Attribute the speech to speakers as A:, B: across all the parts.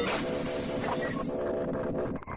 A: Thank you.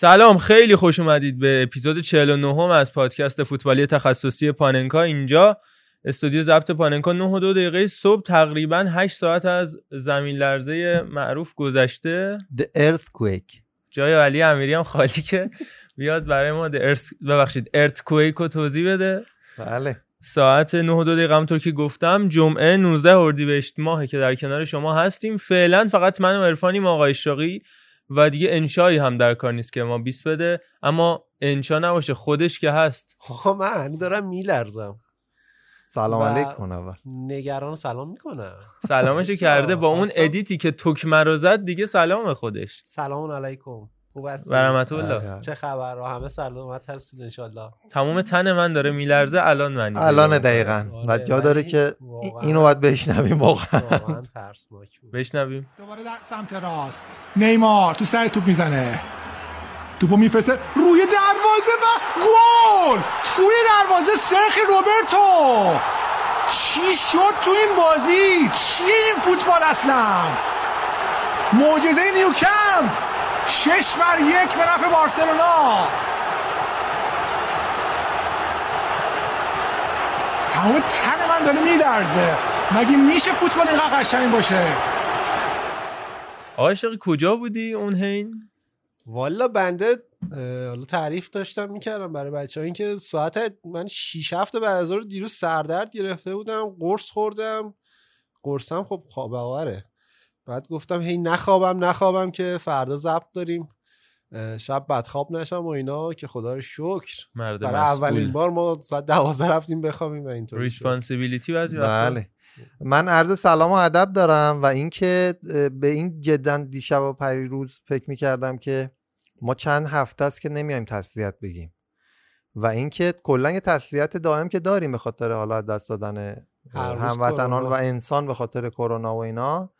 B: سلام خیلی خوش اومدید به اپیزود 49 از پادکست فوتبالی تخصصی پاننکا. اینجا استودیو ضبط پاننکا. 9 و 2 دقیقه صبح تقریبا 8 ساعت از زمین لرزه معروف گذشته.
C: The Earthquake.
B: جای علی امیری هم خالی که بیاد برای ما The Earth- ببخشید ارتکویک رو توضیح بده.
C: بله.
B: ساعت 9 و 2 دقیقه همونطور که گفتم جمعه 19 اردیبهشت ماهه که در کنار شما هستیم. فعلا فقط من و عرفانیم آقای شاقی. و دیگه انشایی هم در کار نیست که ما 20 بده اما انشا نباشه خودش که هست.
D: آقا من دارم میلرزم.
C: سلام علیکم اول.
D: نگران سلام می‌کنم.
B: سلامش کرده با اون. ادیتی که تکمه رو زد دیگه سلام خودش.
D: سلام علیکم. خوب هستی.
B: و رحمت الله
D: چه خبر؟ رو همه سلامت هستید انشالله.
B: تمام تن من داره میلرزه. الان من
C: الان دقیقا. و
D: آره،
C: جا داره که اینو باید بشنویم واقعا
D: ترسناک بود.
B: بشنویم.
A: دوباره در سمت راست. نیمار تو سر توپ می‌زنه. توپو میفرسته. روی دروازه و گل! توی دروازه سرخ روبرتو! چی شد تو این بازی؟ چیه این فوتبال اصلا؟ معجزه نیوکمپ! شش بر یک به نفع بارسلونا. تمام تن من داره میلرزه مگه میشه فوتبال اینقدر قشنگ باشه؟
B: آقای کجا بودی اون هین
D: والا بنده حالا تعریف داشتم می‌کردم برای بچه ها اینکه ساعت من 6 هفته بعد از دیروز سردرد گرفته بودم قرص خوردم. قرصم خب خواب آوره. بعد گفتم هی نخوابم نخوابم که فردا ضبط داریم. شب بعد خواب نشم و اینا که خدا رو شکر.
B: مرد
D: برای اولین
B: مسئول
D: بار ما ساعت دوازده رفتیم بخوابیم و اینطور
B: responsibility.
C: بله. من عرض سلام و ادب دارم و اینکه به این جدا دیشب و پریروز فکر می‌کردم که ما چند هفته است که نمیایم تسلیت بگیم. و اینکه کلا یه تسلیت دائم که داریم به خاطر حالا از دست دادن هموطنان و. انسان به خاطر کرونا و اینا.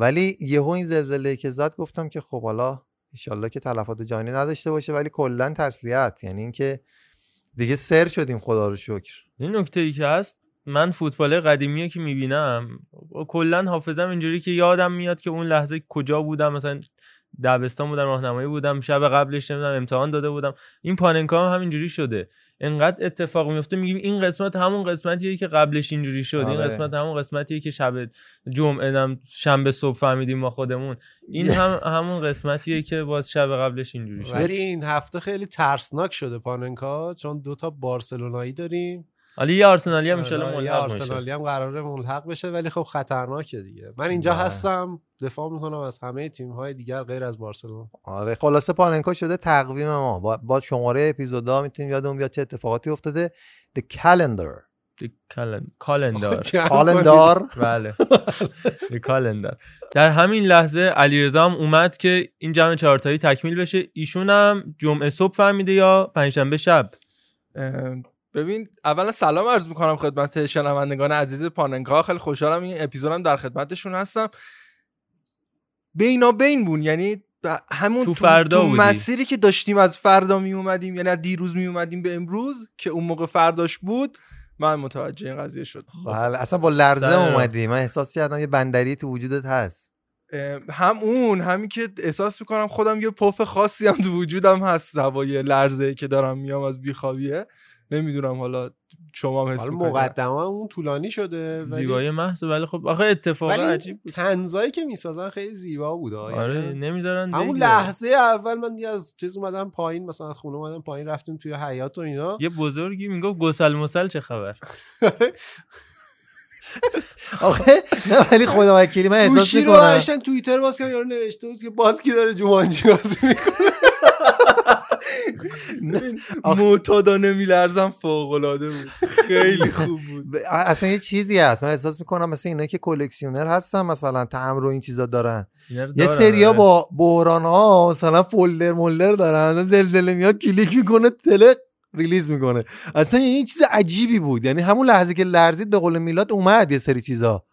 C: ولی یهو این زلزله که زد گفتم که خب حالا ایشالله که تلفات جانی نداشته باشه ولی کلا تسلیت. یعنی اینکه دیگه سر شدیم خدا رو شکر.
B: این نکته ای که هست من فوتبال قدیمی که می‌بینم کلا حافظم اینجوری که یادم میاد که اون لحظه کجا بودم مثلا دبستان بودم راهنمایی بودم شب قبلش نمی‌دونم امتحان داده بودم. این پاننکا هم همینجوری شده. انقدر اتفاق میفته میگیم این قسمت همون قسمتیه که قبلش اینجوری شد این
C: آره.
B: قسمت همون قسمتیه که شب جمعه نم شنبه صبح فهمیدیم ما خودمون. این هم همون قسمتیه که باز شب قبلش اینجوری شد.
D: ولی این هفته خیلی ترسناک شده پاننکا چون دوتا بارسلونایی داریم.
B: حالا یه آرسنالی هم
D: آره، یه
B: ملحق میشه
D: آرسنالی هم قراره ملحق بشه ولی خب خطرناکه دیگه. من اینجا
C: بله.
D: هستم دفاع می‌کنم از همه تیم های دیگر غیر از بارسلونا.
C: آره خلاصه پاننکا شده تقویم ما. با, با شماره اپیزودا می‌تونیم یادمون بیاد چه اتفاقاتی افتاده. The Calendar.
B: کالندار
C: کالندار
B: بله. The کالندر در همین لحظه علیرضا هم اومد که این جمع چهارتایی تکمیل بشه. ایشون هم جمعه صبح فهمیده یا پنجشنبه شب؟
E: ببین اولا سلام عرض می‌کنم خدمت شنوندگان عزیز پاننکا. خیلی خوشحالم این اپیزودم در خدمتشون هستم. بینا بین بون یعنی همون
B: تو فردا بودی.
E: مسیری که داشتیم از فردا می اومدیم یعنی از دیروز می اومدیم به امروز که اون موقع فرداش بود من متوجه این قضیه شدم.
C: بله اصلا با لرزه
B: سلام.
C: اومدی. من احساس کردم یه بندری تو وجودت هست.
E: هم اون همین که احساس می‌کنم خودم یه پف خاصی هم تو وجودم هست هوای لرزه که دارم میام از بیخوابیه نمی‌دونم حالا شما هم حس
D: مقدمه اون طولانی شده ولی
B: زیبایی محض ولی خب آخه اتفاق
D: ولی
B: عجیب بود.
D: تنزایی که می‌سازن خیلی زیبا بود.
B: آره
D: یعنی
B: نمی‌ذارن
D: همون. لحظه اول من دیگه از چیز اومدم پایین مثلا خونه اومدم پایین رفتیم توی حیات و اینا.
B: یه بزرگی می‌گفت گسل مسل چه خبر؟
C: آخه نه ولی خدا وکیلی من احساس
D: گوشی رو
C: می‌کنم.
D: توییتر باز کردم یارو نوشته بود که باز کی داره جوانجی بازی می‌کنه.
E: معتادانه میلرزم فوق العاده بود. خیلی خوب بود.
C: اصلا یه چیزی هست. من احساس می‌کنم مثل اینا که کلکسیونر هستن مثلا تعم رو این چیزا دارن. یه سریا
B: آره.
C: با بحران ها مثلا فولدر مولدر دارن. زلزله میاد کلیک می‌کنه تله ریلیز می‌کنه. اصلا این چیز عجیبی بود. یعنی همون لحظه که لرزید به قول میلاد اومد یه سری چیزا.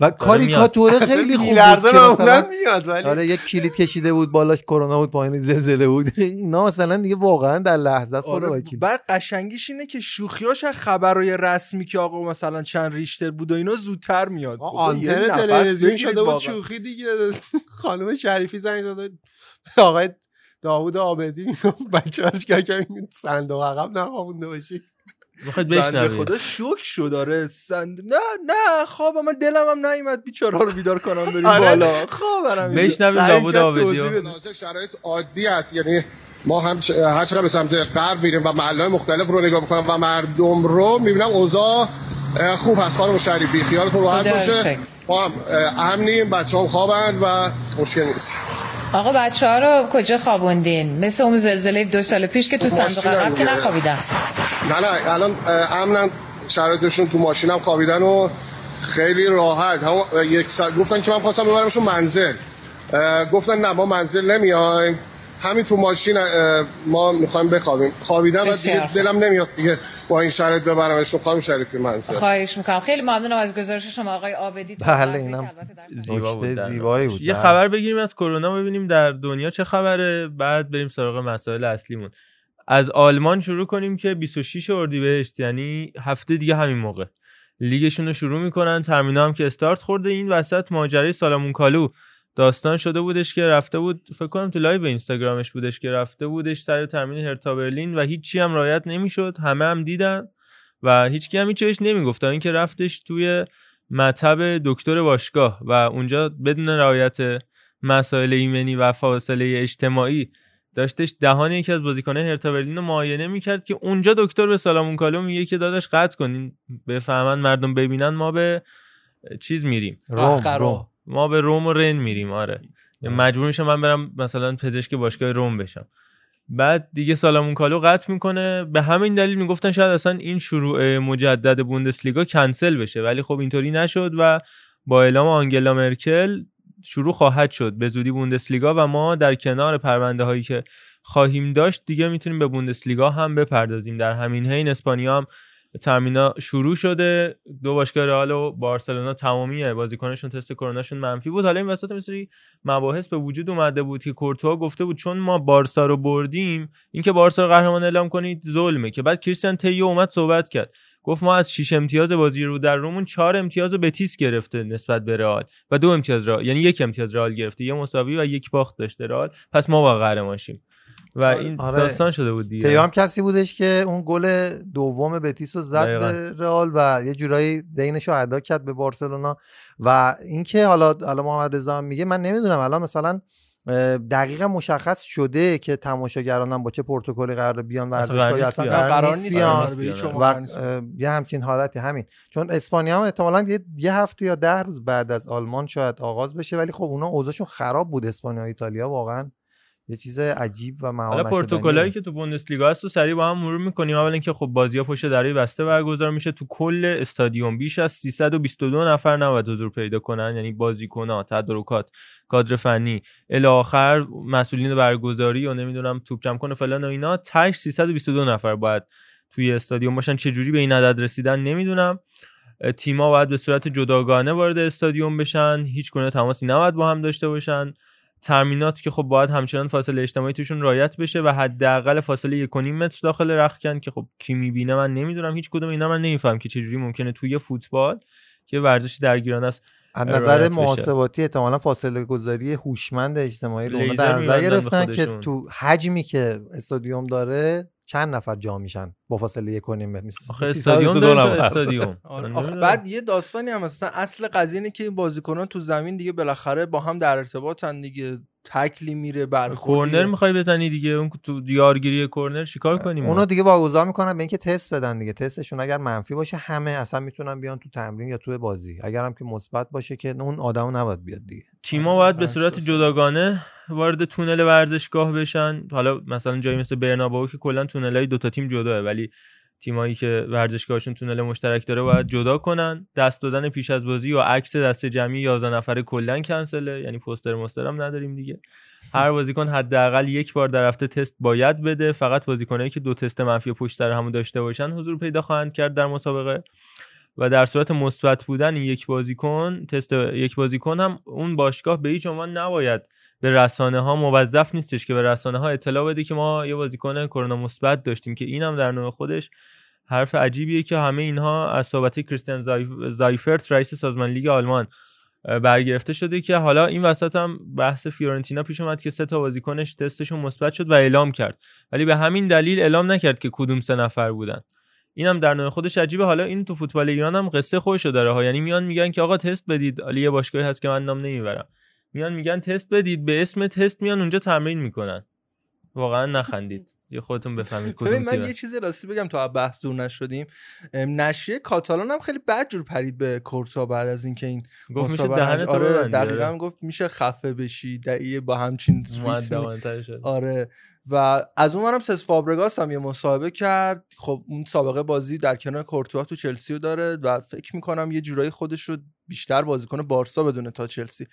C: و کاریکاتوره خیلی خوب بود
D: معمولا میاد ولی
C: آره یک کلید کشیده بود بالاش کرونا بود پایین زلزله بود. اینا مثلا دیگه واقعا در لحظه است
E: آره بعد قشنگیش اینه که شوخیاش از خبرای رسمی که آقا مثلا چند ریشتر بود و اینا زودتر میاد. یه
D: آنتن تلویزیون شده بود. شوخی دیگه. خانم شریفی زنگ زده آقای داوود آبدی می‌گفت بچه هاش که صندوق عقب نخوابونده باشی.
B: می‌خواید
E: بنده
B: بشنوید
E: خدا شوک شد داره سند... نه نه خواب من دلم هم نیومد بیچاره رو بیدار کنم بریم
D: آره.
E: بالا خوابم
B: بشنویم
D: سعی
B: داوود
D: کرد
B: آبدی
D: توضیح
B: رو.
D: بده.
F: مناظر شرایط عادی است یعنی ما هم هر چقدر به سمت غرب میریم و محلهای مختلف رو نگاه می‌کنم و مردم رو می‌بینم اوضاع خوب هست خانم شریفی خیالتون راحت باشه. ما هم امنیم بچه هم خوابند و مشکل نیست.
G: آقا بچه ها رو کجا خوابوندین؟ مثل اون زلزله دو سال پیش که تو صندوق عقب که. نخوابیدن.
F: نه نه الان اه، امنن شرایطشون تو ماشینم خوابیدن و خیلی راحت. اه، یک ساعت گفتن که من خواستم ببرمشون منزل. گفتن نه ما منزل نمیایم. همین تو ماشین ما می‌خوایم بخوابیم. خوابیدن و دیگه. دلم نمیاد دیگه با این شرایط ببرمشون خواهیم شریفی منزل
G: خواهش می‌کنم. خیلی ممنونم از گزارش شما. آقای آبدی تو
C: بله، اینم
B: زیبا بود
C: زیبایی. بود،
B: یه
C: بله.
B: خبر بگیریم از کرونا ببینیم در دنیا چه خبره. بعد بریم سراغ مسائل اصلیمون. از آلمان شروع کنیم که 26 اردیبهشت یعنی هفته دیگه همین موقع. لیگشون رو شروع می‌کنن. تمرینا هم که استارت خورده این وسط ماجرای سالمون کالو. داستان شده بودش که رفته بود فکر کنم تو لایو اینستاگرامش بودش که رفته بودش سر تمرین هرتا برلین و هیچی هم رعایت نمی‌شد همه هم دیدن و هیچ هم هیچ بهش نمی‌گفت. تا اینکه رفتش توی مطب دکتر باشگاه و اونجا بدون رعایت مسائل ایمنی و فاصله اجتماعی داشتش دهان یکی از بازیکنان هرتا برلین رو معاینه می‌کرد که اونجا دکتر به سالامون کالو میگه که داداش قطع کنین بفهمن مردم ببینن ما به چیز میریم.
C: روم.
B: ما به روم و رن میریم آره. مجبور میشم من برم مثلا پزشک باشگاه روم بشم. بعد دیگه سالمون کالو قطع می‌کنه. به همین دلیل می‌گفتن شاید اصلا این شروع مجدد بوندسلیگا کنسل بشه. ولی خب اینطوری نشد و با اعلام آنگلا مرکل شروع خواهد شد. به زودی بوندسلیگا و ما در کنار پرونده هایی که خواهیم داشت دیگه می‌تونیم به بوندسلیگا هم بپردازیم. در همین حین اسپانیا هم ترمینا شروع شده. دو باشگاه رئال و بارسلونا تمامی بازیکنشون تست کروناشون منفی بود. حالا این وسط مثلی مباحث به وجود اومده بود که کورتوا گفته بود چون ما بارسا رو بردیم اینکه بارسا رو قهرمان اعلام کنید ظلمه. که بعد کریستیان تیو اومد صحبت کرد. گفت ما از 6 امتیاز بازی رو در رومون 4 امتیاز رو بتیس گرفته نسبت به رئال و دو امتیاز رئال یعنی یک امتیاز رئال گرفته. یه مساوی و یک باخت داشته رئال. پس ما با قهرمان شیم و این
C: آره.
B: داستان شده بود دیگه.
C: تیو هم کسی بودش که اون گل دوم بتیس رو زد
B: دقیقاً.
C: به رئال و یه جورایی دینش رو ادا کرد به بارسلونا. و اینکه حالا حالا محمد رضا میگه من نمی‌دونم. الان مثلا دقیقا مشخص شده که تماشاگران هم با چه پروتکلی قرار بیان
B: اصلا قرار
C: اصلا
B: نیست بیان.
C: قرار نیست
E: نیست
C: بیان.
E: آره، عنوان
C: و یه همچین حالتی. همین. چون اسپانیا هم احتمالا یه, یه هفته یا ده روز بعد از آلمان شاید آغاز بشه ولی خب اونا اوضاعشون خراب بود اسپانیا و ایتالیا واقعا. یه چیز عجیب و مهار
B: حالا. پروتکلایی که تو بوندسلیگا هست رو سریع با هم مرور می‌کنیم. اول اینکه خب بازی ها پشت درای بسته برگزار میشه. تو کل استادیوم بیش از 322 نفر نباید حضور پیدا کنن. یعنی بازیکن‌ها تدارکات کادر فنی. الی آخر مسئولین برگزاری و نمی‌دونم توپ جمع کنه فلان و اینا. تاش 322 نفر باید توی استادیوم باشن. چه جوری به این عدد رسیدن نمی‌دونم. اه، تیما باید به صورت جداگانه وارد استادیوم بشن. هیچ گونه تماسی نباید با هم داشته باشن. ترمینات که خب باید همچنان فاصله اجتماعی توشون رعایت بشه و حداقل فاصله یک و نیم متر داخل رخکن که خب کی می‌بینه من نمی‌دونم هیچ کدوم اینا من نمیفهم که چجوری ممکنه توی فوتبال که ورزش درگیرانه است
C: از نظر. محاسباتی احتمالا فاصله گذاری هوشمند اجتماعی رو در نظر گرفتن که. تو حجمی که استادیوم داره چند نفر جا میشن با فاصله یک و نیم متر؟ میشه
B: آخه
C: 322
B: استادیوم
C: نفر.
B: استادیوم.
E: آره، آخه
B: نمی‌دونم.
E: بعد یه داستانی هم مثلا اصل قضیه اینه که این بازیکنان تو زمین دیگه بالاخره با هم در ارتباطن دیگه. تکلی میره برخوردی
B: کورنر می‌خوای بزنی دیگه؟ اون تو یارگیری کورنر چیکار کنیم؟
C: اونو دیگه واگذار می‌کنن به اینکه تست بدن دیگه. تستشون اگر منفی باشه همه اصلا می‌تونن بیان تو تمرین یا تو بازی. اگر هم که مثبت باشه که اون آدمو نباید بیاد دیگه.
B: تیما باید به صورت
E: تا.
B: جداگانه وارد تونل ورزشگاه بشن. حالا مثلا جایی مثل برنابئو که کلا تونلای دوتا تیم جداه ولی تیمایی که ورزشگاهشون تونل مشترک داره باید جدا کنن. دست دادن پیش از بازی یا عکس دست جمعی 11 نفره کلا کنسله. یعنی پوستر مستر هم نداریم دیگه. هر بازیکن حداقل یک بار در هفته تست باید بده. فقط بازیکنایی که دو تست منفی پشت سر هم داشته باشن حضور پیدا خواهند کرد در مسابقه. و در صورت مثبت بودن یک بازیکن تست یک بازیکن هم اون باشگاه به هیچ عنوان نباید به رسانه ها موظف نیستش که به رسانه ها اطلاع بده که ما یه بازیکن کرونا مثبت داشتیم که اینم در نوع خودش حرف عجیبیه که همه اینها از صحبت کریستیان زایف- زایفرت رئیس سازمان لیگ آلمان برگرفته شده که حالا این وسط هم بحث فیورنتینا پیش اومد که سه تا بازیکنش تستشون مثبت شد و اعلام کرد. ولی به همین دلیل اعلام نکرد که کدوم سه نفر بودن. اینم در نوع خودش عجیبه. حالا این تو فوتبال ایران هم قصه خودشو داره ها. یعنی میان میگن که آقا تست بدید. حالا یه باشگاهی هست که من نام نمی‌برم. میان میگن تست بدید به اسم تست میان اونجا تمرین می‌کنن واقعا نخندید یه خودتون بفهمید کدوم
E: من
B: تیمه.
E: یه چیزی راستی بگم تا بحث دور نشدیم ام، نشریه کاتالان هم خیلی بد جور پرید به کورسا بعد از اینکه این
B: گفت میشه دهنتو
E: آره دقیقا
B: آره.
E: گفت میشه خفه بشی دقیقه با همچین. آره و از اون هم سس فابرگاس هم یه مصاحبه کرد. خب اون سابقه بازی در کنار کورتوا تو چلسی رو داره و فکر می‌کنم یه جورایی خودش رو بیشتر بازیکن بارسا بدونه تا چلسی.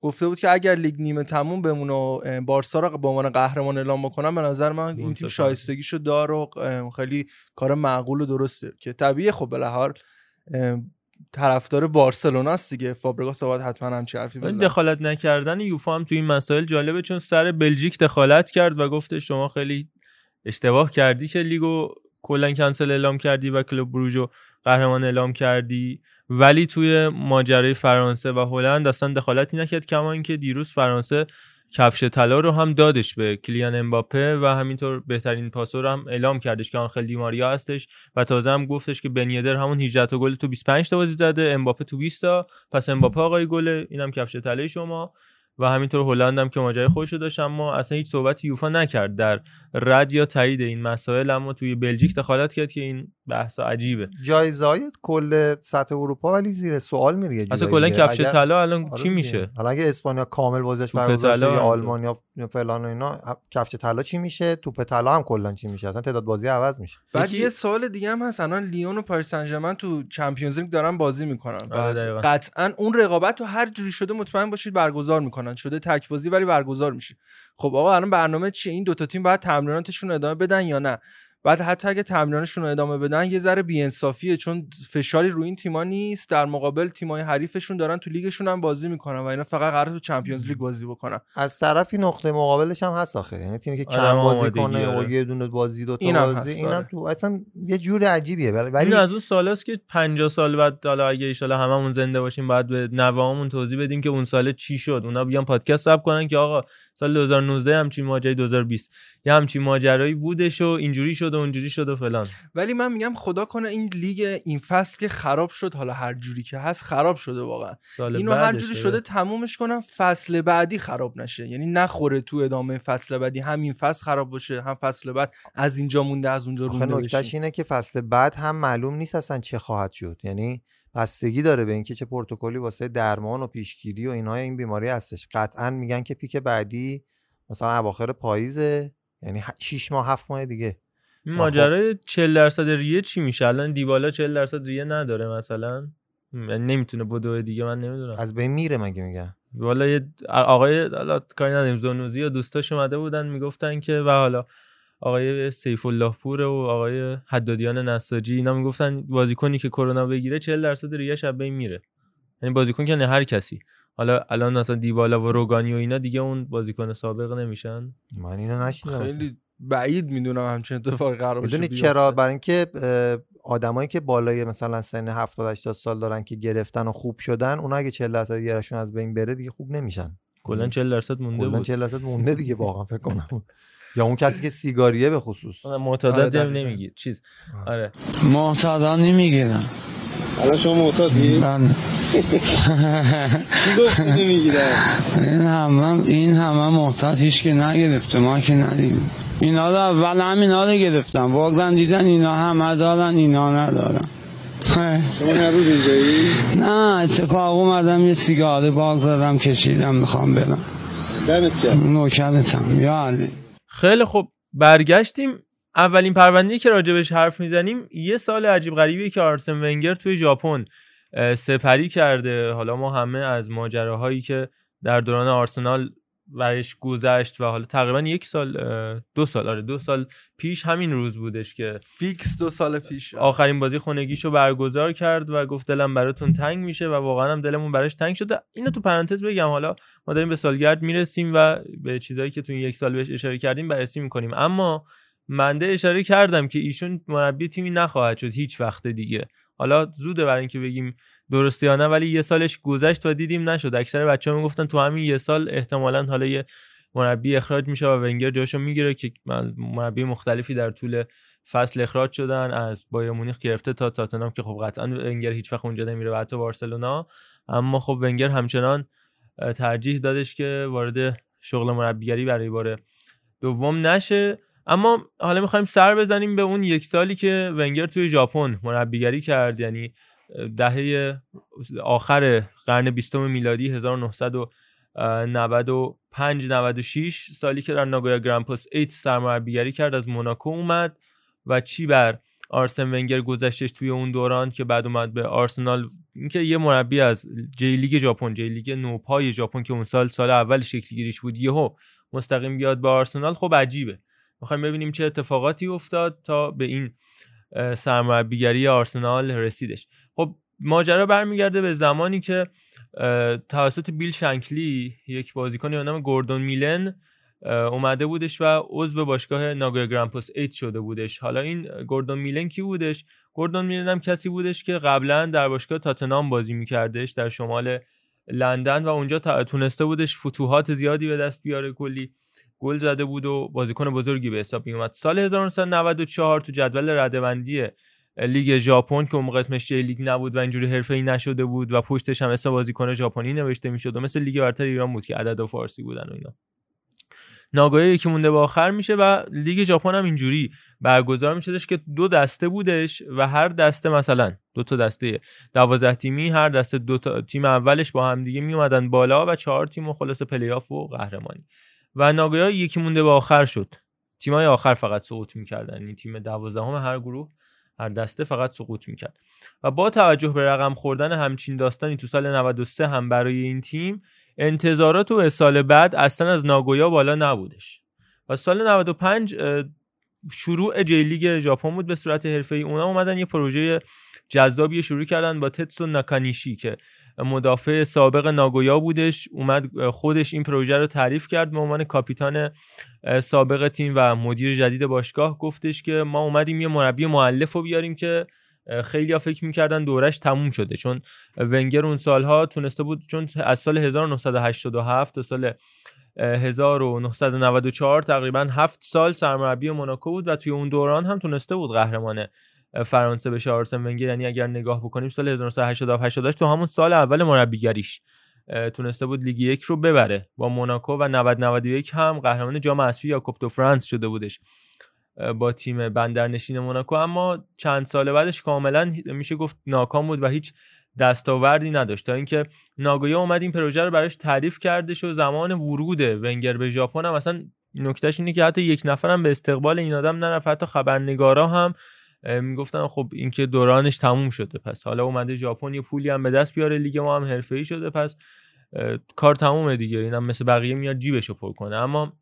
E: گفته بود که اگر لیگ نیمه تموم بمونه و بارسا رو به عنوان قهرمان اعلام بکنم به نظر من این تیم. شایستگیشو دار و خیلی کار معقول و درسته که طبیعیه. خب به اه، طرفدار بارسلوناست دیگه. فابرگاس باید حتما همچی حرفی
B: ولی
E: بزنه.
B: دخالت نکردن یوفا هم تو این مسائل جالبه چون سر بلژیک دخالت کرد و گفته شما خیلی اشتباه کردی که لیگو کلا کنسل اعلام کردی و کلوب بروژو قهرمان اعلام کردی. ولی توی ماجرای فرانسه و هلند اصلا دخالتی نکرد کما اینکه دیروز فرانسه کفش طلا رو هم دادش به کلیان امباپه و همینطور بهترین پاسور هم اعلام کردش که آنخل دیماریا هستش. و تازه هم گفتش که بنیدر همون 18 تا گل تو 25 تا بازی زده امباپه تو 20 تا. پس امباپه آقای گله اینم کفش طلای شما. و همینطور هلند هم که ماجرای خودشو داشت اما اصلا هیچ صحبتی یوفا نکرد در رد یا تایید این مسائل اما توی بلژیک دخالت کرد که این بحث عجیبه.
C: جایزه های کل سطح اروپا ولی زیر سوال میره یه
B: اصلا کلا. کفش
C: اگر-
B: طلا الان
C: آره
B: چی. میشه؟
C: حالا اگه اسپانیا کامل بازیش
B: توپ
C: برگزار شه
B: طلا
C: یا
B: هم
C: آلمان یا یا فلان و اینا کفش طلا چی میشه؟ توپ طلا هم کلا چی میشه؟ اصلا تعداد بازی عوض میشه.
E: بعد یه سوال دیگه هم هست. الان لیون و پاریس سن ژرمن تو چمپیونز لیگ دارن بازی می‌کنن.
B: آره،.
E: قطعا اون رقابت رو هر جوری شده مطمئن باشید برگزار می‌کنن. شده تک بازی ولی برگزار میشه. خب آقا الان برنامه چیه؟ این دوتا تیم باید تمریناتشون ادامه بدن یا نه؟ بعد حتی اگه تمریناتشون رو ادامه بدن یه ذره بی‌انصافیه چون فشاری روی این تیما نیست. در مقابل تیمای حریفشون دارن تو لیگشون هم بازی می‌کنن و اینا فقط قرار تو چمپیونز لیگ بازی بکنن.
C: از طرفی نقطه مقابلش هم هست آخه. یعنی تیمی که کم بازی کنه و. یه دونه بازی دو تا
E: اینم
C: بازی اینم
E: آره.
C: تو اصلا یه جور عجیبیه. ولی
B: از اون سالاست که 50 سال بعد حالا اگه ایشالا هممون زنده باشیم بعد به نوامون توضیح بدیم که اون سال چی شد. اونا بیان پادکست ثبت کنن که آقا سال 2019 همچین ماجرای 2020 یه همچین ماجرایی بودش و اینجوری شد و اونجوری شد و فلان.
E: ولی من میگم خدا کنه این لیگ این فصل که خراب شد حالا هر جوری که هست خراب شده واقعا. اینو هر. جوری شده. تمومش کنم فصل بعدی خراب نشه. یعنی نخوره تو ادامه فصل بعدی. همین فصل خراب باشه هم فصل بعد از اینجا مونده از اونجا رونده
C: نکتهش اینه که فصل بعد هم معلوم نیست اصلا چه خواهد شد. یعنی بستگی داره به اینکه چه پروتکلی واسه درمان و پیشگیری و اینها این بیماری هستش. قطعا میگن که پیک بعدی مثلا اواخر پاییزه. یعنی 6 ماه 7 ماه دیگه.
B: ماجرای 40 درصد ریه چی میشه؟ الان دیبالا 40 درصد ریه نداره مثلا. یعنی نمی‌تونه بدوه دیگه من نمی‌دونم.
C: از بین میره مگه میگن؟
B: والا یه آقای حالا کاری نداریم زونوزی و دوستاش اومده بودن می‌گفتن که و حالا آقای سیف الله پور و آقای حدادیان نساجی اینا می‌گفتن بازیکنی که کرونا بگیره 40 درصد ریه شب بین میره. یعنی بازیکن که نه هر کسی. حالا الان مثلا دیبالا و روگانی و اینا دیگه اون بازیکن سابق نمیشن.
C: من اینو نشیدم
E: خیلی بعید می‌دونم همچین اتفاقی قرار باشه
C: می‌دونی. چرا؟ برای اینکه آدمایی که بالای مثلا سن 70 80 سال دارن که گرفتن و خوب شدن اونا اگه 40 درصد گیرشون از بین بره دیگه خوب نمیشن.
B: کلا 40 درصد مونده
C: کلا
B: بود.
C: 40 درصد مونده دیگه واقعا فکر کنم. یا اون کسی که سیگاریه به خصوص.
E: آره،
B: دم
E: دقیقاً.
B: نمیگیر چیز. آره.
H: معتادا نمی‌گیرم الان شما معتادی؟
I: بله.
H: کی گفت نمی‌گیره
I: این همه این همه محتاط هیچ که نگرفته ما که ندیدیم. اینا رو اول همینا رو گرفتم. بردن دیدن اینا همه دارن اینا ندارن.
H: شما هر روز اینجایی؟
I: نه اتفاق اومدم یه سیگاری باز زدم کشیدم می‌خوام برم.
H: دمت کرد
I: نوکرتم. یا علی.
B: خیلی خب برگشتیم. اولین پرونده که راجبش حرف می‌زنیم یه سال عجیب غریبی که آرسن ونگر توی ژاپن سپری کرده. حالا ما همه از ماجراهایی که در دوران آرسنال برش گذشت و حالا تقریبا یک سال دو سال آره دو سال پیش همین روز بودش که
E: فیکس دو سال پیش
B: آخرین بازی خونگیشو برگزار کرد و گفت دلم براتون تنگ میشه و واقعا هم دلمون براش تنگ شده. اینو تو پرانتز بگم حالا ما داریم به سالگرد می‌رسیم و به چیزایی که تو این یک سال بهش اشاره کردیم بررسی می‌کنیم. اما منده اشاره کردم که ایشون مربی تیمی نخواهد شد هیچ وقت دیگه. حالا زوده برای اینکه بگیم درسته یا نه ولی یه سالش گذشت و دیدیم نشد. اکثر بچه ها می‌گفتن تو همین یه سال احتمالا حالا یه مربی اخراج میشه و ونگر جاشو می‌گیره که مربی مختلفی در طول فصل اخراج شدن از بایر مونیخ گرفته تا تاتنهام که خب قطعا ونگر هیچ وقت اونجا نمیره و حتی بارسلونا. اما خب ونگر همچنان ترجیح دادش که وارد شغل مربیگری برای بار دوم نشه. اما حالا می‌خوایم سر بزنیم به اون یک سالی که ونگر توی ژاپن مربیگری کرد. یعنی دهه آخر قرن بیستم میلادی 1995 96 سالی که در ناگویا گرند پاس 8 سرمربیگری کرد از موناکو اومد و چی بر آرسن ونگر گذشتش توی اون دوران که بعد اومد به آرسنال. اینکه یه مربی از جی لیگ ژاپن جی لیگ نوپای ژاپن که اون سال سال اول شکل گیریش بود یهو مستقیم بیاد به آرسنال. خب عجیبه. می‌خوایم ببینیم چه اتفاقاتی افتاد تا به این سرمربیگری آرسنال رسیدش. خب ماجرا برمیگرده به زمانی که توسط بیل شنکلی یک بازیکنی به نام گوردون میلن اومده بودش و عضو باشگاه ناگویا پاس 8 شده بودش. حالا این گوردون میلن کی بودش؟ گوردون میلن هم کسی بودش که قبلا در باشگاه تاتنام بازی میکردش در شمال لندن و اونجا تونسته بودش فتوحات زیادی به دست بیاره. کلی گل زده بود و بازیکن بزرگی به حساب می اومد سال 1994 تو جدول ردبندی لیگ ژاپن که اون موقع اسمش لیگ نبود و اینجوری حرفه‌ای نشده بود و پشتش هم اسم بازیکن ژاپنی نوشته می‌شد و مثل لیگ برتر ایران بود که عدد و فارسی بودن و اینا. ناگویا یکی مونده به آخر میشه و لیگ ژاپن هم اینجوری برگزار میشدش که دو دسته بودش و هر دسته مثلا دو تا دسته 12 تیمی هر دسته دو تا تیم اولش با هم دیگه می اومدن بالا و چهار تیم و خلاصه پلی‌آف و قهرمانی. و ناگویا یکی مونده به آخر شد. تیمای آخر فقط سقوط می‌کردن. یعنی تیم دوازدهم هر گروه هر دسته فقط سقوط می‌کرد. و با توجه به رقم خوردن همچین داستانی تو سال 93 هم برای این تیم انتظارات و سال بعد اصلا از ناگویا بالا نبودش. و سال 95 اه، شروع جی لیگ ژاپن بود به صورت حرفه‌ای. اونا اومدن یه پروژه جذابی شروع کردن با تتسو ناکانیشی که مدافع سابق ناگویا بودش. اومد خودش این پروژه رو تعریف کرد به عنوان کاپیتان سابق تیم و مدیر جدید باشگاه. گفتش که ما اومدیم یه مربی معلف رو بیاریم که خیلی ها فکر می‌کردن دورش تموم شده. چون ونگر اون سالها تونسته بود چون از سال 1987 تا سال اه، 1994 تقریبا هفت سال سرمربی موناکو بود و توی اون دوران هم تونسته بود قهرمان فرانسه بشه آرسن ونگر یعنی اگر نگاه بکنیم سال 1987 88 تو همون سال اول مربیگریش تونسته بود لیگ یک رو ببره. با موناکو و 90 91 هم قهرمان جام اسفی یا کوپ فرانس شده بودش با تیم بندرنشین موناکو. اما چند سال بعدش کاملا میشه گفت ناکام بود و هیچ دستاوردی نداشت. تا اینکه ناگویا اومد این پروژه رو براش تعریف کردش و زمان ورود ونگر به ژاپن هم اصلا نکتهش اینه که حتی یک نفرم به استقبال این آدم نرفت. حتی خبرنگارا هم می‌گفتن خب اینکه دورانش تموم شده پس حالا اومده ژاپن یه پولی هم به دست بیاره لیگ ما هم حرفه‌ای شده پس کار تمومه دیگه. اینم مثل بقیه میاد جیبشو پر کنه. اما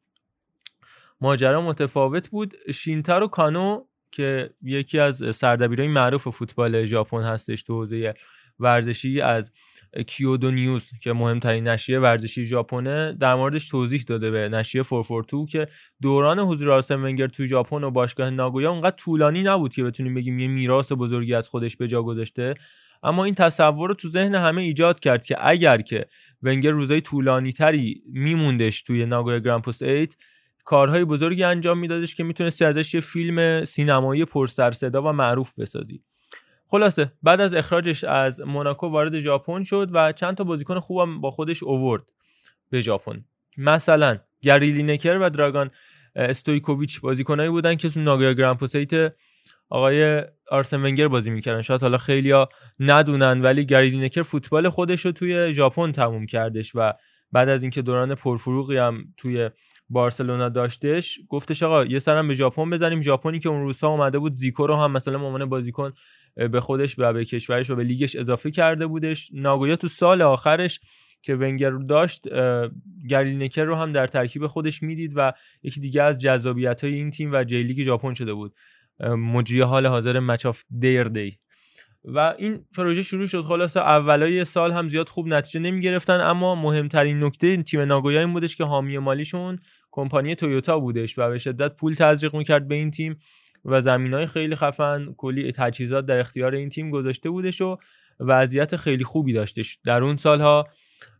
B: ماجرا متفاوت بود. شینتارو کانو که یکی از سردبیرای معروف فوتبال ژاپن هستش تو حوزه ورزشی از کیودو نیوز که مهمترین نشریه ورزشی ژاپنه در موردش توضیح داده به نشریه 442 که دوران حضور آرسن ونگر تو ژاپن و باشگاه ناگویا اونقدر طولانی نبود که بتونیم بگیم یه میراث بزرگی از خودش به جا گذاشته. اما این تصور رو تو ذهن همه ایجاد کرد که اگر که ونگر روزای طولانی تری میموندش توی ناگویا پست 8 کارهای بزرگی انجام میدادش که می‌تونستی ازش یه فیلم سینمایی پر سر صدا و معروف بسازی. خلاصه بعد از اخراجش از موناکو وارد ژاپن شد و چند تا بازیکن خوبم با خودش اوورد به ژاپن. مثلا گری لینکر و دراگان استویکوویچ بازیکنایی بودن که تو ناگویا گرمپوس ایت آقای آرسن ونگر بازی می‌کردن. شاید حالا خیلیا ندونن ولی گری لینکر فوتبال خودش رو توی ژاپن تموم کردش و بعد از اینکه دوران پرفروغی هم توی بارسلونا داشتش گفتش آقا یه سرم به ژاپن بزنیم. ژاپنی که اون روزها اومده بود زیکو رو هم مثلا عنوان بازیکن به خودش و به کشورش و به لیگش اضافه کرده بودش. ناگویا تو سال آخرش که ونگر رو داشت گری لینکر رو هم در ترکیب خودش می‌دید و یکی دیگه از جذابیت های این تیم و جی لیگ ژاپن شده بود. مجری حال حاضر Match of the Day و این پروژه شروع شد. خلاصه اولای سال هم زیاد خوب نتیجه نمی گرفتن اما مهمترین نکته تیم ناگویا این بودش که حامی مالیشون کمپانی تویوتا بودش و به شدت پول تزریق می‌کرد به این تیم و زمین های خیلی خفن کلی تجهیزات در اختیار این تیم گذاشته بودش و وضعیت خیلی خوبی داشتش. در اون سالها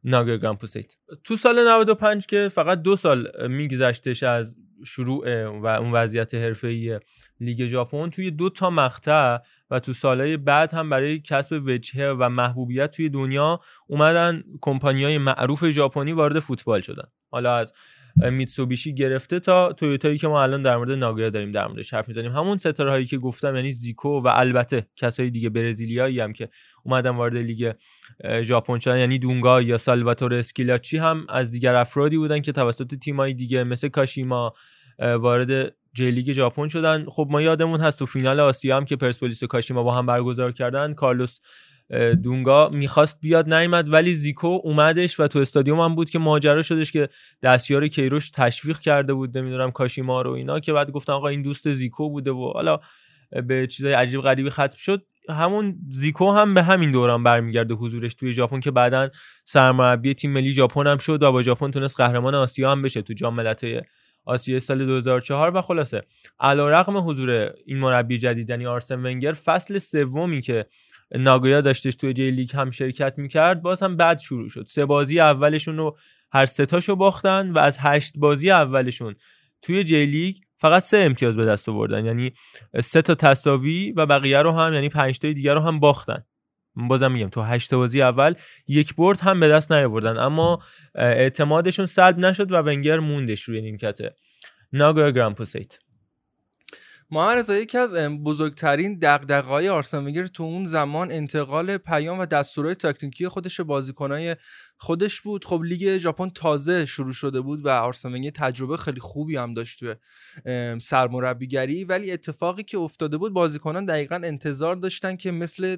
B: ناگویا گران پوسیت تو سال 95 که فقط دو سال میگذشتش از شروع و اون وضعیت حرفه‌ای لیگ ژاپن توی دو تا مقطع و تو سالهای بعد هم برای کسب وجهه و محبوبیت توی دنیا اومدن کمپانیای معروف ژاپنی وارد فوتبال شدن. حالا از میتسوبیشی گرفته تا تویوتایی که ما الان در مورد ناگویا داریم در موردش حرف می‌زنیم. همون ستاره هایی که گفتم یعنی زیکو و البته کسایی دیگه برزیلیایی هم که اومدن وارد لیگ ژاپن شدن یعنی دونگا یا سالواتور اسکیلاچی هم از دیگر افرادی بودن که توسط تیمای دیگه مثل کاشیما وارد جی لیگ ژاپن شدن. خب ما یادمون هست تو فینال آسیا هم که پرسپولیس و کاشیما با هم برگزار کردن کارلوس دونگا می‌خواست بیاد نیومد ولی زیکو اومدش و تو استادیوم هم بود که ماجرا شدش که دستیار کیروش تشویق کرده بود نمی‌دونم کاشیما رو اینا که بعد گفتن آقا این دوست زیکو بوده و حالا به چیزای عجیب غریبی ختم شد. همون زیکو هم به همین دوران برمیگرده حضورش توی ژاپن که بعدا سرمربی تیم ملی ژاپن هم شد و با ژاپن تونست قهرمان آسیا هم بشه تو جام ملت‌های آسیا سال 2004 و خلاصه علیرغم حضور این مربی جدید یعنی آرسن ونگر فصل سومی که ناگویا داشتش توی جی لیگ هم شرکت می‌کرد باز هم بعد شروع شد. سه بازی اولشون رو هر ستاشو باختن و از هشت بازی اولشون توی جی لیگ فقط سه امتیاز به دست آوردن. یعنی سه تا تساوی و بقیه رو هم یعنی پنج تا دیگر رو هم باختن. بازم میگم تو هشت بازی اول یک برد هم به دست نیاوردن. اما اعتمادشون سلب نشد و ونگر موندش روی نیمکت ناگویا گرمپوس ایت
E: محمد یکی از بزرگترین دغدغه‌های آرسن ونگر تو اون زمان انتقال پیام و دستورهای تاکتیکی خودش بازیکنای خودش بود. خب لیگ ژاپن تازه شروع شده بود و آرسن ونگر تجربه خیلی خوبی هم داشت توی سرمربیگری. ولی اتفاقی که افتاده بود بازیکنان دقیقا انتظار داشتن که مثل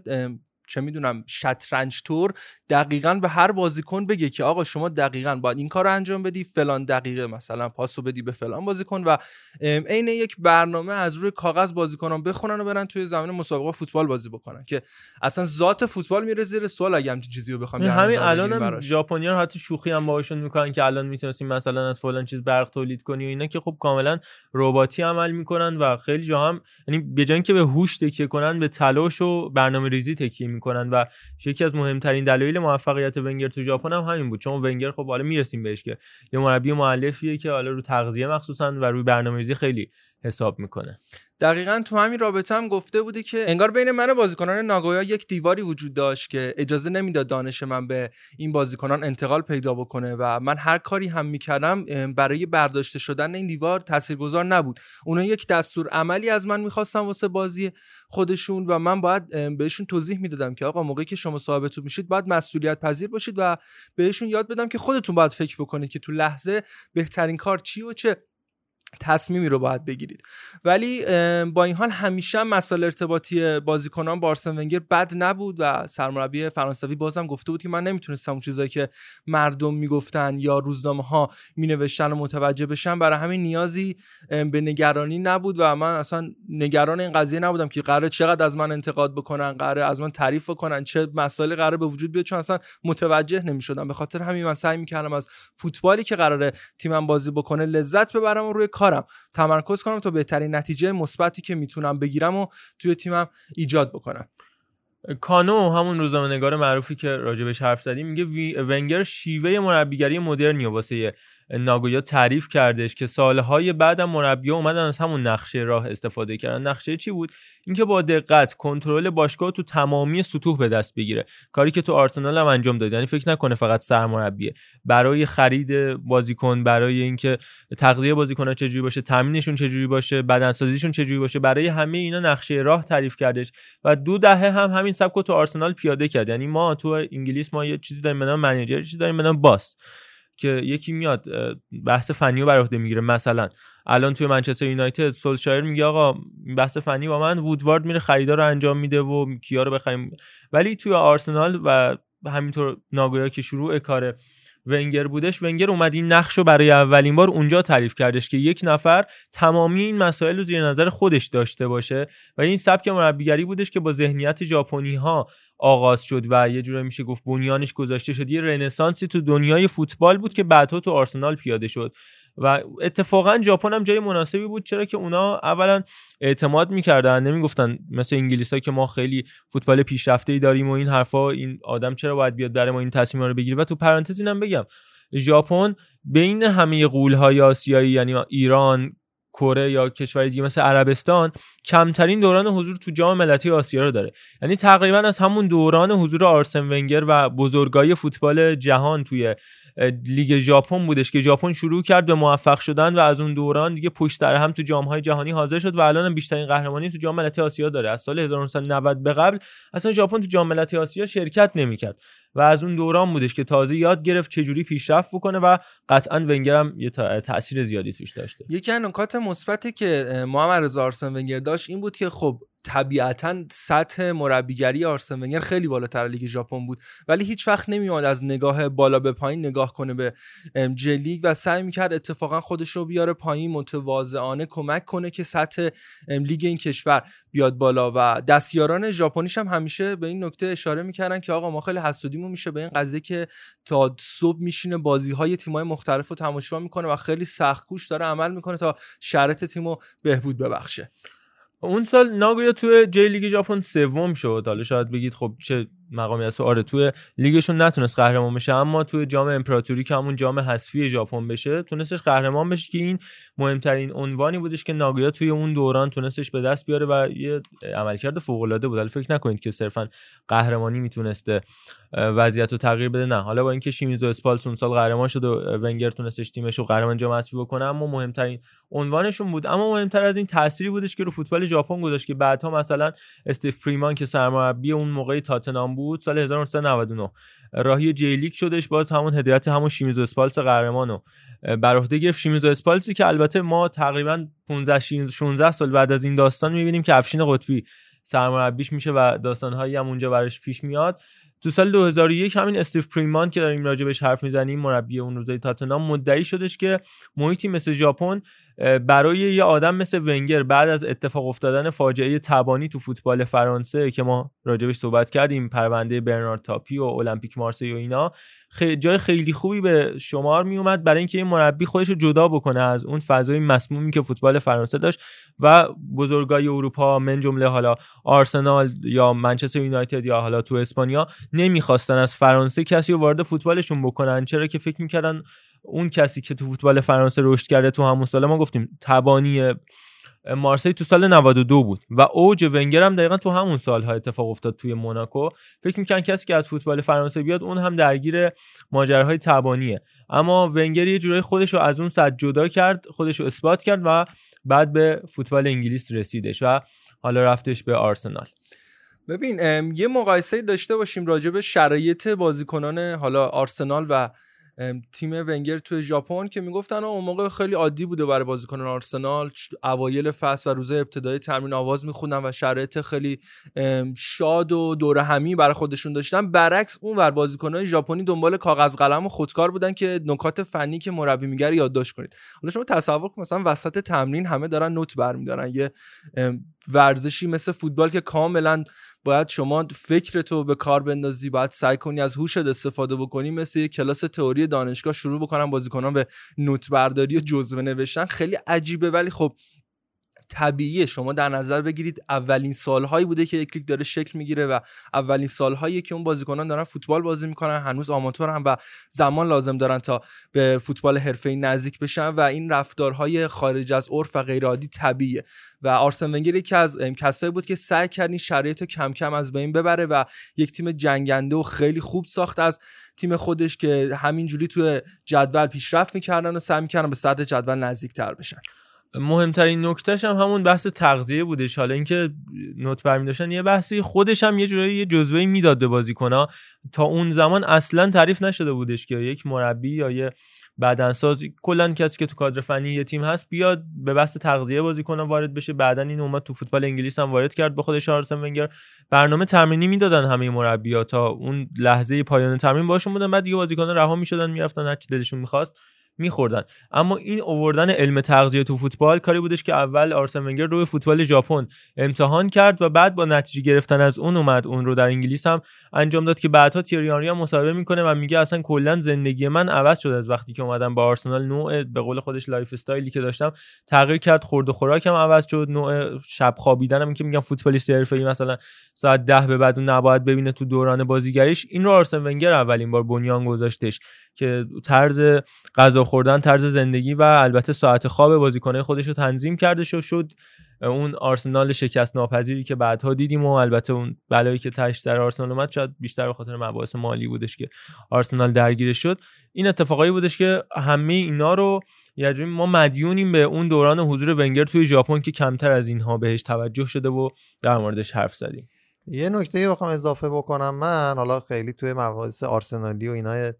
E: چه می‌دونم شطرنج تور دقیقا به هر بازیکن بگه که آقا شما دقیقا باید این کار رو انجام بدی فلان دقیقه مثلا پاسو بدی به فلان بازیکن و عین یک برنامه از روی کاغذ بازیکنان بخونن و برن توی زمین مسابقه فوتبال بازی بکنن که اصلا ذات فوتبال میره زیر سوال اگه همچین چیزی رو بخوام
B: همین الان ژاپنیا حتی شوخی هم باهاشون می‌کنن که الان می‌تونستیم مثلا از فلان چیز برق تولید کنی و اینا که خب کاملا رباتی عمل می‌کنن و خیلی جا هم یعنی به که به هوش تکیه کنن به تلاش و برنامه ریزی تکیه می‌کنن و یکی از مهمترین دلایل موفقیت ونگر تو ژاپن هم همین بود. چون ونگر خب حالا می‌رسیم بهش که یه مربی مؤلفیه که حالا رو تغذیه مخصوصا و روی برنامه‌ریزی خیلی حساب می‌کنه.
E: دقیقا تو همین رابطه هم گفته بوده که انگار بین من و بازیکنان ناگویا یک دیواری وجود داشت که اجازه نمی‌داد دانش من به این بازیکنان انتقال پیدا بکنه و من هر کاری هم می‌کردم برای برداشته شدن این دیوار تاثیرگذار نبود. اونا یک دستور عملی از من می‌خواستن واسه بازی خودشون و من باید بهشون توضیح می‌دادم که آقا موقعی که شما صاحب توپ میشید باید مسئولیت پذیر باشید و بهشون یاد بدم که خودتون باید فکر بکنید که تو لحظه بهترین کار چی و چه تصمیمی رو باید بگیرید. ولی با این حال همیشه مسائل ارتباطی بازیکنان با آرسن ونگر بد نبود و سرمربی فرانسوی بازم گفته بود که من نمی‌تونستم اون چیزایی که مردم می‌گفتن یا روزنامه ها مینوشتن و متوجه بشن برای همین نیازی به نگرانی نبود و من اصلا نگران این قضیه نبودم که قرار چقدر از من انتقاد بکنن قرار از من تعریف کنن چه مسائلی قرار به وجود بیاد چون اصلا متوجه نمی‌شدم. به خاطر همین من سعی می‌کردم از فوتبالی که قراره تیمم بازی بکنه لذت ببرم و روی کارم. تمرکز کنم تا بهترین نتیجه مثبتی که می‌تونم بگیرم و توی تیمم ایجاد بکنم.
B: کانو همون روزنامه نگار معروفی که راجبش حرف زدیم میگه ونگر شیوه مربیگری مدرنی واسه ناگویا تعریف کردش که سالهای بعدم مربی اومدن از همون نقشه راه استفاده کردن. نقشه چی بود؟ اینکه با دقت کنترل باشگاه تو تمامی سطوح به دست بگیره. کاری که تو آرسنال هم انجام داد. یعنی فکر نکنه فقط سرمربیه برای خرید بازیکن برای اینکه تغذیه بازیکن‌ها چجوری باشه تامینشون چجوری باشه بدنسازیشون چجوری باشه برای همه اینا نقشه راه تعریف کردش و دو دهه هم همین سبک تو آرسنال پیاده کرد. یعنی ما تو انگلیس ما یه چیزی داریم به نام منیجر چیزی داریم به نام باس. که یکی میاد بحث فنی رو بر عهده می‌گیره. مثلا الان توی منچستر یونایتد سولشایر میگه آقا بحث فنی با من وودوارد میره خریدار رو انجام میده و کیا رو بخریم. ولی توی آرسنال و همینطور ناگویا که شروع کار ونگر بودش ونگر اومد این نقش رو برای اولین بار اونجا تعریف کردش که یک نفر تمامی این مسائل رو زیر نظر خودش داشته باشه و این سبک مربیگری بودش که با ذهنیت ژاپنی ها آغاز شد و یه جوری میشه گفت بنیانش گذاشته شد. یه رنسانسی تو دنیای فوتبال بود که بعدها تو آرسنال پیاده شد. و اتفاقا ژاپن هم جای مناسبی بود چرا که اونا اولا اعتماد می‌کردن نمی‌گفتن مثل انگلیس ها که ما خیلی فوتبال پیشرفته ای داریم و این حرفا این آدم چرا باید بیاد برای ما این تصمیم رو بگیره؟ و تو پرانتز اینم بگم ژاپن بین همه قول های آسیایی یعنی ایران کره یا کشور دیگه مثل عربستان کمترین دوران حضور تو جام ملتی آسیا رو داره. یعنی تقریبا از همون دوران حضور آرسن ونگر و بزرگای فوتبال جهان توی لیگ ژاپن بودش که ژاپن شروع کرد به موفق شدن و از اون دوران دیگه پشت در هم تو جام جهانی حاضر شد و الان بیشترین قهرمانی تو جام ملتی آسیا داره. از سال 1990 به قبل اصلا ژاپن تو جام ملتی آسیا شرکت نمی‌کرد. و از اون دوران بودش که تازه یاد گرفت چجوری پیشرفت بکنه و قطعا ونگر هم یه تاثیر زیادی توش داشته.
E: یکی از نکات مثبتی که محمد رضا آرسن ونگر داشت این بود که خب طبیعتا سطح مربیگری آرسن ونگر خیلی بالاتر لیگ ژاپن بود ولی هیچ وقت نمیاد از نگاه بالا به پایین نگاه کنه به جلیگ و سعی می‌کرد اتفاقا خودش رو بیاره پایین متواضعانه کمک کنه که سطح لیگ این کشور بیاد بالا. و دستیاران ژاپنیش هم همیشه به این نکته اشاره می‌کردن که آقا ما خیلی حسودیمون میشه به این قضیه که تا صبح میشینه بازی های تیمای مختلف رو تماشا می‌کنه و خیلی سخت کوش داره عمل می‌کنه تا شرط تیمو بهبود ببخشه.
B: اون سال ناگویا توی جی لیگ ژاپن سوم شد. حالا شاید بگید خب چه مقامی هست. آره توی لیگشون نتونست قهرمان بشه اما توی جام امپراتوری که همون جام حذفی ژاپن بشه تونستش قهرمان بشه که این مهمترین عنوانی بودش که ناگویا توی اون دوران تونستش به دست بیاره و یه عملکرد فوق العاده بود فکر نکنید که صرفا قهرمانی می‌تونسته وضعیت رو تغییر بده نه. حالا با اینکه شیمیزو اسپالس اون سال قهرمان شد و ونگر تونستش تیمش رو قهرمان جام حذفی بکنه اما مهمترین عنوانشون بود. اما مهمتر از این تأثیری بودش که رو فوتبال ژاپن گذاشت که بعدها مثلا استیو فریمان که سرمربی اون موقعی تاتنام سال 1999 راهی جیلیک شدش باز همون هدایت همون شیمیزو اسپالس قهرمانو. بر عهده گرفت شیمیزو اسپالسی که البته ما تقریبا 15 16 سال بعد از این داستان می‌بینیم که افشین قطبی سرمربیش میشه و داستانهایی هم اونجا براش پیش میاد. تو سال 2001 همین استیو پریمان که داریم راجع بهش حرف می‌زنیم مربی اون روزای تاتنام مدعی شدش که محیطی مثل ژاپن برای یه آدم مثل ونگر بعد از اتفاق افتادن فاجعه تبانی تو فوتبال فرانسه که ما راجبش صحبت کردیم پرونده برنارد تاپی و المپیک مارسی و اینا جای خیلی خوبی به شمار می اومد برای اینکه این مربی خودش رو جدا بکنه از اون فضای مسمومی که فوتبال فرانسه داشت و بزرگای اروپا من جمله حالا آرسنال یا منچستر یونایتد یا حالا تو اسپانیا نمی‌خواستن از فرانسه کسی رو وارد فوتبالشون بکنن چرا که فکر می‌کردن اون کسی که تو فوتبال فرانسه رشد کرده تو همون سال ما گفتیم تبانی مارسی تو سال 92 بود و اوج ونگر هم دقیقا تو همون سالها اتفاق افتاد توی موناکو. فکر می‌کنن کسی که از فوتبال فرانسه بیاد اون هم درگیر ماجراهای تبانیه. اما ونگر یه جورایی خودش رو از اون صد جدا کرد خودش رو اثبات کرد و بعد به فوتبال انگلیس رسیدش و حالا رفتش به آرسنال.
E: ببین یه مقایسه داشته باشیم راجع به شرایط بازیکنان حالا آرسنال و تیم ونگر توی ژاپن که می‌گفتن اون موقع خیلی عادی بوده برای بازیکنان آرسنال. اوایل فصل و روزه ابتدای تمرین آواز میخوندن و شرایط خیلی شاد و دور همی برای خودشون داشتن. برعکس اون ور بازیکنان ژاپنی دنبال کاغذ قلم و خودکار بودن که نکات فنی که مربی میگه یادداشت کنید. حالا شما تصور کن مثلا وسط تمرین همه دارن نوت برمیدارن. یه ورزشی مثل فوتبال که کاملا باید شما فکرتو به کار بندازی باید سعی کنی از هوشت استفاده بکنی مثل یه کلاس تئوری دانشگاه شروع بکنن بازیکنان به نوت برداری و جزوه نوشتن. خیلی عجیبه ولی خب طبیعیه. شما در نظر بگیرید اولین سالهایی بوده که یک لیگ داره شکل می‌گیره و اولین سالهایی که اون بازیکنان دارن فوتبال بازی می‌کنن هنوز آماتورن و زمان لازم دارن تا به فوتبال حرفه‌ای نزدیک بشن و این رفتارهای خارج از عرف و غیر عادی طبیعیه. و آرسن ونگر یکی از کسایی بود که سعی کرد این شرایط رو کم کم از بین ببره و یک تیم جنگنده و خیلی خوب ساخت از تیم خودش که همینجوری توی جدول پیشرفت می‌کردن و سعی می‌کردن به سطح جدول نزدیکتر بشن.
B: مهمترین نکتهش هم همون بحث تغذیه بودش. حالا اینکه نوت برمی داشتن یه بحثی خودش هم یه جورایی یه جزوهی می‌داد به بازیکن‌ها. تا اون زمان اصلا تعریف نشده بودش که یک مربی یا یه بدنساز کلا کسی که تو کادر فنی یه تیم هست بیاد به بحث تغذیه بازیکن‌ها وارد بشه. بعدا این اومد تو فوتبال انگلیس هم وارد کرد به خودش آرسن ونگر. برنامه تمرینی می‌دادن همه مربی‌ها تا اون لحظه پایان تمرین باشون بودن. بعد دیگه بازیکن‌ها رها می‌شدن می‌رفتن هر چی دلشون می‌خواست. میخوردن. اما این اووردن علم تغذیه تو فوتبال کاری بودش که اول آرسن ونگر روی فوتبال ژاپن امتحان کرد و بعد با نتیجه گرفتن از اون اومد اون رو در انگلیس هم انجام داد که بعدها تیری آنری هم مصاحبه می‌کنه و میگه اصلا کلا زندگی من عوض شد از وقتی که اومدم با آرسنال. نوع به قول خودش lifestyle ی که داشتم تغییر کرد خورد و خوراکم عوض شد. نوع شب خوابیدنم که میگم فوتبالیست حرفه‌ای مثلا ساعت ده به بعد نباید ببینه تو دوران بازیگریش. این رو آرسن ونگر اولین بار بنیان گذاشتش. که طرز غذا خوردن طرز زندگی و البته ساعت خواب بازیکنه خودش رو تنظیم کرده شد شد. اون آرسنال شکست ناپذیری که بعدها دیدیم و البته اون بلایی که تاش سر آرسنال اومد شاید بیشتر به خاطر مباحث مالی بودش که آرسنال درگیر شد. این اتفاقایی بودش که همه اینا رو یعنی ما مدیونیم به اون دوران حضور ونگر توی ژاپن که کمتر از اینها بهش توجه شده و در موردش حرف زدیم.
C: یه نکته بخوام اضافه بکنم من حالا خیلی توی مباحث آرسنالی و اینا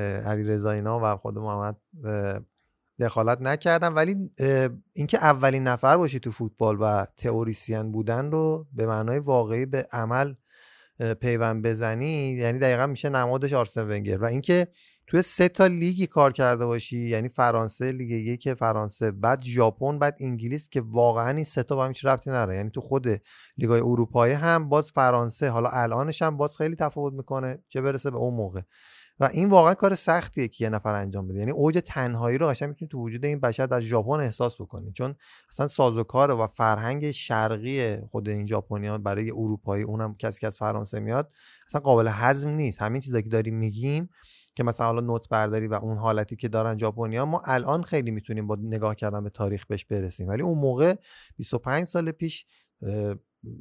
C: علی رضا اینا و خود محمد دخالت نکردم ولی اینکه اولین نفر باشی تو فوتبال و تئوریسین بودن رو به معنای واقعی به عمل پیوند بزنی یعنی دقیقا میشه نمادش آرسن ونگر. و اینکه توی سه تا لیگی کار کرده باشی یعنی فرانسه لیگ یک فرانسه بعد ژاپن بعد انگلیس که واقعا این سه تا با هم ربطی نداره. یعنی تو خود لیگای اروپایی هم باز فرانسه حالا الانش هم باز خیلی تفاوت می‌کنه چه برسه به اون موقع. و این واقعا کار سختیه که یه نفر انجام بده. یعنی اوج تنهایی رو قشنگ می‌تونی تو وجود این بشر در ژاپن احساس بکنی. چون اصلا سازوکار و فرهنگ شرقی خود این ژاپنی‌ها برای اروپایی اونم کسی که از فرانسه میاد اصلا قابل هضم نیست. همین چیزایی که داریم میگیم که مثلا حالا نوت برداری و اون حالتی که دارن ژاپنیا ما الان خیلی می‌تونیم با نگاه کردن به تاریخ بهش برسیم. ولی اون موقع 25 سال پیش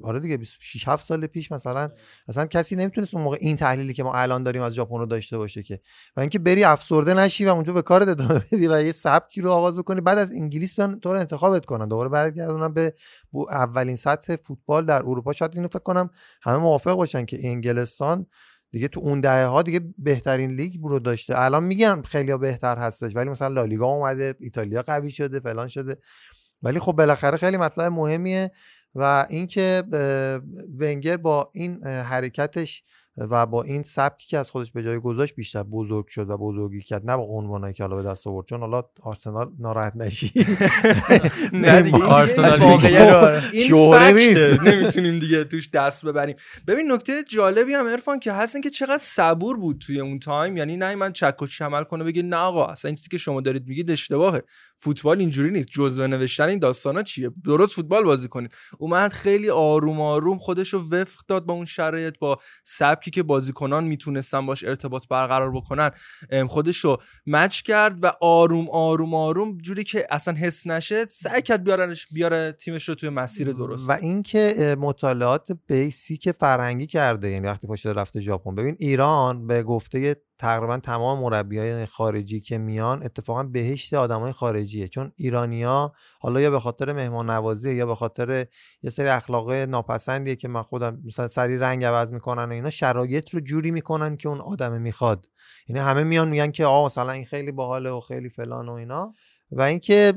C: آره دیگه 26 7 سال پیش مثلا اصلا کسی نمی‌تونست اون موقع این تحلیلی که ما الان داریم از ژاپن رو داشته باشه که. و اینکه بری افسرده نشی و اونجا به کارت ادامه بدی و یه سبکی رو آغاز بکنی بعد از انگلیس بیان تو رو انتخابت کنن. دوباره برگردونن به اولین سطح فوتبال در اروپا. شاید اینو فکر کنم همه موافق باشن که انگلستان دیگه تو اون دهه ها دیگه بهترین لیگ رو داشته. الان میگن خیلی بهتر هستش ولی مثلا لالیگا اومده ایتالیا قوی شده فلان شده. ولی خب بالاخره خیلی مطلب مهمیه. و اینکه ونگر با این حرکتش و با این سبکی که از خودش به جای گذاشت بیشتر بزرگ شد و بزرگی کرد. نه با عنوانایی که حالا به دست آورد چون حالا آرسنال ناراحت نشی.
E: نه
B: آرسنال
C: شهره. نیست.
E: نمی‌تونیم دیگه توش دست ببریم. ببین نکته جالبی هم عرفان که هست که چقدر صبور بود توی اون تایم. یعنی نه من چک و چمل کنه بگه نه آقا اصلا این چیزی که شما دارید میگید اشتباهه. فوتبال اینجوری نیست. جزوه نوشتن این داستانا چیه؟ درست فوتبال بازی کنید. اومد خیلی آروم آروم خودش رو وفق داد با اون شرایط با سبکی که بازیکنان می‌تونستن باش ارتباط برقرار بکنن ام، خودش رو مچ کرد و آروم آروم آروم جوری که اصلا حس نشه سعی کرد بیارنش بیاره تیمش رو توی مسیر درست.
C: و اینکه مطالعات بیسیک فرهنگی کرده یعنی وقتی پاشده رفته ژاپن. ببین ایران به گفته تقریبا تمام مربیای خارجی که میان اتفاقا بهشت آدمای خارجیه. چون ایرانیا حالا یا به خاطر مهمان نوازی یا به خاطر یه سری اخلاق ناپسندیه که من خودم مثلا سری رنگ عوض می‌کنن و اینا شرایط رو جوری می‌کنن که اون آدم می‌خواد. یعنی همه میان میگن که آقا مثلا این خیلی باحاله و خیلی فلان و اینا. و اینکه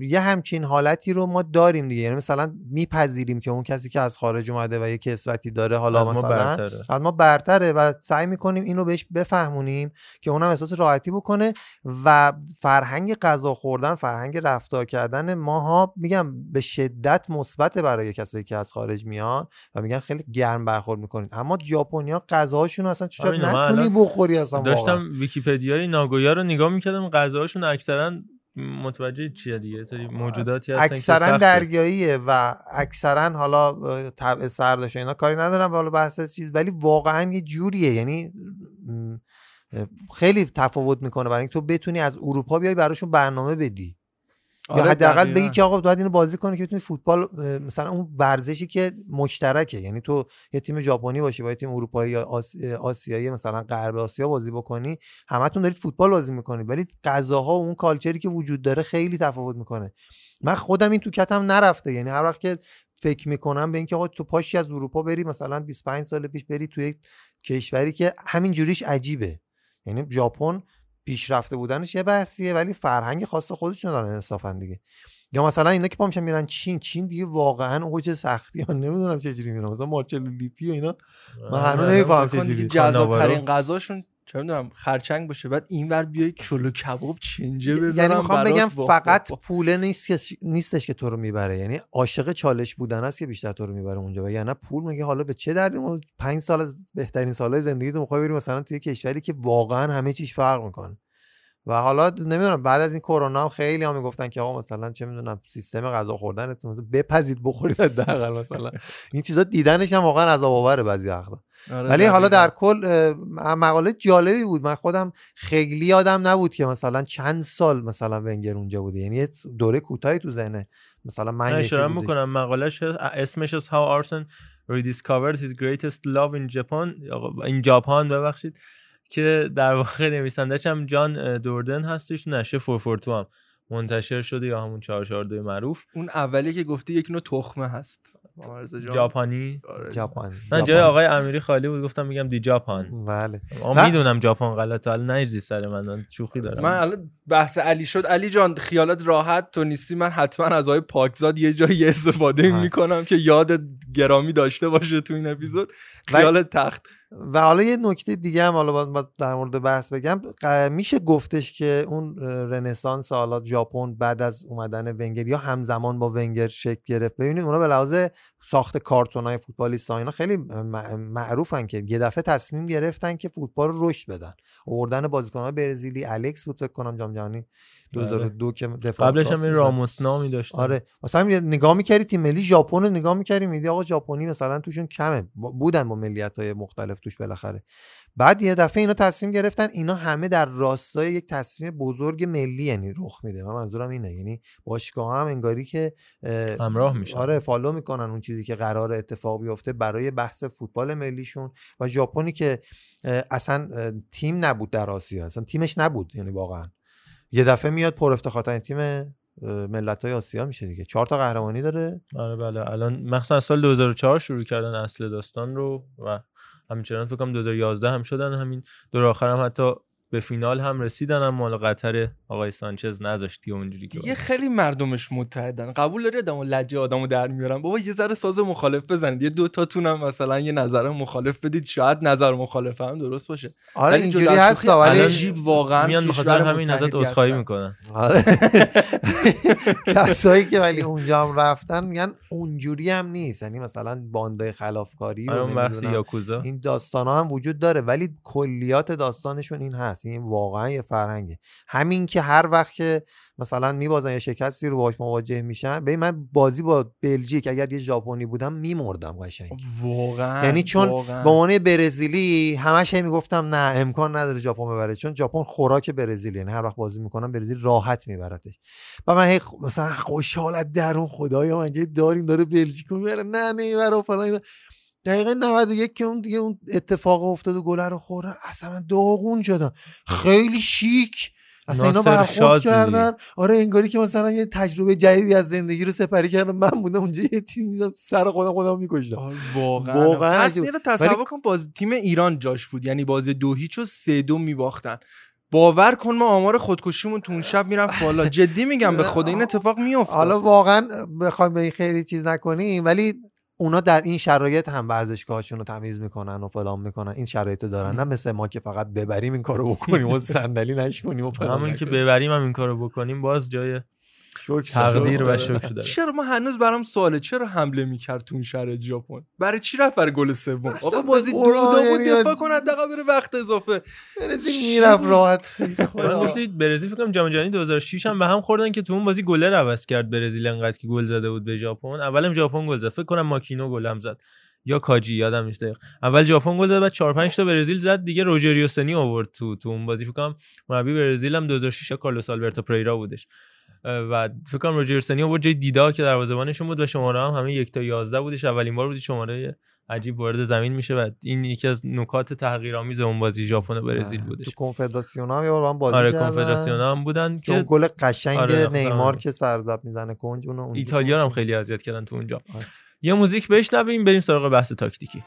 C: یه همچین حالتی رو ما داریم دیگه یعنی مثلا میپذیریم که اون کسی که از خارج اومده و یه کسوتی داره حالا
B: از ما
C: مثلا
B: برتره.
C: از ما برتره و سعی می‌کنیم اینو بهش بفهمونیم که اونم احساس راحتی بکنه و فرهنگ غذا خوردن فرهنگ رفتار کردن ماها میگم به شدت مثبت برای کسایی که از خارج میان و میگن خیلی گرم برخورد می‌کنید اما ژاپنیا غذاهاشون اصلا
B: من
C: نتونی بخوری اصلا
B: داشتم. ویکیپدیای ناگویا رو نگاه می‌کردم غذاهاشون اکثرا متوجه چیه دیگه؟ موجوداتی هستن
C: اکثرا. دریاییه و اکثرا حالا طبع سردش و اینا. کاری ندارم حالا بحث چیز ولی واقعا یه جوریه. یعنی خیلی تفاوت می‌کنه برای اینکه تو بتونی از اروپا بیای براشون برنامه بدی. یا
E: آره،
C: حداقل
E: دقیقاً.
C: بگی که آقا باید اینو بازی کنی که بتونی فوتبال مثلا اون ورزشی که مشترکه. یعنی تو یه تیم ژاپنی باشی با یه تیم اروپایی یا آس- آسیایی مثلا غرب آسیا بازی بکنی همتون دارید فوتبال بازی می‌کنید. ولی غذاها و اون کالچری که وجود داره خیلی تفاوت می‌کنه. من خودم این تو کتم نرفته. یعنی هر وقت که فکر می‌کنم به اینکه آقا تو پاشی از اروپا بری مثلا 25 سال پیش بری توی یک کشوری که همین جوریش عجیبه. یعنی ژاپن پیشرفته بودنش یه بحثیه ولی فرهنگ خاص خودشون دارن انصافا دیگه. یا مثلا اینا که پا میشن میرن چین چین دیگه واقعا اوج سختی من نمی‌دونم چه جوری میرن مثلا مارچلو لیپی و اینا من هنوز
B: آره،
C: نمی‌فهمم
E: فکر کن
C: چه جوری
E: جذاب ترین. غذاشون چه می‌دونم خرچنگ باشه. بعد اینور بیای چلو کباب چنجه
C: یعنی
E: بزنم
C: می‌خوام
E: برات.
C: بگم فقط. پوله نیست که نیستش که تو رو می‌بره. یعنی عاشق چالش بودن است که بیشتر تو رو می‌بره اونجا. و یعنی پول میگه حالا به چه دردی؟ ما پنج سال از بهترین سالهای زندگی تو می‌خوای بری مثلا توی کشوری که واقعا همه چیز فرق می‌کنه. و حالا نمی‌دونم بعد از این کرونا هم خیلی ها می‌گفتن که آقا مثلا چه می‌دونم سیستم غذا خوردنتون مثلا بپزید بخورید حداقل مثلا. این چیزا دیدنش هم واقعا عذاب آوره بعضی وقتا.
E: آره،
C: ولی حالا. در کل مقاله جالبی بود. من خودم خیلی یادم نبود که مثلا چند سال مثلا ونگر اونجا بوده. یعنی یه دوره کوتاهی تو ذهنه مثلا من
B: اشاره. می‌کنم. مقالش اسمش از How Arsenal rediscovered his greatest love in Japan. این ژاپن ببخشید. که در واقع نویسندش هم جان دوردن هستش نشه 442 هم. منتشر شده یا همون 442 معروف.
E: اون اولی که گفتی یک نوع تخمه هست.
B: ژاپنی.
C: ژاپن
B: من جای آقای امیری خالی بود گفتم میگم دی ژاپن
C: بله. نه.
B: می‌دونم ژاپن غلطه. حالا نریزی سر من من شوخی دارم.
E: من الان بحث علی شد. علی جان خیالت راحت تو نیستی من حتما از آقای پاکزاد یه جایی استفاده. می‌کنم که یاد گرامی داشته باشه تو این اپیزود. خیالت تخت.
C: و حالا یه نکته دیگه هم حالا باز- در مورد بحث بگم میشه گفتش که اون رنسانس حالا ژاپن بعد از اومدن ونگر یا همزمان با ونگر شکل گرفت. ببینید اونا به لحاظ ساخت کارتون های فوتبالیست اینا خیلی معروفن که یه دفعه تصمیم گرفتن که فوتبال رو رشد بدن. آوردن بازیکن های برزیلی الکس بود فکر کنم جام جهانی 2002 که دفاع
B: قبلش هم. راموس نامی داشت
C: آره. مثلا نگاه می‌کردی تیم ملی ژاپن رو نگاه می‌کردی میدی آقا ژاپنی مثلا توشون کمه. بودن با ملیت های مختلف توش بالاخره. بعد یه دفعه اینا تصمیم گرفتن اینا همه در راستای یک تصمیم بزرگ ملی یعنی رخ میده. من منظورم اینه. یعنی باشگاه هم انگاری که اه،
B: همراه میشن.
C: آره فالو می‌کنن اون چیزی که قرار اتفاق بیفته برای بحث فوتبال ملیشون. و ژاپنی که اصلا تیم نبود در آسیا. اصلا تیمش نبود. یعنی واقعا. یه دفعه میاد پر افتخارترین تیم ملت های آسیا میشه دیگه. چهار تا قهرمانی داره.
B: آره بله. الان مخصوصا از سال 2004 شروع کردن اصل داستان رو و همچنان فکر کنم 2011 هم شدن همین دور آخر هم حتی به فینال هم رسیدن اما مال قطر آقای سانچز نذاشت دیگه اونجوری که
E: دیگه خیلی مردمش متحدن. قبول داری آدمو لجه آدمو در میارن؟ بابا یه ذره ساز مخالف بزنید. یه دو تاتون هم مثلا یه نظر مخالف بدید. شاید نظر مخالف هم درست باشه.
C: آره اینجوری هست ولی
E: واقعا
B: میان به خاطر
E: کشور
B: همین ازت
E: متحدی
B: عذرخواهی. می‌کنن.
C: آره. کسایی که ولی اونجا هم رفتن میگن اونجوری هم نیست. یعنی مثلا باندای خلافکاری و
B: آره یاکوزا.
C: این داستان ها هم وجود داره ولی کلیات داستانشون این هست. این واقعا یه فرهنگه همین که هر وقت که مثلا میبازن یا شکستی رو باش مواجه میشن ببین من بازی با بلژیک اگر یه ژاپنی بودم میمردم قشنگ
E: واقعا
C: یعنی چون
E: واقعاً.
C: به عنوان برزیلی همش هی می‌گفتم نه امکان نداره ژاپن ببره چون ژاپن خوراک برزیل یعنی هر وقت بازی می‌کنم برزیل راحت میبرتش و من هی خ- مثلا خوشحالت درون خدایا مگه داریم داره بلژیکو می‌بره نه نمی‌بره و فلان. دقیقه 91 که اون دیگه اون اتفاق افتاد و گله رو خوردن اصلا من داغون شدم. خیلی شیک. اصلا اینا برخورد. کردن. آره انگاری که مثلا یه تجربه جدیدی از زندگی رو سپری کردم. من بودم اونجا یه چیز میزم سر خودم خودم میکشتم.
E: واقعا.
C: واقعاً.
E: رو تصور
C: ولی-
E: کن باز تیم ایران جاش بود. یعنی بازی دو هیچ و سه دو میباختن. باور کن ما آمار خودکشیمون تو اون شب می‌رفت بالا. جدی میگم به خدا این اتفاق میفته
C: حالا واقعا بخوایم به این خیلی چیز نکنیم ولی اونا در این شرایط هم ورزشگاهشون رو تمیز می‌کنن و فلان می‌کنن. این شرایط رو دارن. نه مثل ما که فقط ببریم این کارو بکنیم و صندلی نشونیم و
B: همون که. ببریم هم این کارو بکنیم باز جای
C: شکر
B: تقدیر و
C: شکر.
B: شکر داره
E: چرا ما هنوز برام سواله؟ چرا حمله می‌کرد تو اون شرایط ژاپن؟ برای چی رفت برای گل سوم؟ آقا بازی دو دو بود
C: یعنی
E: دفاع کن حداقل بره وقت اضافه.
C: برزیل می‌رفت راحت.
B: من گفتید برزیل فکر کنم جام جهانی 2006 هم به هم خوردن که تو اون بازی گلر عوض کرد برزیل انقدر که گل زده بود به ژاپن. اولم ژاپن گل زد. فکر کنم ماکینو گل هم زد. یا کاجی یادم نیست اول ژاپن گل زد بعد 4 5 تا برزیل زد. دیگه روجریو سنی آورد تو تو اون بازی. فکر کنم مربی برزیل هم 2006 کارلوس آلبرتو پریرا بودش. و فکر کنم روجر سنی آورد جای دیدا که دروازه‌بانشون بود و شماره هم همه یک تا 11 بودش اولین بار بودی شماره عجیب وارد زمین میشه و این یکی از نکات تحقیرآمیز اون بازی ژاپن و برزیل بودش
C: تو کنفدراسیون هم یه بار با هم بازی
B: آره. کنفدراسیون هم بودن
C: که اون گل قشنگ
B: آره،
C: نیمار
B: آره.
C: که سرزب می‌زنه کنج اونجا
B: ایتالیا هم خیلی اذیت کردن تو اونجا
C: آره.
B: یه موزیک بشنویم بریم سراغ بحث تاکتیکی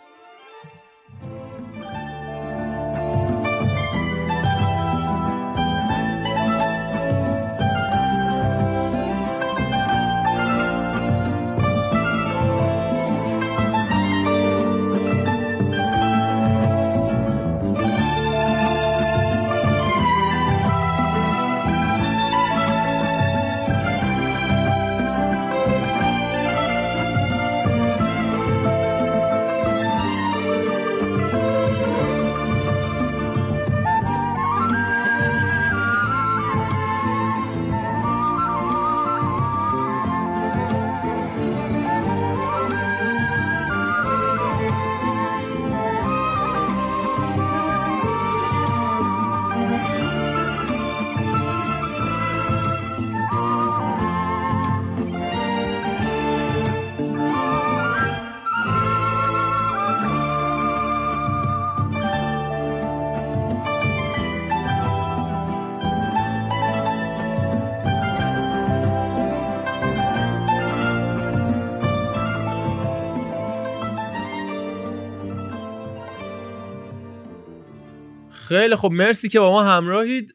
B: خیلی خب مرسی که با ما همراهید.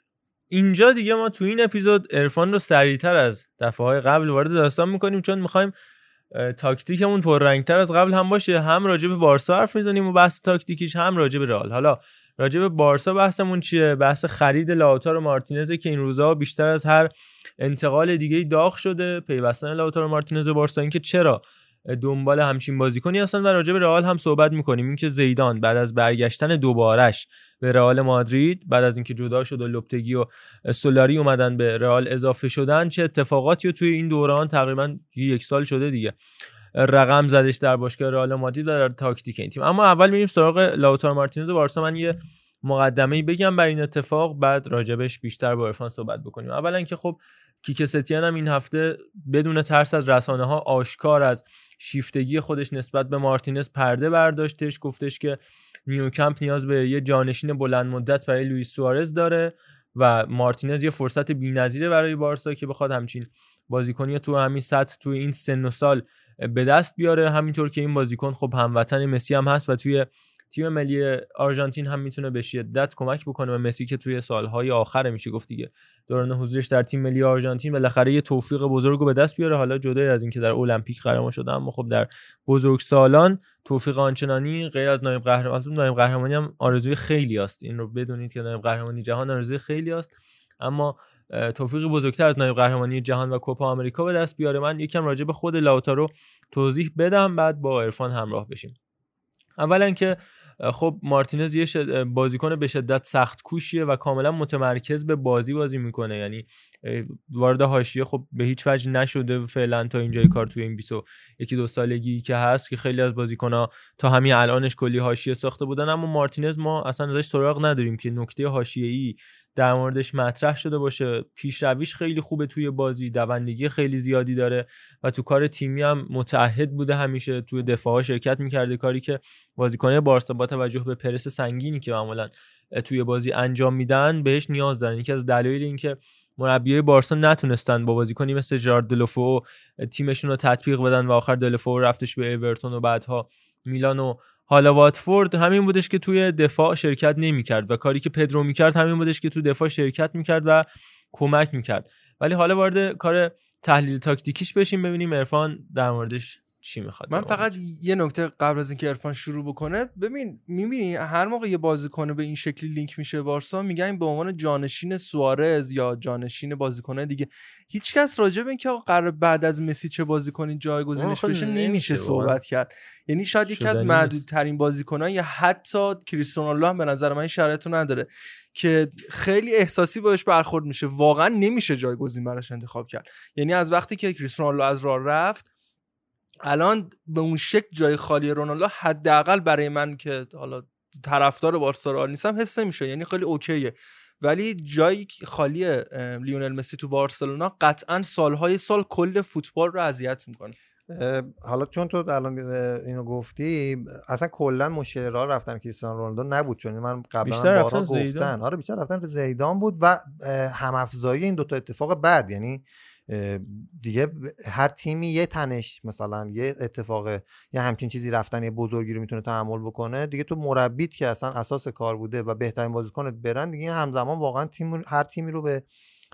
B: اینجا دیگه ما تو این اپیزود عرفان رو سریعتر از دفعه های قبل وارد داستان می‌کنیم چون می‌خوایم تاکتیکمون پررنگتر از قبل هم باشه. هم راجع به بارسا حرف می‌زنیم و بحث تاکتیکیش هم راجع به رئال. حالا راجع به بارسا بحثمون چیه؟ بحث خرید لاوتارو مارتینز که این روزها بیشتر از هر انتقال دیگه داغ شده. پیوستن لاوتارو مارتینز به بارسا اینکه چرا دنبال همچین بازیکنی هستن و راجع به رئال هم صحبت می‌کنیم. اینکه زیدان بعد از برگشتن دوبارش به رئال مادرید بعد از اینکه جدا شد و لوپتگی و سولاری اومدن به رئال اضافه شدن چه اتفاقاتی رو توی این دوران تقریبا یک سال شده دیگه رقم زدش در باشگاه رئال مادرید و در تاکتیک این تیم. اما اول میریم سراغ لاوتارو مارتینز بارسا. من یه مقدمه بگم بر این اتفاق بعد راجبش بیشتر با عرفان صحبت بکنیم. اولا که خب کیک ستیان هم این هفته بدون ترس از رسانه ها آشکار از شیفتگی خودش نسبت به مارتینز پرده برداشتش گفتش که نیوکمپ نیاز به یه جانشین بلند مدت برای لوئیس سوارز داره و مارتینز یه فرصت بی‌نظیره برای بارسا که بخواد همچین بازیکنی تو همین سطح تو این سن و سال به دست بیاره. همینطور که این بازیکن خب هموطن مسی هم هست و توی تیم ملی آرژانتین هم می‌تونه به شدت کمک بکنه به مسی که توی سالهای آخر میشه گفت دیگه دوران حضورش در تیم ملی آرژانتین بالاخره یه توفیق بزرگ رو به دست بیاره. حالا جدای از اینکه در المپیک قهرمان شده اما خب در بزرگ سالان توفیق آنچنانی غیر از نایب قهرمانی نایب قهرمانی هم آرزوی خیلی است. این رو بدونید که نایب قهرمانی جهان آرزوی خیلی است. اما توفیق بزرگتر از نایب قهرمانی جهان و کوپا آمریکا به دست بیاره. من یکم راجع به خود لاوتارو توضیح بدم بعد با عرفان همراه بشیم. اولا که خب مارتینز یه شد... بازیکن به شدت سخت کوشیه و کاملا متمرکز به بازی بازی می‌کنه. یعنی وارد حاشیه خب به هیچ وجه نشده فعلا تا اینجای کار توی این 20 یکی دو سالگی که هست که خیلی از بازیکن‌ها تا همین الانش کلی حاشیه ساخته بودن. اما مارتینز ما اصلا ازش سراغ نداریم که نکته حاشیه‌ای در موردش مطرح شده باشه. پیشرویش خیلی خوبه توی بازی دوندگی خیلی زیادی داره و تو کار تیمی هم متعهد بوده همیشه. توی دفاعها شرکت می‌کرده. کاری که بازیکنان بارسا با توجه به پرس سنگینی که معمولا توی بازی انجام میدن بهش نیاز دارن. یکی از دلایل اینکه مربیای بارسا نتونستن با بازیکنی مثل جارد دلوفو تیمشون رو تطبیق بدن و آخر دلوفو رفتش به اورتون و بعدها میلان و حالا واتفورد همین بودش که توی دفاع شرکت نمی‌کرد و کاری که پدرو می‌کرد همین بودش که توی دفاع شرکت می‌کرد و کمک می‌کرد. ولی حالا وارد کار تحلیل تاکتیکیش بشیم ببینیم عرفان در موردش چی می‌خواد
E: من فقط یه نکته قبل از اینکه عرفان شروع بکنه ببین می‌بینی هر موقع یه بازیکن به این شکلی لینک میشه بارسا میگن به عنوان جانشین سوارز یا جانشین بازیکنه دیگه. هیچکس راجع به اینکه قرار بعد از مسی چه بازیکنی جایگزینش بشه
B: نمیشه.
E: صحبت کرد. یعنی شاید یکی از معدودترین بازیکنان یا حتی کریستیانو رونالدو هم به نظر من این نداره که خیلی احساسی باش برخورد میشه. واقعا نمیشه جایگزین براش انتخاب کرد. یعنی از وقتی که کریستیانو رونالدو از راه رفت الان به اون شکل جای خالی رونالدو حداقل برای من که حالا طرفدار بارسا رو نیستم حس نمیشه. یعنی خیلی اوکیه. ولی جایی که خالی لیونل مسی تو بارسلونا قطعا سالهای سال کل فوتبال رو اذیت می‌کنه.
C: حالا چون تو الان اینو گفتی اصلا کلا مشکل راه رفتن کریستیانو رونالدو نبود چون من قبلا بارها
B: رفتن زیدان.
C: گفتن. آره بیشتر رفتن به زیدان بود و همافزایی این دوتا اتفاق بعد یعنی دیگه هر تیمی یه تنش مثلا یه اتفاق یه همچین چیزی رفتن یه بزرگی رو می‌تونه تحمل بکنه دیگه تو مربیت که اصلا اساس کار بوده و بهترین بازیکنت برن دیگه همزمان واقعا تیم هر تیمی رو به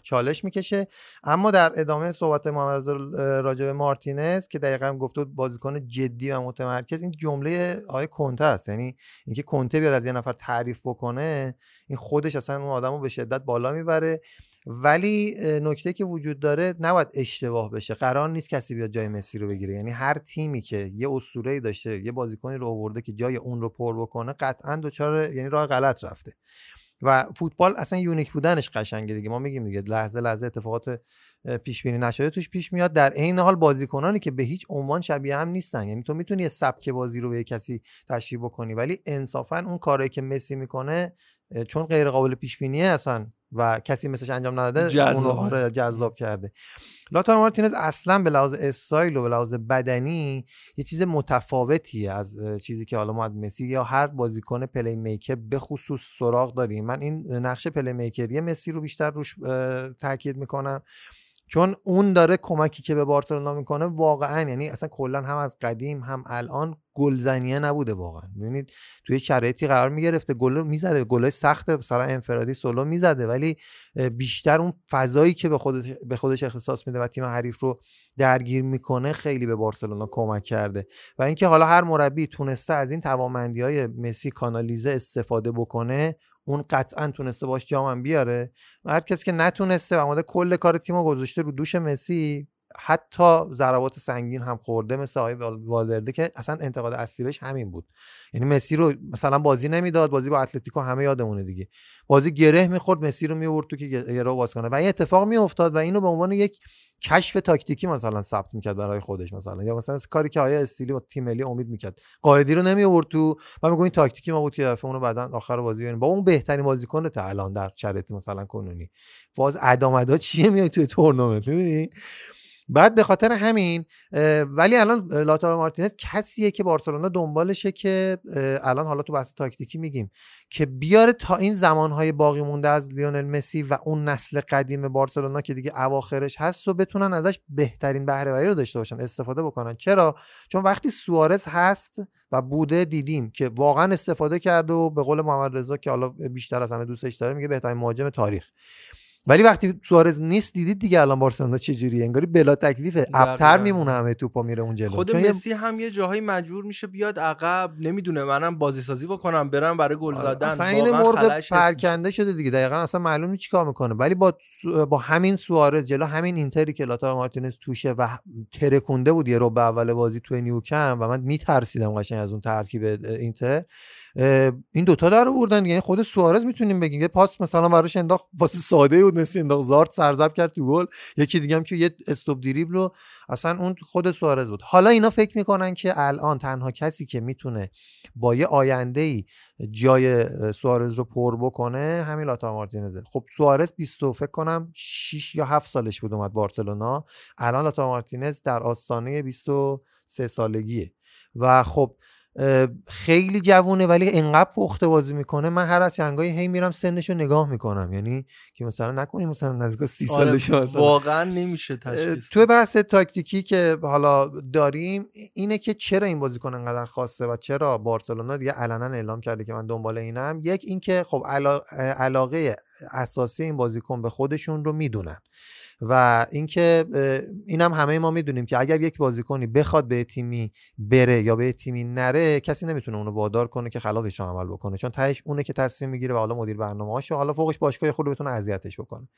C: چالش می‌کشه. اما در ادامه صحبت محمد رضا به مارتینز که دقیقا گفته بازیکن جدی و متمرکز این جمله آقای کنته است. یعنی اینکه کنته بیاد از یه نفر تعریف بکنه این خودش اصلا اون آدم به شدت بالا می‌بره. ولی نکته که وجود داره نباید اشتباه بشه. قرار نیست کسی بیاد جای مسی رو بگیره. یعنی هر تیمی که یه اسطوره‌ای داشته یه بازیکنی رو آورده که جای اون رو پر بکنه قطعا دچار یعنی راه غلط رفته. و فوتبال اصلا unique بودنش قشنگه دیگه. ما میگیم دیگه لحظه لحظه اتفاقات پیش بینی نشده توش پیش میاد. در عین حال بازیکنانی که به هیچ عنوان شبیه هم نیستن. یعنی تو می‌تونی یه سبک بازی رو به کسی تشریح بکنی ولی انصافا اون کاری که مسی می‌کنه چون غیر قابل پیش بینیه اصلا و کسی مثلش انجام نداده اون رو. آره جذاب کرده. لاتارو مارتینز اصلا به لحاظ استایل و به لحاظ بدنی یه چیز متفاوتیه از چیزی که حالا ما از مسی یا هر بازیکن playmaker به خصوص سراغ داریم. من این نقش playmaker ی مسی رو بیشتر روش تاکید می‌کنم. چون اون داره کمکی که به بارسلونا می‌کنه واقعا یعنی اصلا کلا هم از قدیم هم الان گلزنیه نبوده واقعا. ببینید توی شرایطی قرار می‌گرفته گل می‌زده گلای سخت مثلا انفرادی سولو می‌زده ولی بیشتر اون فضایی که به خودش به خودش اختصاص میده و تیم حریف رو درگیر می‌کنه خیلی به بارسلونا کمک کرده. و اینکه حالا هر مربی تونسته از این توانمندی های مسی کانالیزه استفاده بکنه اون قطعا تونسته باش جامم بیاره. و هر کسی که نتونسته و اومده کل کار تیم رو گذاشته رو دوش مسی حتی ضربات سنگین هم خورده مثل آقای وال- والورده که اصلا انتقاد اصلی بهش همین بود. یعنی مسی رو مثلا بازی نمی‌داد بازی با اتلتیکو همه یادمونه دیگه. بازی گره می‌خورد مسی رو میورد تو که گره باز کنه. و این اتفاق میافتاد و اینو به عنوان یک کشف تاکتیکی مثلا ثبت می‌کرد برای خودش مثلا. یا مثلا کاری که آیا استیلی با تیم ملی امید می‌کرد. قائدی رو نمی آورد تو. و میگه این تاکتیکی ما بود که دفعه اونو بعدا آخر بازی ببینیم. با اون بهترین بازیکن تا الان در شرایط مثلا کنونی. فاز ادامدا چیه میای توی تورنمنت؟ می‌دونی؟ بعد به خاطر همین ولی الان لاتارو مارتینز کسیه که بارسلونا دنبالشه که الان حالا تو بحث تاکتیکی میگیم که بیاره تا این زمانهای باقی مونده از لیونل مسی و اون نسل قدیم بارسلونا که دیگه اواخرش هست و بتونن ازش بهترین بهره وری رو داشته باشن استفاده بکنن. چرا؟ چون وقتی سوارز هست و بوده دیدیم که واقعا استفاده کرد و به قول محمد رضا که حالا بیشتر از همه دوستش داره میگه بهترین مهاجم تاریخ. ولی وقتی سوارز نیست دیدید دیگه الان بارسلونا چجوریه انگاری بلا تکلیفه. ابتر. میمونه همه توپا میره اون جلو.
E: خود مسی هم یه جاهایی مجبور میشه بیاد عقب نمی‌دونه منم بازی سازی بکنم برم برای گل زدن.
C: اصلا این مرغ. پرکنده شده دیگه. دقیقا اصلا معلوم نیست چیکار می‌کنه. ولی با با همین سوارز جلو همین اینتری که لاتارو مارتینز توشه و ترکونده بود یه رو به اول بازی توی نیوکم و من میترسیدم قشنگ از اون ترکیب اینتر. این دوتا در آوردن یعنی خود سوارز می‌تونیم بگیم. یه پاس مثلا براش انداخت پاس ساده بود. مسی انداخت زارت سرزب کرد تو گل. یکی دیگه هم که یه استوب دریبل رو اصلا اون خود سوارز بود. حالا اینا فکر می‌کنن که الان تنها کسی که می‌تونه با یه آینده ای جای سوارز رو پر بکنه همین لاتا مارتینزه. خب سوارز 20 و فکر کنم 6 یا 7 سالش بود اومد بارسلونا. الان لاتا مارتینز در آستانه 23 سالگیه. و خب خیلی جوونه ولی انقدر پخته بازی می‌کنه. من هر از چنگایی هی میرم سنش رو نگاه می‌کنم. یعنی که مثلا نکنیم مثلا نزدیک 30
E: آره،
C: سالش مثلا.
E: واقعا نمیشه تشخیص
C: توی بحث تاکتیکی که حالا داریم اینه که چرا این بازیکن انقدر خاصه و چرا بارسلونا دیگه علنا اعلام کرده که من دنبال اینم؟ یک اینکه خب علا- علاقه اساسی این بازیکن به خودشون رو می‌دونن. و اینکه اینم همه ما می‌دونیم که اگر یک بازیکنی بخواد به تیمی بره یا به تیمی نره کسی نمی‌تونه اونو وادار کنه که خلافش عمل بکنه. چون تهش اونه که تصمیم می‌گیره و حالا مدیر برنامه‌هاش و حالا فوقش باشگاه خود بتونه اذیتش بکنه.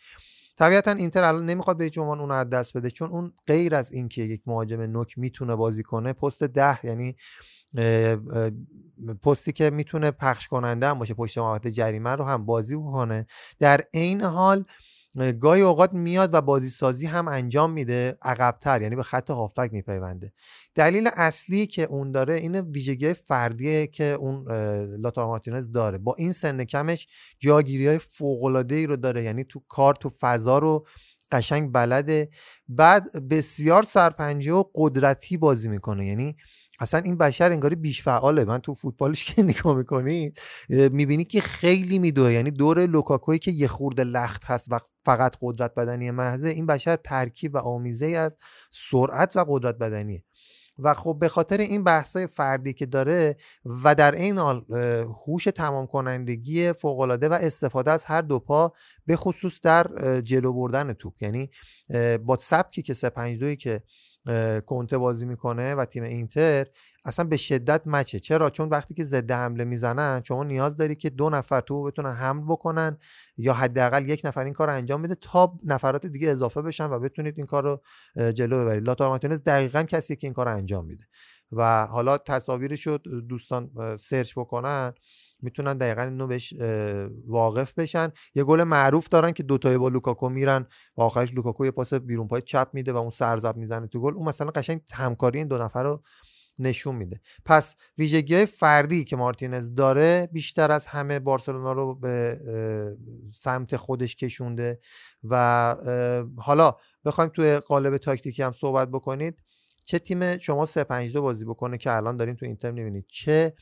C: طبیعتا اینتر الان نمی‌خواد به هیچ عنوان اون از دست بده چون اون غیر از اینکه یک مهاجم نوک می‌تونه بازی کنه پست ده یعنی پستی که می‌تونه پخش کننده هم باشه پشت محوطه جریمه رو هم بازی کنه در عین حال گاهی اوقات میاد و بازی سازی هم انجام میده عقبتر یعنی به خط هافک میپیونده. دلیل اصلی که اون داره این ویژگی فردیه که اون لاتار مارتینز داره. با این سن کمش جاگیری های فوق ای رو داره یعنی تو کار تو فضا رو قشنگ بلده. بعد بسیار سرپنجه و قدرتی بازی می‌کنه. یعنی اصلا این بشر انگاری بیش فعاله من تو فوتبالش که نگاه می‌کنی می‌بینی که خیلی میدوه. یعنی دور لوکاکوی که یه خورده لخت هست و فقط قدرت بدنی محضه این بشر ترکیب و آمیزه از سرعت و قدرت بدنیه. و خب به خاطر این بحثای فردی که داره و در این حال هوش تمام کنندگی فوق العاده و استفاده از هر دو پا به خصوص در جلو بردن توپ. یعنی با سبکی که 352 که کنته بازی می‌کنه و تیم اینتر اصلا به شدت مچه. چرا؟ چون وقتی که ضد حمله می‌زنن شما نیاز داری که دو نفر تو بتونن حمل بکنن یا حداقل یک نفر این کار رو انجام بده تا نفرات دیگه اضافه بشن و بتونید این کار رو جلو ببرید. لاتار مارتینز دقیقا کسی که این کار رو انجام میده. و حالا تصاویرش رو دوستان سرچ بکنن. می‌تونن دقیقا اینو بهش واقف بشن. یه گل معروف دارن که دوتای با لوکاکو میرن و آخرش لوکاکو یه پاس بیرون پای چپ میده و اون سر ضرب می‌زنه تو گل. اون مثلا قشنگ همکاری این دو نفر رو نشون میده. پس ویژگی های فردی که مارتینز داره بیشتر از همه بارسلونا رو به سمت خودش کشونده و حالا بخوایم توی قالب تاکتیکی هم صحبت بکنید. چه تیم شما 3 5 2 بازی بکنه که الان داریم تو اینتر می‌بینید؟ چه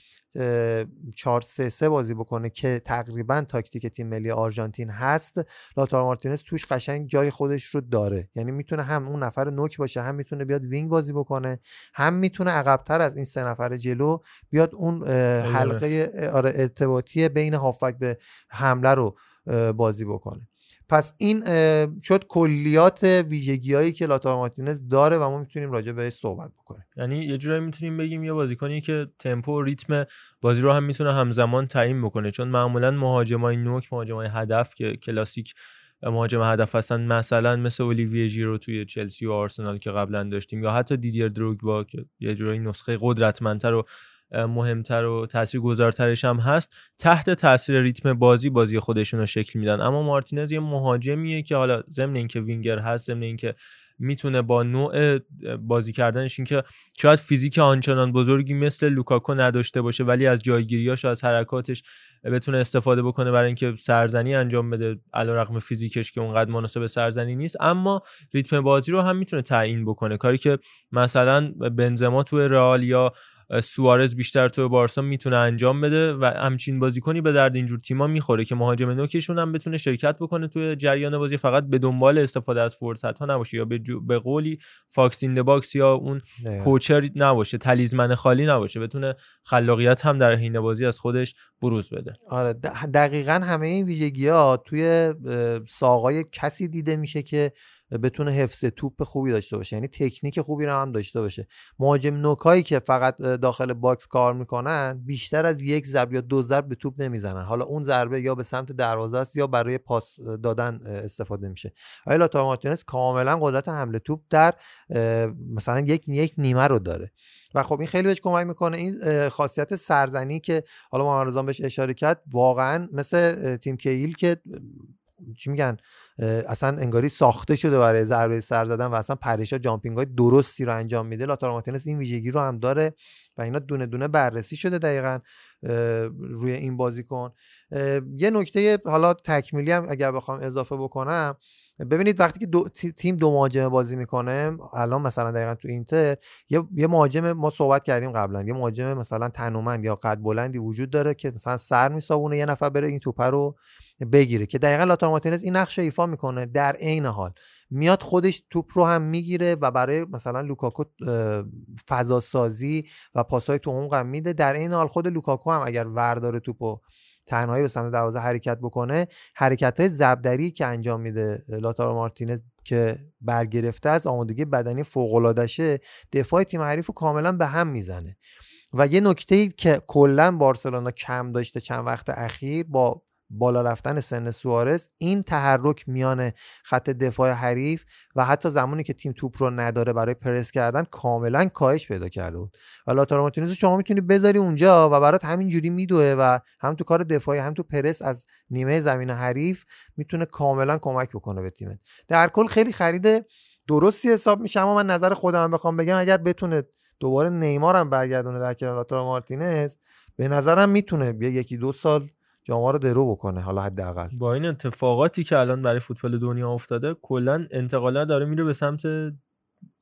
C: 4 3 3 بازی بکنه که تقریبا تاکتیک تیم ملی آرژانتین هست. لاتارو مارتینز توش قشنگ جای خودش رو داره. یعنی می‌تونه هم اون نفر نوک باشه هم می‌تونه بیاد wing بازی بکنه هم می‌تونه عقبتر از این سه نفر جلو بیاد اون حلقه آره ارتباطی بین هافبک به حمله رو بازی بکنه. پس این شد کلیات ویژگی هایی که لاتارو مارتینز داره و ما می‌تونیم راجع بهش صحبت بکنیم.
B: یعنی یه جورایی می‌تونیم بگیم یه بازیکنی که تمپو و ریتم بازی رو هم می‌تونه همزمان تعیین بکنه. چون معمولا مهاجمای نوک مهاجمای هدف که کلاسیک مهاجم هدف هستن مثلا مثل اولیویه ژیرو توی چلسی و آرسنال که قبلا داشتیم یا حتی دیدیر دروگبا که یه جورایی نسخه قدرتمندتر و مهمتر و تاثیرگذارترش هم هست تحت تاثیر ریتم بازی بازی خودشون رو شکل میدن. اما مارتینز یه مهاجمیه که حالا ضمن اینکه وینگر هست ضمن اینکه می‌تونه با نوع بازی کردنش اینکه شاید فیزیک آنچنان بزرگی مثل لوکاکو نداشته باشه ولی از جایگیریاش از حرکاتش بتونه استفاده بکنه برای اینکه سرزنی انجام بده علیرغم فیزیکش که اونقدر مناسب سرزنی نیست. اما ریتم بازی رو هم می‌تونه تعیین بکنه. کاری که مثلا بنزما تو رئال یا سوارز بیشتر تو بارسا می‌تونه انجام بده و همچین بازیکنی به درد اینجور تیما می‌خوره که مهاجم نوکشون هم بتونه شرکت بکنه توی جریان بازی فقط به دنبال استفاده از فرصت ها نباشه یا به, به قولی fox in box یا اون poacher نباشه talisman خالی نباشه بتونه خلاقیت هم در حین بازی از خودش بروز بده.
C: آره دقیقا همه این ویژگی ها توی ساق‌های کسی دیده میشه که بتونه حفظ توپ خوبی داشته باشه. یعنی تکنیک خوبی رو هم داشته باشه. مهاجم نوکایی که فقط داخل box کار می‌کنن بیشتر از یک ضرب یا دو ضرب به توپ نمی‌زنن. حالا اون ضربه یا به سمت دروازه است یا برای پاس دادن استفاده میشه. آیا لاتارو مارتینز کاملا قدرت حمله توپ در مثلا یک یک نیمه رو داره. و خب این خیلی بهش کمک می‌کنه. این خاصیت سرزنی که حالا رضا بهش اشاره کرد واقعا مثل تیم کیل که چی میگن؟ اصلا انگاری ساخته شده برای ضربه سر زدن و اصلا پریشا جامپینگ های درستی رو انجام میده. لاتارو مارتینز این ویژگی رو هم داره و اینا دونه دونه بررسی شده دقیقا روی این بازیکن. یه نکته حالا تکمیلی هم اگر بخوام اضافه بکنم ببینید وقتی که دو تیم دو مهاجمه بازی می‌کنه الان مثلا دقیقا تو اینتر یه یه مهاجم ما صحبت کردیم قبلا یه مهاجم مثلا تنومند یا قد بلندی وجود داره که مثلا سر می‌خوابونه یه نفر بره این توپه رو بگیره که دقیقا لاتارو مارتینز این نقش ایفا می‌کنه در عین حال. میاد خودش توپ رو هم می‌گیره و برای مثلا لوکاکو فضا سازی و پاسای تو عمق میده. در این حال خود لوکاکو هم اگر ورداره توپو تنهایی به سمت دروازه حرکت بکنه حرکت های زبدری که انجام میده لاتارو مارتینز که برگرفته از آمادگی بدنی فوق دفاع تیم حریف رو کاملا به هم می‌زنه. و یه نکته که کلا بارسلونا کم داشته چند وقت اخیر با بالا رفتن سن سوارز این تحرک میان خط دفاع حریف و حتی زمانی که تیم توپ رو نداره برای پرس کردن کاملا کاهش پیدا کرده بود. و لاتارو مارتینز شما می‌تونی بذاری اونجا و برات همینجوری میدوه و هم تو کار دفاعی هم تو پرس از نیمه زمین حریف می‌تونه کاملا کمک بکنه به تیمت. در کل خیلی خرید درستی حساب میشه اما من نظر خودم بخوام بگم اگر بتونه دوباره نیمار هم برگردونه در کنار لاتارو مارتینز به نظرم می‌تونه یکی دو سال جام رو درو بکنه حالا حداقل.
B: با این اتفاقاتی که الان برای فوتبال دنیا افتاده کلا انتقالات داره میره به سمت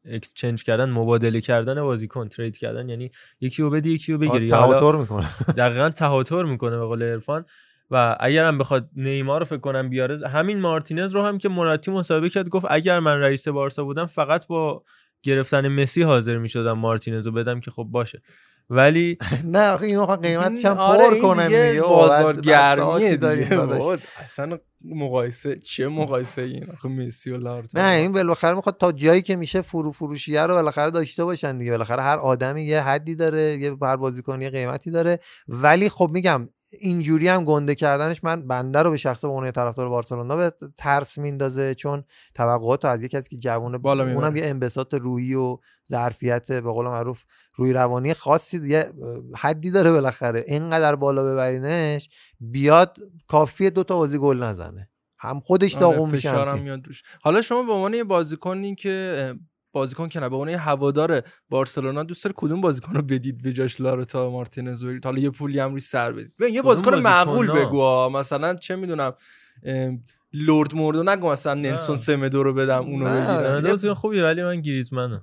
B: اکسچنج کردن مبادله کردن بازیکن ترید کردن یعنی یکی رو بدی یکی رو بگیری
C: تهاتر می‌کنه.
B: دقیقا تهاتر می‌کنه به قول عرفان. و اگر هم بخواد نیمار رو فکر کنم بیاره همین مارتینز رو هم که مراتی مصاحبه کرد گفت اگر من رئیس بارسا بودم فقط با گرفتن مسی حاضر می‌شدم مارتینز رو بدم که خب باشه. ولی
C: نه اینو قیمتش هم
E: آره
C: پر کنن
E: دیگه بازار گرمیه داریم اصلا مقایسه چه مقایسه این؟ آخه مسی و لارتا
C: نه این بالاخره می‌خواد تا جایی که میشه فرو فروشیه رو بالاخره داشته باشن دیگه. بالاخره هر آدمی یه حدی داره یه هر بازیکن یه قیمتی داره. ولی خب میگم اینجوری هم گنده کردنش من بنده رو به شخص به عنوان طرفدار بارسلونا به ترس میندازه. چون توقعات از یک کسی که جوونه
E: بالا
C: اونم یه انبساط روحی و ظرفیت به قول معروف روی روانی خاصی یه حدی داره بالاخره. اینقدر بالا ببرینش بیاد کافیه دو تا بازی گل نزنه. هم خودش
E: آره،
C: داغون میشه
E: میاد روش. حالا شما به عنوان یه بازیکنی که بازیکن که نه به عنوان هوادار بارسلونا دوست داره کدوم بازیکن رو بدید به جاش لارتا مارتینز برید حالا یه پولی هم روی سر بدید. ببین یه بازیکن معقول بگو مثلا چه می‌دونم لورد موردو نگو مثلا نلسون سمدو رو بدم اونو
B: بگیرم خوبی ولی من گریزمنو من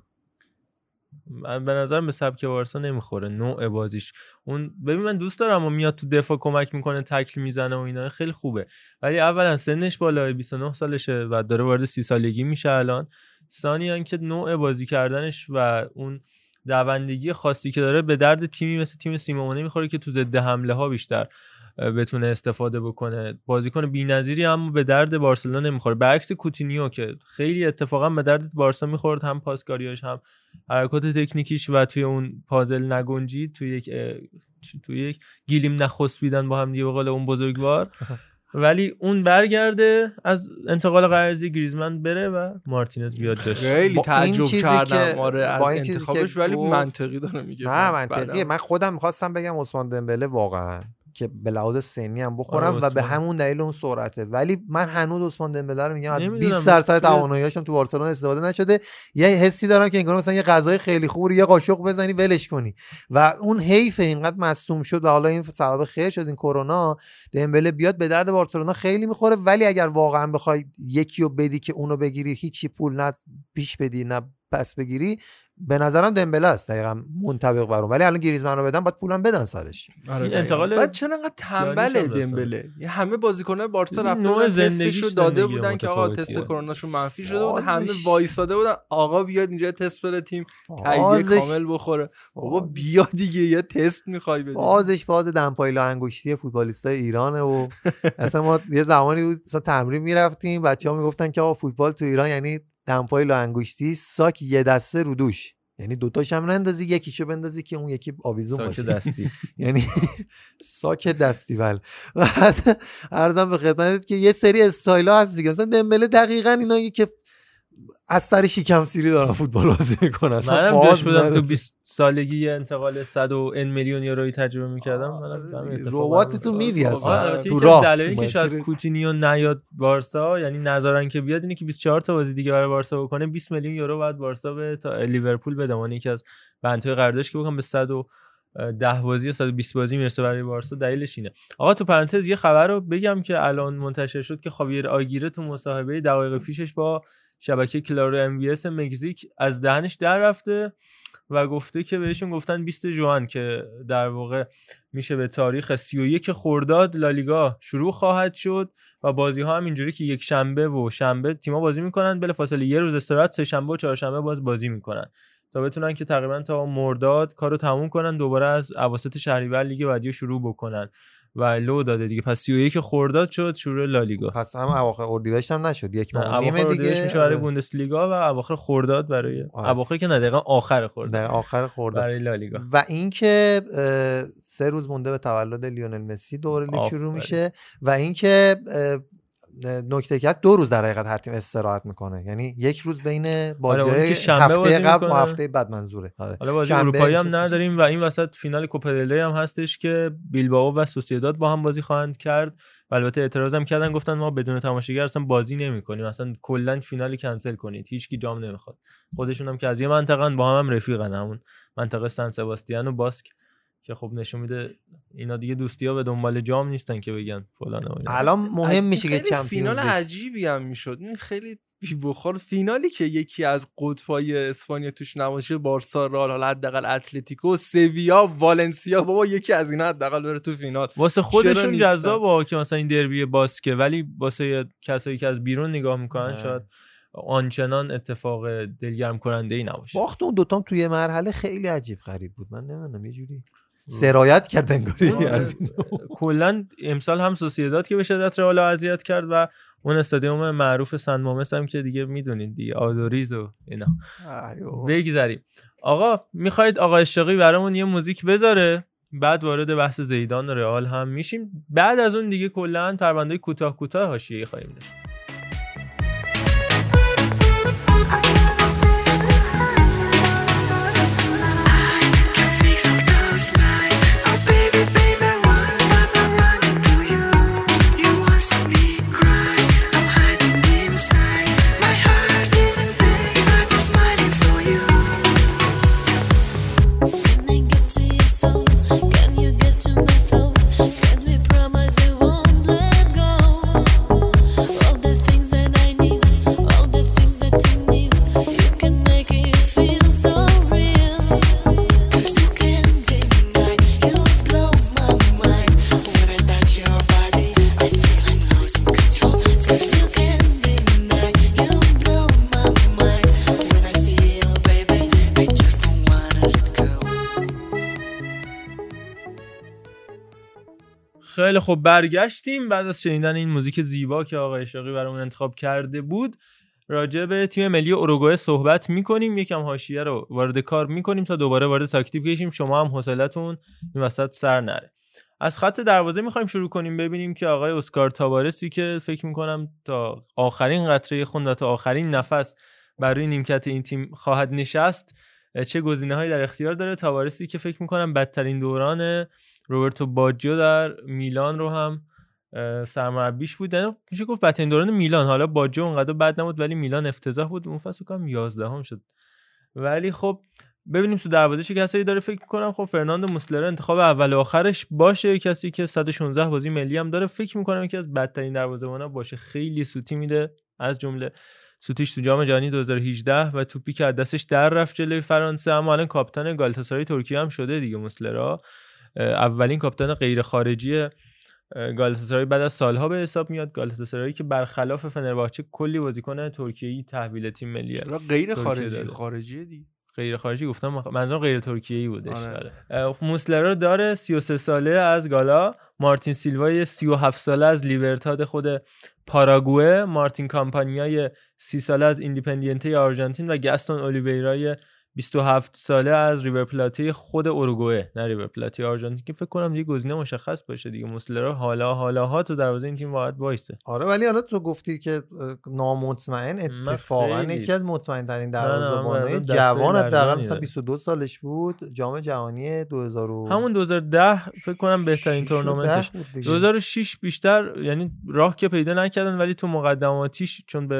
B: به نظرم به سبک بارسا نمی‌خوره نوع بازیش. اون ببین من دوست دارم و میاد تو دفاع کمک می‌کنه تکل می‌زنه و اینا خیلی خوبه. ولی اولا سنش بالای 29 سالشه و داره وارد 30 سالگی میشه الان. ثانیا که نوع بازی کردنش و اون دوندگی خاصی که داره به درد تیمی مثل تیم سیمونه می‌خوره که تو ضد حمله ها بیشتر. بتونه استفاده بکنه. بازیکن بی‌نظیری اما به درد بارسلونا نمی‌خوره. برعکس کوتینیو که خیلی اتفاقا به درد بارسا می‌خورد هم پاسکاریاش هم حرکات تکنیکیش و توی اون پازل نگنجی توی یک توی یک گیلیم نخسبیدن با هم دیگه به اون بزرگوار. ولی اون برگرده از انتقال قرضی گریزمن بره و مارتینز بیاد جاش.
E: خیلی تعجب کردم. آره از انتخابش. ولی منطقی داره میگه.
C: نه منطقیه. من خودم می‌خواستم بگم عثمان دمبله واقعا که به لحاظ سنی هم بخورم آره و به همون دلیل اون سرعته. ولی من هنوز عثمان دمبله رو میگم از 20 درصد تواناییاشم تو بارسلونا استفاده نشده. یه حسی دارم که انگار مثلا یه غذای خیلی خوب یه قاشق بزنی ولش کنی. و اون حیف اینقدر مصدوم شد و حالا این سبب خیر شد این کرونا دمبله بیاد به درد بارسلونا خیلی می‌خوره. ولی اگر واقعا بخوای یکی رو بدی که اونو بگیری هیچی پول نه پیش بدی نه پس بگیری به نظرم دمبله است دقیقا منطبق بر ولی الان گریزمن رو بدن باید پولم بدن سرش.
E: آره انتقال بعد چرا انقدر تنبل دمبله؟ همه بازیکن‌های بارسا رفتن تستشو داده بودن که آقا تست کروناشون منفی شده بود همه وایساده بودن آقا بیاد اینجا تست بره تیم تایید کامل بخوره. بابا بیا دیگه یه تست می‌خوای بدی.
C: فازش فاز دمپایلا انگشتی فوتبالیستای ایرانه و اصلا ما یه زمانی بود مثلا تمرین می‌رفتیم بچه‌ها می‌گفتن که آقا فوتبال تو ایران یعنی دمپای لا انگشتی ساک یه دسته رو دوش. یعنی دوتاش هم نندازی یکیشو بندازی که اون یکی آویزون
B: باشه. دستی.
C: یعنی ساک دستی ول ارزم به خدمتت که یه سری استایل ها هست دیگه. مثلا دمبله دقیقا اینا که از سر شیکم سیری دارن فوتبال بازی می‌کنن
B: منم جاش بودم تو 20 سالگی یه انتقال 100 و ان میلیون یورویی تجربه می‌کردم.
C: ربات تو میدی
B: هستن تو راه. دلیلی که شاید کوتینیو نیاد بارسا یعنی نظرن که بیاد اینه که 24 تا بازی دیگه برای بارسا بکنه 20 میلیون یورو بعد بارسا به تا لیورپول بده. اون یکی از بندهای قراردادش که بکنم به 100 و ده بازی یا 120 بازی می‌رسه برای بارسا دلیلش اینه. آقا تو پرانتز یه خبر رو بگم که الان منتشر شد که خاویر آگیره تو مصاحبه دقایق پیشش با شبکه کلارو ام مکزیک از دهنش در رفته و گفته که بهشون گفتن 20 جوان که در واقع میشه به تاریخ 31 خرداد لالیگا شروع خواهد شد و بازی ها هم اینجوری که یک شنبه و شنبه تیما بازی می‌کنن بلا فاصله یه روز استراحت سه شنبه و چهارشنبه باز بازی می‌کنن تا بتونن که تقریبا تا مرداد کارو تموم کنن دوباره از اواسط شهریور لیگ بعدی شروع بکنن. و لو داده دیگه. پس 31 خرداد شد شروع لالیگا.
C: پس هم اواخر اردیبهشت هم نشد. یک
B: نه،
C: ماه نیم دیگه.
B: میشه برای
C: آره.
B: بوندسلیگا و اواخر خرداد برای
C: آره.
B: اواخر که نه دقیقا آخر خرداد.
C: در آخر خرداد.
B: برای لالیگا.
C: و اینکه سه روز مونده به تولد لیونل مسی دوباره لیگ شروع. میشه. و اینکه نکته که دو روز در حقیقت هر تیم استراحت می‌کنه. یعنی یک روز بین بازی
B: شنبه
C: هفته قبل و. هفته بعد منظوره. آره.
B: حالا بازی اروپایی هم نداریم و این وسط فینال کوپا هم هستش که بیلبائو و سوسییداد با هم بازی خواهند کرد و البته اعتراض هم کردن گفتن ما بدون تماشاگر اصلا بازی نمی‌کنیم. اصلا کلا فینال کنسل کنید. هیچکی جام نمی‌خواد. خودشون هم که از یه منطقه با هم, هم رفیقن همون منطقه سن سباستیان و باسک. که خب نشون میده اینا دیگه دوستی ها به دنبال جام نیستن که بگن فلان و اینا.
C: الان مهم میشه که چمپیونز
E: فینال عجیبی هم می‌شد این خیلی بی بخار فینالی که یکی از قطبای اسپانیا توش نباشه بارسا رئال حالا حداقل اتلتیکو سویا والنسیا بابا یکی از اینا حداقل بره تو فینال
B: واسه خودشون؟ جذابه که مثلا این دربی باسکه ولی واسه کسایی که از بیرون نگاه می‌کنن. شاید آنچنان اتفاق دلگرم کننده ای نباشه
C: باخت اون دوتام توی مرحله خیلی عجیب غریب بود من نمی‌دونم یه جوری سرایت کرد انگاری
B: آره.
C: از این
B: کلا امسال هم سوسییداد که به شدت رئال اذیت کرد و اون استادیوم معروف سن مامس هم که دیگه می‌دونید دیگه آدوریز و اینا. بگذریم. آقا می‌خواید آقا اشتاقی برامون یه موزیک بذاره؟ بعد وارد بحث زیدان و رئال هم میشیم. بعد از اون دیگه کلا پرونده کوتاه کوتاه حاشیه‌ای خواهیم داشت. خیلی خب برگشتیم. بعد از شنیدن این موزیک زیبا که آقای اشاقی برامون انتخاب کرده بود راجع به تیم ملی اوروگوئه صحبت می‌کنیم. یکم حاشیه رو وارد کار می‌کنیم تا دوباره وارد تاکتیک بشیم. شما هم حوصلتون این وسط سر نره. از خط دروازه می‌خوایم شروع کنیم. ببینیم که آقای اسکار تاوارسی که فکر می‌کنم تا آخرین قطره خون تا آخرین نفس برای نیمکت این تیم خواهد نشست چه گزینه هایی در اختیار داره؟ تاوارسی که فکر می‌کنم بدترین دوران روبرتو باجیو در میلان رو هم سرمربیش بود. یعنی میشه گفت بدترین دوران میلان. حالا باجیو اونقدر بد نبود ولی میلان افتضاح بود. اون فصل کنم 11 هم شد. ولی خب ببینیم تو دروازه چه کسایی داره فکر می‌کنم. خب فرناندو موسلر انتخاب اول و آخرش باشه. کسی که 116 بازی ملی هم داره فکر می‌کنم یکی از بدترین دروازه‌بانا باشه. خیلی سوتی میده. از جمله سوتیش تو جام جهانی 2018 و توپی که از دستش در رفت جلوی فرانسه. اما الان کاپیتان گالاتاسارای ترکیه هم شده دیگه موسلرا. اولین کاپیتان غیر خارجی گالاتاسارای بعد از سالها به حساب میاد. گالاتاسارای که برخلاف فنرباچه کلی بازیکن ترکیه‌ای تحویل تیم ملیه.
E: چرا غیر خارجی
B: داره.
E: خارجی دی.
B: غیر خارجی گفتم منظورم غیر ترکیه‌ای بودش.
E: آره.
B: آره. اه، موسلرا داره 33 ساله از گالا. مارتین سیلوا 37 ساله از لیبرتاد خود پاراگوئه. مارتین کامپانیای 30 ساله از ایندیپندینته آرژانتین و گاستون اولیویرای 27 ساله از ریور پلاته خود اوروگوئه نه ریور پلاته آرژانتین که فکر کنم دیگه گزینه مشخص باشه دیگه موسلرا حالا حالا ها تو دروازه این تیم باید وایسه
C: آره ولی حالا تو گفتی که نامطمئن اتفاقا یکی از مطمئن ترین
B: نه، من
C: دروازه‌بانای
B: دسته
C: جوان حداقل مثلا
B: داره.
C: 22 سالش بود جام جهانی 2000 و-
B: همون 2010 فکر کنم بهترین تورنمنتش
C: بود دیگه.
B: 2006 بیشتر یعنی راه که پیدا نکردن ولی تو مقدماتیش چون به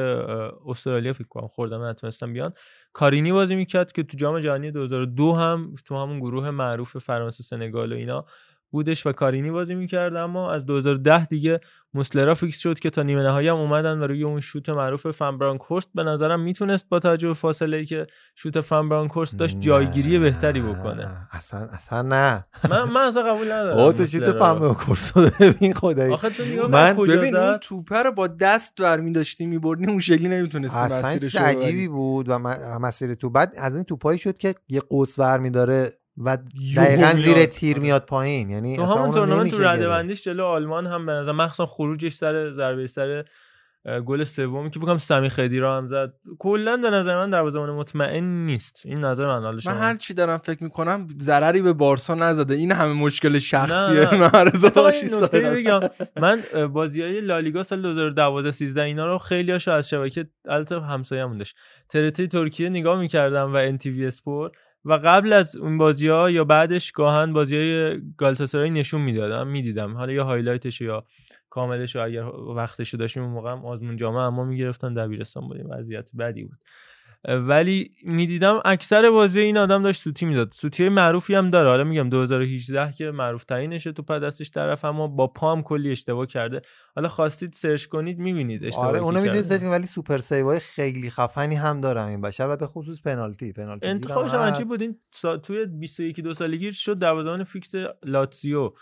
B: استرالیا فکر کنم خوردن نتونستن بیان کارینی بازی می‌کرد که تو جام جهانی 2002 هم تو همون گروه معروف فرانسه سنگال و اینا بودش و کارینی بازی می‌کرد اما از 2010 دیگه موسلرا فیکس شد که تا نیمه نهایی هم اومدن و روی اون شوت معروف فن برانکورست به نظرم می‌تونست با توجه به فاصله ای که شوت فن برانکورست داشت جایگیری بهتری بکنه.
C: نه، اصلا اصلا نه.
B: من من اصلا قبول ندارم
C: آقا تو
B: رو.
C: فهم کورسو ببین خدایی.
B: آخه تو نگاه
C: من
E: ببین اون توپه رو با دست برمی داشتی میبردی اون شکلی نمی‌تونستی مسیرش
C: عجیبی بود و مسیر تو. بعد از این توپایی شد که یه قوس ور میداره و دقیقا زیر. تیر
B: آره.
C: میاد پایین. یعنی
B: تو همون تورنمنت تو رده. بندیش جلو آلمان هم به نظر مخصوصا خروجش سر ضربه سر گل سومی که فکر کنم سمی خدیرا هم زد. کلا به نظر من دروازه‌بان مطمئن نیست. این نظر من حالا
E: من هر چی دارم فکر می‌کنم ضرری به بارسا نزده. این همه مشکل شخصیه. سایر
B: بگم. من بازی های لالیگا سال 2012 13 اینا رو خیلی هاشو از شبکه البته همسایه‌مون داشت. TRT ترکیه نگاه می‌کردم و NTV Sport و قبل از اون بازی ها یا بعدش گاهاً بازی های گالاتاسرای نشون می‌دادم می‌دیدم. حالا یا highlight ش یا کاملش اگر وقتش داشتیم اون موقع هم آزمون جامعه اما می‌گرفتن دبیرستان بودیم. وضعیت بدی بود. ولی می‌دیدم اکثر بازی این آدم داشت سوتی می‌داد. سوتی معروفی هم داره. حالا میگم 2018 که معروف ترینشه تو دستش طرف اما با پام کلی اشتباه کرده. حالا خواستید search کنید می‌بینید اشتباه
C: آره اونو می‌دونید. ولی super save ای خیلی خفنی هم دارن این بشر. و به خصوص پنالتی. پنالتی
B: انتخابش بود. این سا... توی 21 دو سالگی شد دروازه‌بان فیکس لاتزیو.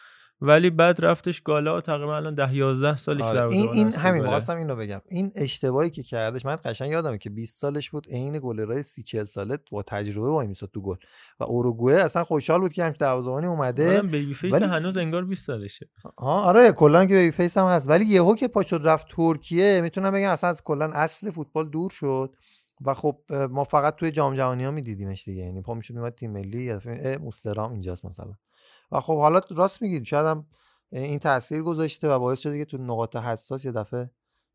B: ولی بعد رفتش گالا تقریبا الان 10 11 سالش
C: آره. این این همین
B: گله.
C: می‌خواستم اینو بگم. این اشتباهی که کردش من قشنگ یادمه که 20 سالش بود عین گلرای 30 40 ساله با تجربه وای میساد تو گل. و اوروگوئه اصلا خوشحال بود که همچین دروازه‌بانی اومده.
B: baby face
C: ولی-
B: هنوز انگار 20 سالشه.
C: آه آره کلا که baby face هم هست. ولی یهو که پا شد رفت ترکیه می‌تونم بگم اصلا از کلا اصل فوتبال دور شد. و خب ما فقط توی جام جهانی ها میدیدیمش دیگه. یعنی پا می‌شد میومد تیم ملی یا موسلرام اینجاست مثلا. و خب حالا راست میگید شاید هم این تاثیر گذاشته و باعث شده که تو نقاط حساس یه دفعه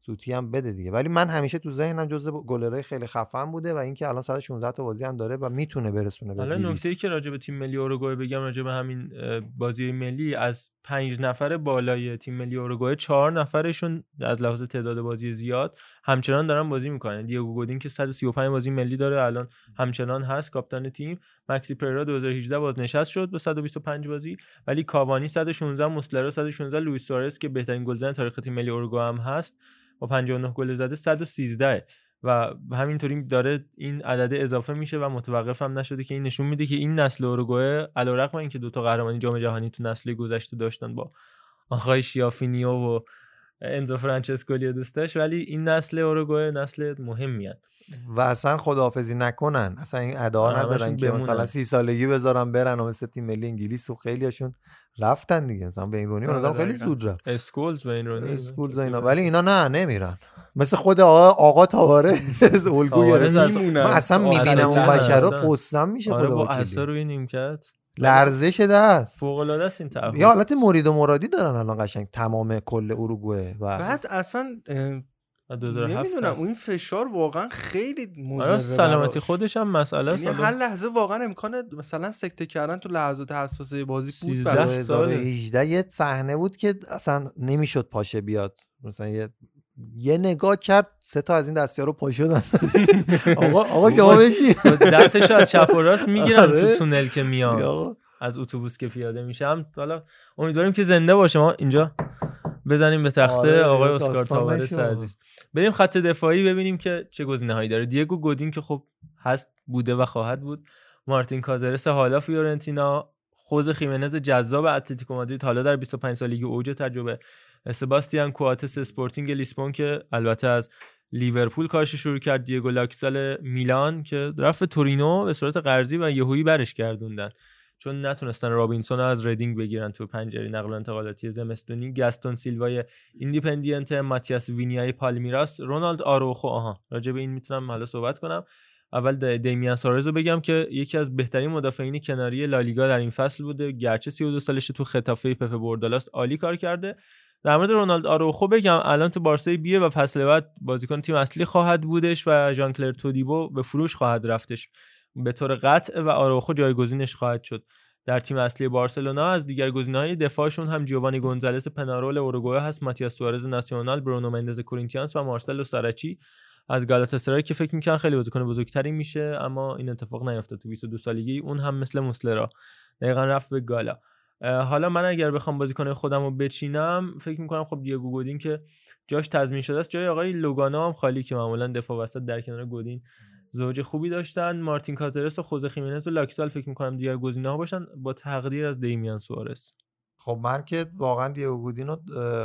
C: سوتی هم بده دیگه. ولی من همیشه تو ذهنم جزو گلرای خیلی خفن بوده و اینکه الان 116 تا بازی هم داره و می‌تونه برسونه به
B: حالا
C: 200.
B: نکته ای که راجع به تیم ملی اوروگوئه بگم راجع به همین بازی ملی از پنج نفر بالای تیم ملی اوروگوئه چهار نفرشون از لحاظ تعداد بازی زیاد همچنان دارن بازی می‌کنن. دیگو گودین که 135 بازی ملی داره الان همچنان هست کاپیتان تیم. مکسی پررا 2018 بازنشست شد به 125 بازی. ولی کاوانی 116 موسلرا 116 لوئیس سوارز که بهترین گلزن تاریخ تیم ملی اوروگوئه هم هست. با 59 گل زده 113 و همینطوری داره این عدد اضافه میشه و متوقف هم نشده که این نشون میده که این نسل اوروگوئه علیرغم اینکه دو تا قهرمانی جام جهانی تو نسل گذشته داشتن با آقای شیافینو و انزو فرانچسکولی دوستاش ولی این نسل اوروگوئه نسل مهمیه.
C: و اصلا خداحافظی نکنن. اصلا این ادا
B: همشون
C: ندارن که
B: بمونن.
C: مثلا سی سالگی بذارن برن و مثل تیم ملی انگلیس و خیلی هاشون رفتن دیگه. مثلا به این رونی
B: آره،
C: اون خیلی. زود رفت.
B: اسکولز به این رو
C: اسکول اینا. ولی اینا نه نمیرن. مثل خود آقا آقا تاواره از الگو
B: تاوارز
C: گرفت من اصلا می‌بینم اون
B: اثر
C: بشر رو
B: اصلا.
C: قسم میشه
B: آره
C: خدا
B: با. اثر روی نیمکت.
C: لرزش دست
B: فوق العاده است این تعهد
C: یه حالت مرید و مرادی دارن الان قشنگ تمام کل اروگوئه و
E: بعد اصلا اه،
B: 2007
E: نمی‌دونم. این فشار واقعا خیلی
B: آره
E: مضر
B: سلامتی. خودش هم مسئله است
E: یعنی. هر لحظه واقعا امکان مثلا سکته کردن تو لحظات حساسه بازی بود
B: 13
E: براش.
B: ساله.
C: 2018 یه صحنه بود که اصلا نمی‌شد پاشه بیاد مثلا یه یه نگاه کرد سه تا از این دستیار رو پا شدن آقا آقا شما بشین.
B: دستش از چپ و راست می‌گیرن
C: آره.
B: تو تونل که میاد.
C: یا.
B: از اتوبوس که پیاده میشم حالا امیدواریم که زنده باشه. ما اینجا بزنیم به تخته
C: آره،
B: آقای اسکار
C: نشه.
B: عزیز. بریم خط دفاعی ببینیم که چه گزینه هایی داره. دیگو گودین که خب هست بوده و خواهد بود. مارتین کازرس حالا فیورنتینا. خوز خیمنز جذاب اتلتیکو مادرید حالا در 25 سالگی اوج تجربه سباستیان کواتس اسپورتینگ لیسبون که البته از لیورپول کارش شروع کرد دیگو لاکسال میلان که رفت تورینو به صورت قرضی و یهویی برش گردوندن. چون نتونستن رابینسون از ریدینگ بگیرن تو پنجره نقل و انتقالاتی زمستونی. گاستون سیلوای ایندیپندینته ماتیاس وینیای پالمیراس رونالد آروخو. آها راجع به این می‌تونم حالا صحبت کنم. اول دیمیان سوارز بگم که یکی از بهترین مدافعین کناری لالیگا در این فصل بوده. گرچه 32 سالشه تو ختافه پپ بوردالاست عالی کار کرده در مورد رونالد آروخو بگم الان تو بارسای بیه و فصل بعد بازیکن تیم اصلی خواهد بودش و ژان کلر تودیبو به فروش خواهد رفتش. به طور قطع و آروخو جایگزینش خواهد شد. در تیم اصلی بارسلونا از دیگر گزینه‌های دفاعشون هم جوانی گونزالس پنارول اوروگوئه هست ماتیاس سوارز ناسیونال برونو مندز کورینتیانس و مارسلو سارچی. از گالاتاسرای که فکر می‌کنن خیلی بازیکن بزرگتری میشه اما این اتفاق نیفتاد تو 22 سالگی. اون هم مثل موسلرا. دقیقا رفت به گالا. حالا من اگر بخوام بازیکن خودم رو بچینم فکر می‌کنم خب دیگو گودین که جاش تضمین شده است. جای آقای لوگانو هم خالی که معمولا دفاع وسط در کنار گودین زوج خوبی داشتن. مارتین کازرس و خوزه خیمنز و لاکسال فکر می‌کنم دیگر گزینه ها باشن با تقدیر از دیمیان سوارس
C: خب من که واقعا دیگو گودین و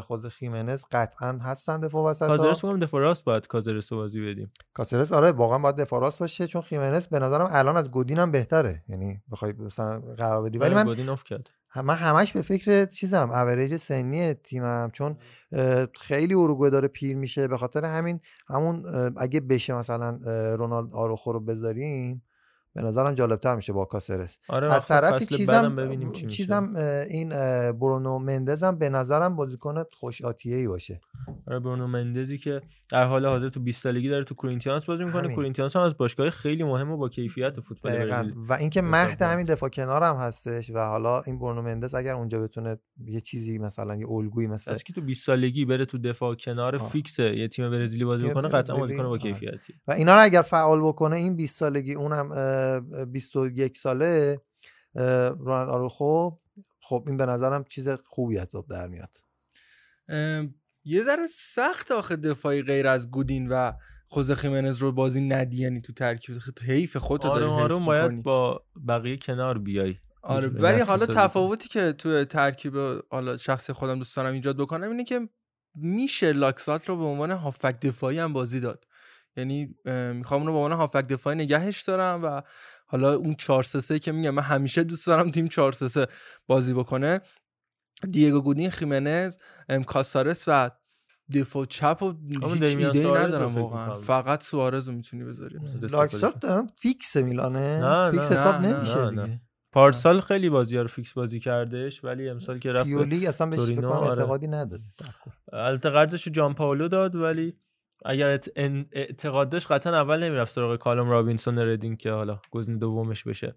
C: خوزه خیمنز قطعا هستن دفاع وسط
B: کازرس میگم دفاع راست باید کازرس رو بازی بدیم.
C: کاسرس آره واقعا باید دفاع راست باشه چون خیمنز به نظرم الان از گودین هم بهتره. یعنی بخوای مثلا قرار بدی. ولی
B: آره،
C: من
B: گودین کرد.
C: من همش به فکر چیزم اوریج سنی تیمم چون خیلی اروگوئه داره پیر میشه به خاطر همین همون اگه بشه مثلا رونالد آروخو رو بذاریم به نظرم جالبتر میشه با کاسرس
B: آره
C: از طرفی
B: فصل
C: چیزم
B: ببینیم چی
C: چیزم این برونو مندزم به نظرم بازیکن خوش آتیه ای باشه
B: آره برونو مندزی که در حال حاضر تو 20 سالگی داره تو کورینتیانس بازی می‌کنه. کورینتیانس هم از باشگاه خیلی مهم و با کیفیت فوتبال
C: و اینکه مهد. همین دفاع کنارم هستش و حالا این برونو مندز اگر اونجا بتونه یه چیزی مثلا یه الگویی مثل
B: کسی که تو 20 سالگی بره تو دفاع کنار
C: آه.
B: فیکس یه تیم برزیلی بازی بکنه قطعا بازیکن با. کیفیتی
C: و اینا رو اگر فعال بکنه این 20 سالگی اونم 21 ساله رونالد آروخو خب این به نظرم چیز خوبی از آب در میاد
E: یه ذره سخت آخه دفاعی غیر از گودین و خوزه خیمنز رو بازی ندی یعنی تو ترکیب حیف خودت داری
B: آروم
E: حیف
B: آروم باید. با بقیه کنار بیای
E: آره ولی حالا. تفاوتی که تو ترکیب حالا شخصی خودم دوست دارم ایجاد بکنم اینه که میشه لاکسات رو به عنوان هافک دفاعی هم بازی داد یعنی می‌خوام اون رو به عنوان هافک دفاعی نگهش دارم و حالا اون 4 3 3 که میگم من همیشه دوست دارم تیم 4 3 3 بازی بکنه. دیگو گودین خیمنز ام، کاسارس و دفاع چپ و هیچ ایده ندارم واقعا. فقط سوارز رو می‌تونی بذاری
C: لاکسات دارم فیکس میلانه
B: نه،
C: فیکس
B: نه،
C: حساب
E: نه،
C: نمیشه
B: نه،
C: دیگه.
B: پارسال خیلی بازی رو فیکس بازی کردش ولی امسال که رفت به
C: پیولی اصلا بهش فکر
B: آره.
C: اعتقادی نداره.
B: البته قرضش رو جامپائولو داد ولی اگر اعتقاد داشت قطعا اول نمی‌رفت سراغ کالوم رابینسون ردینگ که حالا گزینه دومش بشه.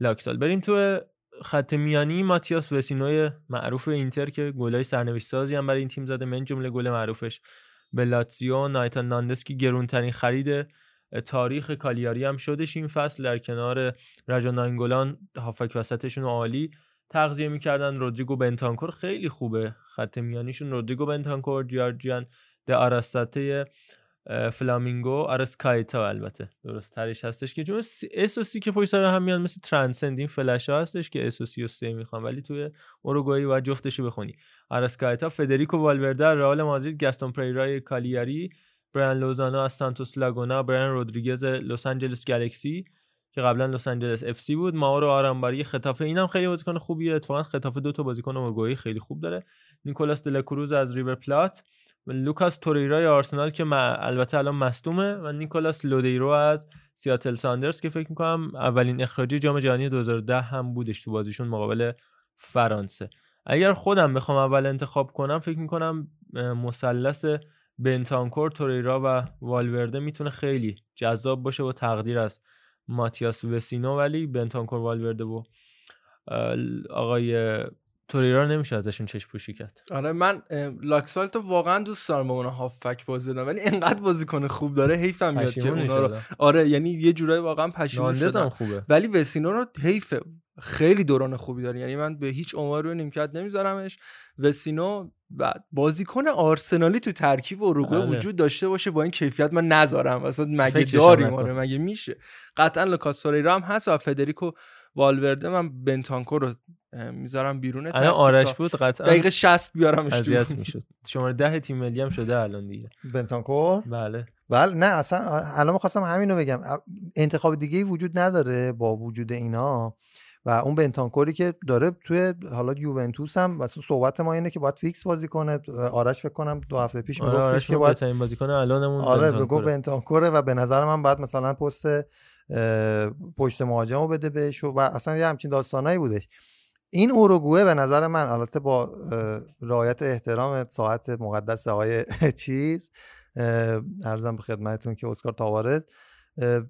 B: لاکسال بریم تو خط میانی ماتیاس وچینوی معروف اینتر که گلای سرنوشت سازی هم برای این تیم زده من جمله گل معروفش. به لاتزیو نایتان ناندس که گرونترین خرید تاریخ کالیاری هم شدش این فصل. در کنار رادجا ناینگولان هافبک وسطشون عالی تغذیه می‌کردن. رودریگو بنتانکور خیلی خوبه. خط میانیشون رودریگو بنتانکور جیورجیان د آراسکاتا فلامینگو آرسکایتا البته. درست ترش هستش که چون S و C که پشت سر هم میان مثل Transcend این فلش ها هستش که S و C رو س می‌خونن ولی توی اوروگوئه باید جفتشو بخونی. آرسکایتا فدریکو والورده از رئال مادرید گاستون پریرای کالیاری بران لوزانو از سانتوس لاگونا بران رودریگز لس آنجلس گالکسی که قبلا لس آنجلس اف سی بود ماورو آرامباری ختافه اینم خیلی بازیکن خوبیه اتفاقا ختافه دو تا بازیکن اورگوئه خیلی خوب داره. نیکولاس دلاکروز از ریور پلات. و لوکاس توریرای آرسنال که البته الان مصدومه و نیکولاس لودیرو از سیاتل ساندرز که فکر می‌کنم اولین اخراجی جام جهانی 2010 هم بودش تو بازیشون مقابل فرانسه. اگر خودم بخوام اول انتخاب کنم فکر می‌کنم مثلث بنتانکور توریرا و والورده می‌تونه خیلی جذاب باشه و تقدیر از ماتیاس وسینو ولی بنتانکور والورده و آقای توریرا نمیشه ازشون چشم پوشی کرد.
E: آره من لاکسالت واقعا دوست دارم به عنوان هافک بازی بدم ولی انقدر بازیکن خوب داره حیفم میاد که اونا رو. آره یعنی یه جورایی واقعا پشیمون شدم.
B: خوبه.
E: ولی وسینو رو حیفه خیلی دوران خوبی داره یعنی من به هیچ عنوان روی نیمکت نمیذارمش. وسینو بازیکن آرسنالی تو ترکیب اروگوئه
B: بله.
E: وجود داشته باشه با این کیفیت من نذارم. اصلا مگه داریم. آره مگه میشه؟ قطعا لوکاس توریرا هم هست و فدریکو والورده من بنتانکو رو می‌ذارم بیرون
B: الان آرش
E: تا
B: بود؟ قطعا
E: دقیقه 60 بیارمش تو.
B: اذیت می‌شد. شماره ده تیم ملی هم شده الان دیگه.
C: بنتانکور
B: بله.
C: بله نه اصلا الان می‌خواستم همینو بگم. انتخاب دیگه ای وجود نداره با وجود اینا. و اون بنتانکوری که داره توی حالا یوونتوس هم مثلا صحبت ما اینه که باید فیکس بازی کنه. آرش فکر کنم دو هفته پیش
B: آره
C: میگفتش
B: آرش
C: که باید
B: بازیکن الانمون
C: آره بگو
B: بنتانکوره.
C: بنتانکوره و به نظر من باید مثلا پست پشت مهاجم رو بده بهش و اصلا یه همچین داستانایی بودش. این اوروگوئه به نظر من البته با رعایت احترام ساعت مقدس آقای چیز ارزم به خدمتتون که اسکار تاوارز اه،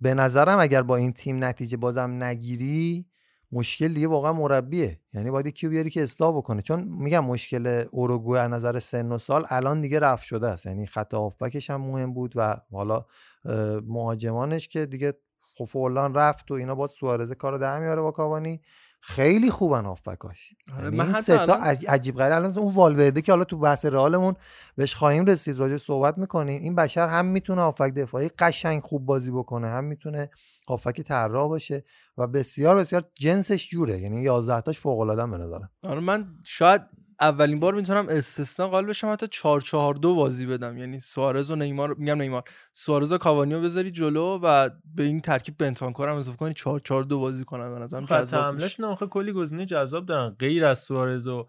C: به نظرم اگر با این تیم نتیجه بازم نگیری مشکل دیگه واقعا مربیه. یعنی باید کیو بیاری که اصلاح بکنه. چون میگم مشکل اوروگوئه از نظر سن و سال الان دیگه رفت شده است. یعنی خط هافبکش هم مهم بود و حالا مهاجمانش که دیگه خب رفت و اینا با سوارز کارو در میاره با کاوانی. خیلی خوبن هافبکاش.
E: آره،
C: یعنی این سه تا عجیب غریب. الان اون والورده که حالا تو بحث رئالمون بهش خواهیم رسید راجع صحبت می‌کنیم. این بشر هم می‌تونه هافک دفاعی قشنگ خوب بازی بکنه هم می‌تونه هافک طراح باشه و بسیار بسیار جنسش جوره. یعنی 11 تاش فوق العاده به نظرم.
E: آره من شاید اولین بار می‌تونم استثنا قائل بشم حتی 4 4 2 بازی بدم. یعنی سوارز و نیمار میگم نیمار. سوارز و کاوانیو بذاری جلو و به این ترکیب بنتانکور هم اضافه کنی 4 4 2 بازی کنم. به نظرم
B: خط
E: جذاب
B: هم آخه کلی گزینه جذاب دارن. غیر از سوارز و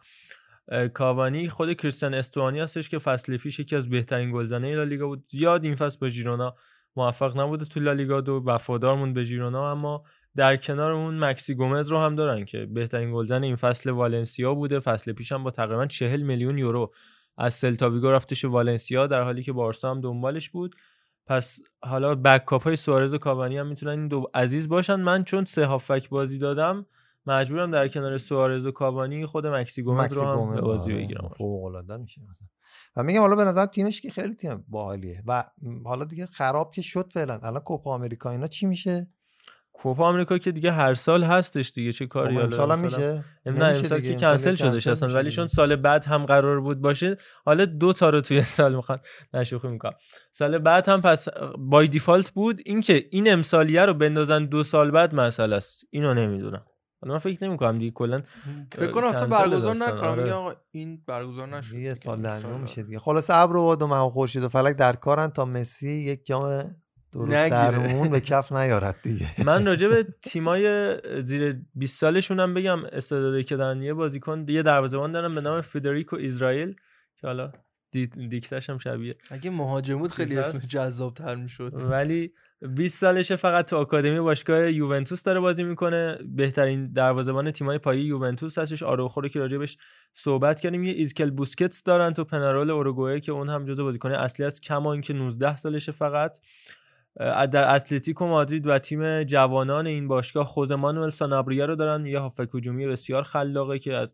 B: کاوانی خود کریستیان استوانی هستش که فصل پیش یکی از بهترین گلزنه لالیگا بود. زیاد این فصل با ژیرونا موفق نبوده تو لالیگا دو وفادار موند به ژیرونا اما در کنار اون مکسی گومز رو هم دارن که بهترین گلزن این فصل والنسیا بوده. فصل پیش هم با تقریبا 40 میلیون یورو از سلتاویگو رفتش والنسیا در حالی که بارسا هم دنبالش بود. پس حالا بکاپ های سوارز و کاوانی هم می‌تونن این دو عزیز باشن. من چون سه هافک بازی دادم مجبورم در کنار سوارز و کاوانی خود مکسی گومز رو هم به بازی
C: آره،
B: بگیرم.
C: فوق العاده میشه و میگم حالا به نظر تیمش که خیلی تیم باحالیه. و حالا دیگه خراب که شد فعلا. الان کوپا آمریکا اینا چی میشه؟
B: کوپا آمریکا که دیگه هر سال هستش دیگه چه کاری
C: خب
B: حالا
C: امسال هم میشه.
B: ام- نه امسال
C: دیگه،
B: که کنسل شدش
C: کنسل
B: اصلا ولی
C: دیگه.
B: چون سال بعد هم قرار بود باشه حالا دو تا رو توی سال می‌خوان. نشوخی می‌کنم. سال بعد هم پس بای دیفالت بود اینکه این امسالیه رو بندازن دو سال بعد مسئله است. اینو نمی‌دونم. حالا من فکر نمی‌کنم دیگه کلا
E: فکر کنم اصلا برگزار نکنم.
B: آره.
E: آقا این برگزار نشد
C: یه سال در
E: سال
C: میشه دیگه. خلاص ابر و باد و مه و خورشید و فلک در کارن تا مسی یک جام درست. درمون به کف نیارد دیگه.
B: من راجع به تیمای زیر 20 سالشون هم بگم استعدادی که دارن. یه بازیکن یه دروازه‌بان دارن به نام فدریکو اسرائیل که حالا دی- دیکتش هم شبیه.
E: اگه مهاجم بود خیلی اسم؟ جذاب تر می‌شد.
B: ولی 20 سالشه فقط تو آکادمی باشگاه یوونتوس داره بازی می‌کنه. بهترین دروازه‌بان تیمای پایه یوونتوس هستش. آروخو رو که راجبش صحبت کردیم. یه ایزکل بوسکتس دارن تو پنارول اوروگوئه که اون هم جزو بازیکن اصلی است. کما اینکه 19 سالشه فقط. در اتلتیکو مادرید و تیم جوانان این باشگاه خوزه مانوئل سانابریا رو دارن. یه هافک هجومی بسیار خلاقه که از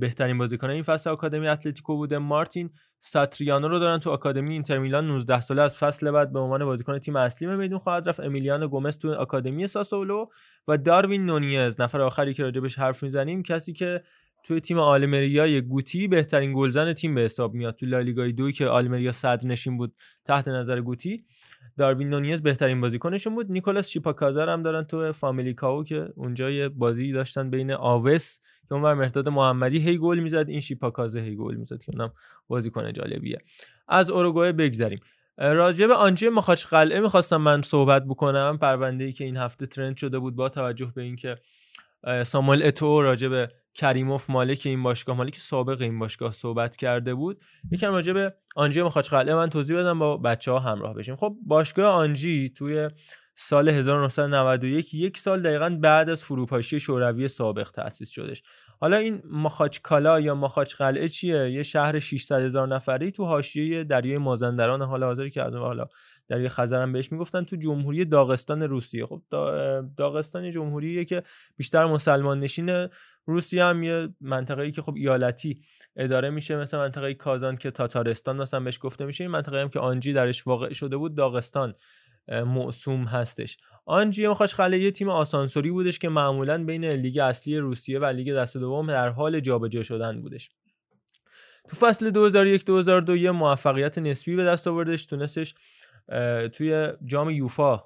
B: بهترین بازیکن این فصل آکادمی اتلتیکو بوده. مارتین ساتریانو رو دارن تو آکادمی اینتر میلان 19 ساله از فصل بعد به عنوان بازیکن تیم اصلی میدون خواهد رفت. امیلیانو گومز تو آکادمی ساسولو و داروین نونیز. نفر آخری که راجبش حرف می‌زنیم کسی که توی تیم آلمریای گوتی بهترین گلزن تیم به حساب میاد تو لالیگای دوی که آلمریا صدر نشین بود تحت نظر گوتی. داروین نونیز بهترین بازیکنشون بود. نیکولاس چیپاکازر هم دارن تو فامیلیکاو که اونجا یه بازی داشتن بین آوس که اونور مرداد محمدی هی گل می‌زد. این شیپاکازه هی گل می‌زد که اونم بازیکن جالبیه. از اوروگوئه بگذریم. راجع به آنجی مخاچ قلعه می‌خواستم من صحبت بکنم. پرونده ای که این هفته ترند شده بود با توجه به اینکه ساموئل اتو راجع به کریموف مالک این باشگاه مالک سابق این باشگاه صحبت کرده بود. یکم راجع به آنجی مخاچ قلعه من توضیح بدم با بچه ها همراه بشیم. خب باشگاه آنجی توی سال 1991 یک سال دقیقا بعد از فروپاشی شوروی سابق تأسیس شدش. حالا این ماخاچکالا یا ماخاچ قلعه چیه؟ یه شهر 600 هزار نفری تو حاشیه دریای مازندران حال حاضر که از حالا دریای خزر هم بهش می‌گفتن تو جمهوری داغستان روسیه. خب دا- داغستان یه جمهوریه که بیشتر مسلمان نشین روسیه هم یه منطقه‌ای که خب ایالتی اداره میشه مثل منطقه کازان که تاتارستان مثلا بهش گفته میشه. این منطقه هم که آنجی درش واقع شده بود داغستان موسوم هستش. آنجی مخاش قلعه یه تیم آسانسوری بودش که معمولا بین لیگ اصلی روسیه و لیگ دست دوم در حال جابجا شدن بودش. تو فصل 2001-2002 یه موفقیت نسبی به دست آوردش. تونستش توی جام یوفا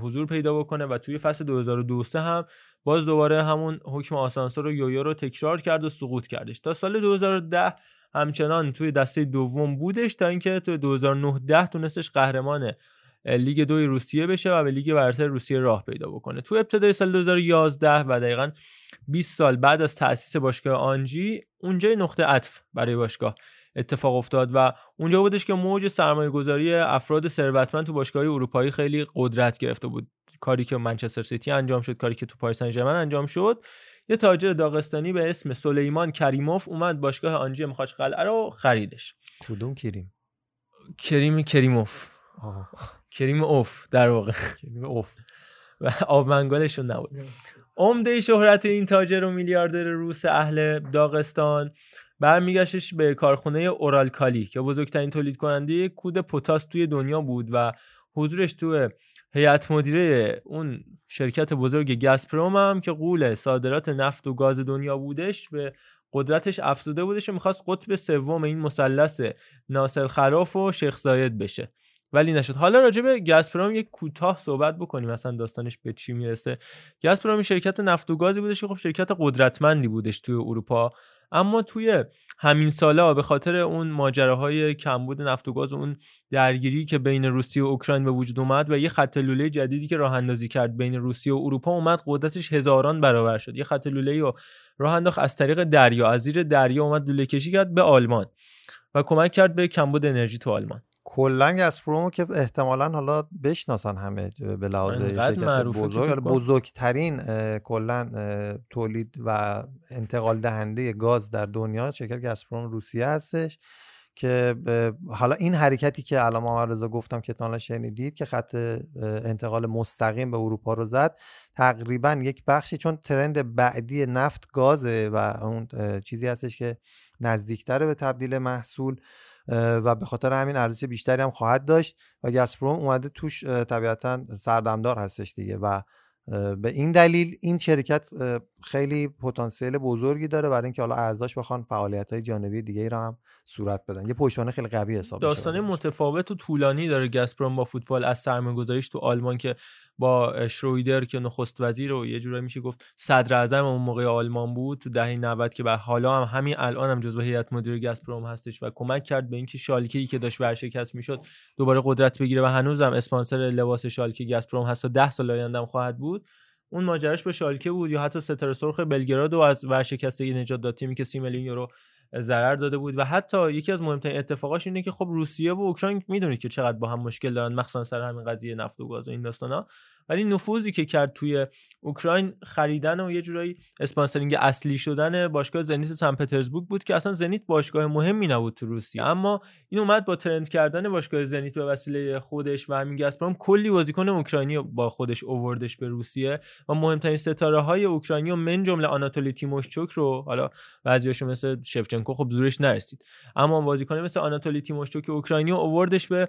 B: حضور پیدا بکنه و توی فصل 2002 هم باز دوباره همون حکم آسانسور و یویو رو تکرار کرد و سقوط کردش. تا سال 2010 همچنان توی دسته دوم بودش تا اینکه توی 2009 10 تونستش قهرمان لیگ دوی روسیه بشه و به لیگ برتر روسیه راه پیدا بکنه. تو ابتدای سال 2011 و دقیقا 20 سال بعد از تأسیس باشگاه آنجی اونجا نقطه عطف برای باشگاه. اتفاق افتاد و اونجا بودش که موج سرمایه گذاری افراد ثروتمند تو باشگاه اروپایی خیلی قدرت گرفته بود. کاری که منچستر سیتی انجام شد کاری که تو پاریس سن انجام شد. یه تاجر داغستانی به اسم سلیمان کریموف اومد باشگاه آنجی مخاچ قلعه رو خریدش.
C: کدوم کریم؟
B: کریم کریموف. کریم اوف در واقع.
C: کریم اوف.
B: و آبمنگالشون نبود. عمده شهرت این تاجر و میلیاردر روس اهل داغستان. برمیگشتش به کارخونه اورالکالی که بزرگترین تولید کننده کود پتاس توی دنیا بود و حضورش تو هیئت مدیره اون شرکت بزرگ گازپروم هم که قول صادرات نفت و گاز دنیا بودش به قدرتش افزوده بودش و می‌خواست قطب سوم این مثلث ناصر خراف و شیخ زاید بشه. ولی نشد. حالا راجع به گازپروم یک کوتاه صحبت بکنیم. مثلا داستانش به چی می‌رسه؟ گازپروم شرکت نفت و گازی بودش که خب شرکت قدرتمندی بودش توی اروپا. اما توی همین سالا به خاطر اون ماجراهای کمبود نفت و گاز و اون درگیری که بین روسیه و اوکراین به وجود اومد و یه خط لوله جدیدی که راه اندازی کرد بین روسیه و اروپا اومد قدرتش هزاران برابر شد. یه خط لوله رو راه انداخت از طریق دریا. از زیر دریا اومد لوله کشی کرد به آلمان و کمک کرد به کمبود انرژی تو آلمان.
C: کلا گازپرومو که احتمالا حالا بشناسن همه به لحاظ شرکت بزرگ. بزرگترین کلا تولید و انتقال دهنده گاز در دنیا شرکت گازپروم روسیه هستش که حالا این حرکتی که الان رضا گفتم که تا شنیدید که خط انتقال مستقیم به اروپا رو زد تقریبا یک بخشی چون ترند بعدی نفت گازه و اون چیزی هستش که نزدیکتره به تبدیل محصول و به خاطر همین ارزش بیشتری هم خواهد داشت و گازپروم اومده توش طبیعتا سردمدار هستش دیگه و به این دلیل این شرکت خیلی پتانسیل بزرگی داره برای اینکه حالا اعضاش بخوان فعالیت های جانبی دیگه ای را هم صورت بدن یه پشتوانه خیلی قوی حساب
B: داستان. متفاوت و طولانی داره گازپروم با فوتبال از سرمایه‌گذاریش تو آلمان که با شرویدر که نخست وزیر و یه جورایی میشه گفت صدر اعظم اون موقع آلمان بود تو دهه 90 که به حالا هم همین الان هم جزو هیئت مدیره گازپروم هستش و کمک کرد به اینکه شالکه ای که داشت ورشکست می‌شد دوباره قدرت بگیره و هنوزم اسپانسر لباس شالکه گازپروم هست و 10 سال آینده خواهد بود اون ماجراش به شالکه بود یا حتی ستاره سرخ بلگراد و از ورشکستگی نجات داد تیمی که 30 میلیون یورو ضرر داده بود. و حتی یکی از مهمترین اتفاقاش اینه که خب روسیه و اوکراین می‌دونید که چقدر با هم مشکل دارن مخصوصا سر همین قضیه نفت و گاز و این داستانا. ولی نفوذی که کرد توی اوکراین خریدن و یه جورایی sponsoring اصلی شدن باشگاه زنیت سن پترزبورگ بود که اصلا زنیت باشگاه مهمی نبود تو روسیه. اما این اومد با trend کردن باشگاه زنیت به وسیله خودش و همین گازپروم کلی بازیکن اوکراینی با خودش اووردش به روسیه و مهمترین ستاره های اوکراینی و من جمله آناتولی تیموشچوک رو حالا بعضیاشو مثل شفچنکو خب زورش نرسید. اما بازیکن مثل آناتولی تیموشچوک اوکراینی اووردش به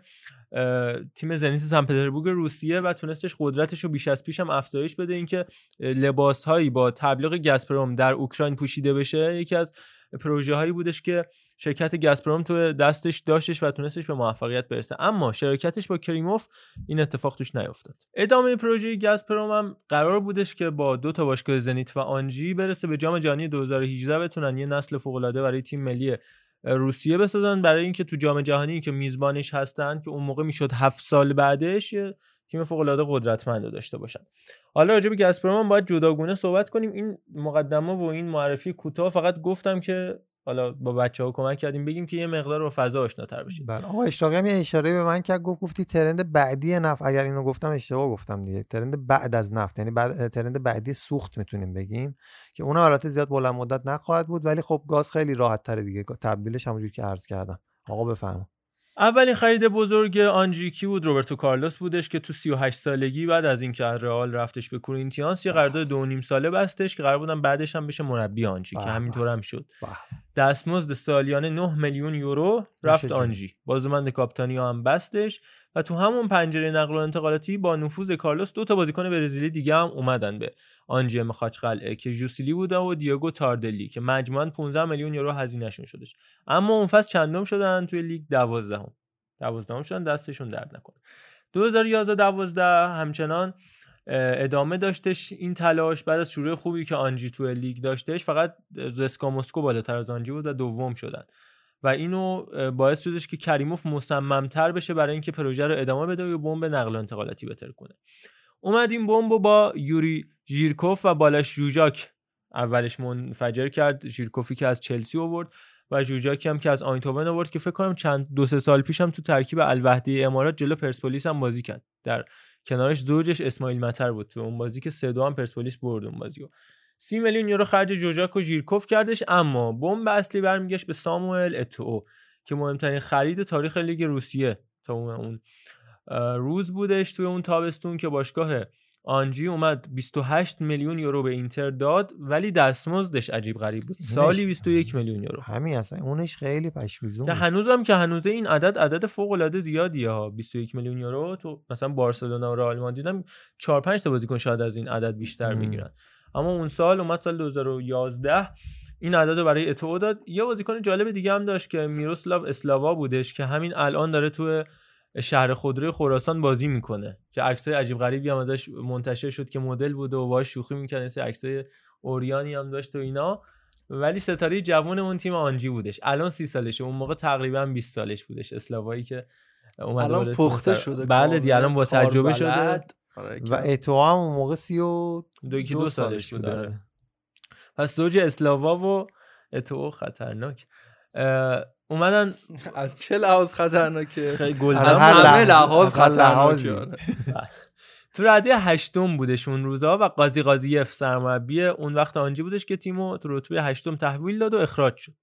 B: تیم زنیت سن پترزبورگ روسیه و تونستش قدرتش رو بیش از پیش هم افزایش بده. اینکه لباس هایی با تبلیغ گازپروم در اوکراین پوشیده بشه یکی از پروژه هایی بودش که شرکت گازپروم تو دستش داشتش و تونستش به موفقیت برسه. اما شرکتش با کریموف این اتفاق توش نیفتاد. ادامه پروژه گازپروم هم قرار بودش که با دو تا باشگاه زنیت و آنژی برسه به جام جهانی 2018 بتونن یه نسل فوق برای تیم ملی روسیه بسازن برای اینکه تو جام جهانی که میزبانش هستن که اون موقع می‌شد هفت سال بعدش تیم فوق العاده قدرتمند داشته باشن. حالا راجع به گازپروم باید جداگونه صحبت کنیم. این مقدمه و این معرفی کوتاه. فقط گفتم که حالا با بچه ها کمک کردیم بگیم که یه مقدار با فضا آشناتر بشیم.
C: بله. آقا اشتاقی هم یه اشاره به من کرد گفت گفتی ترند بعدی نفت. اگر اینو گفتم اشتباه گفتم دیگه. ترند بعد از نفت. یعنی بعد ترند بعدی سوخت می‌تونیم بگیم که اون البته زیاد بلند مدت نخواهد بود ولی خب گاز خیلی راحت تره دیگه. تبدیلش همونجوری که عرض کردم. آقا بفرما
B: اولین خرید بزرگ آنجی کی بود روبرتو کارلوس بودش که تو 38 سالگی بعد از اینکه از رئال رفتش به کورینتیانس یه قرارداد دو نیم ساله بستش که قرار بودن بعدش هم بشه مربی آنجی که همینطور هم شد. دستمزد سالیانه 9 میلیون یورو رفت. آنجی بازومند کاپتانی هم بستش و تو همون پنجره نقل و انتقالاتی با نفوذ کارلوس دو تا بازیکن برزیلی دیگه هم اومدن به آنجی مخاچ قلعه که جوسیلی بوده و دیگو تاردلی که مجموعاً 15 میلیون یورو هزینهشون شدش. اما اون فصل چندم شدن توی لیگ 12 هم. دوازدهم شدن دستشون درد نکنه. 2011 12 همچنان ادامه داشتش این تلاش بعد از شروع خوبی که آنجی تو لیگ داشتش فقط زسکا مسکو بالاتر از آنجی بود و دوم شدن. و اینو باعث شدش که کریموف مصممتر بشه برای اینکه پروژه رو ادامه بده و بمب نقل و انتقالاتی بهتر کنه. اومد این بمب رو با یوری ژیرکوف و بالاژ جوجاک اولش منفجر کرد ژیرکوفی که از چلسی آورد و جوجاکی هم که از آیندهوون آورد که فکر کنم چند دو سه سال پیش هم تو ترکیب الوحده امارات جلو پرسپولیس هم بازی کرد. در کنارش زوجش اسماعیل مطر بود. تو اون بازی که سه دو هم پرسپولیس برد اون بازی. سی میلیون یورو خرج جوجاک و ژیرکوف کردش اما بمب اصلی برمیگشت به ساموئل اتو که مهمترین خرید تاریخ لیگ روسیه تا اون روز بودش. توی اون تابستون که باشگاه آنجی اومد 28 میلیون یورو به اینتر داد ولی دستمزدش عجیب غریب بود. سالی 21 میلیون یورو.
C: همین اصلا اونش خیلی بود.
B: هنوزم که هنوزه این عدد عدد فوق العاده زیادیه ها. 21 میلیون یورو تو مثلا بارسلونا و رئال مادرید هم 4 5 تا بازیکن شاید از این عدد بیشتر. می‌گیرن. اما اون سال اومد سال 2011 این عدد رو برای اتو داد. یه بازیکن جالب دیگه هم داشت که میروسلاو اسلاوا بودش که همین الان داره تو شهر خودروی خراسان بازی می‌کنه که عکسای عجیب غریبی هم ازش منتشر شد که مدل بوده و باهاش شوخی می‌کنه مثل عکسای اوریانی هم داشت و اینا. ولی ستاره جوان اون تیم آنجی بودش. الان سی سالشه. اون موقع تقریبا 20 سالش بودش. اسلاوایی که اومده
E: الان پخته
B: سر-
E: شده
B: بله دی الان با تجربه شده.
E: آره،
C: و اتو هم اون موقع سی و
B: دو دو,
C: دو
B: سالش بود
C: بوده.
B: آره. پس زوج اسلاوا و اتو خطرناک اومدن
E: از چه لحاظ خطرناکه
B: خیلی گل
C: از
E: همه
C: لحاظ-
E: خطرناکه. آره.
B: تو رده هشتم بودش اون روزا و قاضی قاضیف سرمربی اون وقت آنجی بودش که تیمو تو رتبه هشتم تحویل داد و اخراج شد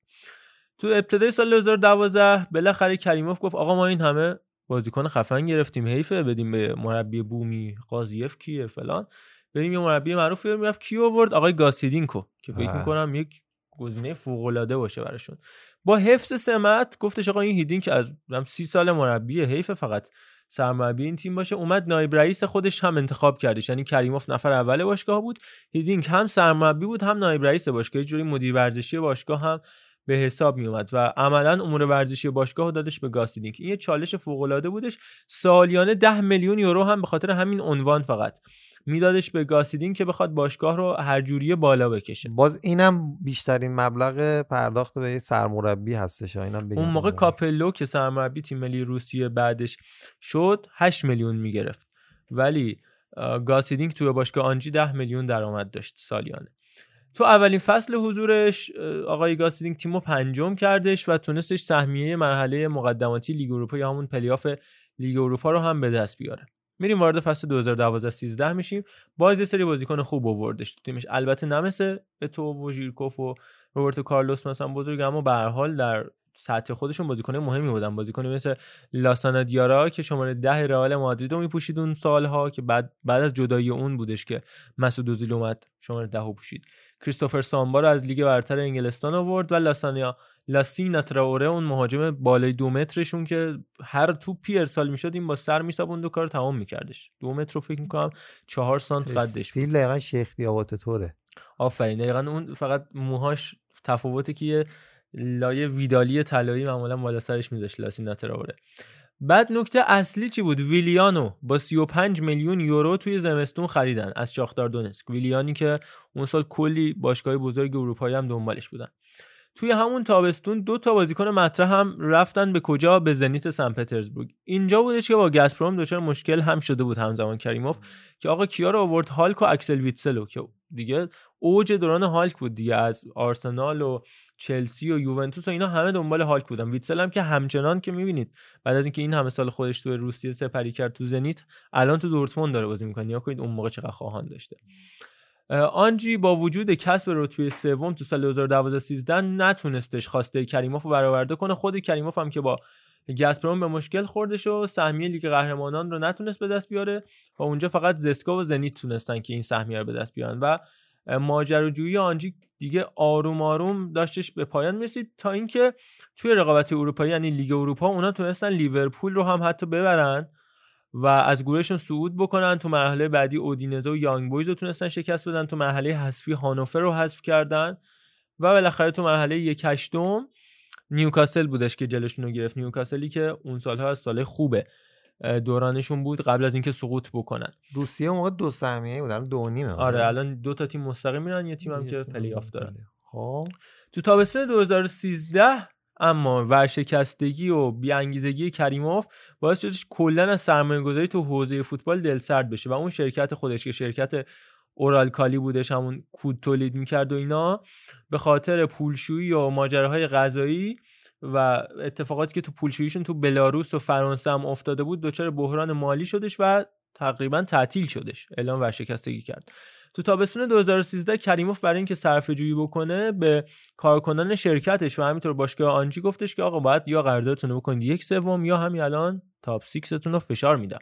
B: تو ابتدای سال 2012 بالاخره کریموف گفت آقا ما این همه بازیکن خفن گرفتیم حیفه بدیم به مربی بومی قاضیف کیه فلان. بریم یه مربی معروف بیاریم رفت کی آورد؟ آقای گاسیدینکو که فکر. می‌کنم یک گزینه فوق العاده باشه براشون. با حفظ سمت گفتش آقا این هیدینگ که از هم سی سال مربی حیف فقط سرمربی این تیم باشه. اومد نایب رئیس خودش هم انتخاب کردش یعنی کریموف نفر اول باشگاه بود. هیدینگ هم سرمربی بود هم نایب رئیس باشگاه جوری مدیر ورزشی باشگاه هم به حساب می اومد و عملا امور ورزشی باشگاه رو دادش به گاس هیدینگ این یه چالش فوق العاده بودش. سالیانه 10 میلیون یورو هم به خاطر همین عنوان فقط میدادش به گاس هیدینگ که بخواد باشگاه رو هر جوری بالا بکشه.
C: باز اینم بیشترین مبلغ پرداخت به سرمربی هستش اینم
B: اون موقع کاپلو که سرمربی تیم ملی روسیه بعدش شد 8 میلیون می‌گرفت. ولی گاس هیدینگ توی باشگاه آنجی 10 میلیون درآمد داشت سالیانه. تو اولین فصل حضورش آقای گاس هیدینگ تیمو پنجم کردش و تونستش سهمیه مرحله مقدماتی لیگ اروپا یا همون پلی آف لیگ اروپا رو هم به دست بیاره. میریم وارد فصل 2012 13 میشیم. باز یه سری بازیکن خوب آوردش تو تیمش. البته مثل اتو و ژیرکوف و روبرتو کارلوس مثلا بزرگ اما به هر حال در سطح خودشون بازیکن مهمی بودن. بازیکن مثل لاسانا دیارا که شماره ده رئال مادرید رو میپوشید اون سالها که بعد بعد از جدایی اون بودش که مسعود اوزیل اومد شماره ده رو پوشید. کریستوفر سامبا رو از لیگ برتر انگلستان آورد و لاسانیا لاسینا تراوره اون مهاجم بالای دو مترشون که هر توپی ارسال می‌شد این با سر میسابوند و کار تمام میکردش. دو متر رو فکر می‌کنم چهار سانت قدش.
C: استیل دقیقا شیخ دیابات توره.
B: آفرین. دقیقا اون فقط موهاش تفاوته که یه لایه ویدالی طلایی معمولا بالا سرش میذاشت لاسینا تراوره. بعد نکته اصلی چی بود؟ ویلیانو با 35 میلیون یورو توی زمستون خریدن از شاختار دونسک. ویلیانی که اون سال کلی باشگاه بزرگ اروپایی هم دنبالش بودن. توی همون تابستون دو تا بازیکن مطرح هم رفتن به کجا؟ به زنیت سن پترزبورگ. اینجا بودش که با گازپروم دچار مشکل هم شده بود همزمان کریموف که آقا کیا رو آورد؟ هالک و اکسل ویتسل رو که دیگه اوج دوران هالک بود دیگه. از آرسنال و چلسی و یوونتوس و اینا همه دنبال هالک بودن. ویتسل هم که همچنان که می‌بینید بعد از اینکه این همه سال خودش تو روسیه سپری کرد تو زنیت الان تو دورتموند داره بازی می‌کنه. نگاه کنید اون موقع چقدر خواهان داشته. آنجی با وجود کسب رتبه سوم تو سال 2012 13 نتونستش خواسته کریموف رو برآورده کنه. خود کریموف هم که با گازپروم به مشکل خوردش و سهمیه لیگ قهرمانان رو نتونست به دست بیاره و اونجا فقط زسکا و زنیت تونستن که این سهمیه رو به دست بیارن. و ماجراجویی آنجی دیگه آروم آروم داشتش به پایان می‌رسید تا اینکه توی رقابت اروپایی یعنی لیگ اروپا اونا تونستن لیورپول رو هم حتی ببرن. و از گروهشون صعود بکنن تو مرحله بعدی اودینزه و یانگ بویز رو تونستن شکست بدن. تو مرحله حذفی هانوفر رو حذف کردن و بالاخره تو مرحله یک هشتم نیوکاسل بودش که جلوشون رو گرفت. نیوکاسلی که اون سالها از سال خوبه. دورانشون بود قبل از اینکه سقوط بکنن.
C: روسیه اون موقع دو سهمیه بود الان دو نیمه
B: آره الان دو تا تیم مستقیم میرن یه تیم هم که پلی آف دارن.
C: خب.
B: تو تابستون 2013 اما ورشکستگی و بیانگیزگی کریموف باعث شدش کلا از سرمایه گذاری تو حوزه فوتبال دلسرد بشه و اون شرکت خودش که شرکت اورالکالی بودش همون کود تولید می‌کرد و اینا به خاطر پولشویی و ماجراهای غذایی و اتفاقاتی که تو پولشوییشون تو بلاروس و فرانسه هم افتاده بود دچار بحران مالی شدش و تقریبا تعطیل شدش. اعلام ورشکستگی کرد. تو تابستون 2013 کریموف برای اینکه صرفه جویی بکنه به کارکنان شرکتش و همینطور باشگاه آنجی گفتش که آقا باید یا قراردادتون رو بکنید یک سوم یا همین الان تاپ 6 رو فشار میدم.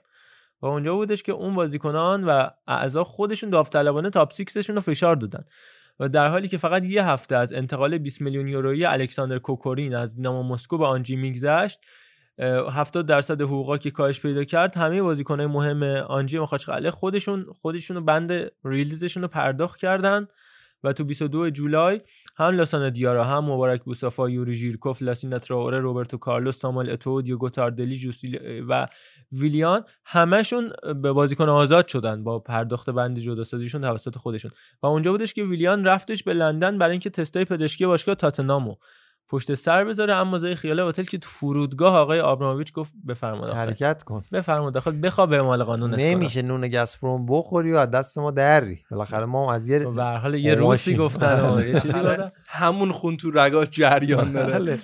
B: و اونجا بودش که اون بازیکنان و اعضا خودشون داوطلبانه تاپ 6 رو فشار دادن. و در حالی که فقط یه هفته از انتقال 20 میلیون یورویی الکساندر کوکورین از دینامو مسکو به آنجی میگذشت 70 درصد حقوقا که کاهش پیدا کرد همه بازیکنهای مهم آنجی مخاچقاله خودشون خودشون رو بند ریلیزشون رو پرداخت کردن و تو 22 جولای هم لاسانا دیارا هم مبارک بوسافا یوری ژیرکوف لاسینا تراوره روبرتو کارلوس ساموئل اتو دیوگو تاردلی جوسیل و ویلیان همشون به بازیکن آزاد شدن با پرداخت بند جداسازیشون توسط خودشون. و اونجا بودش که ویلیان رفتش به لندن برای اینکه تستای پزشکی باشگاه تاتنامو پشت سر بذاره اما زای خیال هتل که تو فرودگاه آقای آبراموویچ گفت بفرمایید
C: حرکت کن.
B: بفرمایید داخل بخواب به مال قانونت
C: نمیشه نون گسپروم بخوری و از دست ما دری. بالاخره ما از یه
B: به هر حال یه روسی گفتن
E: همون خون تو رگاش جریان داره.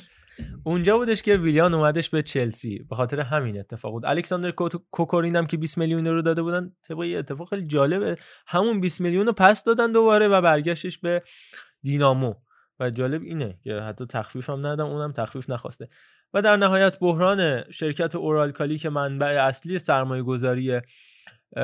B: اونجا بودش که ویلیان اومدش به چلسی. به خاطر همین اتفاق بود. الکساندر کوکورین هم که 20 میلیون رو داده بودن طبق یه اتفاق خیلی جالبه. همون 20 میلیون رو پس دادن دوباره و برگشتش به دینامو. و جالب اینه که حتی تخفیف هم ندادم اونم تخفیف نخواسته. و در نهایت بحران شرکت اورالکالی که منبع اصلی سرمایه گذاری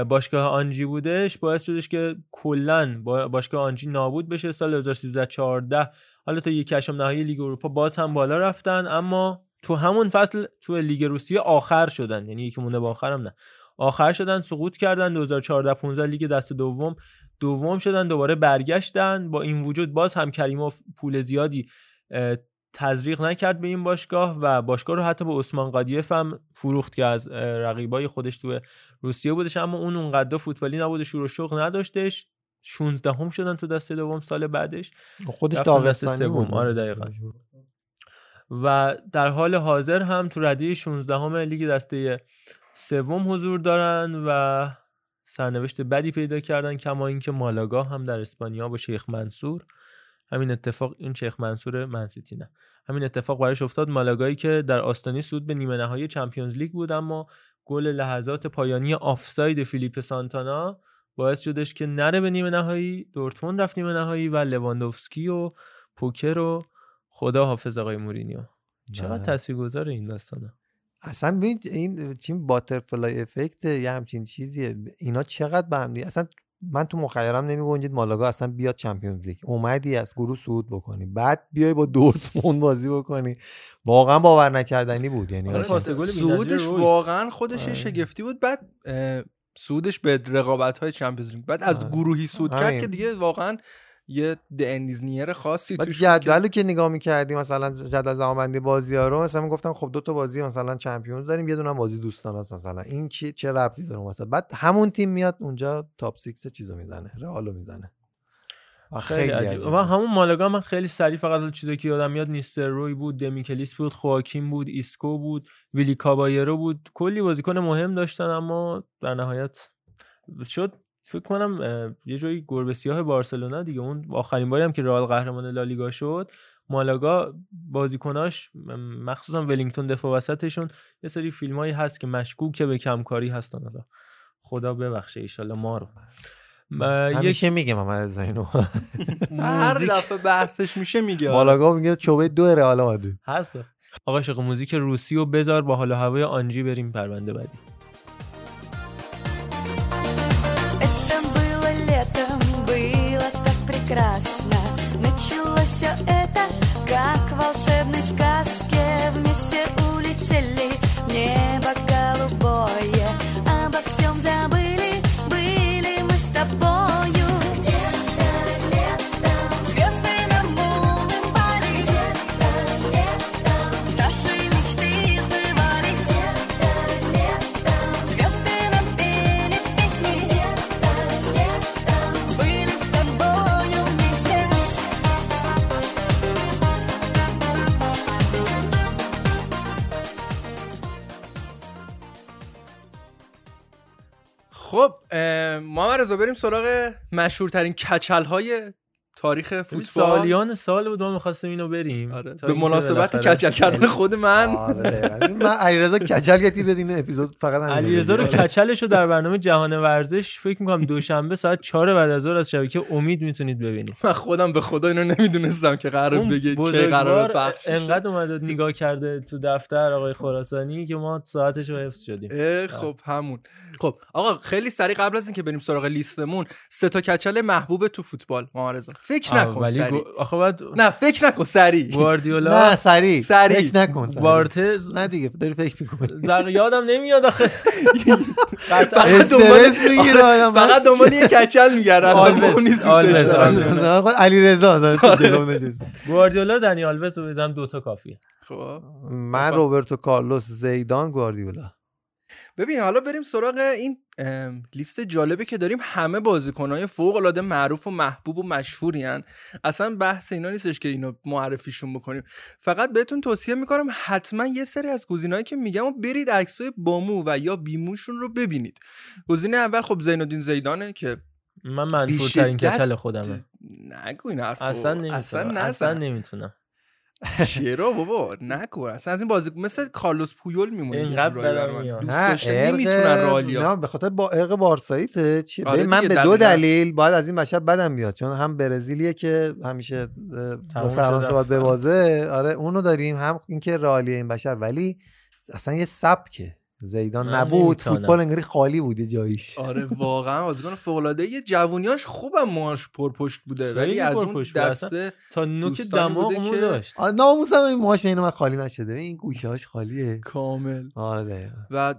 B: باشگاه آنجی بودش باعث شدش که کلا باشگاه آنجی نابود بشه سال 2013 14 حالا تا یک کشم نهایی لیگ اروپا باز هم بالا رفتن اما تو همون فصل تو لیگ روسیه آخر شدن. یعنی یکی مونده با آخرم نه. آخر شدن سقوط کردن. 2014 15 لیگ دست دوم. دوم شدن دوباره برگشتن. با این وجود باز هم کریموف پول زیادی تزریق نکرد به این باشگاه و باشگاه رو حتی به عثمان قادیف هم فروخت که از رقیبای خودش تو روسیه بودش. اما اون اونقدر فوتبالی نبوده شور و شوق نداشتش. 16 هم شدن تو دسته دوم سال بعدش.
C: خودش داغستانی بود
B: آره دقیقا. و در حال حاضر هم تو ردیه 16 هم لیگ دسته سوم حضور دارن و سرنوشت بدی پیدا کردن کما اینکه مالاگا هم در اسپانیا با شیخ منصور. همین اتفاق این شیخ منصور منسیتی نه. همین اتفاق براش افتاد. مالاگایی که در آستانی سود به نیمه نهایی چمپیونز لیگ بود اما گل لحظات پایانی آفساید فیلیپ سانتانا باعث شدش که نره به نیمه نهایی. دورتموند رفت نیمه نهایی و لواندوفسکی و پوکر و خدا حافظ آقای مورینیو. چقدر تاثیرگذار این داستانه
C: اصلا ببین این chain butterfly effect یه همچین چیزیه. اینا چقدر به هم اصلا من تو مخیله‌م نمی گنجید مالاگا اصلا بیاد Champions League اومدی از گروه صعود بکنی. بعد بیای با دورتموند بازی بکنی. واقعا باور نکردنی بود. یعنی
E: آره صعودش واقعا خودش آره. شگفتی بود. بعد سودش به رقابت های چمپیونز لیگ بعد از گروهی سود کرد که دیگه واقعا یه دندیزنیر خاصی توش
C: جدولو که نگاه می‌کردیم مثلا جدول زمانبندی بازی ها رو مثلا می‌گفتم خب دو تا بازی مثلا چمپیونز داریم یه دونه بازی دوستان هست مثلا. این چه چه ربطی داره مثلا بعد همون تیم میاد اونجا تاپ 6 چیزو می‌زنه رئالو می‌زنه.
B: خیلی عجیب. و همون مالگا من خیلی سریع فقط چیزی که یادم میاد نیستلروی بود دمیکلیس بود خواکین بود ایسکو بود ویلی کابایرو بود. کلی بازیکن مهم داشتن اما در نهایت شد فکر کنم یه جایی گربه سیاه بارسلونا دیگه. اون آخرین باری هم که رئال قهرمان لالیگا شد مالاگا بازیکناش مخصوصا ولینگتون دفاع وسطشون یه سری فیلمایی هست که مشکوک به کمکاری هستن. حالا خدا ببخشه ایشالله ما رو.
C: همیشه میگه محمد زینو
E: هر دفعه بحثش میشه میگه.
C: مالاگا میگه چوبه دو رئال مادرید.
B: هست. آقا شق موزیک روسی و بذار با حال هوای آنجی بریم پرونده بعدی.
J: Прекрасно. Началось все это, как в волшебной
E: خب ما رضا بریم سراغ مشهورترین کچل های تاریخ فوتبال.
B: سالیان سال بود ما می‌خواستیم اینو بریم.
E: آره. به مناسبت کچل کردن خود من.
C: آره من علیرضا کچل گتی بدین اپیزود فقط همین
B: علیرضا رو. کچلش رو در برنامه جهان ورزش فکر می‌کنم دوشنبه ساعت 4 بعد از ظهر از شبکه امید می‌تونید ببینید.
E: من خودم به خدا اینو نمی‌دونستم که قرار بگه که قرار بشه.
B: انقدر اومده نگاه کرده تو دفتر آقای خراسانی که ما ساعتش رو حفظ شدیم.
E: خب همون. خب آقا خیلی سریع قبل از اینکه بریم سراغ لیستمون سه تا کچل محبوب تو فوتبال رضا فکر نکن
B: ولی
E: سریع
B: گو- آخه بعد
E: نه فکر نکن سریع
B: گواردیولا
C: نه سریع
E: سریع.
C: فکر نکن سریع.
B: بارتز
C: نه دیگه داری فکر می‌کنی
B: یادم نمیاد آخه
E: فقط
C: استرس
E: دنبال
C: می‌گیره آدم.
E: فقط دنبال یه کچل میگرد اصلا
B: آلوز،
E: اون نیست
B: آلوز،
E: دوستش
B: آلوز.
E: دارم.
C: علی رضا.
B: گواردیولا دنی آلوز رو بزنم دوتا کافیه
E: خب
C: من روبرتو کارلوس زیدان گواردیولا
E: ببین حالا بریم سراغ این لیست جالبه که داریم. همه بازیکنهای فوق العاده معروف و محبوب و مشهوری هن. اصلا بحث اینا نیستش که اینو معرفیشون بکنیم. فقط بهتون توصیه می‌کنم حتما یه سری از گزینه‌هایی که میگم و برید عکسای بامو و یا بیموشون رو ببینید. گزینه اول خب زین الدین زیدانه که
B: من منفورترین کچل خودمه.
E: نگو این حرفو.
B: اصلا نمی‌تونم.
E: اصلا
B: اصلا نمی‌تونم.
E: چرا بابا؟ نگو اصلا از این بازی مثل کارلوس پویول میمونه
B: اینقدر بدم میاد.
E: دوست
C: نه
E: داشته
C: ارق-
E: نمی‌تونن رالیا
C: نه به خاطر با ارق بارساییته. چیه؟
E: آره
C: ببین من به دو. دلیل باید از این بشر بدم بیاد چون هم برزیلیه که همیشه با فرانسه باید ببازه. آره اونو داریم هم اینکه رالیه این بشر ولی اصلا یه سبکه. زیدان نبود. فوتبال انگاری خالی بود جاییش.
E: آره واقعا. بازیکن فوق العاده یه جوونیاش خوبم موهاش پرپشت بوده ولی از اون دسته
B: تا نوک دماغمون
E: که-
B: داشت.
C: ناموسم این موهاش بین من خالی نشده. این گوشه هاش خالیه.
E: کامل.
C: آره.
E: و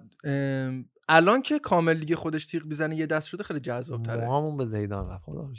E: الان که کامل دیگه خودش تیغ بیزنه یه دست شده خیلی جذاب تره
C: موهامون به زیدان رفت. خدا.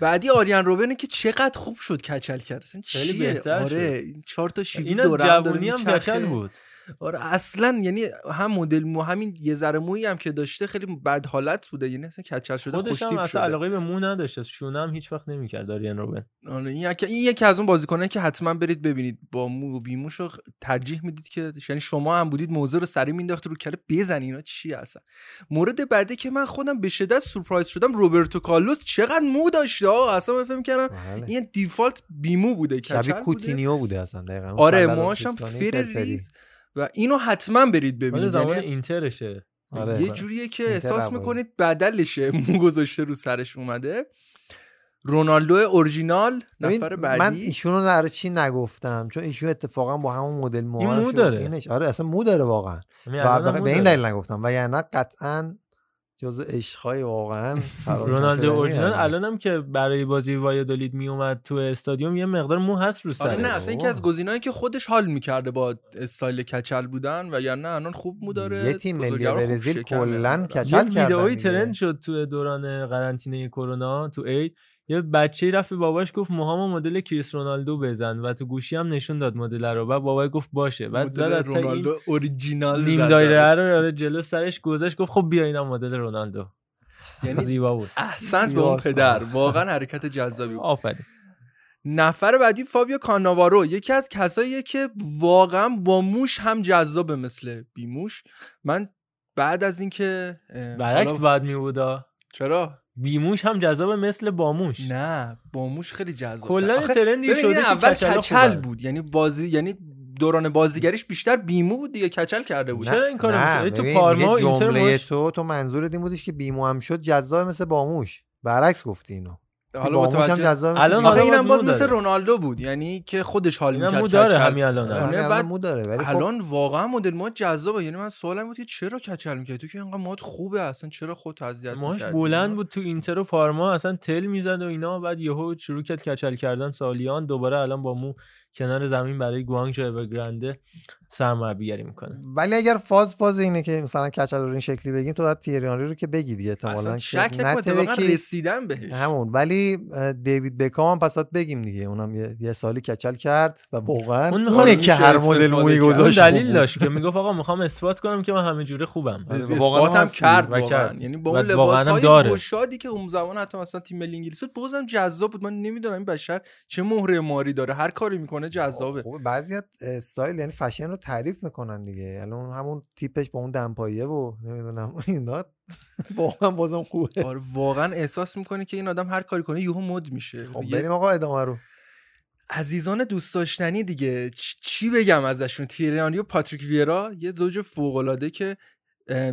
E: بعدی آریان روبنه که چقدر خوب شد کچل کرد. اصلا
B: خیلی
E: چیه؟
B: بهتر
E: آره چهار تا شیوی دورم داره
B: جوونی هم. کچل بود.
E: آره اصلا یعنی هم مدل مو همین یه ذره مویی هم که داشته خیلی بد حالت بوده یعنی اصلا کچل شده
B: خودش هم اصلا
E: شده
B: علاقه به مو نداشت شونه هم هیچ وقت نمی‌کرد آریان روبن
E: آره این, یکی- این یکی از اون بازیکنه که حتما برید ببینید با مو و بیموش رو ترجیح می‌دید که یعنی شما هم بودید موضوع رو سری مینداخت رو کله بزن اینا چی اصلا مورد بعدی که من خودم به شدت سورپرایز شدم روبرتو کارلوس چقدر مو داشته آقا اصلا من فکر کردم
C: بله.
E: این default بیمو بوده کچل بوده.
C: کوتینیو بوده اصلا دقیقاً
E: آره هم فر. ریز و اینو حتما برید ببینید.
B: زمان
E: یعنی
B: اینترشه.
C: آره.
E: یه جوریه که احساس. می‌کنید بدلشه. مو گذاشته رو سرش اومده. رونالدو اورجینال نفر بعدی.
C: من ایشونو در چی نگفتم؟ چون ایشون اتفاقا با همون مدل موهاش
B: مو داره.
C: اینش. آره اصلا مو داره واقعا.
B: همین
C: و به این. دلیل نگفتم. و یعنی قطعا جزو عشقای واقعا
B: رونالدو اورجینال
C: داره.
B: الان هم که برای بازی وایادولید می اومد تو استادیوم یه مقدار مو هست رو
E: آره
B: سرش
E: نه اصلا یکی از گزینه‌ای که خودش حال می‌کرده با استایل کچل بودن و یا نه الان خوب مو داره
C: یه تیم ملی برزیل. کلا
E: آره.
C: کچل
B: یه
C: کردن
B: ویدئویی
C: دیگه.
B: ترند شد تو دوران قرنطینه کرونا تو عید یه بچه رفت به باباش گفت موهامو مدل کریس رونالدو بزن و تو گوشی هم نشون داد مدل رو. بعد بابای گفت باشه. بعد زد
E: رونالدو اوریجینال
B: نیم دایره. رو آره جلو سرش گذاشت گفت خب بیا اینم مدل رونالدو.
E: یعنی
B: زیبا بود.
E: احسنت به اون. پدر. واقعا حرکت جذابی بود.
B: آفرین.
E: نفر بعدی فابیو کاناوارو. یکی از کساییه که واقعا با موش هم جذابه مثل بیموش. من بعد از اینکه
B: برعکس بعد می بودا
E: چرا؟
B: بیموش هم جذاب مثل باموش.
E: نه با موش خیلی جذاب
B: کلا ترندی شده که
E: اول کچل
B: خوبن.
E: بود. یعنی بازی یعنی دوران بازیگریش بیشتر بیمو بود دیگه کچل کرده بود.
B: چرا این کارو؟ تو پارما و اینتر
C: تو تو منظورت این بودش که بیمو هم شد جذاب مثل باموش. برعکس گفتی اینو.
E: حالا متوجه
B: الان حالا
E: اینم
B: باز
E: مثل. رونالدو بود یعنی که خودش حال می‌کرد
B: مو داره. همین الان
C: آره، الان
E: بعد
C: مو داره ولی خب
E: الان واقعا مدل ما جذابه یعنی من سوالم بود که چرا کچل می‌کردی تو که اینقدر مات خوبه اصلا چرا خود اذیت
B: ماش
E: می‌کردی؟
B: بلند بود تو اینتر و پارما اصلا تل می‌زد و اینا بعد یهو شروع کرد کچل کردن سالیان دوباره الان با مو کنار زمین برای گوانگژو اورگرانده سرمربیگری می‌کنه
C: ولی اگر فاز فاز اینه که مثلا کچل رو این شکلی بگیم تو باید تیریانری رو که بگی دیگه
E: اصلا
C: احتمالاً
E: شک رسیدن بهش
C: همون ولی دیوید بکام هم پس باید بگیم دیگه اونم یه, یه سالی کچل کرد و واقعا
B: اون
C: اونه که هر مدل موی گذاشت
B: دلیل
C: خوب بود.
B: داشت که می‌گفت آقا می‌خوام اثبات کنم که من همه جوره خوبم
C: آره، واقعا
E: هم. کرد واقعا
B: کرد.
E: یعنی با اون
B: واقعا هم
E: لباس
B: داره.
E: های گشادی که اون زمان حتی مثلا تیم ملی انگلیس بود بازم جذاب بود من نمی‌دونم این بشر چه مهره ماری داره هر کاری می‌کنه بازیکن جذابه.
C: خوبه بعضی استایل یعنی فشن رو تعریف می‌کنن دیگه. الان همون تیپش با اون دمپایه و نمی‌دونم اینا واقعا بازم خوبه.
E: آره واقعا احساس می‌کنی که این آدم هر کاری کنه یهو مد میشه.
C: خب بریم آقا ادامه رو.
E: عزیزان دوست داشتنی دیگه چ- چی بگم ازشون؟ تیریانی و پاتریک ویرا یه زوج فوق العاده که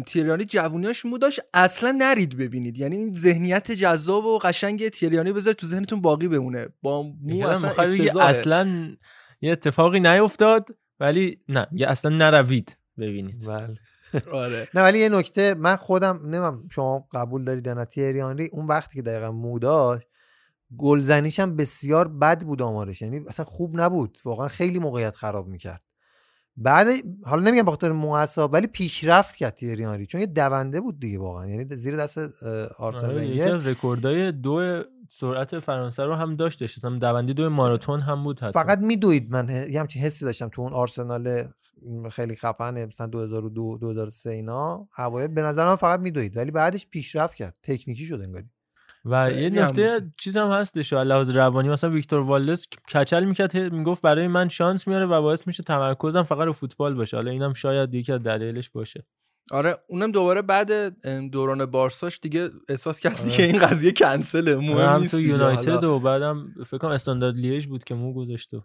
E: تیریانی جوونیاش مو داشت اصلا نرید ببینید. یعنی این ذهنیت جذاب و قشنگ تیریانی بذار تو ذهنتون باقی بمونه. با مو اصلا.
B: اصلا یه اتفاقی نیفتاد ولی نه یه اصلا نروید ببینید.
C: بله.
E: آره.
C: نه ولی یه نکته من خودم نمیم شما قبول دارید نه؟ تیری آنری اون وقتی که دقیقا مو داشت گلزنیش هم بسیار بد بود آمارش. یعنی اصلا خوب نبود. واقعا خیلی موقعیت خراب می‌کرد. بعد حالا نمیگم بخاطر موسا ولی پیشرفت کرد تیری آنری چون یه دونده بود دیگه واقعا. یعنی زیر دست آرسن
B: آره، یکی از رکوردهای دو سرعت فرانسه رو هم داشتش. مثلا دونده‌ی دو ماراتون هم بود حتی.
C: فقط میدوید. من یه همچین حسی داشتم تو اون آرسنال خیلی خفنه مثلا 2002 2003 اینا. اوایل به نظرم فقط میدوید ولی بعدش پیشرفت کرد. تکنیکی شد انگاری.
B: و یه نکته چیز هم هستش از لحاظ روانی مثلا ویکتور والدس کچل می‌کرد می‌گفت برای من شانس میاره و باعث میشه تمرکزم فقط رو فوتبال باشه حالا اینم شاید یکی از دلایلش باشه
E: آره اونم دوباره بعد دوران بارساش دیگه احساس کرد
B: آره.
E: دیگه این قضیه کنسله مهم
B: هم
E: نیست
B: تو یونایتد. و بعدم فکر کنم استاندارد لیژ بود که مو گذاشت و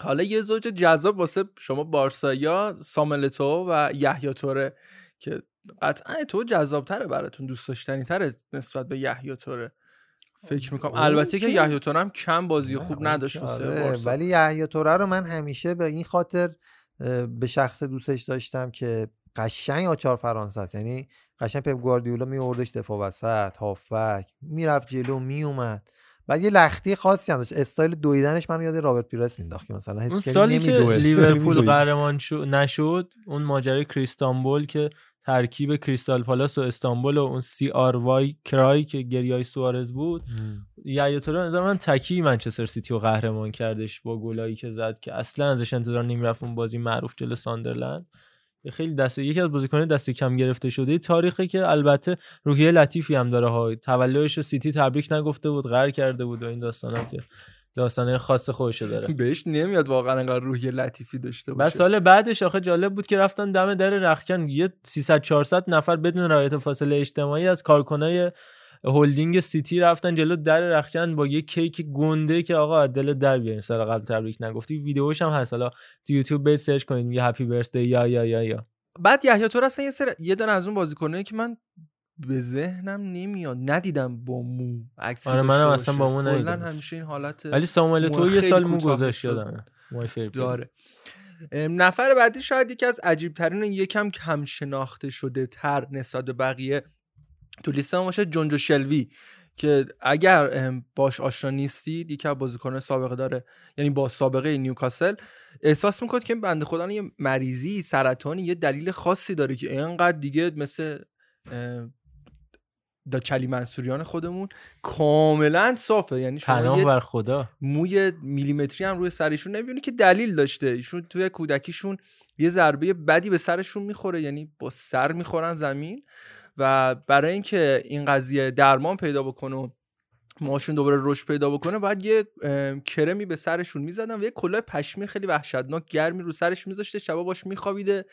E: حالا یه زوج جذاب واسه شما بارسایا ساملتو و یحیی توره که قطعا تو جذابتره براتون دوست داشتنی تره نسبت به یحیی توره. فکر می‌کنم
C: اون
E: البته که یحیی توره هم کم بازی خوب نداشت
C: آره، ولی یحیی توره رو من همیشه به این خاطر به شخص دوستش داشتم که قشنگ آچار فرانسه است. یعنی قشنگ پپ گواردیولا میوردش دفاع وسط هافک می‌رفت جلو میومد بعد یه لختی خاصی هم داشت. استایل دویدنش منو یاد رابرت پیرس مینداخت که مثلا حس
B: اون سالی که
C: نمی‌دوه.
B: لیورپول. قهرمان شو- نشد اون ماجرای کریستانبول که ترکیب کریستال پالاس و استانبول و اون CRY cry که گریه‌ای سوارز بود. یا تو نظر من تکی منچستر سیتی رو قهرمان کردش با گلایی که زد که اصلا ازش انتظار نمی‌رفت اون بازی معروف جلو ساندرلند. خیلی دست یکی از بازیکنان دست کم گرفته شده. تاریخی که البته روحیه لطیفی هم داره ها. تولدش سیتی تبریک نگفته بود قهر کرده بود و این داستانا که داستانه خاص خودشو داره.
E: بهش نمیاد واقعا انقدر روحیه لطیفی داشته
B: بعد
E: باشه.
B: سال بعدش آخه جالب بود که رفتن دم در رخکن. یه 300 400 نفر بدون رعایت فاصله اجتماعی از کارکنای هلدینگ سیتی رفتن جلو در رخکن با یه کیک گنده که آقا دل در بیارین. سال قبل تبریک نگفتی. ویدیوش هم هست. حالا تو یوتیوب برید search کنید. میگه happy birthday یایا یایا.
E: بعد یحیی توره اصلا یه سر یه دونه از اون بازیکنایی که من به ذهنم نمیاد ندیدم با مو عکسی
B: آره، منم. اصلا با مو ندیدم.
E: همیشه این حالت
B: ولی ساموئل
E: مو
B: تو یه سال مو گذاشت پلی.
E: داره نفر بعدی شاید یکی از عجیب ترین یکم کم شناخته شده تر نسبت به بقیه تو لیست ما باشه جونجو شلوی که اگر باش آشنا نیستید یکی از بازیکنان سابقه داره یعنی با سابقه نیوکاسل احساس می‌کنید که این بنده خدا یه مریضی سرطانی یه دلیل خاصی داره که اینقدر دیگه مثل دا چلی منصوریان خودمون کاملا صافه. یعنی شما
B: بر خدا.
E: موی میلیمتری هم روی سرشون نمی‌بینی که دلیل داشته. ایشون توی کودکیشون یه ضربه بدی به سرشون می‌خوره یعنی با سر می‌خورن زمین. و برای اینکه این قضیه درمان پیدا بکنه و موهاشون دوباره رشد پیدا بکنه باید یه کرمی به سرشون می‌زدن و یه کلاه پشمی خیلی وحشتناک گرمی رو سرش میذاشته شبا باش میخوابیده.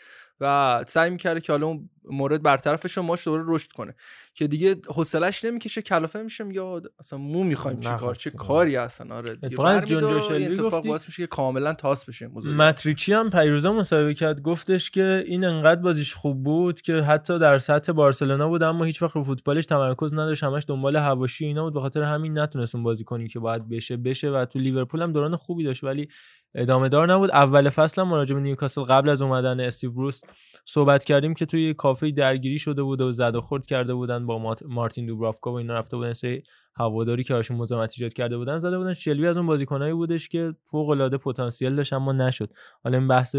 E: و سعی می‌کرده که حالا اون مورد برطرفش رو ماش دوباره رشد کنه که دیگه حوصلش نمی‌کشه کلافه میشه میگه اصلا مو می‌خوایم چیکار چه. کاری اصلا آره دیگه
B: اتفاقا از جون
E: اتفاق؟ باعث میشه که کاملا تاس بشه موضوع.
B: متریچی هم پیروزا مصاحبه کرد گفتش که این انقدر بازیش خوب بود که حتی در سطح بارسلونا بود اما هیچ وقت رو فوتبالش تمرکز نداشت همش دنبال هواشی اینا بود به خاطر همین نتونست اون بازی کنی که باید بشه بشه و تو لیورپول هم دوران خوبی داشت ولی ادامه دار نبود. اول فصل هم مراجع به نیوکاسل قبل از اومدن استیو بروس صحبت کردیم که توی کافه درگیری شده بود و زد و خورد کرده بودن با مارتین دوبرافکا و اینا رفته بودن سری هواداری که براشون مزاحمت ایجاد کرده بودن. زده بودن شلبی از اون بازیکنایی بودش که فوق العاده پتانسیل داشت اما نشد. حالا این بحث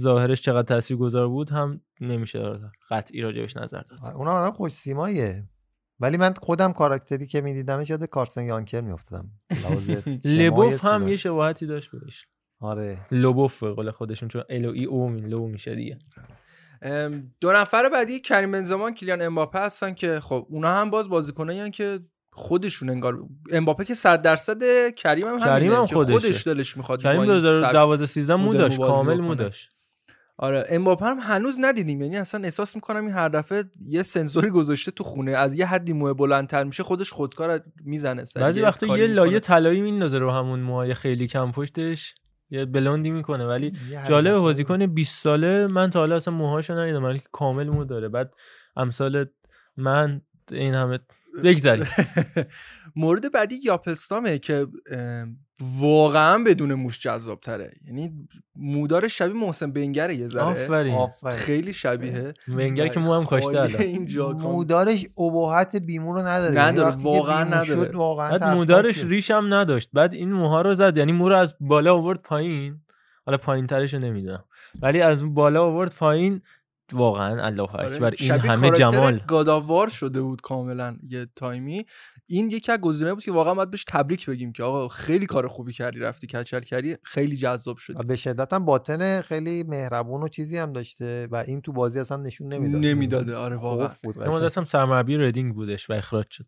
B: ظاهرش چقدر تاثیرگذار بود هم نمیشه قطعی راجبش نظر داد.
C: اون آدم خوش سیماییه ولی من خودم کاراکتری که میدیدمش یاد کارسن یانکر میافتادم.
B: لبوف هم یه شباهتی داشت بهش.
C: آره.
B: لوبوف به قول خودشون چون ال ای او لو میشه دیگه.
E: دو نفر بعدی کریم بنزما کیلیان امباپه هستن که خب اونا هم باز بازیکنایی که خودشون انگار امباپه که 100 درصد کریم هم
B: کریم هم خودشه.
E: خودش دلش می‌خواد
B: کریم 2012 13 مو داشت کامل مو داشت.
E: آره امباپه هم هنوز ندیدیم یعنی اصلا احساس می‌کنم این هر دفعه یه سنسوری گذاشته تو خونه از یه حدی موه بلندتر میشه خودش خودکار می‌زنه
B: بعضی وقتا یه لایه طلایی میندازه رو همون موهای خیلی کم پشتش. یه بلوندی می‌کنه ولی جالب بازیکن 20 ساله من تا حالا اصلا موهاشو ندیدم ولی کامل مو داره. بعد امثال من این همه بگذاریم.
E: مورد بعدی یاپلستامه که واقعا بدون موش جذاب تره یعنی مودار شبیه محسن بنگره یه ذره.
B: آفرین.
E: خیلی شبیه.
B: ونگر که مو هم کاشته الان.
E: اینجا
C: مودارش ابهت بیمو رو نداره.
E: نداره،
C: یعنی که
E: واقعا نداره.
C: واقعا
B: بعد. مودارش ریش هم نداشت. بعد این موها رو زد. یعنی مو رو از بالا آورد پایین. حالا پایین ترش نمی‌دونم. ولی از بالا آورد پایین. واقعا الله اکبر این همه جمال.
E: گاداوار شده بود کاملا یه تایمی. این یکی از گزینه‌ها بود که واقعا باید بهش تبریک بگیم که آقا خیلی کار خوبی کردی رفتی کچل کردی خیلی جذاب شد
C: و به شدت هم باطن خیلی مهربون و چیزی هم داشته و این تو بازی اصلا نشون نمی‌داد.
E: نمی‌داده. آره واقعا.
B: مدت هم سرمربی ردینگ بودش و اخراج شد.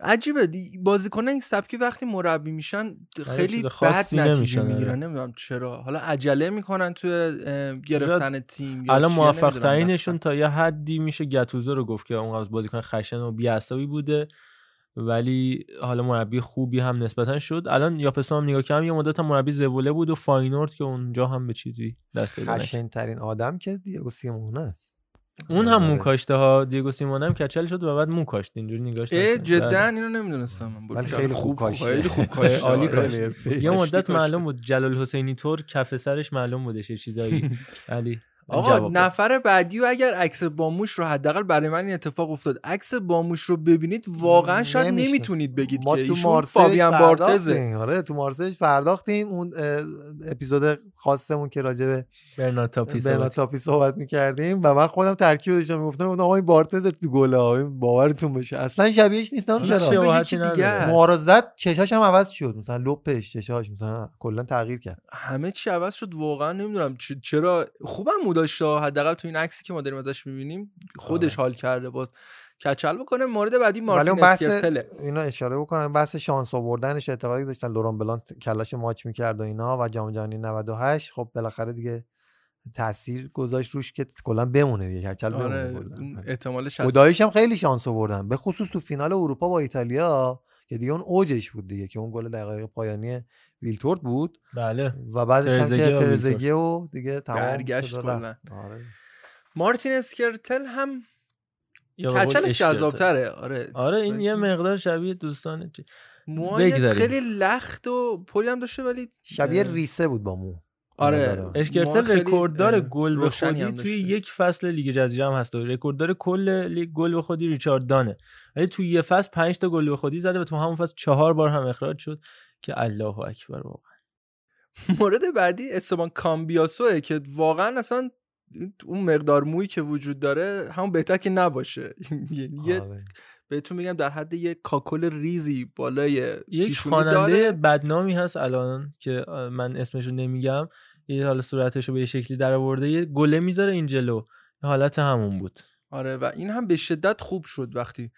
E: عجیبه. دی- بازیکنان این سبکی وقتی مربی میشن خیلی بد نتیجه
B: آره.
E: می‌گیرن. نمی‌دونم چرا. حالا عجله می‌کنن توی گرفتن تیم یا
B: الان موفق ترینشون تا یه حدی میشه گتوزو رو گفت که اون از بازیکن خشن و بی‌عصبی بوده ولی حالا مربی خوبی هم نسبتا شد. الان یاپسام هم نگاه کردم یه مدت هم مربی زوله بود و فاینورد که اونجا هم به چیزی دست پیدا.
C: خشن ترین آدم که دیگو سیمونه است.
B: اون هم مو
C: آره.
B: کاشته ها دیگو سیمون هم کچل شد و بعد مو کاشت اینجوری نگاش
E: اه،
B: نکنید.
E: جدا
B: بله.
E: اینو نمی‌دونستم من
C: ولی خیلی خوب کاشته.
E: خیلی خوب کاشته
B: عالی
E: آره.
B: کاشته.
C: حرفه‌ای.
B: یه مدت. معلوم بود جلال حسینی طور کف سرش معلوم بودش یه چیزایی ولی
E: آقا. نفر بعدی و اگر عکس باموش رو حداقل برای من این اتفاق افتاد. عکس باموش رو ببینید واقعا شاید. نمی‌تونید بگید
C: ما
E: که
C: تو
E: ایشون فابیان بارتزه.
C: پرداختیم. آره تو مارسش پرداختیم. اون اپیزود خاصمون که راجع به
B: برنارد تاپی صحبت
C: می‌کردیم و من خودم ترکیب داشتم. می‌گفتم اون آقا این بارتز تو گله باورتون بشه اصلا شبیهش نیستم
B: هیچ
C: چرا؟ زد چشاش هم عوض شد. مثلا لپش چشاش مثلا کلا تغییر کرد.
E: همه چی عوض شد. واقعا نمی‌دونم چرا؟ خوبم مو داشته حداقل تو این عکسی که ما داریم ازش می‌بینیم خودش حال کرده باز. کچل بکنه مورد بعدی
C: آره. ولی
E: مارتین
C: بحث
E: اسکرتله.
C: اینا اشاره بکنم. بحث شانس آوردنش اعتقادی داشتن. لوران بلانت کلش ماچ می‌کرد و اینا و جام جهانی 98 خب بالاخره دیگه تاثیر گذاشت روش که کلا بمونه دیگه. کچل
E: آره
C: بمونه کلاً.
E: اون احتمالش هست
C: خداییش هم خیلی شانس آوردن. به خصوص تو فینال اروپا با ایتالیا که دیگه اون اوجش بود دیگه که اون گل دقیقه پایانی ویلتورد بود
B: بله
C: و بعدش هم که
B: و
C: ترزگه و دیگه تمام
E: برگشت.
C: آره.
E: مارتین اسکرتل هم کچلش. جذابتره آره
B: آره این یه مقدار شبیه دوستانه چی-
E: موهای. خیلی لخت و پلی هم داشته ولی
C: شبیه ریسه بود با مو
E: آره.
B: اشکرتل رکورددار گل به خودی توی. یک فصل لیگ جزیره هم هست رکورددار کل لیگ گل به خودی ریچارد دانه ولی توی یه فصل 5 تا گل به خودی زده و تو همون فصل چهار بار هم اخراج شد که الله اکبر واقعا.
E: مورد بعدی استبان کامبیاسوه که واقعا اصلا اون مقدار مویی که وجود داره همون بهتر که نباشه. یعنی یه
C: آره.
E: بهتون میگم در حد یه کاکل ریزی بالای
B: یک خواننده. بدنامی هست الان که من اسمشو نمیگم. یه حالا صورتشو به یه شکلی در آورده یه گله می‌ذاره این جلو. حالت همون بود.
E: آره و این هم به شدت خوب شد وقتی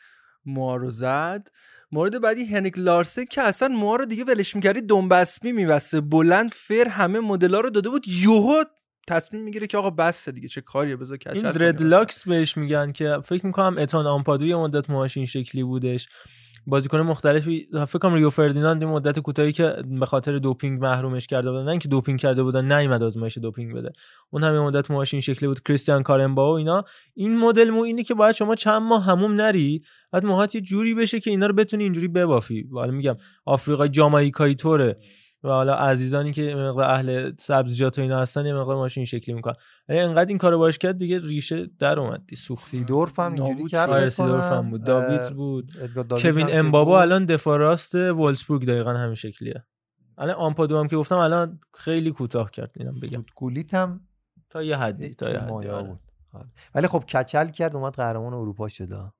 E: موها رو زد. مورد بعدی هنریک لارسه که اصلا موها رو دیگه ولش می‌کردی دنبسمی میبسته. بلند فر همه مدلا رو داده بود. یوهو تصمیم می‌گیره که آقا بسه دیگه چه کاریه بذار کچل
B: این دردلاکس بهش میگن که فکر می‌کنم اتان آمپادو یه مدت موهاش این شکلی بودش. بازیکن مختلفی فکر کنم ریو فردیناند مدت کوتاهی که به خاطر دوپینگ محرومش کرده بودن نه اینکه دوپینگ کرده بودن نیومد آزمایش دوپینگ بده. اون هم یه مدت موهاش این شکلی بود کریستیان کارمبا و اینا. این مدل مو اینی که باید شما چند ماه هموم نری بعد موهات یه جوری بشه که اینا رو بتونی اینجوری ببافی. حالا میگم آفریقای جامائیکایی طوره. و حالا عزیزانی که مقدار اهل سبزیجات و اینا هستن یه مقدار ماشین شکلی می‌کنن ولی انقدر این کارو باش کرد دیگه ریشه در اومد دی سوخت
C: سیدورف هم اینجوری کرد.
B: آره سیدورف. هم بود داویدز
C: اه،
B: بود کوین امبابا. الان دفاع راست وولسبورگ دقیقا همین شکلیه الان آمپادو هم که گفتم الان خیلی کوتاه کرد اینم بگم
C: گولیت هم
B: تا یه حدی تا یه حدی آره.
C: بود آره. ولی خب کچل کرد اومد قهرمان اروپا شد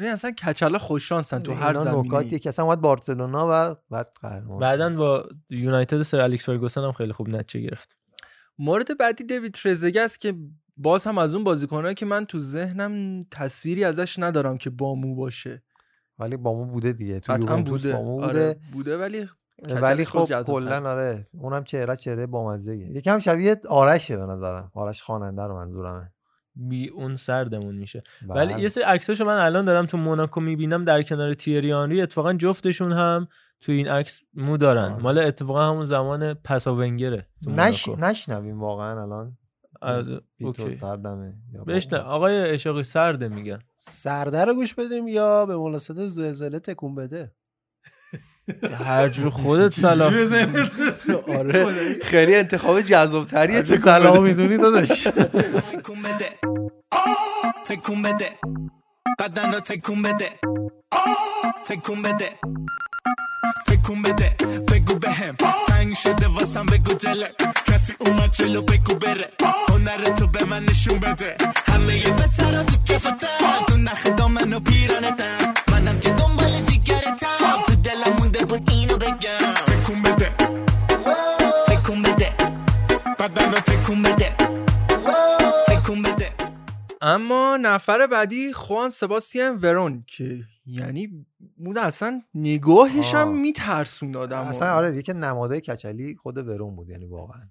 E: این اصلا کچلا خوش شانسن تو هر
C: نکاتیه
E: زمینی
C: که اصلا اومد بارسلونا و بعد قهرمان
B: بعدا با یونایتد سر الکس فرگوسن هم خیلی خوب نتیجه گرفت.
E: مورد بعدی دیوید ترزگه است که باز هم از اون بازیکنایی که من تو ذهنم تصویری ازش ندارم که با مو باشه.
C: ولی با ما بوده دیگه. تو یوونتوس
E: بوده.
C: با ما بوده.
E: آره بوده ولی
C: ولی خب. کلا آره. اونم چهره چهره بامزه یکم شبیه آرشه به نظرم. آرش خواننده رو منظورمه.
B: بی اون سردمون میشه.
C: بله.
B: ولی یه سری عکساشو من الان دارم تو موناکو می‌بینم در کنار تیری آنری اتفاقا جفتشون هم تو این عکس مو دارن. مال اتفاقا همون زمان پسا ونگره تو
C: نش... نشنویم واقعا الان.
B: آره،
C: بی تو
B: اوکی.
C: سردمه
B: نه آقای اشاقی سرده میگن.
D: سرده رو گوش بدیم یا به مناسبت زلزله تکون بده؟
B: هر جور خودت سلام
E: آره خیلی انتخاب جذابتریه
C: تو سلام. می‌دونی داداش
K: تکون بده تکون بده بدن رو تکون بده تکون بده تکون بده بگو بهم تنگ شده واسم بگو دلت کسی اومد جلو بگو بره هنر تو به من نشون بده همه یه پسرا تو کفتن تو نخ دامن و پیرانتن منم که دنبال جیگرتم تو دلم مونده بود اینو بگم تکون بده تکون بده بدن تکون بده تکون بده
E: اما نفر بعدی خوان سباستین ورون که یعنی اون اصلا نگاهش هم. میترسوند آدم
C: اصلا آره دیگه نماده کچلی خود ورون بود یعنی واقعا.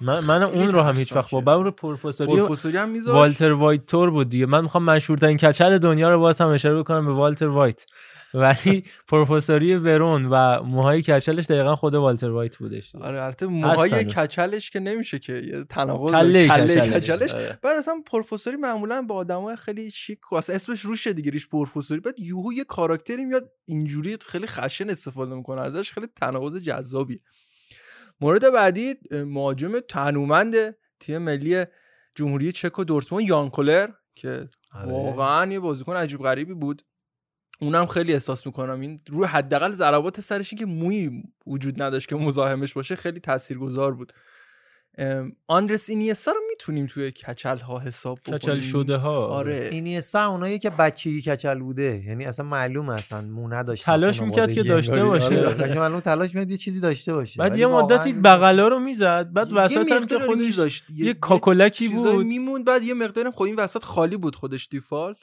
B: من من اون رو هم هیچ وقت با بور پروفسوری
E: پروفسوری هم میذاشت
B: والتر وایت تور بود دیگه. من می‌خوام مشهورترین کچل دنیا رو باز هم اشاره بکنم به والتر وایت. ولی پروفسوری ورون و موهای کچلش دقیقا خود والتر وایت بودش
E: آره البته موهای. کچلش که نمیشه که یه تناقض
B: کله کچلش. آره.
E: بعد اصلا پروفسوری معمولا با آدمای خیلی شیک و اصلا اسمش روشه دیگه ریش پروفسوری بعد یوهو یه کاراکتری میاد اینجوری خیلی خشن استفاده می‌کنه ازش خیلی تناقض جذابی مورد بعدی مهاجم تنومند تیم ملی جمهوری چک و دورتموند یان کولر که
C: آره.
E: واقعا یه بازیکن عجیب غریبی بود اونم خیلی احساس می‌کنم. این روی حداقل ضربات سرش که موی وجود نداشت که مزاحمش باشه خیلی تاثیرگذار بود. آندرس اینیستا رو می‌تونیم توی کچل ها حساب بکنیم.
B: کچل شده ها
E: آره.
C: اینیستا اونایی که بچگی کچل بوده یعنی اصلا معلوم اصلا مو نداشت
B: تلاش می‌کرد که داشته باشه.
C: آره. معلوم تلاش می‌کرد یه چیزی داشته باشه.
B: بعد یه
C: واقعاً
B: مدتی بغلا رو می‌زد بعد وسط هم که خودش. یه کاکلکی
E: چیزایی
B: بود.
E: میموند بعد یه مقدارم خب این وسط خالی بود خودش دیفالت.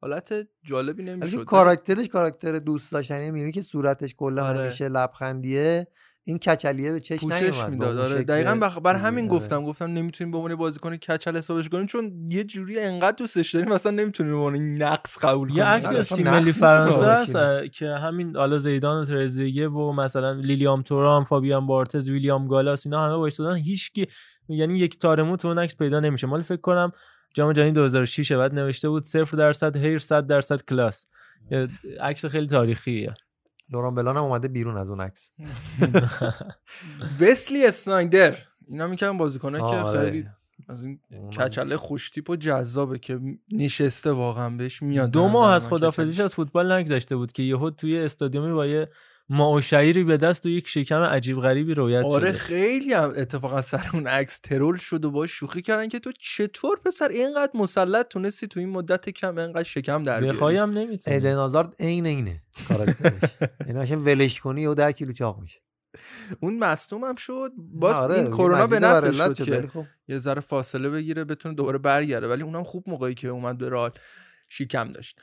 E: حالت جالبی نمی‌شد.
C: کاراکترش کاراکتر دوست داشتنی می‌بینی که صورتش کلا
E: آره.
C: همیشه لبخندیه. این کچلیه به چش نیومد
E: می‌داد. آره. دقیقا بخ... بر. همین
C: آره.
E: گفتم. گفتم نمی‌تونیم به عنوان بازیکن کچل حسابش کنیم. چون یه جوری انقدر دوستش داریم مثلا نمی‌تونیم به عنوان نقص قبول کنیم.
B: یه عکس
C: آره،
B: از تیم ملی فرانسه هست که همین حالا زیدان و ترزیگه و مثلا لیلیام تورام فابیان بارتز ویلیام گالاس اینا همه وایسادن هیچکی یعنی یک تارمو تو اون عکس پیدا نمیشه. مال فکر کنم جام جهانی 2006 بعد نوشته بود 0 درصد هیر 100 درصد کلاس. عکس خیلی تاریخیه.
C: لوران بلان هم اومده بیرون از اون عکس.
E: وسلی اسنایدر. اینا میگن بازیکنه که
C: آره.
E: خیلی از این کچله خوشتیپ و جذابه که نشسته واقعا بهش میاد
B: دو ماه از خدافزیش. از فوتبال نگذشته بود که یهو توی استادیومی با یه ما و شعیری به دست و یک شکم عجیب غریبی رویت
E: آره
B: شده.
E: خیلی هم اتفاقا سر اون عکس ترول شد و باش شوخی کردن که تو چطور پسر اینقدر مسلط تونستی تو این مدت کم اینقدر شکم در بیاری؟
B: بخوای هم نمی‌تونی.
C: ایدن آزارد عین اینه. کاراکترش ولش کنی و 10 کیلو چاق میشه.
E: اون مصدوم هم شد. باز
C: آره،
E: این کرونا به نفعش
C: علت
E: شد که
C: خب.
E: یه ذره فاصله بگیره بتونه دوباره برگرده. ولی اونم خوب موقعی که اومد به رئال شیکم داشت.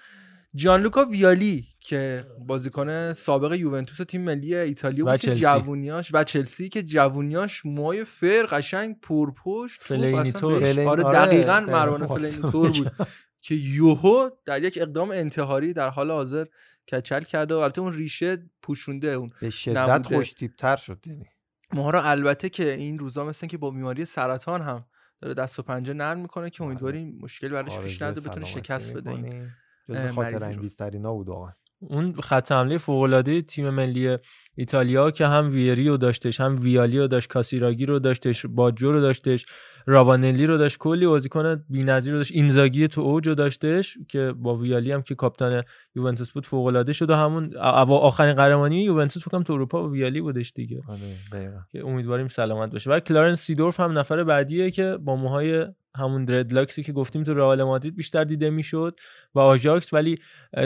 E: جانلوکا ویالی که بازیکن سابق یوونتوس تیم ملی ایتالیا
B: و
E: بود که. جوونیاش و چلسی که جوونیاش موهای فر قشنگ پرپشت توپ
B: فلینی
E: اصلا
B: تور.
E: بهش-
C: فلین-
E: آره
C: آره،
E: دقیقاً مروان
C: خواستم
E: فلینی تور
C: بگم.
E: بود که یوهو در یک اقدام انتحاری در حال حاضر کچل کرده و البته اون ریشه پوشونده اون
C: به شدت. خوش تر شد یعنی
E: ما رو البته که این روزا مثل که با بیماری سرطان هم داره دست و پنجه نرم می‌کنه که امیدواریم مشکلی براش پیش نده بتونه شکست بده این.
C: جز خاطر
E: مریضی رو.
C: انگیزترینا بود واقعا
B: اون خط حمله فوق العاده تیم ملی ایتالیا که هم ویری رو داشتش هم ویالی رو داشت کاسیراگی رو داشتش باجو رو داشتش رابانلی رو داشت کلی بازیکن بی‌نظیر رو داشت. اینزاگی تو اوج داشتش که با ویالی هم که کاپیتان یوونتوس بود فوق العاده شد و همون آخرین قهرمانی یوونتوس فکر تو اروپا با ویالی بودش دیگه.
C: آره
B: که امیدواریم سلامت باشه. و کلارنس سیدورف هم نفر بعدیه که با موهای همون dreadlocks ی که گفتیم تو رئال مادرید بیشتر دیده می‌شد و آژاکس. ولی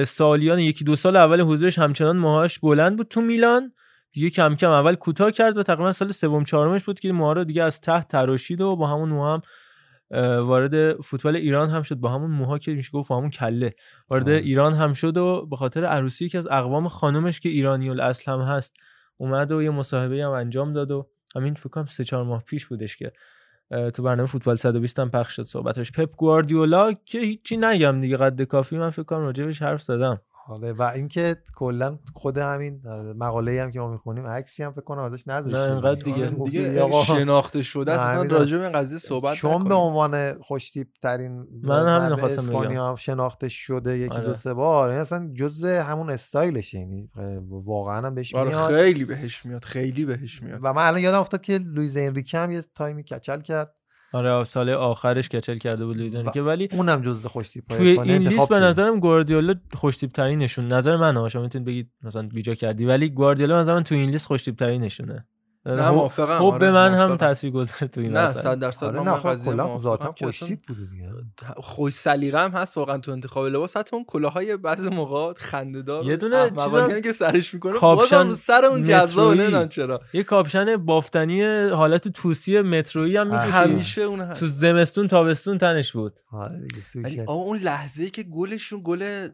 B: سالیان یکی دو سال اول حضورش همچنان موهاش بلند بود تو میلان. دیگه کم کم اول کوتاه کرد و تقریبا سال سوم چهارمش بود که موها رو دیگه از ته تراشید و با همون موها هم وارد فوتبال ایران هم شد. با همون موها که میشه گفت با همون کله وارد ایران هم شد و به خاطر عروسی که از اقوام خانومش که ایرانی الاصل هم هست اومد و یه مصاحبه هم انجام داد و همین فکر کنم سه چهار ماه پیش بودش که تو برنامه فوتبال 120 هم پخش شد صحبتش. پپ گواردیولا که هیچی نگم دیگه قد کافی من فکر کنم راجبش حرف زدم.
C: آره و اینکه کلا خود همین مقاله هم که ما می‌خونیم عکسی هم فکر کنم ازش نذاشتیم.
B: نه، اینقدر دیگه-
C: آره،
E: دیگه
C: آقا،
E: شناخته شده است. اصلا راجع به این قضیه صحبت
C: چون به. عنوان خوشتیپ ترین
B: من همین
C: مورد
B: خواستم بگم.
C: اسپانیا هم شناخته شده یکی
B: آره.
C: دو سه بار این اصلا جزء همون استایلشه یعنی واقعا هم بهش
E: آره
C: میاد.
E: خیلی بهش میاد خیلی بهش میاد.
C: و من الان یادم افتاد که لویز انریکه هم یه time ی کچل کرد.
B: آره سال آخرش کچل کرده بود لویز انریکه. ولی
C: اونم جزء خوشتیپ
B: توی این لیست به نظرم گواردیولا خوشتیپ ترینشون نظر منه شما می‌تونید بگید مثلا بیجا کردی ولی گواردیولا به نظرم توی این لیست خوشتیپ ترینشونه
E: نه، موافقم،
B: خب
E: آره،
B: به من هم
E: موافقم.
B: تاثیرگذار تو این
E: نه. صد درصد
C: آره
E: من
C: نه خب
E: قضیه
C: کلا
E: موافقم
C: ذاتا خوشتیپ بوده دیگه
E: خوش سلیقه هم هست واقعا تو انتخاب لباس حتی اون کلاهای بعض موقع خنده‌دار
B: یه دونه
E: هم که سرش می‌کنه
B: کاپشن
E: بازم سر اون جذاب. نمی‌دونم چرا
B: یه کاپشن بافتنی حالت طوسی مترویی هم می‌کشید.
E: همیشه اون هست
B: تو زمستون تابستون تنش بود
C: آره.
E: آقا اون لحظه که گلشون گل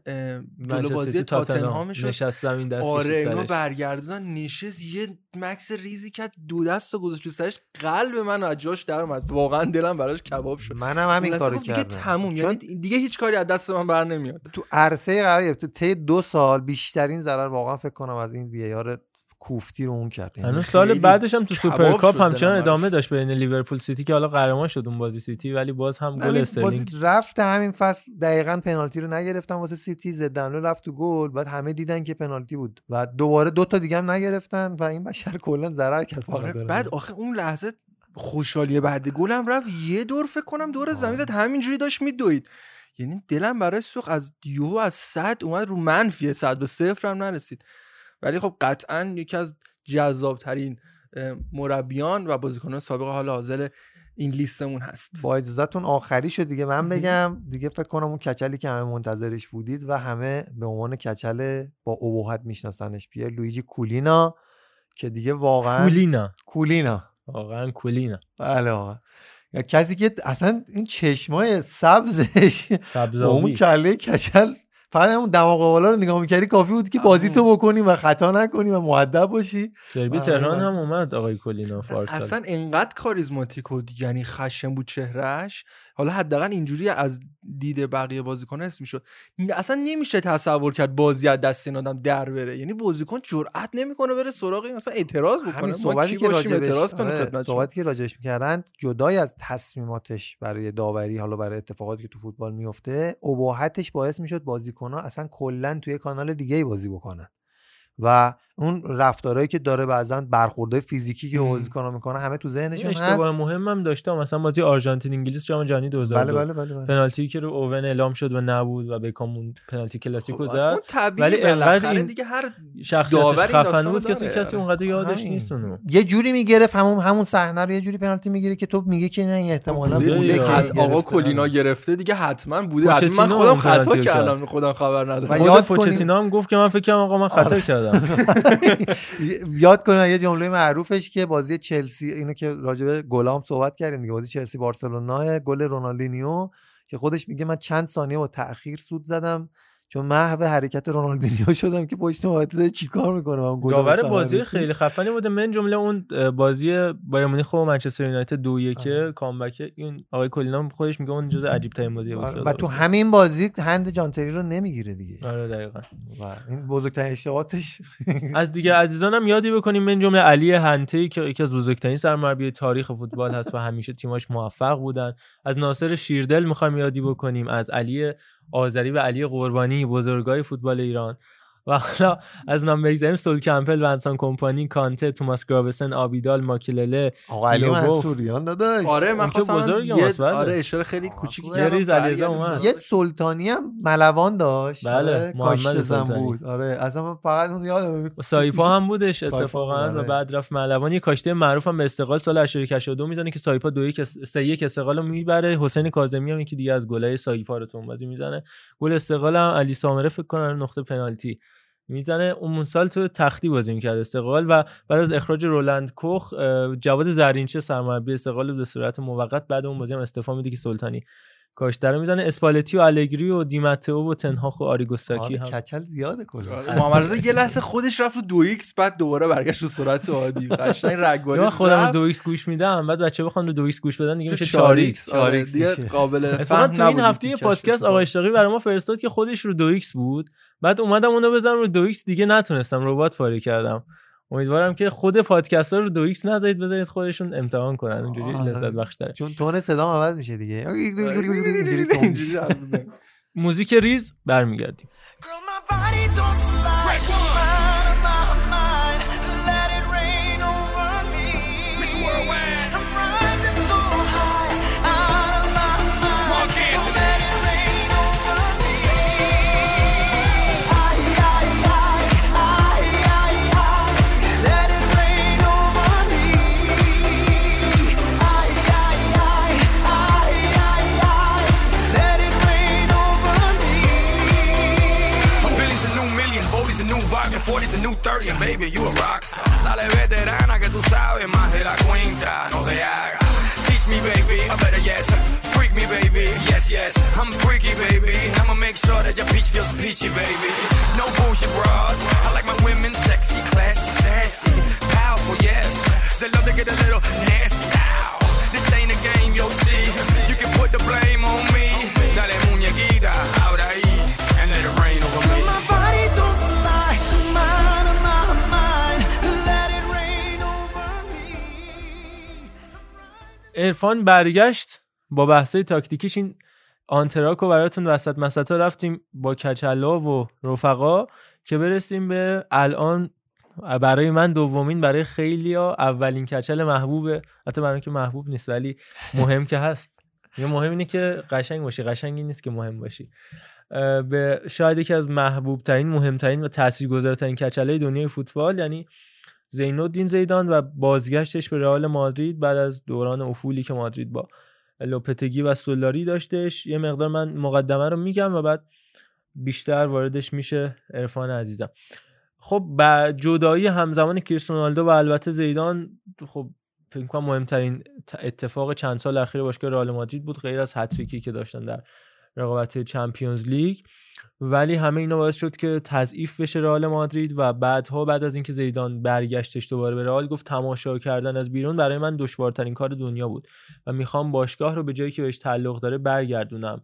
E: جلو بازی تاتنهامشون
B: نشست زمین دست
E: آره. برگردونن نشست یه مکث ریزی کرد دو دست و گذاشت سرش. قلب من از جاش در اومد. واقعا دلم براش کباب شد.
C: منم همین کارو
E: گفت دیگه
C: کردم.
E: تموم.
C: چون-
E: یعنی دیگه هیچ کاری از دست من بر نمیاد
C: تو عرصه قرار گرفت. تو طی دو سال بیشترین ضرر واقعا فکر کنم از این VAR کوفتی رو اون کرد یعنی
B: هنوز سال بعدش هم تو Super
C: Cup
B: همچنان. ادامه داشت بین لیورپول سیتی که حالا قهرمان شد اون بازی سیتی ولی باز هم گل استرلینگ
C: رفت همین فصل دقیقا پنالتی رو نگرفتن واسه سیتی زدنلو رفت تو گل بعد همه دیدن که پنالتی بود و دوباره دو تا دیگه هم نگرفتن و این بشر کلا ضرر کرد
E: آره. بعد آخه اون لحظه خوشحالی بعد گلم رفت یه دور فکر کنم دور زمین زد همینجوری داشت میدوید یعنی دلم برای سوخ از یوهو از صد اومد رو منفیه صد به صفر هم نرسید ولی خب قطعا یکی از جذابترین مربیان و بازیکنان سابق حال حاضر این لیستمون هست.
C: با اجازهتون آخری شد دیگه من بگم. دیگه فکر کنم اون کچلی که همه منتظرش بودید و همه به عنوان کچل با ابهت میشناسنش. پیر لویجی کولینا که دیگه واقعا
B: کولینا
C: کولینا
B: واقعا کولینا
C: بله کسی که اصلا این چشمای سبزش با اون کله کچل فقط همون دماغ بالا رو نگاه می‌کردی کافی بود که بازی تو بکنی و خطا نکنی و معدب باشی.
B: دربی
C: آره،
B: تهران. هم اومد آقای کولینا پارسال
E: اصلا انقدر کاریزماتیک و یعنی خشن بود چهرهش حالا حداقل اینجوری از دید بقیه بازیکن اسم می‌شد. اصلا نمیشه تصور کرد بازی از دست این آدم در بره. یعنی بازیکن جرئت نمی‌کنه بره سراغ این مثلا اعتراض بکنه.
C: همین صحبتی که راجبش
E: اعتراض کنیم
C: آره،
E: خدمت
C: صحبتی که راجبش می‌کردن جدای از تصمیماتش برای داوری حالا برای اتفاقاتی که تو فوتبال میفته اباحتش باعث می‌شد بازیکنها اصلا کلا توی کانال دیگه ای بازی بکنن. و اون رفتارهایی که داره بعضا برخوردهای فیزیکی که. بازیکن‌ها می‌کنه همه تو ذهنشون هست
B: اشتباه مهم هم داشته مثلا بازی آرژانتین انگلیس جام جهانی 2002
C: بله بله بله, بله.
B: پنالتی که رو اوون اعلام شد و نبود و بکام اون پنالتی کلاسیکو
E: خب،
B: زد
E: اون
B: ولی انقدر
E: بالاخره
B: این
E: دیگه هر
B: شخصیتش خفن بود کسی. کسی اونقدر یادش
C: همین.
B: نیست اونو
C: یه جوری می‌گرفت همون همون صحنه رو یه جوری پنالتی می‌گیره که تو میگه که نه احتمالاً
B: بوده
C: بوده. که
E: آقا. کلینا گرفته دیگه حتما بوده حتما من خودم خطا. کردم خودم خبر ندارم
B: خود
C: یاد
B: پوچتینو هم گفت که من فکر کنم آقا من خطا کردم
C: یاد کنم یه جمله معروفش که بازی چلسی اینو که راجع به گلام صحبت کردیم دیگه بازی چلسی بارسلونا گل رونالدینیو که خودش میگه من چند ثانیه با تاخیر سود زدم. چون محو حرکت رونالدینیو شدم که پشت داره چیکار می‌کنه؟ من گل
B: داور بازی. خیلی خفنی بوده. من جمله اون بازی بایر مونیخ و منچستر یونایتد دو یکه کامبک. این آقای کلینا خودش میگه اون جزء عجیب ترین بازی بود.
C: آره، و تو. همین بازی هند جانتری رو نمی‌گیره دیگه.
B: آره دقیقاً.
C: و این بزرگترین اشتباهاتش.
B: از دیگه عزیزانم یادی بکنیم من جمله علی هنته که یکی از بزرگترین سرمربی تاریخ فوتبال هست و همیشه تیماش موفق بودن. از ناصر شیردل می‌خوایم یادی بکنیم. از علی آذری و علی قربانی بزرگای فوتبال ایران. و حالا از نام بگذاریم سول کمپل ونسان کمپانی کانته توماس گراوسن آبیدال ماکیلله
C: آقا علی. منصوریان داداش
E: آره من خواستم یه
B: بله.
E: آره اشاره خیلی کوچیکی کردم. برگردیم
B: اومد.
C: یه سلطانی هم ملوان داشت
B: بله،
C: آره،
B: محمد
C: زن. بود آره اصلا من فقط اون یادم
B: سایپا هم بودش اتفاقا و
C: آره.
B: بعد رفت ملوان یه کاشته معروف هم به استقلال سال 82 می‌زنه که سایپا دو یک سه یک استقلال رو می‌بره حسین کاظمی هم یکی دیگه از گلای سایپا رو تو اون بازی می‌زنه گل استقلال هم علی سامره فکر کنم نقطه پنالتی می‌زنه. اون سال تو تختی بازی می‌کرد استقلال و بعد از اخراج رولند کوخ جواد زرینچه سرمربی استقلال به صورت موقت بعد اون بازی هم استعفا میده که سلطانی کاشته رو می‌زنه. اسپالتی و الگری و دیماتئو و تن هاخ و آریگوساکی
C: آره،
B: هم.
C: کچل زیاده کلا.
E: محمد رضا یه لحظه خودش رفت رو دو X بعد دوباره برگشت رو سرعت عادی. قشنگ رگباری
B: من خودم دو X گوش میدم. بعد بچه بخوان رو دو X گوش بدن دیگه میشه
E: 4
B: 4
E: X. آره دیگه قابل فهم
B: تو این هفته یه پادکست
E: اتفاقا.
B: آقا اشتاقی برای ما فرستاد که خودش رو دو X بود. بعد اومدم اونو بزنم رو دو X دیگه نتونستم. رباط پاره کردم. امیدوارم که خود پادکست ها رو دو X نذارید بذارید خودشون امتحان کنن. اونجوری
C: آره.
B: لذت بخش داره
C: چون تون صدام عوض میشه دیگه. میشه.
B: موزیک ریز برمیگردیم.
L: New 30, and baby, you a rockstar. Dale veterana que tú sabes más de la cuenta, no te hagas. Teach me, baby, I better yes. Freak me, baby, yes, yes. I'm freaky, baby. I'ma make sure that your peach feels peachy, baby. No bullshit bras. I like my women sexy, classy, sassy, powerful, yes. They love to get a little nasty. Ow. This ain't a game, you'll see. You can put the blame on me. Dale muñequita,
B: ارفان برگشت. با بحثای تاکتیکیش این آنتراک رو براتون وسط مسطا رفتیم با کچلا و رفقا که برسیم به الان برای من دومین برای خیلی اولین کچل محبوبه. حتی برای که محبوب نیست ولی مهم که هست. یه مهم اینه که قشنگ باشی. قشنگی نیست که مهم باشی. به شاید یکی از محبوب ترین مهمترین و تاثیرگذارترین کچله دنیای فوتبال یعنی زینالدین زیدان و بازگشتش به رئال مادرید بعد از دوران افولی که مادرید با لوپتگی و سولاری داشتش. یه مقدار من مقدمه رو میگم و بعد بیشتر واردش میشه عرفان عزیزم. خب با جدایی همزمان کریستیانو و البته زیدان خب فکر کنم مهمترین اتفاق چند سال اخیر باشگاه رئال مادرید بود غیر از هتریکی که داشتن در رقابت چمپیونز لیگ. ولی همه اینا باعث شد که تضعیف بشه رئال مادرید و بعدها بعد از اینکه زیدان برگشتش دوباره به رئال گفت تماشا کردن از بیرون برای من دشوارترین کار دنیا بود و می‌خوام باشگاه رو به جایی که بهش تعلق داره برگردونم.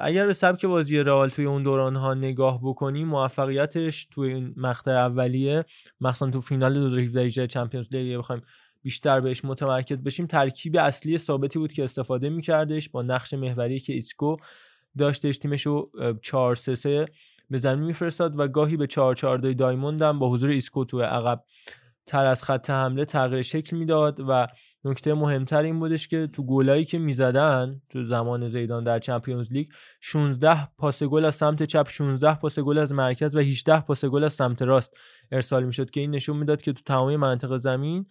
B: اگر به سبک بازی رئال توی اون دوران ها نگاه بکنیم موفقیتش توی این مقطع اولیه مخصوصا تو فینال 2017 Champions League بخوایم بیشتر بهش متمرکز بشیم ترکیب اصلی ثابتی بود که استفاده میکردش با نقش محوری که ایسکو داشتش تیمش رو 4 3 3 به زمین میفرستاد و گاهی به 4 4 2 diamond هم با حضور ایسکو تو عقب. تر از خط حمله تغییر شکل می‌داد و نکته مهمتر این بودش که تو گلایی که می‌زدن تو زمان زیدان در چمپیونز لیگ 16 پاس گل از سمت چپ 16 پاس گل از مرکز و 18 پاس گل از سمت راست ارسال می‌شد که این نشون می‌داد که تو تمام منطقه زمین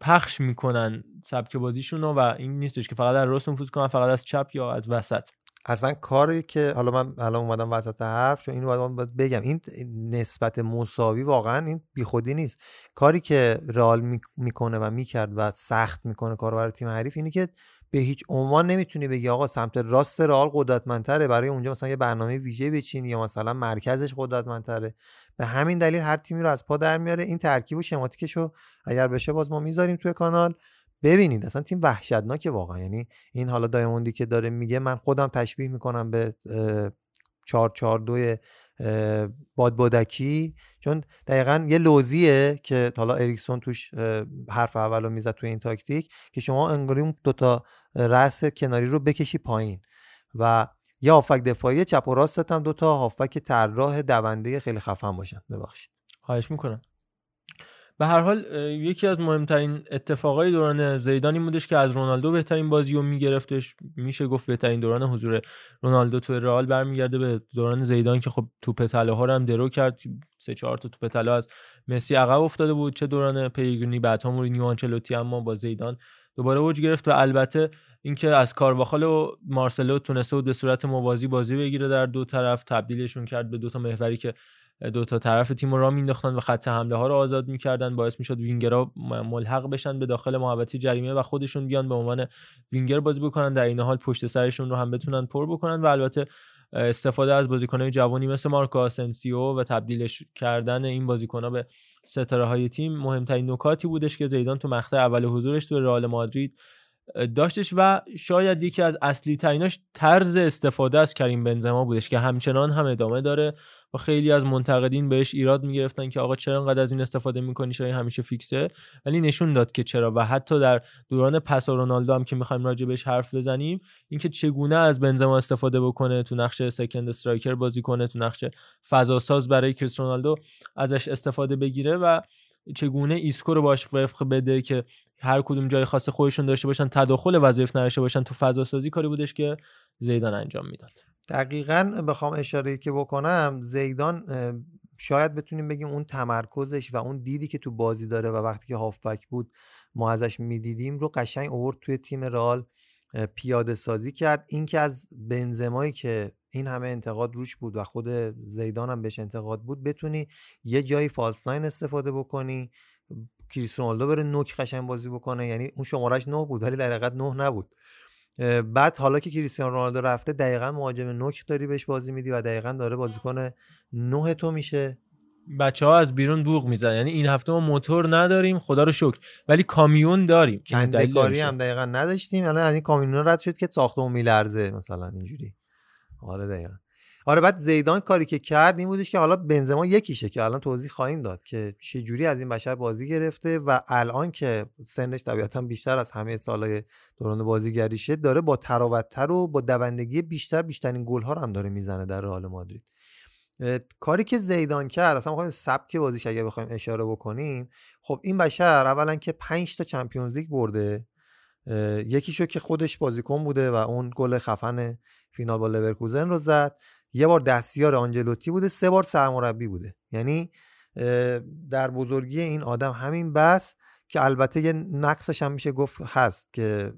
B: پخش می‌کنن سبک بازیشون و این نیستش که فقط از راست نفوذ کنن فقط از چپ یا از وسط.
C: اصلا کاری که حالا من الان اومدم وسط حرف چون اینو باید بگم. این نسبت مساوی واقعا این بیخودی نیست. کاری که رئال می- می‌کنه و می‌کرد و سخت می‌کنه کارو برای تیم حریف اینه که به هیچ عنوان نمی‌تونی بگی آقا سمت راست رئال قدرتمندتره. برای اونجا مثلا یه برنامه ویژه بچینی یا مثلا مرکزش قدرتمندتره. به همین دلیل هر تیمی رو از پا در میاره. این ترکیب و شماتیکش رو اگر بشه باز ما می‌ذاریم توی کانال. ببینید اصلا تیم وحشتناکه واقعا. یعنی این حالا دایموندی که داره میگه من خودم تشبیه می‌کنم به اه، 442 اه، بادبادکی. چون دقیقا یه لوزیه که حالا اریکسون توش حرف اول رو می‌زد توی این تاکتیک که شما انگاری اون دوتا رأس کناری رو بکشی پایین. و یه هافک دفاعی چپ و راستت هم دوتا هافک طراح دونده خیلی خفن باشن. ببخشید.
B: خواهش می‌کنم. به هر حال یکی از مهمترین اتفاقای دوران زیدان این بودش که از رونالدو بهترین بازی رو میگرفتش. میشه گفت بهترین دوران حضور رونالدو تو رئال برمیگرده به دوران زیدان که خب توپ طلاها رو هم درو کرد. سه چهار تا توپ طلا از مسی عقب افتاده بود. چه دوران پیگرینی بعدها مورینیو آنچلوتی اما با زیدان دوباره اوج گرفت و البته اینکه از کارواخال و مارسلو تونسته بود به صورت موازی بازی بگیره در دو طرف تبدیلشون کرد به دو تا محوری که دو تا طرف تیم رو را مینداختن و خط حمله ها رو آزاد می‌کردن. باعث می‌شد وینگرها ملحق بشن به داخل محوطه جریمه و خودشون بیان به عنوان وینگر بازی بکنن. در این حال پشت سرشون رو هم بتونن پر بکنن و البته استفاده از بازیکنهای جوانی مثل مارکو آسنسیو و تبدیلش کردن این بازیکنها به ستاره های تیم مهمترین نکاتی بودش که زیدان تو مقطع اول حضورش تو رئال مادرید داشتش و شاید یکی از اصلی تریناش طرز استفاده از کریم بنزما بودش که همچنان هم ادامه داره و خیلی از منتقدین بهش ایراد می‌گرفتن که آقا چرا انقدر از این استفاده می‌کنی؟ چرا همیشه فیکسه؟ ولی نشون داد که چرا و حتی در دوران پس رونالدو هم که می‌خوایم راجع بهش حرف بزنیم اینکه چگونه از بنزما استفاده بکنه تو نقش second striker بازی کنه تو نقش فضا ساز برای کریس رونالدو ازش استفاده بگیره و چگونه ایسکو رو باش وفق بده که هر کدوم جای خاص خودشون داشته باشن تداخل وظایف نداشته باشن تو فضا سازی کاری بودش که زیدان انجام می‌داد.
C: دقیقا بخوام اشاره که بکنم زیدان شاید بتونیم بگیم اون تمرکزش و اون دیدی که تو بازی داره و وقتی که هافبک بود ما ازش می‌دیدیم رو قشنگ اوورد توی تیم رئال پیاده سازی کرد. این که از بنزمایی که این همه انتقاد روش بود و خود زیدان هم بهش انتقاد بود بتونی یه جایی false nine استفاده بکنی کریس رونالدو بره نوک قشنگ بازی بکنه یعنی اون شمارش 9 بود ولی در حقیقت 9 نبود. بعد حالا که کریستیانو رونالدو رفته دقیقا مهاجم نوک داری بهش بازی میدی و دقیقا داره بازیکن 9 تو میشه.
B: بچه ها از بیرون بوق میزن یعنی این هفته ما موتور نداریم خدا رو شکر. ولی کامیون داریم
C: کندکاری هم دقیقا نداشتیم. الان این کامیون رد شد که ساختمون میلرزه مثلا اینجوری. آره دقیقا. آره بعد زیدان کاری که کرد این بودش که حالا بنزما یکیشه که الان توضیح خواهیم داد که چه جوری از این بشر بازی گرفته و الان که سنش طبیعتا بیشتر از همه سالهای دوران بازیگریشه داره با تراوتتر و با دوندگی بیشتر بیشترین گل ها رو هم داره می‌زنه در رئال مادرید. کاری که زیدان کرد اصلا می‌خوایم سبک بازیش اگه بخوایم اشاره بکنیم خب این بشر اولا که 5 تا Champions League برده یکیشو که خودش بازیکن بوده و اون گل خفن فینال با لورکوزن رو زد. یه بار دستیار آنجلوتی بوده سه بار سرمربی بوده. یعنی در بزرگی این آدم همین بس که البته یه نقصش هم میشه گفت هست که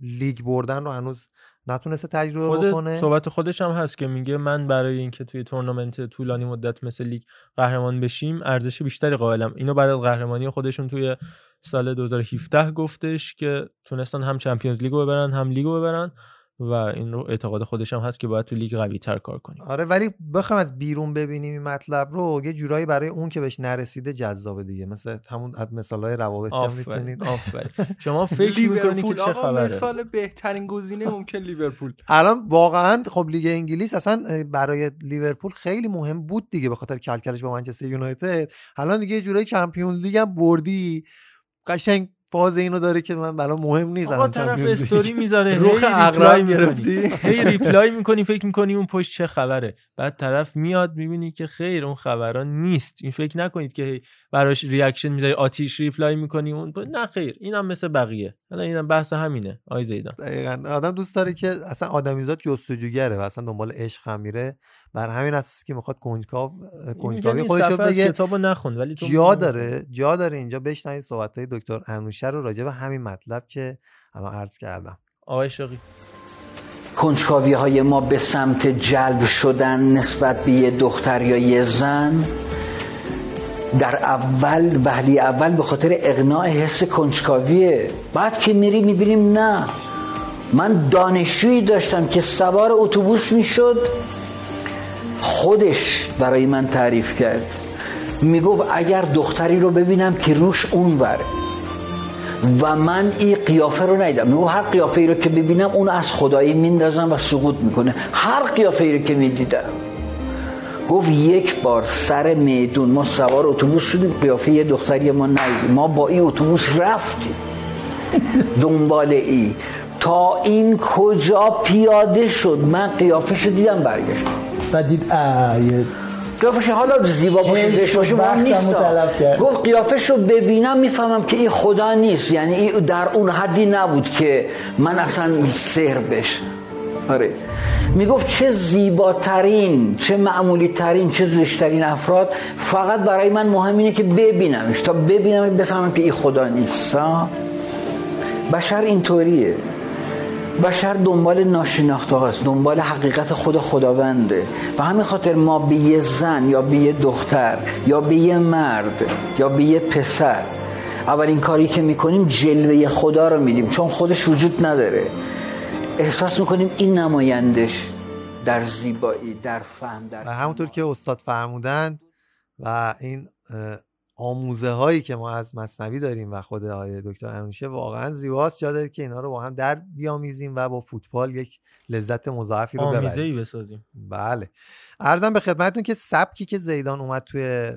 C: لیگ بردن رو هنوز نتونسته تجربه
B: خود
C: بکنه.
B: صحبت خودش هم هست که میگه من برای اینکه توی تورنمنت طولانی مدت مثل لیگ قهرمان بشیم ارزش بیشتری قائلم. اینو بعد از قهرمانی خودشون توی سال 2017 گفتش که تونستن هم Champions League و ببرن هم لیگو ببرن. و این رو اعتقاد خودش هم هست که باید تو لیگ قوی تر کار کنیم.
C: آره ولی بخوام از بیرون ببینیم این مطلب رو یه جورایی برای اون که بهش نرسیده جذابه دیگه. مثل همون از مثالای روابط هم می‌تونید.
B: شما فکر می‌کنی که چه خبره؟
E: مثال بهترین گزینه ممکن لیورپول.
C: الان واقعا خب لیگ انگلیس اصلا برای لیورپول خیلی مهم بود دیگه به خاطر کلکلش با منچستر یونایتد. الان دیگه یه جورایی Champions League هم بردی. قشنگ فاز اینو داره که من برام مهم نیست
B: آقا طرف استوری می‌ذاره.
E: رخ اقرام گرفتی.
B: هی reply می‌کنی فکر می‌کنی اون پشت چه خبره. بعد طرف میاد می‌بینی که خیر اون خبران نیست. این فکر نکنید که براش reaction می‌ذاری آتیش reply می‌کنی اون نه خیر. اینم مثل بقیه. حالا اینم بحث همینه آقای زیدان.
C: دقیقاً. آدم دوست داره که اصلا آدمیزاد جستجوگره و اصلا دنبال عشق هم میره. بر همین اساس که می‌خواد کنجکاو کنجکاوی خودش رو بگه
B: کتابو نخون ولی تو
C: جا داره جا داره اینجا بشنوید صحبت های دکتر انوشه رو راجع به همین مطلب که الان عرض کردم.
B: آقای شقی
M: کنجکاوی های ما به سمت جلب شدن نسبت به یه دختر یا یه زن در اول وهلی اول به خاطر اقناع حس کنجکاویه. بعد که میری می‌بینیم نه. من دانشجویی داشتم که سوار اتوبوس می‌شد. خودش برای من تعریف کرد. می‌گفت اگر دختری رو ببینم که روش اون بره و من این قیافه رو ندیدم. میگو هر قیافه ای رو که ببینم اون از خدایی میندازم و سقوط می‌کنه. هر قیافه ای رو که می‌دیدم. گفت یک بار سر میدون ما سوار اتوبوس شدیم. قیافه یه دختری ما ندیدیم. ما با این اتوبوس رفتیم. دنبال ای. تا این کجا پیاده شد؟ من قیافه دیدم برگشتم.
N: و دید
M: قیافش حالا زیبا باشه زشت باشه مهم نیست گفت قیافش رو ببینم می‌فهمم که این خدا نیست. یعنی این در اون حدی نبود که من اصلا سهر بش آره. می‌گفت چه زیباترین چه معمولی ترین چه زشترین افراد. فقط برای من مهم اینه که ببینمش. تا ببینم بفهمم که این خدا نیست؟ بشر اینطوریه. بشر دنبال ناشناخته هاست دنبال حقیقت خود خداونده. و همین خاطر ما به یه زن یا به یه دختر یا به یه مرد یا به یه پسر اولین کاری که می‌کنیم جلوه خدا رو میدیم چون خودش وجود نداره. احساس می‌کنیم این نمایندش در زیبایی در فهم در
C: همونطور که استاد فرمودن و این آموزه هایی که ما از مصنوی داریم و خود آقای دکتر انوشه واقعا زیباست. جا که اینا رو با هم در بیامیزیم و با فوتبال یک لذت مضاعفی رو
B: آمیزه
C: ببریم.
B: ای بسازیم.
C: بله. ارزم به خدمتتون که سبکی که زیدان اومد توی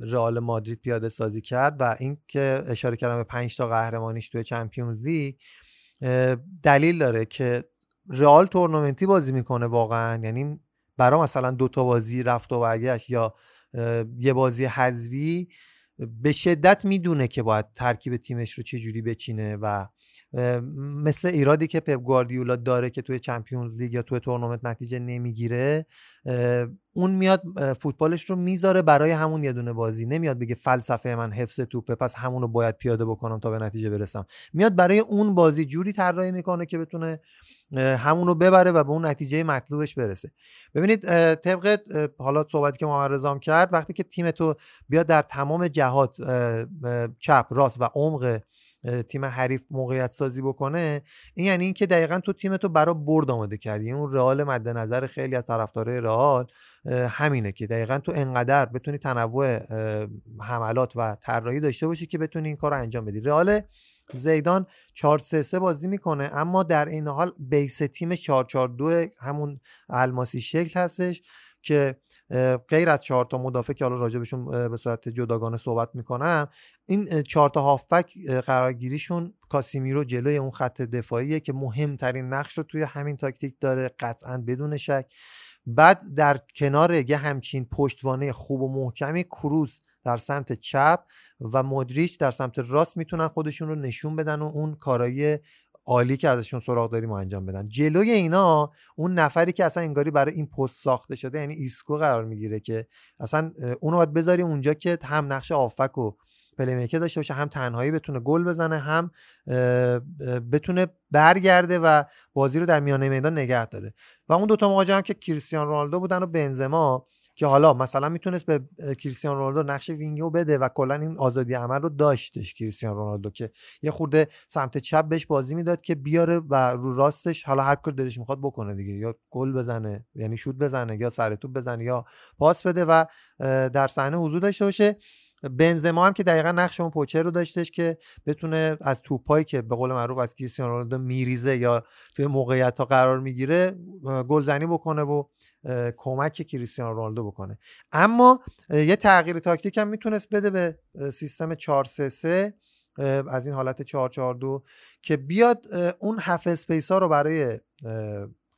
C: رئال مادرید پیاده سازی کرد و این که اشاره کردم به پنج تا قهرمانیش توی چمپیونز لیگ دلیل داره که رئال تورنمنتی بازی می‌کنه واقعا. یعنی برا مثلا دو تا بازی رفت و برگشت یا یه بازی حذفی به شدت می‌دونه که باید ترکیب تیمش رو چجوری بچینه و مثل ایرادی که پپ گواردیولا داره که توی چمپیونز لیگ یا توی تورنمنت نتیجه نمی‌گیره اون میاد فوتبالش رو می‌ذاره برای همون یه دونه بازی. نمیاد بگه فلسفه من حفظ توپه پس همون رو باید پیاده بکنم تا به نتیجه برسم. میاد برای اون بازی جوری طراحی می‌کنه که بتونه همون رو ببره و به اون نتیجه مطلوبش برسه. ببینید طبق حالا صحبتی که محمد رضا کرد وقتی که تیم تو بیاد در تمام جهات چپ راست و عمق تیم حریف موقعیت سازی بکنه این یعنی اینکه دقیقا تو تیم تو برای برد آماده کردی. اون رئال مد نظر خیلی از طرفدارای رئال همینه که دقیقا تو انقدر بتونی تنوع حملات و طراحی داشته باشی که بتونی این کار رو انجام بدی. رئال زیدان 4 3 3 بازی می‌کنه اما در این حال بیس تیمش 4 4 2 همون الماسی شکل هستش که غیر از چهار تا مدافع که حالا راجبشون اه، به صورت جداگانه صحبت می‌کنم این اه، چهار تا هافبک قرارگیریشون کاسیمیرو جلوی اون خط دفاعیه که مهمترین نقش رو توی همین تاکتیک داره قطعا بدون شک. بعد در کنار یه همچین پشتوانه خوب و محکمی کروز در سمت چپ و مدریچ در سمت راست می‌تونن خودشون رو نشون بدن و اون کارایی عالی که ازشون سراغ داریم و انجام بدن. جلوی اینا اون نفری که اصلا انگاری برای این پست ساخته شده یعنی ایسکو قرار می‌گیره که اصلا اونو باید بذاری اونجا که هم نقش هافبک و playmaker داشته باشه هم تنهایی بتونه گل بزنه هم بتونه برگرده و بازی رو در میانه میدان نگه داره. و اون دوتا مهاجم که کریستیان رونالدو بودن و بنزما که حالا مثلا می‌تونست به کریستیان رونالدو نقش وینگو بده و کلا این آزادی عمل رو داشتش کریستیان رونالدو که یه خورده سمت چپ بهش بازی می‌داد که بیاره و رو راستش حالا هر کار دلش می‌خواد بکنه دیگه یا گل بزنه یعنی شوت بزنه یا سر توپ بزنه یا پاس بده و در صحنه حضور داشته باشه. بنزما هم که دقیقا نقش اون پوچر رو داشتش که بتونه از توپایی که به قول معروف از کریستیانو رونالدو میریزه یا توی موقعیت ها قرار می‌گیره گلزنی بکنه و کمک کریستیانو رونالدو بکنه. اما یه تغییر تاکتیک هم می‌تونست بده به سیستم 4 3 3 از این حالت 4 4 2 که بیاد اون half space ها رو برای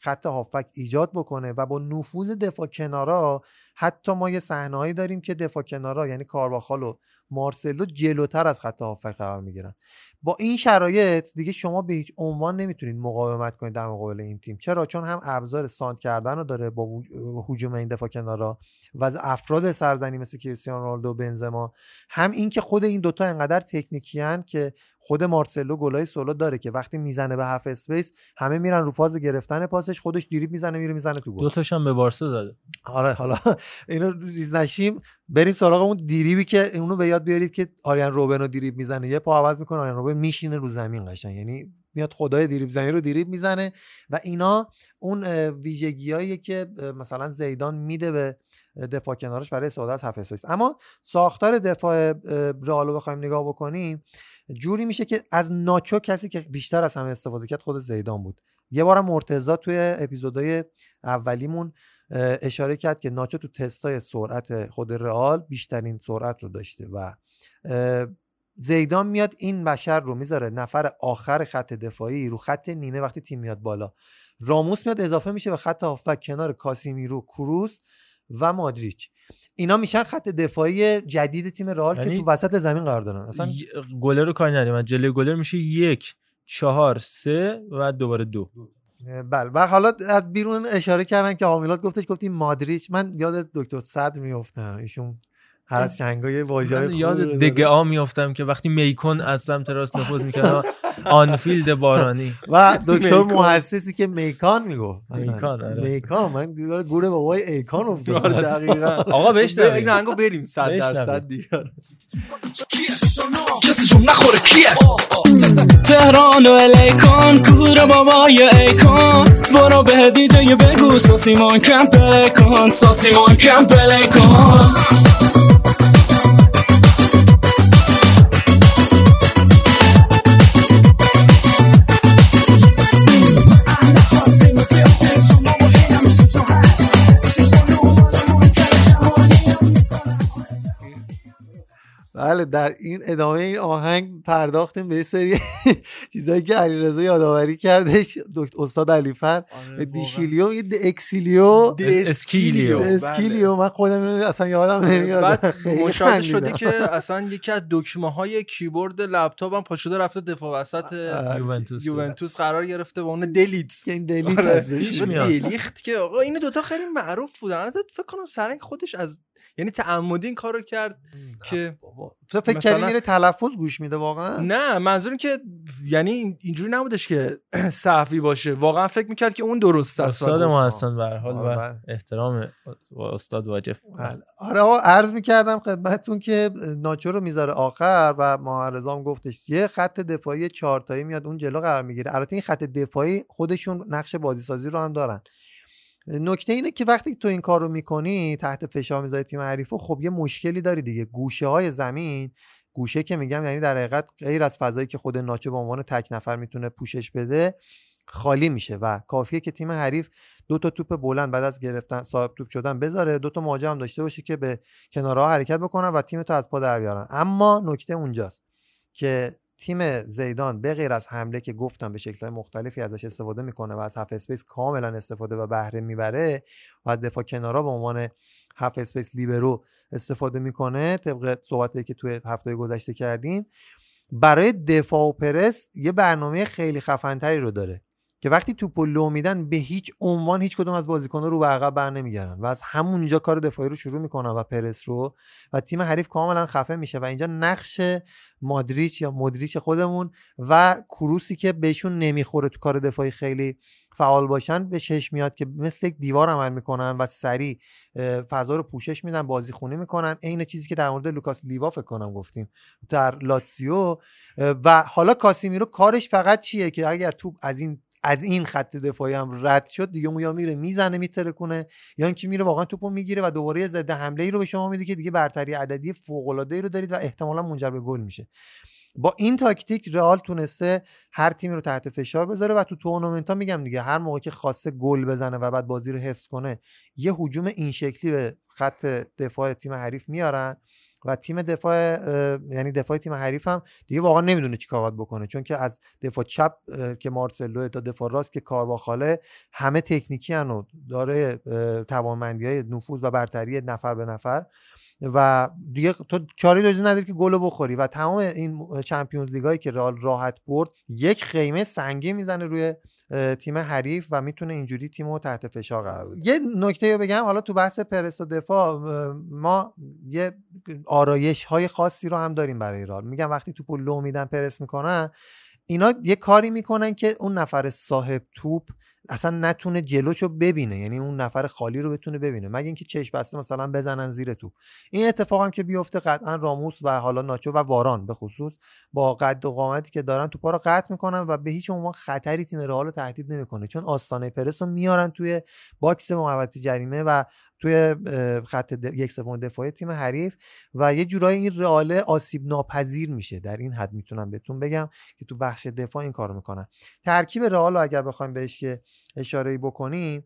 C: خط هافبک ایجاد بکنه و با نفوذ دفاع کنارا حتی ما یه صحنه‌ای داریم که دفاع کنارا یعنی کارواخال و مارسلو جلوتر از خط هافبک قرار می‌گیرن. با این شرایط دیگه شما به هیچ عنوان نمی‌تونید مقاومت کنید در مقابل این تیم. چرا؟ چون هم ابزار سانتر کردن رو داره با هجوم این دفاع کنارا و از افراد سرزنی مثل کریستیانو رونالدو بنزما هم این که خود این دوتا انقدر تکنیکیان که خود مارسلو گلای سولو داره که وقتی می‌زنه به half space همه میرن رو فاز گرفتن پاسش خودش دریبل می‌زنه میره می‌زنه تو گل.
B: دو تاش هم به بارسا زده.
C: آره حالا اینو ریز نشیم. بریم سراغ اون دریبلی که اونو به یاد بیارید که آریان روبن رو دریبل می‌زنه. یه پا عوض می‌کنه آریان روبن میشینه رو زمین قشنگ. یعنی میاد خدای دریبل زنی رو دریبل می‌زنه و اینا اون ویژگیاییه که مثلا زیدان میده به دفاع کنارش برای استفاده از half space. اما ساختار دفاع رئال رو بخوایم نگاه بکنیم جوری میشه که از ناچو کسی که بیشتر از همه استفاده کرد خود زیدان بود. یه بارم مرتضی توی اپیزودهای اولیمون اشاره کرد که ناچو تو تستای سرعت خود رئال بیشترین سرعت رو داشته و زیدان میاد این بشر رو می‌ذاره نفر آخر خط دفاعی رو خط نیمه وقتی تیم میاد بالا. راموس میاد اضافه میشه به خط هافبک کنار کاسیمیرو کروس و مادریچ. اینا میشن خط دفاعی جدید تیم رئال که
B: یعنی
C: تو وسط زمین قرار دارن اصلا
B: ی- گلر رو کاری نداریم. جلوی گلر میشه یک چهار سه و دوباره دو.
C: بله. و حالا از بیرون اشاره کردن که حاملات گفتش گفتیم مادریچ. من یاد دکتر صدر میفتم ایشون هر از شنگای
B: من
C: خوبی
B: یاد دگه. آ میافتم که وقتی میکن از سمت راست نفوذ می‌کرد آنفیلد بارانی
C: و دکتر. محسسی که میکان می‌گفت مثلا.
B: میکان، آره.
C: میکان من دیگه گوره بابای ایکان افتاد
E: آره، دقیقاً.
B: آقا بشنویم.
E: این آهنگو بریم 100
B: بشنویم.
E: درصد دیگه
K: کسی جون نخوره کیه تهران و الیکان کور بابای ایکان برو به دیجه بگو ساسیمان کم پلی کن ساسیمان کم پلی
C: بله در این ادامه این آهنگ پرداختیم به یه سری چیزایی که علیرضا یادآوری کردش دکتر استاد علیفر دیشیلیو یه اکسیلیو
E: اسکیلیو.
C: اسکیلیو من خودم اینو اصلا یادم نمیاد
E: بعد
C: خیلی
E: مشاهده شده. که اصلا یکی از دکمه های کیبورد لپتاپ هم پاشده رفته دفاع وسط
B: یوونتوس.
E: یوونتوس قرار گرفته با اون دلیت
C: این دلیت
E: آره.
B: میاد.
E: دلیخت که آقا این دوتا خیلی معروف بودن فکر کنم سرنگ خودش از یعنی تعمدی این کارو کرد که
C: تو فکر
E: مثلا-
C: کردی میره تلفظ گوش میده واقعا؟
E: نه منظور این که یعنی این- اینجوری نبودش که صحفی باشه. واقعا فکر می‌کرد که اون درست است.
B: استاد
E: و
B: ما. هستن به هر حال
C: آره،
B: و
C: بله.
B: احترام و استاد واجب.
C: بله. آره آقا عرض می‌کردم خدمتتون که ناچو رو می‌ذاره آخر و معرضام گفتش یه خط دفاعی چهارتایی میاد اون جلو قرار می‌گیره. البته این خط دفاعی خودشون نقش بازی سازی رو هم دارن. نکته اینه که وقتی تو این کار رو می‌کنی تحت فشار می‌ذاری تیم حریف خب یه مشکلی داری دیگه. گوشه های زمین گوشه که میگم یعنی در حقیقت غیر از فضایی که خود ناچو به عنوان تک نفر می‌تونه پوشش بده خالی میشه و کافیه که تیم حریف دو تا توپ بلند بعد از گرفتن صاحب توپ شدن بذاره. دو تا مهاجم داشته باشه که به کنارها حرکت بکنن و تیم تو از پا در بیارن. اما نکته اونجاست که تیم زیدان به غیر از حمله که گفتم به شکل‌های مختلفی ازش استفاده می‌کنه و از half space کاملا استفاده و بهره می‌بره و از دفاع کنارا به عنوان half space لیبرو استفاده می‌کنه طبق صحبتی که توی هفته گذشته کردیم. برای دفاع و پرس یه برنامه خیلی خفنتری رو داره. که وقتی توپو لو میدن به هیچ عنوان هیچ کدوم از بازیکن‌ها رو به عقب بر نمیگردن و از همونجا کار دفاعی رو شروع می‌کنن و پرس رو و تیم حریف کاملا خفه میشه و اینجا نقش مادریچ یا مدریچ خودمون و کروسی که بهشون نمی‌خوره تو کار دفاعی خیلی فعال باشن به چشم میاد که مثل یک دیوار عمل می‌کنن و سریع فضا رو پوشش میدن بازی خونی می‌کنن. عین چیزی که در مورد لوکاس لیوا فکر کنم گفتیم در لاتسیو و حالا کاسیمیرو کارش فقط چیه که اگر توپ از این از این خط دفاعی هم رد شد دیگه اون میره می‌زنه میترکونه یا اینکه میره واقعا توپو می‌گیره و دوباره ضد حمله ای رو به شما میده که دیگه برتری عددی فوق العاده ای رو دارید و احتمالا منجر به گل میشه. با این تاکتیک رئال تونسته هر تیمی رو تحت فشار بذاره و تو تورنمنت ها میگم دیگه هر موقع که خواسته گل بزنه و بعد بازی رو حفظ کنه یه هجوم این شکلی به خط دفاع تیم حریف میارن. و تیم دفاع یعنی دفاع تیم حریف هم دیگه واقعا نمی‌دونه چیکار باید بکنه. چون که از دفاع چپ که مارسلو تا دفاع راست که کارواخاله همه تکنیکی هن و داره توانمندی های نفوذ و برتری نفر به نفر. و دیگه تو چاری جز نداری که گل بخوری. و تمام این چمپیونز لیگایی که راحت برد یک خیمه سنگی می‌زنه روی تیم حریف و می‌تونه اینجوری تیم رو تحت فشار قرار بده. یه نکته رو بگم حالا تو بحث پرس و دفاع ما یه آرایش های خاصی رو هم داریم برای رئال میگم وقتی توپو لو میدن پرس می‌کنن اینا یه کاری می‌کنن که اون نفر صاحب توپ اصلا نتونه جلوشو ببینه یعنی اون نفر خالی رو بتونه ببینه. مگه اینکه چشم بسته مثلا بزنن زیر توپ این اتفاق هم که بیفته قطعا راموس و حالا ناچو و واران به خصوص با قد و قامتی که دارن توپا رو قطع می‌کنن و به هیچ عنوان خطری تیم رئال رو تهدید نمی‌کنه. چون آستانه پرس رو میارن توی box محوطه جریمه و توی خط د- یک سوم دفاعی تیم حریف و یه جورایی این رئال آسیب ناپذیر میشه. در این حد می‌تونم بهتون بگم که تو بخش دفاع این کارو می‌کنن. ترکیب رئال اگر بخوایم بهش یه اشاره بکنیم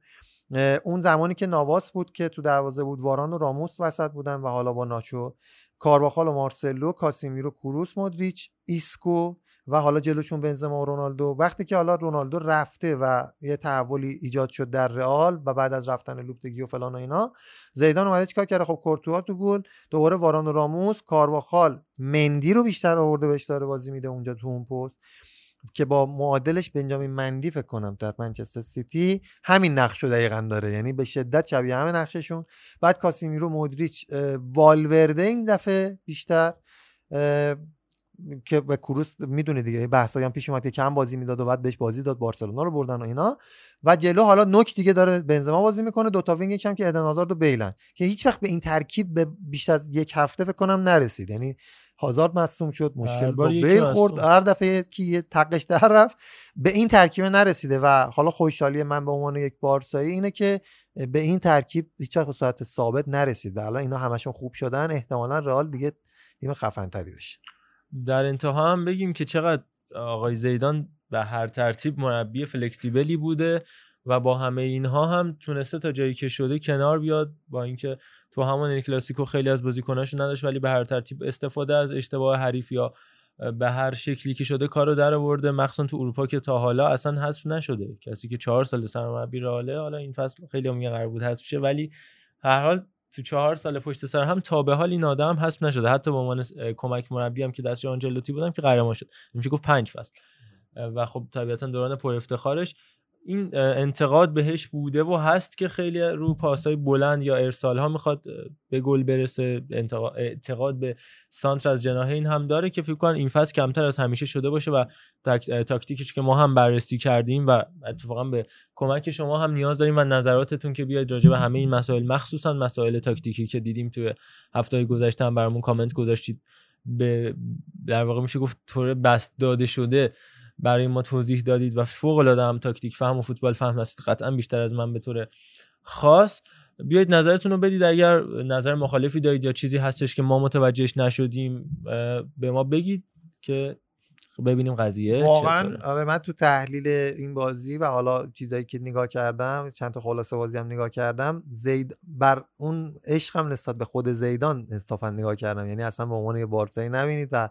C: اون زمانی که نواس بود که تو دروازه بود واران و راموس وسط بودن و حالا با ناچو کارواخال و مارسلو کاسیمیرو کروس مودریچ ایسکو و حالا جلوشون بنزما و رونالدو. وقتی که حالا رونالدو رفته و یه تحولی ایجاد شد در رئال و بعد از رفتن لوپتگی و فلان و اینا زیدان اومده چیکار کرده؟ خب کورتوا تو گل دوباره واران و راموس کارواخال مندی رو بیشتر آورده بهش داره بازی میده اونجا تو اون پست. که با معادلش بنجامین مندی فکر کنم در منچستر سیتی همین نقش رو دقیقا داره. یعنی به شدت شبیه همه نقششون. بعد کاسیمیرو مودریچ والورده این دفعه بیشتر که به کروس می‌دونه دیگه بحثایی هم پیش اومد که کم بازی می‌داد و بعد بهش بازی داد بارسلونا رو بردن و اینا. و جلو حالا نوک دیگه داره بنزما بازی می‌کنه دو تا وینگ یکم که ادن هازارد و بیلن که هیچ وقت به این ترکیب به بیشتر از یک هفته فکر کنم نرسید. یعنی هازارد مصدوم شد مشکل
B: هر
C: با بیل. خورد هر دفعه کی یه تقش در رفت. به این ترکیب نرسیده و حالا خوشحالی من به عنوان یک بارسایی اینه که به این ترکیب هیچ وقت صورت ثابت نرسید و الان اینا همشون خوب شدن احتمالا رئال دیگه تیم خفن تری بشه
B: در انتها هم بگیم که چقدر آقای زیدان به هر ترتیب مربی فلکسیبلی بوده. و با همه اینها هم تونسته تا جایی که شده کنار بیاد با اینکه تو همون ال کلاسیکو خیلی از بازیکناش نداشت ولی به هر ترتیب استفاده از اشتباه حریف یا به هر شکلی که شده کارو در آورده. مخصوصا تو اروپا که تا حالا اصلا حذف نشده. کسی که چهار سال سرمربی رئاله حالا این فصل خیلی هم میگن قرار بود حذف شه ولی هر حال تو چهار سال پشت سر هم تا به حال این آدم حذف نشده. حتی به اه، کمک مربی هم که دست آنجلوتی بودم که قهرمان شد. میشه گفت پنج فصل. و خب طبیعتا دوران پر افتخارش. این انتقاد بهش بوده و هست که خیلی رو پاسای بلند یا ارسال ها می‌خواد به گل برسه. اعتقاد به سانتر از جناحین هم داره که فکر کنم این فصل کمتر از همیشه شده باشه و تاکتیکش که ما هم بررسی کردیم و اتفاقا به کمک شما هم نیاز داریم و نظراتتون که بیاید راجع به همه این مسائل مخصوصا مسائل تاکتیکی که دیدیم توی هفته گذشته هم برامون کامنت گذاشتید. به در واقع میشه گفت طور بست داده شده. برای ما توضیح دادید و فوق العاده هم تاکتیک فهم و فوتبال فهم هستید. قطعا بیشتر از من به طور خاص. بیایید نظرتون رو بدید. اگر نظر مخالفی دارید یا چیزی هستش که ما متوجهش نشدیم به ما بگید که ببینیم قضیه
C: واقعا. آره من تو تحلیل این بازی و حالا چیزایی که نگاه کردم چند تا خلاصه بازی هم نگاه کردم زید بر اون عشقم نسبت به خود زیدان انصافا نگاه کردم. یعنی اصلا به عنوان یه بارسایی نبینید و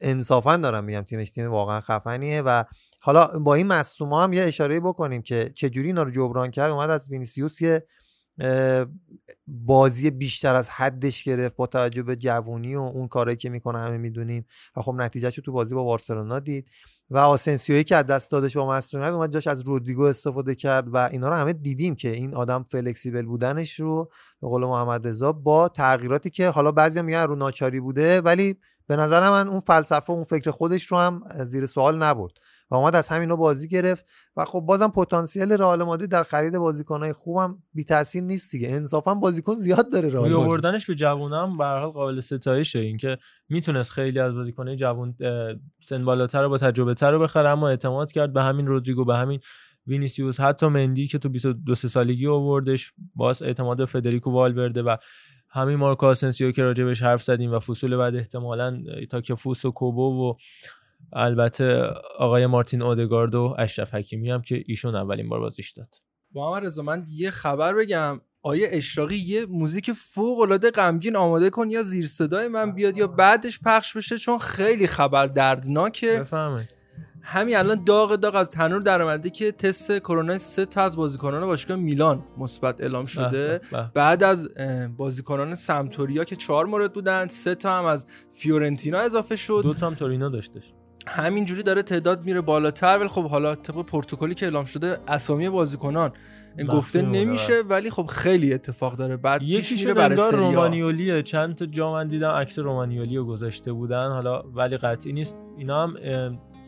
C: انصافا دارم میگم تیمش تیم واقعا خفنیه و حالا با این مصوما هم یه اشاره بکنیم که چجوری اینا رو جبران کرد. اومد از وینیسیوس یه بازی بیشتر از حدش گرفت با توجه به جوونی و اون کارایی که می‌کنه همه می‌دونیم و خب نتیجهش رو تو بازی با بارسلونا دید و آسنسیویی که از دست دادش با مسئولیت اومد جاش از رودریگو استفاده کرد و اینا رو همه دیدیم که این آدم فلکسیبل بودنش رو به قول محمد رضا با تغییراتی که حالا بعضی میگن رو ناچاری بوده ولی به نظر من اون فلسفه و اون فکر خودش رو هم زیر سوال نبرد و اومد از همینا بازی گرفت و خب بازم پتانسیل رئال مادرید در خرید بازیکنهای خوبم بی تاثیر نیست دیگه انصافا بازیکن زیاد داره رئال مادرید.
B: آوردنش به جوونا هم به هر حال قابل ستایشه اینکه می‌تونست خیلی از بازیکن‌های جوون اه، سن بالاتر و با تجربه تر رو بخره اما اعتماد کرد به همین رودریگو به همین وینیسیوس حتی مندی که تو 22 سه سالگی آوردش باز اعتماد فدریکو والورده و همین مارکو آسنسیو که راجبش حرف زدیم و فصول بعد احتمالاً تا که فوس و کوبو و البته آقای مارتین اودگارد و اشرف حکیمی هم که ایشون اولین بار بازیش داد.
E: محمد رضا من یه خبر بگم. آیه اشراقی یه موزیک فوق العاده غمگین آماده کن یا زیر صدای من بیاد یا بعدش پخش بشه چون خیلی خبر دردناکه.
B: بفهمید
E: همین الان داغ داغ از تنور در اومده که تست کرونا سه تا از بازیکنان باشگاه میلان مثبت اعلام شده.
B: به، به.
E: بعد از بازیکنان سمتوریا که چهار مورد بودن سه تا هم از فیورنتینا اضافه شد.
B: دو تا هم تورینو داشتش.
E: همینجوری داره تعداد میره بالاتر. ولی خب حالا طبق پروتکلی که اعلام شده اسامی بازیکنان گفته نمیشه ولی خب خیلی اتفاق داره. بعد پیش
B: یکی
E: میره
B: شد
E: برای.
B: رومانیولیه. چند تا جا من دیدم عکس رومانیولی رو گذاشته بودن. حالا ولی قطعی نیست. اینا هم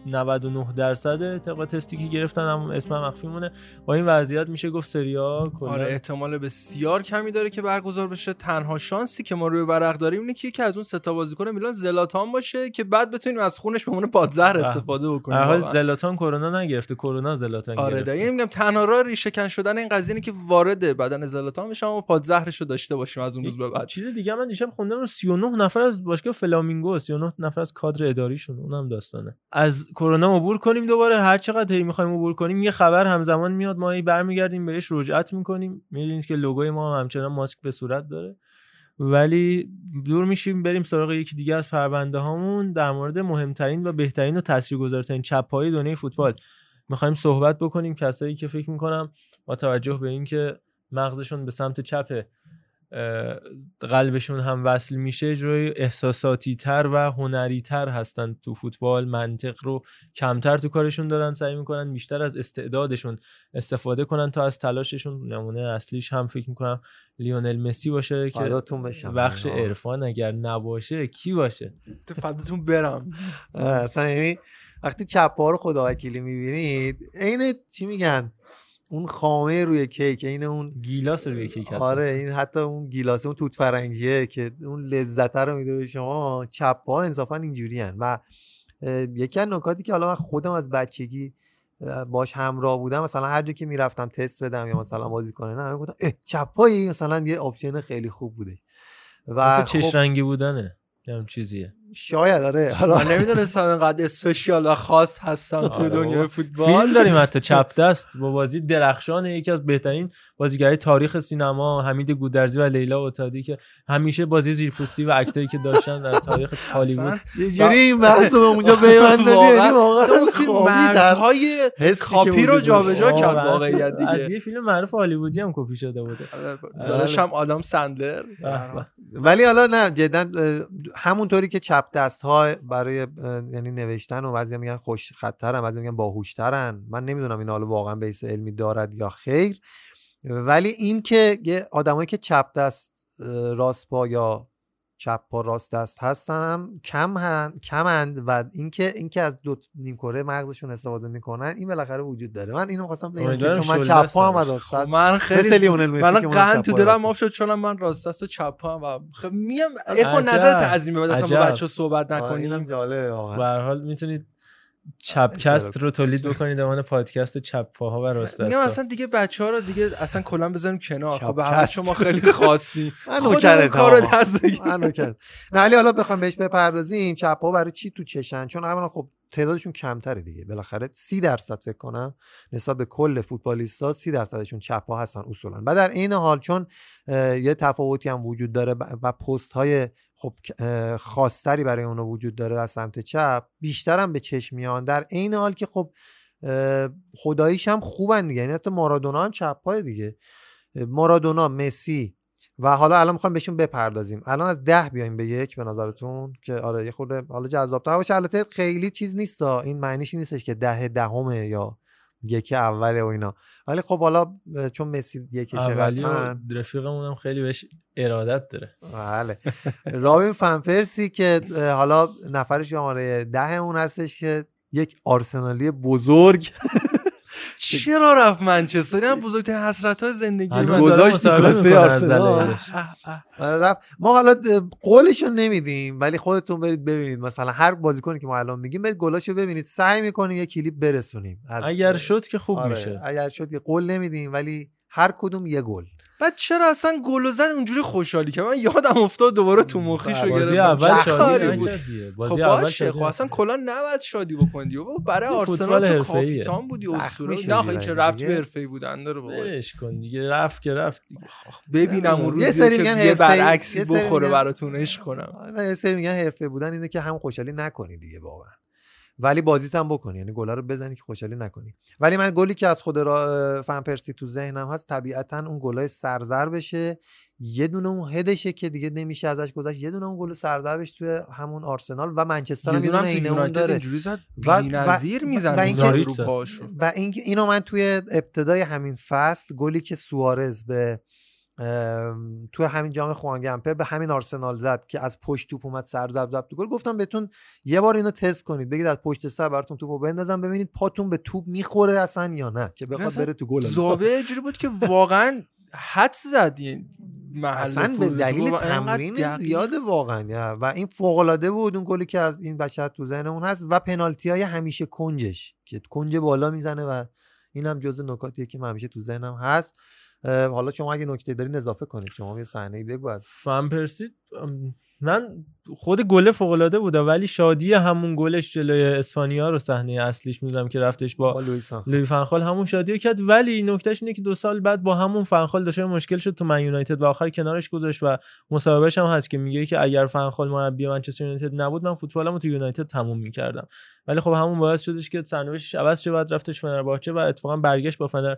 B: 99 درصد طبق تستی که گرفتن هم اسم مخفی مونه با این وضعیت میشه گفت سریا کلا
E: آره احتمال بسیار کمی داره که برگزار بشه. تنها شانسی که ما روی ورق داریم اینه که یکی از اون سه تا بازیکن میلان زلاتان باشه که بعد بتونیم از خونش به عنوان پادزهر
B: به.
E: استفاده بکنیم.
B: هر حال. زلاتان کرونا نگرفته کرونا زلاتان
E: آره یعنی میگم تنها راه ریشه‌کن شدن این قضیه اینه که وارد بدن زلاتان بشم و پادزهرش رو داشته باشیم از اون روز به بعد.
B: چیز دیگه من دیشب خوندم رو 39 نفر از باشگاه فلامینگو 39 نفر از کادر اداریشون اونم داستانه. از کرونا عبور کنیم دوباره. هر چقدر هی می‌خوایم عبور کنیم یه خبر همزمان میاد. ما هی برمیگردیم بهش رجعت می‌کنیم. می‌دونید که لوگوی ما هم همچنان ماسک به صورت داره. ولی دور میشیم بریم سراغ یکی دیگه از پرونده هامون در مورد مهمترین و بهترین و تاثیرگذارترین چپ های دنیای فوتبال. می‌خوایم صحبت بکنیم. کسایی که فکر می‌کنم با توجه به اینکه مغزشون به سمت چپه قلبشون هم وصل میشه جای احساساتی تر و هنری تر هستن تو فوتبال منطق رو کمتر تو کارشون دارن سعی می‌کنن بیشتر از استعدادشون استفاده کنن تا از تلاششون نمونه اصلیش هم فکر می‌کنم لیونل مسی باشه که. بخش. عرفان اگر نباشه کی باشه
E: تو فداتون برم
C: اصلا یعنی وقتی چپ ها رو خدا وکیلی می‌بینید عین چی میگن اون خامه روی کیک عین اون
B: گیلاس روی کیک حتی.
C: آره این حتی اون گیلاسه اون توت فرنگیه که اون لذت رو میده به شما چپ ها انصافا اینجوری و اه، یکی از نکاتی که حالا من خودم از بچگی باش همراه بودم مثلا هر جا که می‌رفتم تست بدم یا مثلا بازی کنه نه گفتم اه چپایی مثلا یه option خیلی خوب بودش. و
B: واسه
C: خب
B: چش رنگی بودنه یه هم چیزیه.
C: شاید آره. حالا
E: من نمی‌دونستم اینقدر اسپشیال و خاص هستم تو
B: آره
E: دنیای. فوتبال.
B: فیلم داریم حتی چپ دست با بازی درخشان یکی از بهترین بازیگرای تاریخ سینما حمید گودرزی و لیلا اوتادی که همیشه بازی زیرپوستی و اکتایی که داشتن در تاریخ هالیوود.
C: چجوری این بحث رو به اونجا پیوند دادی یعنی واقعا که
E: کاپی رو. جابجا کرد
B: واقعا
E: واقعیت
B: از
E: دیگه
B: یه فیلم معروف هالیوودی هم کپی شده بوده.
E: داداشم آدم سندلر.
B: به.
C: ولی حالا نه جدا همونطوری که چپ دست ها برای یعنی نوشتن و بعضی میگن خوش خطرن بعضی میگن باهوشترن. من نمی‌دونم این حالا واقعا بیس علمی دارد یا خیر. ولی این که یه آدمایی که چپ دست راست پا یا چپ پا راست دست هستن هم کم هن، کمند و اینکه اینکه از دو نیمکره مغزشون استفاده می‌کنن این بالاخره وجود داره من اینو خواستم بگم که چون من چپ پا هم و
B: دست
C: راست
E: خب
C: دست
E: من خیلی من
C: چپ
E: تو
C: پا
E: دلم
C: راست
E: آب شد چون من راست دست و چپ هم و خب میگم ارفان
B: عجب.
E: نظر تعظیم بعد اصلا با. بچه صحبت نکنیم.
B: به هر حال می‌تونید چپکست رو تولید بکنید عنوان پادکست چپ پاها و راست
E: میگم
B: دستا
E: اصلا دیگه بچه ها رو دیگه اصلا کلا بذاریم کنار خب به. شما خیلی خاصی
C: من
E: خودمون
C: نوکرتم
E: کارو. دست بگیر.
C: من نوکرتم. نه ولی حالا بخوام بهش بپردازیم چپ ها برای چی تو چشن چون اولا خب تعدادشون کمتره دیگه. بالاخره سی درصد فکر کنم نسبت به کل فوتبالیستا سی درصدشون چپ ها هستن اصولا. و در این حال چون یه تفاوتی هم وجود داره و پست های خب خاصتری برای اونا وجود داره از سمت چپ بیشتر هم به چشم میان. در عین حال که خب خداییش هم خوبن دیگه. یعنی حتی مارادونا هم چپ پای دیگه مارادونا مسی و حالا الان می‌خوایم بهشون بپردازیم. الان از ده بیایم به یک به نظرتون که آره یه خورده حالا جذاب‌تر باشه. البته خیلی چیز نیست این معنیش نیستش که ده دهمه یا یکی اوله و اینا. ولی خب حالا چون مسی یکیشه
B: اولی
C: قطعاً
B: و رفیقمون هم خیلی بهش ارادت داره.
C: بله. رابین فنپرسی که حالا نفر شماره ده اون هستش که یک آرسنالی بزرگ.
E: چرا رفت منچستر؟ هم بزرگترین حسرت های زندگی من
C: گذاشت کاسه آرسنال. آره رفت. ما حالا قولشو نمیدیم ولی خودتون برید ببینید. مثلا هر بازیکنی که ما الان میگیم برید گلاشو ببینید. سعی می‌کنیم یه کلیپ برسونیم از-
B: اگر شد که خوب
C: آره،
B: میشه.
C: اگر شد یه قول نمیدیم ولی هر کدوم یه گل
E: بعد چرا اصلا گل زد اونجوری خوشحالی که من یادم افتاد دوباره تو مخیشو
B: بازی
E: گرفتم
B: اول
E: چه
B: شادی
E: کاری بود؟ خب
B: بازی اول
E: باشه
B: شادی
E: خب اصلا. کلا نباید شادی بکنی بابا برای آرسنال تو. کاپیتان بودی اسطوره نه آخه این چه ربط
C: دیگه.
E: به حرفه‌ای بودن داره بابا
B: ولش کن دیگه رفت که رفت دیگه.
E: ببینم اون
C: یه
E: روزی
C: سری
E: که
C: میگن
E: یه برعکسی
C: یه سری
E: بخوره براتون عشق کنم
C: یه سری میگن حرفه بودن اینه که هم خوشحالی نکنی دیگه واقعا ولی بازیت هم بکنی. یعنی گلا رو بزنی که خوشحالی نکنی. ولی من گلی که از خود را فن پرسی تو ذهنم هست طبیعتا اون گلای سرزر بشه. یه دونه اون هدشه که دیگه نمیشه ازش گذشت یه دونه اون گل سرزربش توی همون آرسنال و منچستر هم یه دونه عین اون
E: یونایتد
C: داره.
E: اینجوری زد
C: و-
E: بی‌نظیر
C: و-
E: می‌زنه.
C: و اینکه-
E: پاشو.
C: و این اینو من توی ابتدای همین فصل گلی که سوارز به توی همین جام خوان گمپر به همین آرسنال زد که از پشت توپ اومد سر زب زب تو گل گفتم بهتون یه بار اینو تست کنید بگید از پشت سر براتون توپو بندازم ببینید پاتون به توپ می‌خوره اصلا یا نه که بخواد بره تو گل
E: زاویه اینجوری بود که واقعا حد زد این
C: اصلا به دلیل تمرین. زیاد واقعا. و این فوق العاده بود اون گلی که از این بشر تو ذهنمون هست و پنالتی های همیشه کنجش که کنج بالا می‌زنه و اینم جز نکاتیه که من همیشه تو ذهنم هست حالا شما اگه نکته دارین اضافه کنید شما یه صحنه بگو از.
B: فن پرسی ام، من خود گله فوق العاده بوده ولی شادی همون گلش جلوی اسپانیا رو صحنه اصلیش می‌دونم که رفتش با. لوی فنخال همون شادی کرد. ولی نکتهش اینه که دو سال بعد با همون فنخال داشته مشکل شد تو من یونایتد و آخر کنارش گذاشت و مصاحبهش هم هست که میگه که اگر فنخال مربی منچستر یونایتد نبود من فوتبالمو تو یونایتد تموم می‌کردم. ولی خب همون باعث شدش که سرنوشتش عوض شه بعد رفتش فنرباچه و اتفاقا برگشت با فنر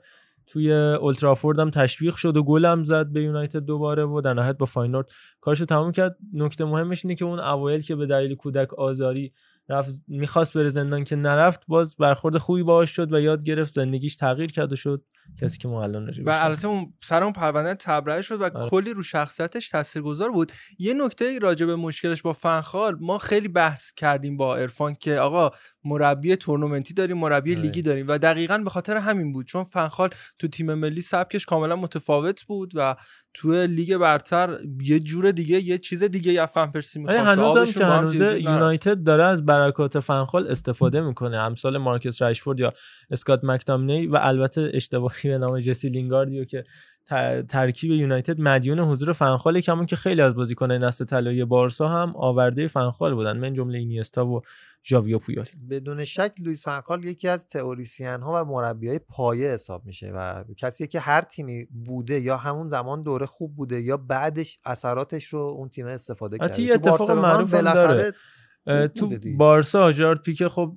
B: توی اولترافورد هم تشویق شد و گل هم زد به یونایتد دوباره و در نهایت با فاینورد کارشو تموم کرد. نکته مهمش اینه که اون اوایل که به دلیل کودک آزاری رفت می‌خواست بره زندان که نرفت باز برخورد خوبی باهاش شد و یاد گرفت زندگیش تغییر کرد و شد. کسی که ما الان
E: و البته اون سر اون پرونده تبرئه شد و
B: آره.
E: کلی رو شخصیتش تاثیرگذار بود یه نکته راجع به مشکلش با فنخال ما خیلی بحث کردیم با عرفان که آقا مربی تورنمنتی داریم مربی
B: آره.
E: لیگی داریم و دقیقا به خاطر همین بود چون فنخال تو تیم ملی سبکش کاملا متفاوت بود و تو لیگ برتر یه جور دیگه یه چیز دیگه یا فن پرسی می‌خواست
B: هنوزم که
E: با هم جوب نرفت.
B: یونایتد داره از برکات فنخال استفاده می‌کنه امثال مارکس رشفورد یا اسکات مکتامنی و البته اشتباهی به نام جسی لینگاردیو که ترکیب یونایتد مدیون حضور فنخال کمون که خیلی از بازیکنان نسل طلایی بارسا هم آورده فنخال بودن من جمله اینیستا و ژاویو پویال.
C: بدون شک لوئیس فنخال یکی از تئوریسین ها و مربی های پایه حساب میشه و کسی که هر تیمی بوده یا همون زمان دوره خوب بوده یا بعدش اثراتش رو اون تیم استفاده کرده.
B: اتفاق معروف داره. تو. بارسا ژارد پیکه خب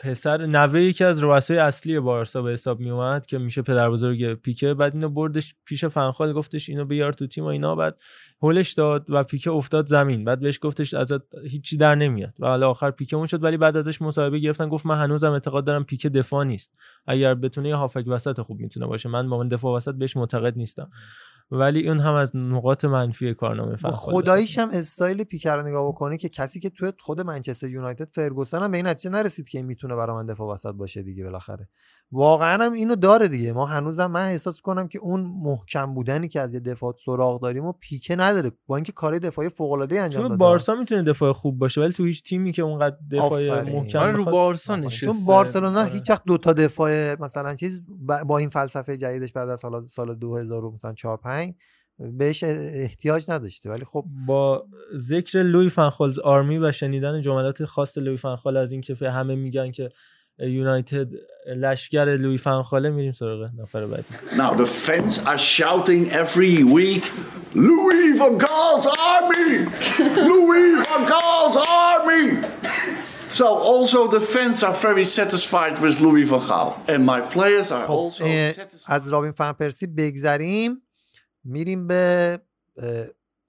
B: پسر نوه یکی از رؤسای اصلی بارسا به حساب می اومد که میشه پدر بزرگ پیکه. بعد اینو بردش پیش فنخال گفتش اینو بیار تو تیم و اینا. بعد هولش داد و پیکه افتاد زمین. بعد بهش گفتش ازت هیچی در نمیاد. و حالا آخر پیکه اون شد. ولی بعد ازش مصاحبه گرفتن. گفت من هنوزم اعتقاد دارم پیکه دفاع نیست. اگر بتونه یه هافک وسط خوب می‌تونه باشه من با من دفاع وسط بهش معتقد نیستم. ولی اون هم از نقاط منفی کارنامه فنخال
C: خداییش هم استایل پیکر رو نگاه بکنی که کسی که توی خود منچستر یونایتد فرگوسن هم به این نتیجه نرسید که این می‌تونه برای من دفاع وسط باشه دیگه بالاخره. واقعا هم اینو داره دیگه. ما هنوزم من احساس کنم که اون محکم بودنی که از یه دفاع سراغ داریم و پیکه نداره. با اینکه کار دفاعی فوق العاده انجام
B: تو
C: داده
B: بارسا می‌تونه دفاع خوب باشه ولی تو هیچ تیمی که اونقدر دفاع
C: آفرین.
B: محکم
E: آره رو بارسا
C: چون
E: نشسته.
C: بارسلونا
E: آره.
C: هیچ وقت دو تا دفاع مثلا چیز با این فلسفه جدیدش بعد از سال سال 2000 و مثلا 4 5 بهش احتیاج نداشته. ولی خب
B: با ذکر لوی فنخالز آرمی و شنیدن جملات خاص لوی فنخال از اینکه همه میگن که یونایتد لشگر لوی فنخاله میریم سراغ نفر بعدی
N: Now the fans are shouting every week, Louis van Gaal's army! Louis van Gaal's army! So also the fans are very satisfied with Louis van Gaal. And my players are
C: خب
N: also.
C: از رابین فن پرسی بگذریم میریم به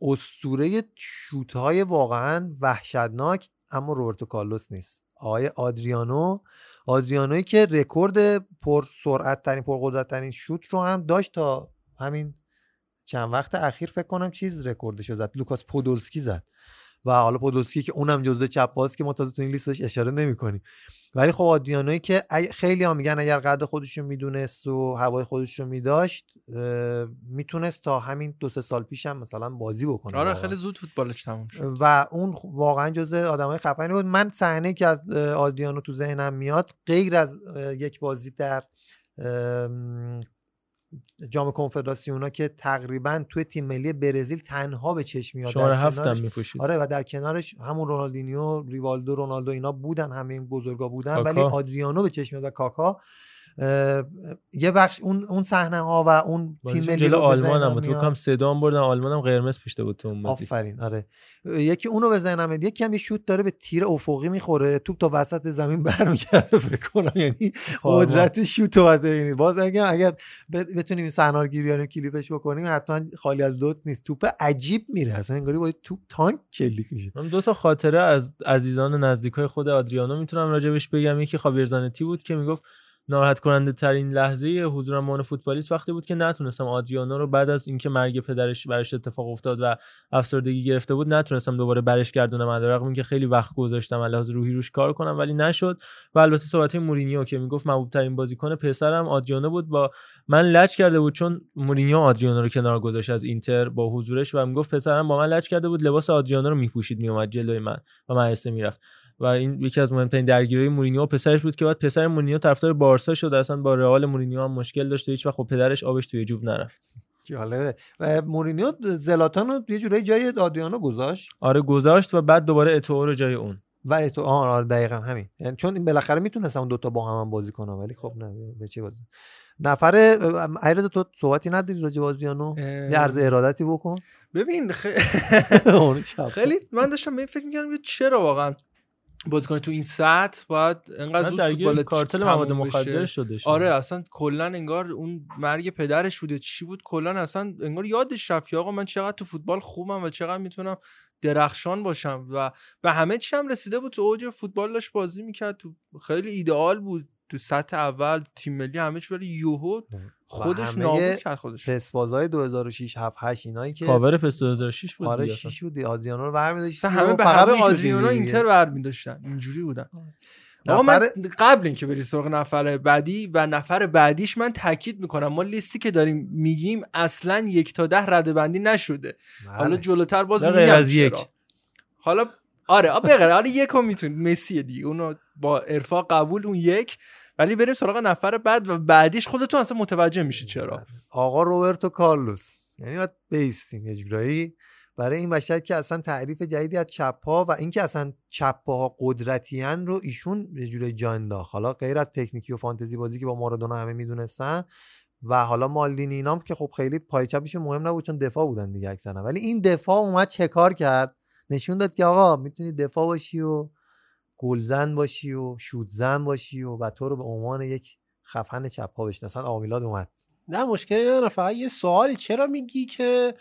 C: اسطوره شوت های واقعا وحشتناک اما روبرتو کارلوس نیست آقای آدریانو آدریانوی که رکورد پر سرعت ترین پر قدرت ترین شوت رو هم داشت تا همین چند وقت اخیر فکر کنم چیز رکوردش زد. لوکاس پودولسکی زد. و حالا پودولسکی که اونم جزء چپ باز که ما تازه تو این لیستش اشاره نمی‌کنیم. ولی خب آدریانوی که خیلی ها میگن اگر قد خودش رو می‌دونست و هوای خودش رو میداشت می‌تونست تا همین دو سه سال پیش هم مثلا بازی بکنه
E: آره. خیلی زود فوتبالش تموم شد.
C: و اون واقعا جزء آدمای خفنی بود. من صحنه که از اه، آدریانو تو ذهنم میاد غیر از یک بازی در جام کنفدراسیونا که تقریبا توی تیم ملی برزیل تنها به چشم میاد
B: شماره هفتم میپوشید
C: آره و در کنارش همون رونالدینیو ریوالدو رونالدو اینا بودن همه این بزرگا بودن
B: کاکا.
C: ولی آدریانو به چشم میاد و کاکا یه بخش اون اون صحنه ها و اون تیم ملی
B: جلو آلمان هم. تو. کم سدام بردن آلمان هم قرمز پوشته بود تو اون
C: آفرین. آره. یکی اونو به ذهنم میاد. یکی هم یه شوت داره به تیر افقی می‌خوره. توپ تا وسط زمین برمیگرده فکر کنم. یعنی
B: پارما.
C: قدرت شوت رو باز اگه اگر بتونیم این صحنه رو گیر بیاریم کلیپش بکنیم حتما خالی از لطف نیست. توپ عجیب میره. اصلا انگاری با توپ تانک کلیک میشه.
B: من دو تا خاطره از عزیزان نزدیکای خود آدریانو می‌تونم راجبش بگم. یکی خاویر زانتی بود که می‌گفت ناراحت کننده ترین لحظه حضورم عنوان فوتبالیست وقتی بود که نتونستم آدریانو رو بعد از اینکه مرگ پدرش برش اتفاق افتاد و افسردگی گرفته بود نتونستم دوباره برش گردونم علیرغم اینکه خیلی وقت گذاشتم علاوه روحی روش کار کنم ولی نشد. و البته صحبت مورینیو که می‌گفت محبوب ترین بازیکن پسرم آدریانو بود. با من لج کرده بود چون مورینیو آدریانو رو کنار گذاشت از اینتر با حضورش و می‌گفت پسرم با من لج کرده بود لباس آدریانو رو میپوشید میومد جلوی من و من می‌رفت. و این یکی از مهمترین درگیری مورینیو و پسرش بود که بعد پسر مورینیو طرفدار بارسا شد. اصلا با رئال مورینیو هم مشکل داشته هیچ وقت خب پدرش آبش توی جوب نرفت.
C: جالبه. و مورینیو زلاتان رو یه جورایی جای آدریانو گذاشت؟
B: آره گذاشت و بعد دوباره اتوئو رو جای اون.
C: و اتوئو آره دقیقا همین. یعنی چون این بالاخره می‌تونستم اون دوتا با هم, هم بازی کنم ولی خب نه به چه بازی. نفر ایراد تو صحبتی نداری راجع به آدریانو؟ یه عرض ارادتی بکن.
E: ببین. خیلی من داشتم به این فکر می‌کردم چرا واقعا بازیکن تو این سطح باید انقدر زود فوتبال
B: کارتل مواد. مخدر شده شده.
E: آره اصلا کلا انگار اون مرگ پدرش بوده چی بود کلا اصلا انگار یادش رفت آقا من چقدر تو فوتبال خوبم و چقدر می‌تونم درخشان باشم و به همه چی هم رسیده بود تو اوج فوتبال داشت بازی می‌کرد تو خیلی ایدئال بود تو سطح اول تیم ملی همه چی ولی یوهو خودش نابود کرد خودش.
C: پسبازای 2006 7 8 اینایی که
B: کاور پس 2006 بود
C: آره
B: دیگه اصلا.
C: 6 بود. آدریانو رو برمی‌داشت
E: همه به
C: فقط
E: همه آدریانو. اینتر برمیداشتن. اینجوری بودن. آقا من قبل اینکه بری سراغ نفر بعدی و نفر بعدیش من تاکید می‌کنم. ما لیستی که داریم میگیم اصلا یک تا ده رده بندی نشده حالا جلوتر باز میگم
B: از. یک.
E: حالا آره آ، بغیر حالا یک هم می‌تونی. مسی دیگه. اونو با ارفاق قبول اون یک. ولی بریم سراغ نفر بعد و بعدیش خودتون اصلا متوجه میشی چرا.
C: آقا روبرتو کارلوس. یعنی باید بیستیم یه جورایی. برای این بشر که اصلا تعریف جدیدی از چپ ها و اینکه اصلا چپ ها قدرتیان رو ایشون یه جورایی جا انداخت. حالا غیر از تکنیکی و فانتزی بازی که با مارادونا همه می‌دونستن و حالا مالدینی اینام که خب خیلی پای چپشون مهم نبود چون دفاع بودن دیگه اکثرا. ولی این دفاع اومد چه کار کرد؟ نشون داد که آقا می‌تونی دفاع باشی و گلزن باشی و شوتزن باشی و, و تو رو به عنوان یک خفن چپ ها بشناسن. آقا میلاد اومد.
D: نه مشکلی نداره. فقط یه سوالی چرا میگی که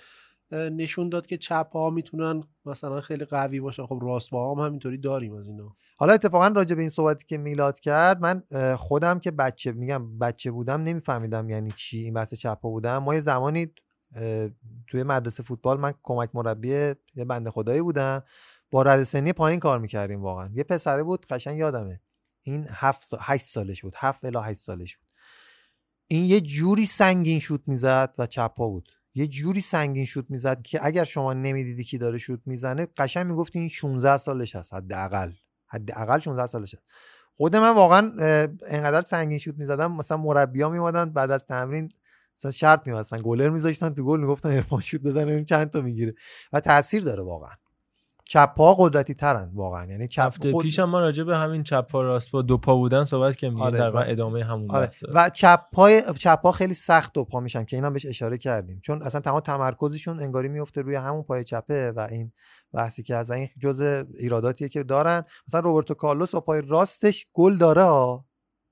D: نشون داد که چپ ها می‌تونن مثلا خیلی قوی باشن؟ خب راست با هم همینطوری داریم از اینا.
C: حالا اتفاقا راجع به این صحبتی که میلاد کرد من خودم که بچه میگم بچه بودم نمیفهمیدم یعنی چی این بحث چپا بودم ما یه زمانی توی مدرسه فوتبال من کمک مربی یه بنده خدایی بودم. با رد سنی پایین کار می‌کردیم واقعا. یه پسره بود قشنگ یادمه. این هفت سا... هشت سالش بود. هفت الی هشت سالش بود. این یه جوری سنگین شوت می‌زد و چپا بود. یه جوری سنگین شوت می‌زد که اگر شما نمی‌دیدی کی داره شوت می‌زنه قشنگ می‌گفتی این 16 سالش هست. حداقل. حداقل 16 سالشه خود من واقعا انقدر سنگین شوت می‌زدم مثلا مربیا میومدن بعد از تمرین مثلا شرط می‌بستن. گلر میذاشتن تو گل می‌گفتن عرفان شوت ببینیم چند تا می‌گیره. و تاثیر داره واقعا. چپ ها قدرتی ترن واقعا. یعنی چپ
B: هفته
C: قد-
B: پیش هم ما راجع به همین چپ پا راست با دو پا بودن صحبت که میگه
C: آره،
B: در
C: و-
B: ادامه همون
C: آره. و چپ پای چپ ها خیلی سخت دو پا میشن که اینا بهش اشاره کردیم. چون اصلا تمام تمرکزشون انگاری میفته روی همون پای چپه و این بحثی که از این جزء ایراداتیه که دارن. مثلا روبرتو کارلوس با پای راستش گل داره ها.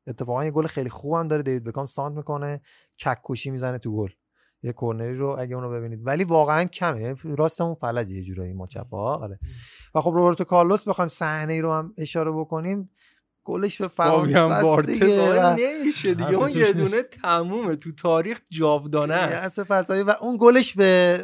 C: اتفاقا یه گل خیلی خوبم داره. دیوید بکام ساند می‌کنه چک کشی می‌زنه تو گل. یه کورنری رو اگه اونو ببینید. ولی واقعا کمه. راستمون فلجه یه جورایی ما چپا آره. و خب روبرتو کارلوس بخوایم صحنه ای رو هم اشاره بکنیم. گلش به فرانسه
E: بارتز آقا نمیشه دیگه. اون
C: حرفی
E: یه دونه. تمومه. تو تاریخ جاودانه است.
C: و اون گلش به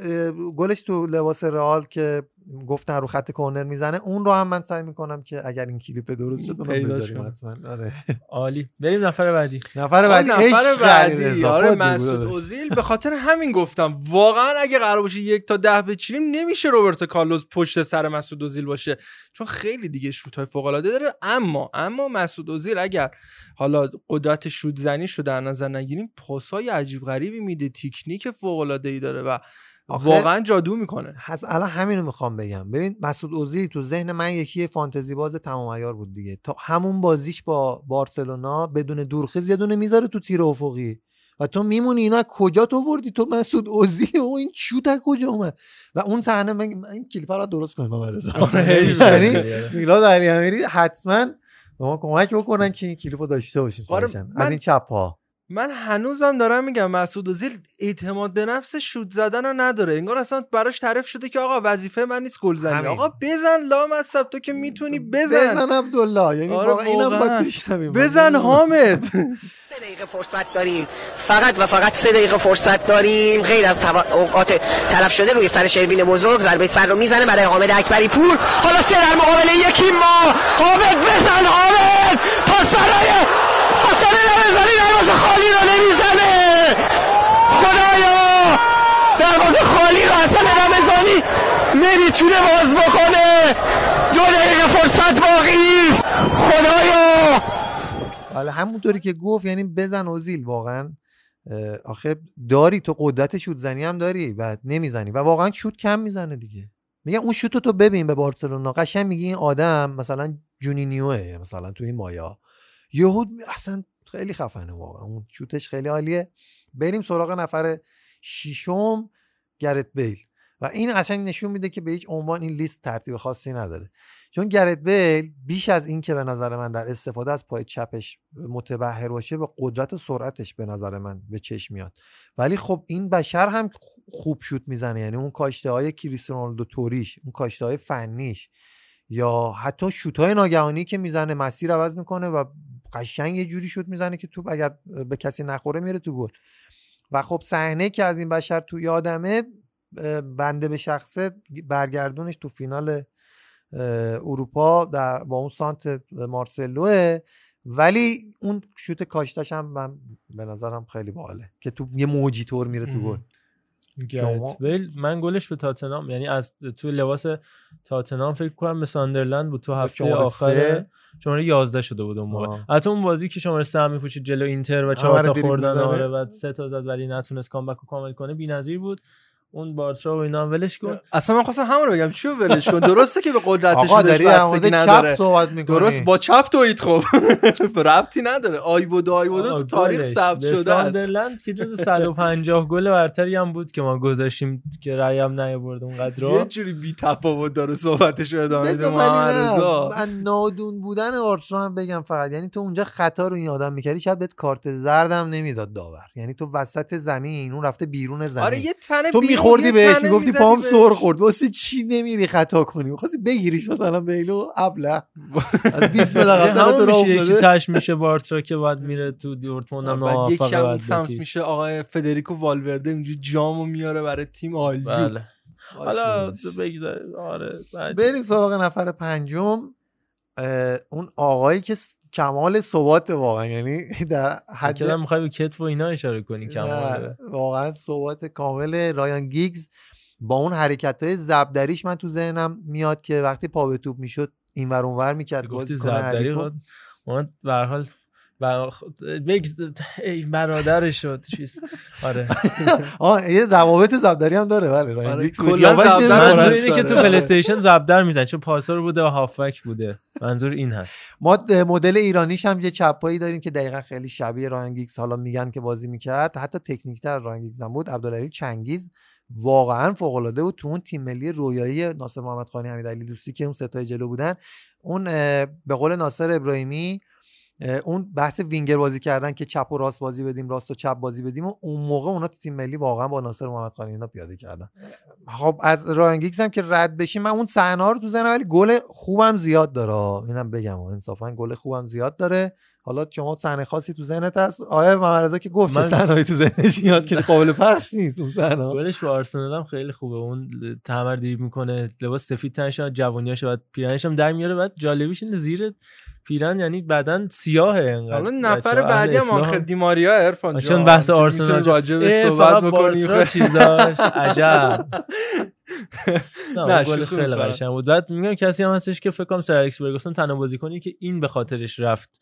C: گلش تو لباس رئال که گفتن رو خط کورنر می‌زنه اون رو هم من سعی می‌کنم که اگر این کلیپ درست شد اونو
B: پیداش
C: بذاریم. حتما. آره.
B: عالی. بریم نفر بعدی.
C: نفر بعدی.
E: نفر بعدی. آره مسعود. اوزیل به خاطر همین گفتم واقعا اگه قرار باشه یک تا ده بچینیم نمیشه روبرت کارلوس پشت سر مسعود اوزیل باشه. چون خیلی دیگه شوت های فوق العاده داره. اما اما مسعود اوزیل اگر حالا قدرت شوت زنی رو در نظر نگیریم پاسای عجیب غریبی میده تکنیک فوق العاده ای داره و واقعا جادو می‌کنه.
C: هست الان همینو می‌خوام بگم. ببین مسعود اوزیل تو ذهن من یکی فانتزی باز تمام عیار بود دیگه. تا همون بازیش با بارسلونا بدون دورخیز یه دونه می‌ذاره تو تیر افقی. و تو میمونی اینا کجا تو بردی تو مسعود اوزیل و این از کجا اومد؟ و اون صحنه من این کلیپ رو درست کنیم محمد رضا
E: آره،
C: یعنی. میلاد علی امیری حتما به ما کمک بکنن که این کلیپ رو داشته باشیم
E: آره،
C: از این چپ ها
E: من هنوزم دارم میگم مسعود اوزیل اعتماد به نفس شوت زدن رو نداره. انگار اصلا براش تعریف شده که آقا وظیفه من نیست گلزنی
C: همین.
E: آقا بزن لام از تو که می‌تونی بزن
C: بزن. عبدالله. یعنی
E: آره،
C: واقعا اینم. باید بشنویم.
E: بزن حامد.
O: سه دقیقه فرصت داریم. فقط و فقط سه دقیقه فرصت داریم. غیر از اوقات تلف شده روی سر شربین بزرگ ضربه سر رو می‌زنه برای حامد اکبری پور. حالا سه در مقابل یکی ما. حامد بزن حامد. پاس برای حسن رمضانی دروازه خالی رو نمی‌زنه. خدایا دروازه خالی رو حسن رمضانی نمی‌تونه باز بکنه. دو دقیقه فرصت باقی است خدایا.
C: حالا همونطوری که گفت یعنی بزن اوزیل واقعا. آخه داری تو قدرت شوت زنی هم داری و نمی‌زنی. و واقعا شوت کم می‌زنه دیگه. میگم اون شوت رو تو ببین به بارسلونا. قشنگ میگی این آدم مثلا جونینیوه مثلا تو این مایا. یهود اصلا خیلی خفنه واقعا. اون شوتش خیلی عالیه. بریم سراغ نفر ششم گرت بیل. و این قشنگ نشون میده که به هیچ عنوان این لیست ترتیب خاصی نداره. چون گرت بیل بیش از این که به نظر من در استفاده از پای چپش متبهر باشه به قدرت و سرعتش به نظر من به چشم میاد. ولی خب این بشر هم خوب شوت می‌زنه. یعنی اون کاشته های کریستیانو توریش اون کاشته های فنیش یا حتی شوت های ناگهانی که می‌زنه مسیر عوض می‌کنه و قشنگ یه جوری شوت می‌زنه که توپ اگر به کسی نخوره میره تو گل. و خب صحنه که از این بشر تو یادمه بنده به شخصه برگردونش تو فینال اروپا در با اون سانت مارسلوه. ولی اون شوت کاشتش هم من به نظرم خیلی باحاله که تو یه موجی طور میره تو گل.
B: بیل من گلش به تاتنام یعنی از تو لباس تاتنام فکر کنم به ساندرلند بود تو هفته
C: شماره
B: آخر؟ شماره 11 شده بود اون موقع. حتی اون بازی که شماره 3 میپوشید جلو اینتر و چهار تا خوردن. آره و سه تا زد ولی نتونست کامبک رو کامل کنه بی‌نظیر بود اون بارترا و اینا. ولش کن.
E: اصلا من خواستم همون رو بگم چیو ولش کن؟ درسته که به قدرتش
C: داری چپ
E: نداره.
C: صحبت می‌کنی.
E: درست با چپ تویید خب. ربطی نداره. آیبود آیبود تو
B: آقا،
E: تاریخ
B: گلش.
E: ثبت شده است.
B: ساندرلند که جز 150 گل برتری هم بود که ما گذاشتیم که رأی هم نیاورد اونقدر.
E: یه جوری بی تفاوت داره صحبتش رو ادامه میده.
C: من نادون بودن آرترا هم بگم فقط. یعنی تو اونجا خطا رو این آدم می‌کردی شاید بهت کارت زردم نمی‌داد داور. یعنی تو وسط زمین اون رفته بیرون زمین.
E: آره یه تنه
C: تو میخوردی بهش می‌گفتی پام. سر خورد. واسه چی نمیری خطا کنی؟ می‌خواستی بگیریش مثلا بیلو ابله. از 20 متر
B: یه
C: قبل
B: میشه یکی. تش میشه بارترا که بعد میره تو دورتموند هم
E: بعد سمت. میشه آقای فدریکو والورده اونجوری جامو میاره برای تیم عالی.
B: بله. حالا
C: باشه.
B: بگذار. آره
C: بریم سراغ نفر پنجم. اون آقایی که کمال ثبات واقعا. یعنی در حد
B: کلا می‌خوای به کتف و اینا اشاره کنی کمال
C: واقعا ثبات کامل رایان گیگز با اون حرکت های زبدریش من تو ذهنم میاد که وقتی پا به توپ می‌شد این ور اون ور می‌کرد
B: گفتی زبدری ما به هر حال ای برادر شد. چیز. آره.
C: آه یه روابط ضربدری هم داره بله
E: آره، کلاً.
B: منظور. اینه که تو
E: آره.
B: پلی استیشن ضربدر میزن چون پاسور بوده و هافبک بوده. منظور این هست.
C: ما مدل ایرانیش هم یه چپایی داریم که دقیقا خیلی شبیه رایان گیگز. حالا میگن که بازی می‌کرد. حتی تکنیکتر رایان گیگز هم بود. عبدالعلی چنگیز واقعا فوق العاده بود. تو اون تیم ملی رویایی ناصر محمد خانی امیرعلی دوستی که اون سه تای جلو بودن. اون به قول ناصر ابراهیمی اه، اون بحث وینگر بازی کردن که چپ و راست بازی بدیم راست و چپ بازی بدیم و اون موقع اونا تو تیم ملی واقعا با ناصر محمد خانی اینا پیاده کردن. خب از رایان گیگز هم که رد بشیم من اون صحنه ها رو تو ذهنم ولی گل خوبم زیاد داره. اینم بگم انصافا گل خوبم زیاد داره. حالا شما صحنه خاصی تو ذهنت هست؟ آیا محمد که گفت
B: من-
C: صحنه‌ای تو ذهنش میاد که قابل پخش نیست اون صحنه
B: گلش به آرسنال هم خیلی خوبه. اون تمر دریب می‌کنه لباس سفید تنش جوونیاش بعد پیرنش هم در میاره بعد جالبیش اینه زیر پیرن یعنی بدن سیاهه انقدر
E: حالا نفر بعدی هم. آخر دیماریا ارفان جان.
B: چون بحث آرسنال
E: راجع به صحبت
B: بارترا چیزاش. عجب.
E: نه، شوخی
B: خیلی. قشنگ بود. بعد میگم کسی هم هستش که فکر کنم سر الکس فرگوسن تنها بازیکنی که این به خاطرش رفت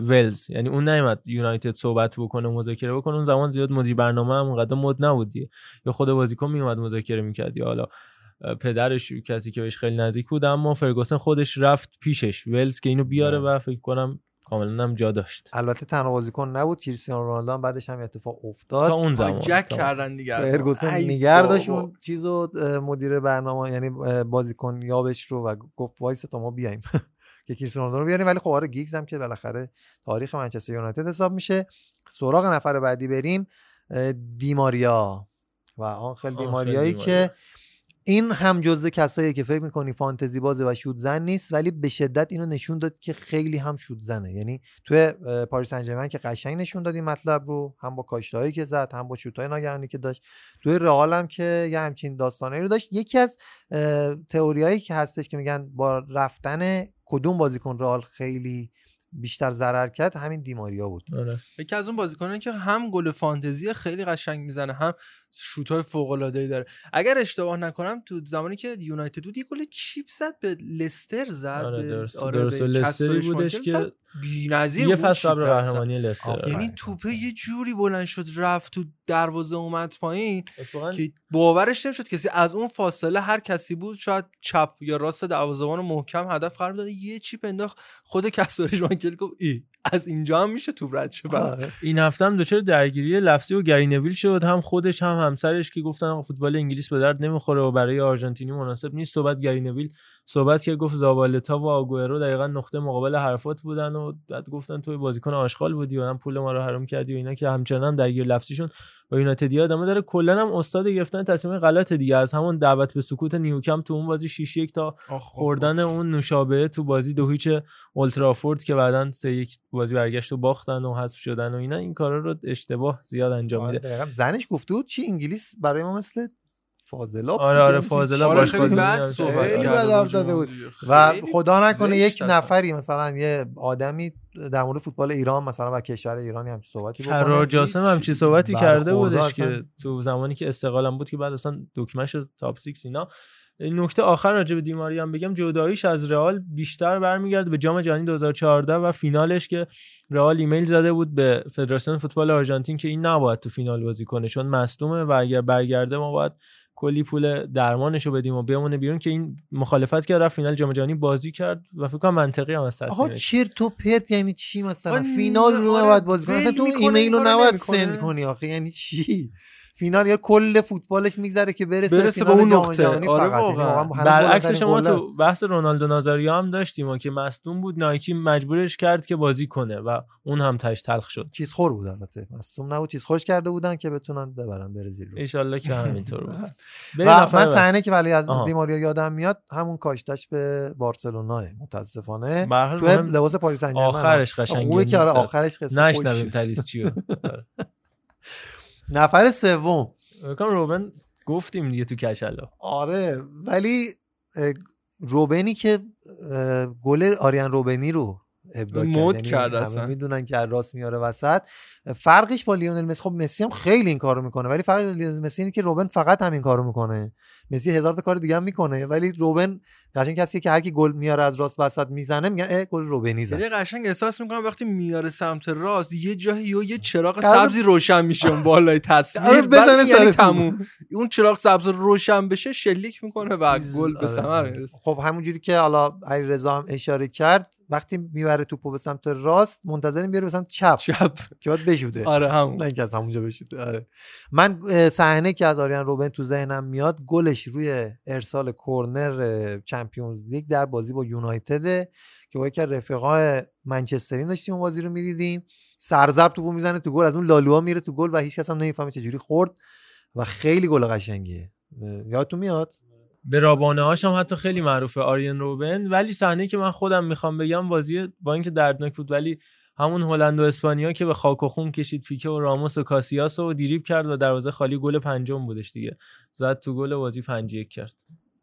B: ولز. یعنی اون نیومد یونایتد صحبت بکنه مذاکره بکنه. اون زمان زیاد مدیر برنامه هم اونقدر مد نبود. یا خود بازیکن میومد مذاکره می‌کرد یا حالا پدرش کسی که بهش خیلی نزدیک بود اما فرگوسن خودش رفت پیشش ولز که اینو بیاره و فکر کنم کاملا هم جا داشت.
C: البته تنها بازیکن نبود کریستیانو رونالدو هم بعدش هم اتفاق افتاد.
B: تا اون زمان
E: جک کردن دیگه.
C: فرگوسن
E: اینو
C: نگه داشت
E: بابا.
C: اون چیزو مدیر برنامه یعنی بازیکن یابش رو و گفت وایس تا ما بیایم که کریستیانو رونالدو رو بیاریم. ولی خب آره گیگز هم که بالاخره تاریخ منچستر یونایتد حساب میشه. سراغ نفر بعدی بریم. دیماریا. و آنخل دیماریایی
B: دیماریا.
C: که این هم جزء کسایی که فکر می‌کنی فانتزی بازه و شوت زن نیست ولی به شدت اینو نشون داد که خیلی هم شوت زنه. یعنی توی پاریس سن که قشنگ نشون داد این مطلب رو هم با کاشتهایی که زد هم با شوتهای ناگهانی که داشت. توی رئال هم که یه همچین داستانایی رو داشت. یکی از تئوریایی که هستش که میگن با رفتن کدوم بازیکن رئال خیلی بیشتر ضرر کرد همین دیماریا بود.
B: آره.
E: یکی از اون بازیکنان که هم گل فانتزی خیلی قشنگ می‌زنه هم شوت های فوق العاده ای داره اگر اشتباه نکنم تو زمانی که یونایتد بود یه گل چیپ زد به لستر زد
B: آره درست
E: آره،
B: درست لستری بودش. که
E: بی‌نظیر
B: یه فصل قبل. قهرمانی لستر.
E: یعنی توپه یه جوری بلند شد رفت تو دروازه اومد پایین
B: اتفاقاً
E: که باورش نمی‌شد کسی از اون فاصله هر کسی بود شاید چپ یا راست دروازه‌بان رو محکم هدف قرار داده یه چیپ انداخت خود کسپر شمایکل گفت ای از اینجا هم میشه توپ رد شه پس
B: این هفته هم دچار درگیری لفظی و گری نویل شد. هم خودش هم همسرش که گفتن فوتبال انگلیس به درد نمی‌خوره و برای آرژانتینی مناسب نیست. و بعد گری نویل صحبت که گفت زابالتا و آگوئرو دقیقا نقطه مقابل حرفات بودن و بعد گفتن توی بازیکن آشغال بودی و هم پول ما رو حرام کردی و اینا که همچنان هم درگیر لفظی شد و یونایتدی ادامه داره. کلا هم استاد گرفتن تصمیم غلط دیگه. از همون دعوت به سکوت نیوکم تو اون بازی 6 1 تا خوردن اون نوشابه تو بازی دو هیچ اولترافورد که بعدن سه یک بازی برگشت و باختن و حذف شدن و اینا این کارا رو اشتباه زیاد انجام
C: آره،
B: میده.
C: زنش گفته بود چی انگلیس برای ما مثل فاضلاب
B: آره،. آره، فاضلاب
C: آره،
B: باش
C: خیلی بد صحبت خیلی
B: کرده
C: بد
B: بود.
C: زده بود
B: خیلی
C: و خدا نکنه یک
E: اصلا.
C: نفری مثلا یه آدمی در مورد فوتبال ایران مثلا و کشور ایرانی هم صحبتی بکنه
B: کرار جاسم هم چی صحبتی کرده
C: برخورده
B: بودش
C: اصلا.
B: که تو زمانی که استقلالم بود که بعد اصلا دکمهش تاپ 6 اینا نکته آخر راجع به دی ماریا هم بگم جداییش از رئال بیشتر برمیگرده به جام جهانی 2014 و فینالش که رئال ایمیل زده بود به فدراسیون فوتبال آرژانتین که این نباید تو فینال بازی کنه چون مصدومه و اگر برگرده ما باید کلی پول درمانش رو بدیم و بمونه بیرون که این مخالفت کرد رفت فینال جام جهانی بازی کرد و فکر کنم منطقی هم از
C: آقا چرت و پرت یعنی چی مثلا؟ فینال رو
E: آره،
C: نباید بازی کنی. مثلا تو ایمیل رو نباید. send کنی آخه یعنی چی؟ فینال یا کل فوتبالش میگذره که برسه,
E: برسه به اون نقطه. آره.
C: یعنی
E: واقعا.
B: برعکس شما. تو بحث رونالدو نازاریا هم داشتیم و که مصدوم بود نایکی مجبورش کرد که بازی کنه و اون هم تش تلخ شد
C: چیز خور بود البته مصدوم نبود چیز خوش کرده بودن که بتونن ببرن برزیل رو
B: ایشالله که همینطور بود
C: و من. صحنه که ولی از. دیماریا یادم میاد همون کاشتش به بارسلونا متاسفانه تو لباس پاریس سن
B: آخرش قشنگه
C: که آره. آخرش قصه
B: نشنویم. تریس چیو.
C: نفر سوم.
B: بکنم روبن گفتیم دیگه تو کچلا
C: آره ولی روبنی که گل آریان روبنی رو ابدا کرد.
E: مد
C: یعنی
E: کرد اصلا.
C: می‌دونن که از راست میاره وسط. فرقش با لیونل مسی خب مسی هم خیلی این کارو می‌کنه ولی فرق لیونل مسی اینه که روبن فقط همین کارو می‌کنه. مسی هزار تا کار دیگه هم می‌کنه ولی روبن قشنگ کسی که هر کی گل میاره از راست وسط می‌زنه میگن گل روبنی زد.
E: یعنی قشنگ احساس می‌کنم وقتی میاره سمت راست یه جایی و یه چراغ سبزی روشن میشه اون بالای تصویر.
C: بزنه
E: یعنی. تموم. اون چراغ سبز روشن بشه شلیک می‌کنه و گل به
C: آره.
E: ثمر می‌رسه.
C: خب همونجوری که حالا علیرضا هم اشاره کرد وقتی می‌بره توپو به سمت راست منتظریم بیاره به سمت چپ.
E: چپ.
C: که باید بشوده.
E: آره همون.
C: نه اینکه از همونجا بشوده آره. من صحنه که از آریان روبن تو ذهنم میاد گلش روی ارسال کرنر اه، چمپیونز لیگ در بازی با یونایتد که با یکی از رفقای منچسترین داشتیم اون بازی رو می‌دیدیم. سرزب توپو می‌زنه تو گل از اون لالوها میره تو گل و هیچ کس هم نمی‌فهمه چه جوری خورد و خیلی گل قشنگیه. یادتون میاد؟
B: به رابانه هاش هم حتی خیلی معروفه آریان روبن. ولی صحنه که من خودم می‌خوام بگم بازی با اینکه دردناک بود ولی همون هلند و اسپانیا که به خاک و خون کشید پیکه و راموس و کاسیاس و دیریب کرد و دروازه خالی گل پنجم بودش دیگه. زد تو گل بازی 5 1 کرد.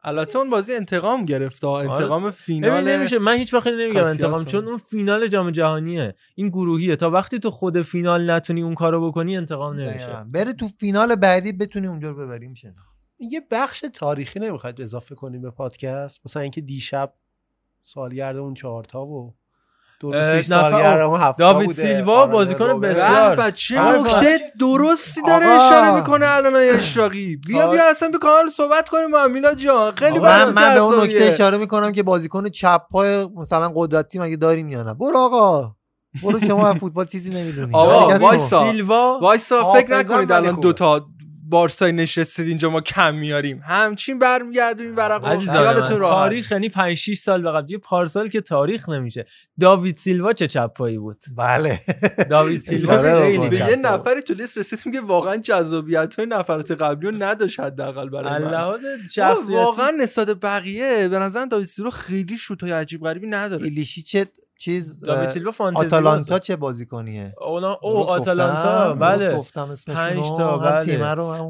E: البته اون بازی انتقام گرفت ها. انتقام
B: ببین
E: فینال
B: نمیشه. من هیچ وقت نمیگم انتقام. چون اون فینال جام جهانیه. این گروهیه. تا وقتی تو خود فینال نتونی اون کارو بکنی انتقام نمیشه.
C: دقیقاً. بره تو فینال بعدی بتونی اونجا رو ببری میشه
D: یه بخش تاریخی نمی‌خواید اضافه کنیم به پادکست؟ مثلا اینکه دیشب سالگرد اون چهارتا و
B: داوید
D: بوده.
B: سیلوا
D: آره،
B: بازیکن. بسیار.
E: به بچه
B: آقا،
E: نکته درستی داره. اشاره می‌کنه الان اشراقی بیا. بیا اصلا بیا کانال صحبت کنیم با میلاد جان خیلی
C: من, من به اون نکته. اشاره می‌کنم که بازیکن چپ پای مثلا قدرتی مگه داریم یا نه برو آقا برو شما از فوتبال چیزی نمی‌دونی
E: آقا وایسا
B: سیلوا
E: وایسا فکر نکنید الان
D: خوبه.
E: دوتا بارسای نشستید اینجا ما کم میاریم. همچین برمیگردیم ورقا
B: عزیزان
E: خیالتون راحت.
B: تاریخ یعنی 5 6 سال به قبل یه پارسال که تاریخ نمیشه. داوید سیلوا چه چپایی بود؟
C: بله.
B: داوید سیلوا.
E: به یه. نفری تو لیست رسیدیم که واقعا جذابیت های نفرات قبلی رو نداشت حداقل برای من.
B: شخصیتی
E: واقعا نسبت بقیه به نظرم داوید سیلوا خیلی شوت های عجیب غریبی نداره.
C: ایلیشی چه چیز آتالانتا
B: بازه.
C: چه بازیکنیه
B: اونا او آتالانتا؟ بله. پنج تا بله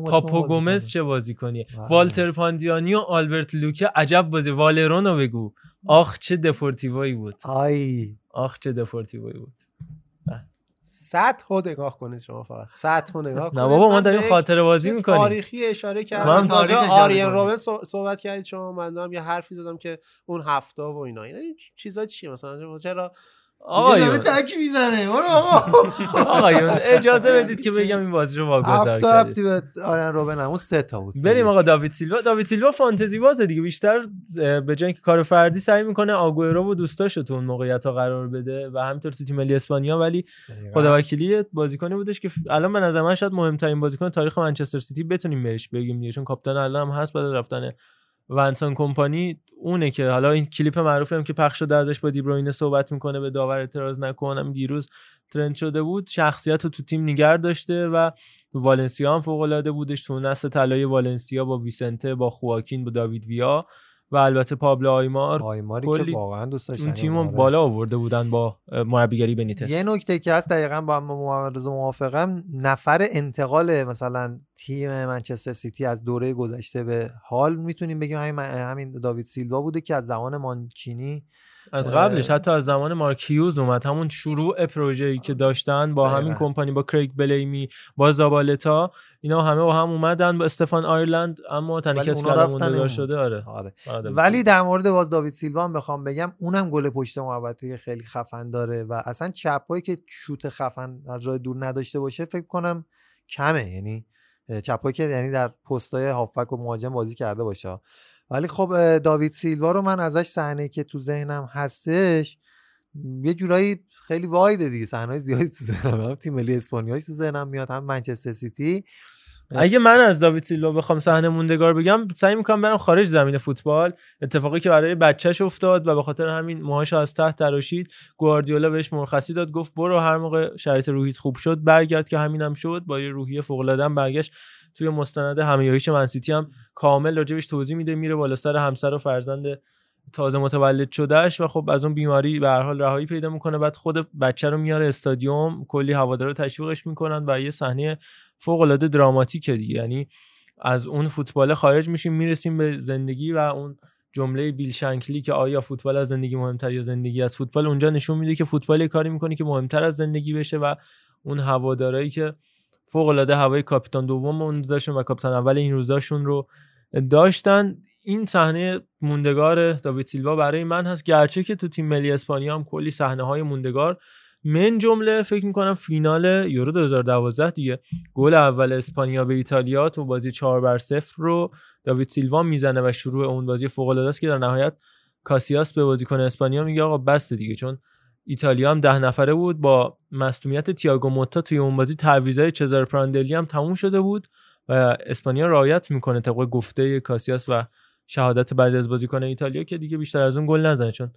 B: پاپو گومز. چه بازیکنیه
C: بله.
B: والتر پاندیانی و آلبرت لوکه عجب بازی والرونو بگو آخ چه دپورتیوایی بود
C: آی
B: آخ چه دپورتیوایی بود
D: سطح رو نگاه کنید شما فقط. سطح رو نگاه کنید.
B: نه بابا ما
D: من
B: داریم خاطره بازی می‌کنیم.
D: تاریخی اشاره
B: من
D: کردم.
C: تاریخ
D: راجع
C: اشاره
D: آریان. روبن صح- صحبت کردید شما من یه حرفی زدم که اون هفته و اینا اینا. این چیزا چیه؟ مثلا چرا
B: آقایون
C: تک می‌زنه. آقا.
B: آقایون اجازه بدید که بگم این بازی رو واگذار
C: هفت ربطی به آرن روبن. اون سه تا بود.
B: بریم آقا داوید سیلوا. داوید سیلوا فانتزی بازه دیگه. بیشتر به جای اینکه کار فردی سعی می‌کنه آگوئرو و دوستاشو تو اون موقعیت ها قرار بده و همینطور تو تیم ملی اسپانیا. ولی خداوکیلی بازیکنی بودش که الان به نظر من شاید مهمترین بازیکن تاریخ منچستر سیتی بتونیم بهش بگیم دیگه. چون کاپیتان الان هم هست بعد رفتن ونسان کمپانی اونه که حالا این کلیپ معروفی هم که پخش شده ازش با دیبروینه صحبت می‌کنه به داور اعتراض نکنم دیروز ترند شده بود. شخصیت رو تو تیم نگر داشته و والنسیا هم فوق العاده بودش. تو نسل طلای والنسیا با ویسنته با خواکین با داوید ویا. و البته پابلو آیمار
C: آیماری
B: کلی
C: که واقعا دوست داشتنی
B: اون تیم
C: بود،
B: رو
C: آره.
B: بالا آورده بودن با مربیگری بنیتس
C: یه نکته که هست دقیقا با محمد رضا موافقم نفر انتقال مثلا تیم منچستر سیتی از دوره گذشته به حال می‌تونیم بگیم همین همین داوید سیلوا بوده که از زمان مانچینی
B: از
C: اه،
B: قبلش حتی از زمان مارک هیوز اومد همون شروع پروژه‌ای که داشتن با همین
C: دقیقاً.
B: کمپانی با کریگ بلیمی با زابالتا اینا همه با هم اومدن با استفان آیرلند اما تنها کسی که
C: اون.
B: شده آره
C: آره.
B: آره.
C: ولی در مورد باز داوید سیلوا هم بخوام بگم اونم گل پشت محوطه خیلی خفن داره و اصلا چپایی که شوت خفن از راه دور نداشته باشه فکر کنم کمه یعنی چپایی که یعنی در پستای هافک و مهاجم بازی کرده باشه ولی خب داوید سیلوا رو من ازش صحنه که تو ذهنم هستش یه جورایی خیلی وایده دیگه. صحنه زیادی تو ذهنم هم تیم ملی اسپانیاش تو ذهنم میاد هم منچستر سیتی.
B: اگه من از داوید سیلوا بخوام صحنه موندگار بگم سعی می‌کنم برم خارج زمین فوتبال. اتفاقی که برای بچهش افتاد و به خاطر همین موهاش از تحت تراشید گواردیولا بهش مرخصی داد گفت برو هر موقع شرایط روحیت خوب شد برگرد که همینم شد با یه روحیه فوق العاده برگشت. توی مستند همیاهیش منسیتی هم کامل راجبش توضیح میده میره بالا سر همسر و فرزند تازه متولد شدهش و خب از اون بیماری به هر حال رهایی پیدا می‌کنه. بعد خود بچه رو میاره استادیوم کلی هوادارا تشویقش می‌کنن و یه صحنه فوق العاده دراماتیکه دیگه. یعنی از اون فوتبال خارج میشیم می‌رسیم به زندگی و اون جمله بیل شنکلی که آیا فوتبال از زندگی مهمتر یا زندگی از فوتبال اونجا نشون میده که فوتبال کاری می‌کنه که مهمتر از زندگی بشه و اون هوادارایی که فوق العاده هوای کاپیتان دوم اون روزاشون و کاپیتان اول این روزاشون رو داشتن. این صحنه موندگار داوید سیلوا برای من هست. گرچه که تو تیم ملی اسپانیا هم کلی صحنه های موندگار. من جمله فکر می‌کنم فینال یورو 2012 دیگه. گل اول اسپانیا به ایتالیا تو بازی 4 بر 0 رو داوید سیلوا می‌زنه و شروع اون بازی فوق العاده است که در نهایت کاسیاس به بازیکن اسپانیا میگه آقا بس دیگه. چون ایتالیا هم ده نفره بود با مصونیت تییاگو موتا توی اون بازی تعویضای چزار پراندلی هم تموم شده بود و اسپانیا رعایت می‌کنه طبق گفته کاسیاس و شهادت بعضی از بازیکن ایتالیا که دیگه بیشتر از اون گل نزنه چون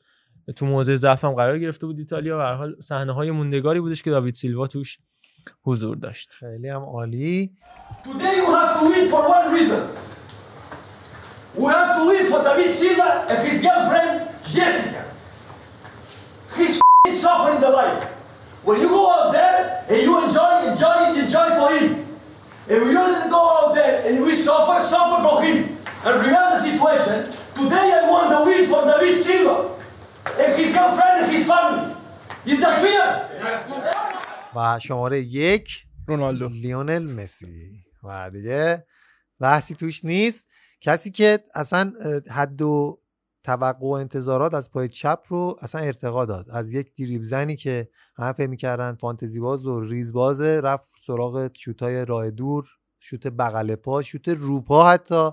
B: تو موضع ضعف هم قرار گرفته بود ایتالیا و هر حال صحنه های موندگاری بودش که داوید سیلوا توش حضور داشت
C: خیلی هم عالی
P: Today you have to win for one reason. We have to win for David Silva and his girlfriend Jessica. He's f***ing suffering the life. When you go out there and you enjoy, enjoy it, enjoy for him. And we don't go out there and we suffer, suffer for him. And remember the situation. Today I want the win for David Silva and his girlfriend and his family. Is that clear?
C: و شماره یک
E: رونالدو
C: لیونل مسی و دیگه بحثی توش نیست کسی که اصلا حد و توقع و انتظارات از پای چپ رو اصلا ارتقا داد. از یک دریب زنی که همه فکر می‌کردن فانتزی باز و ریز بازه رفت سراغ شوتای راه دور شوت بغل پا شوت روپا حتی.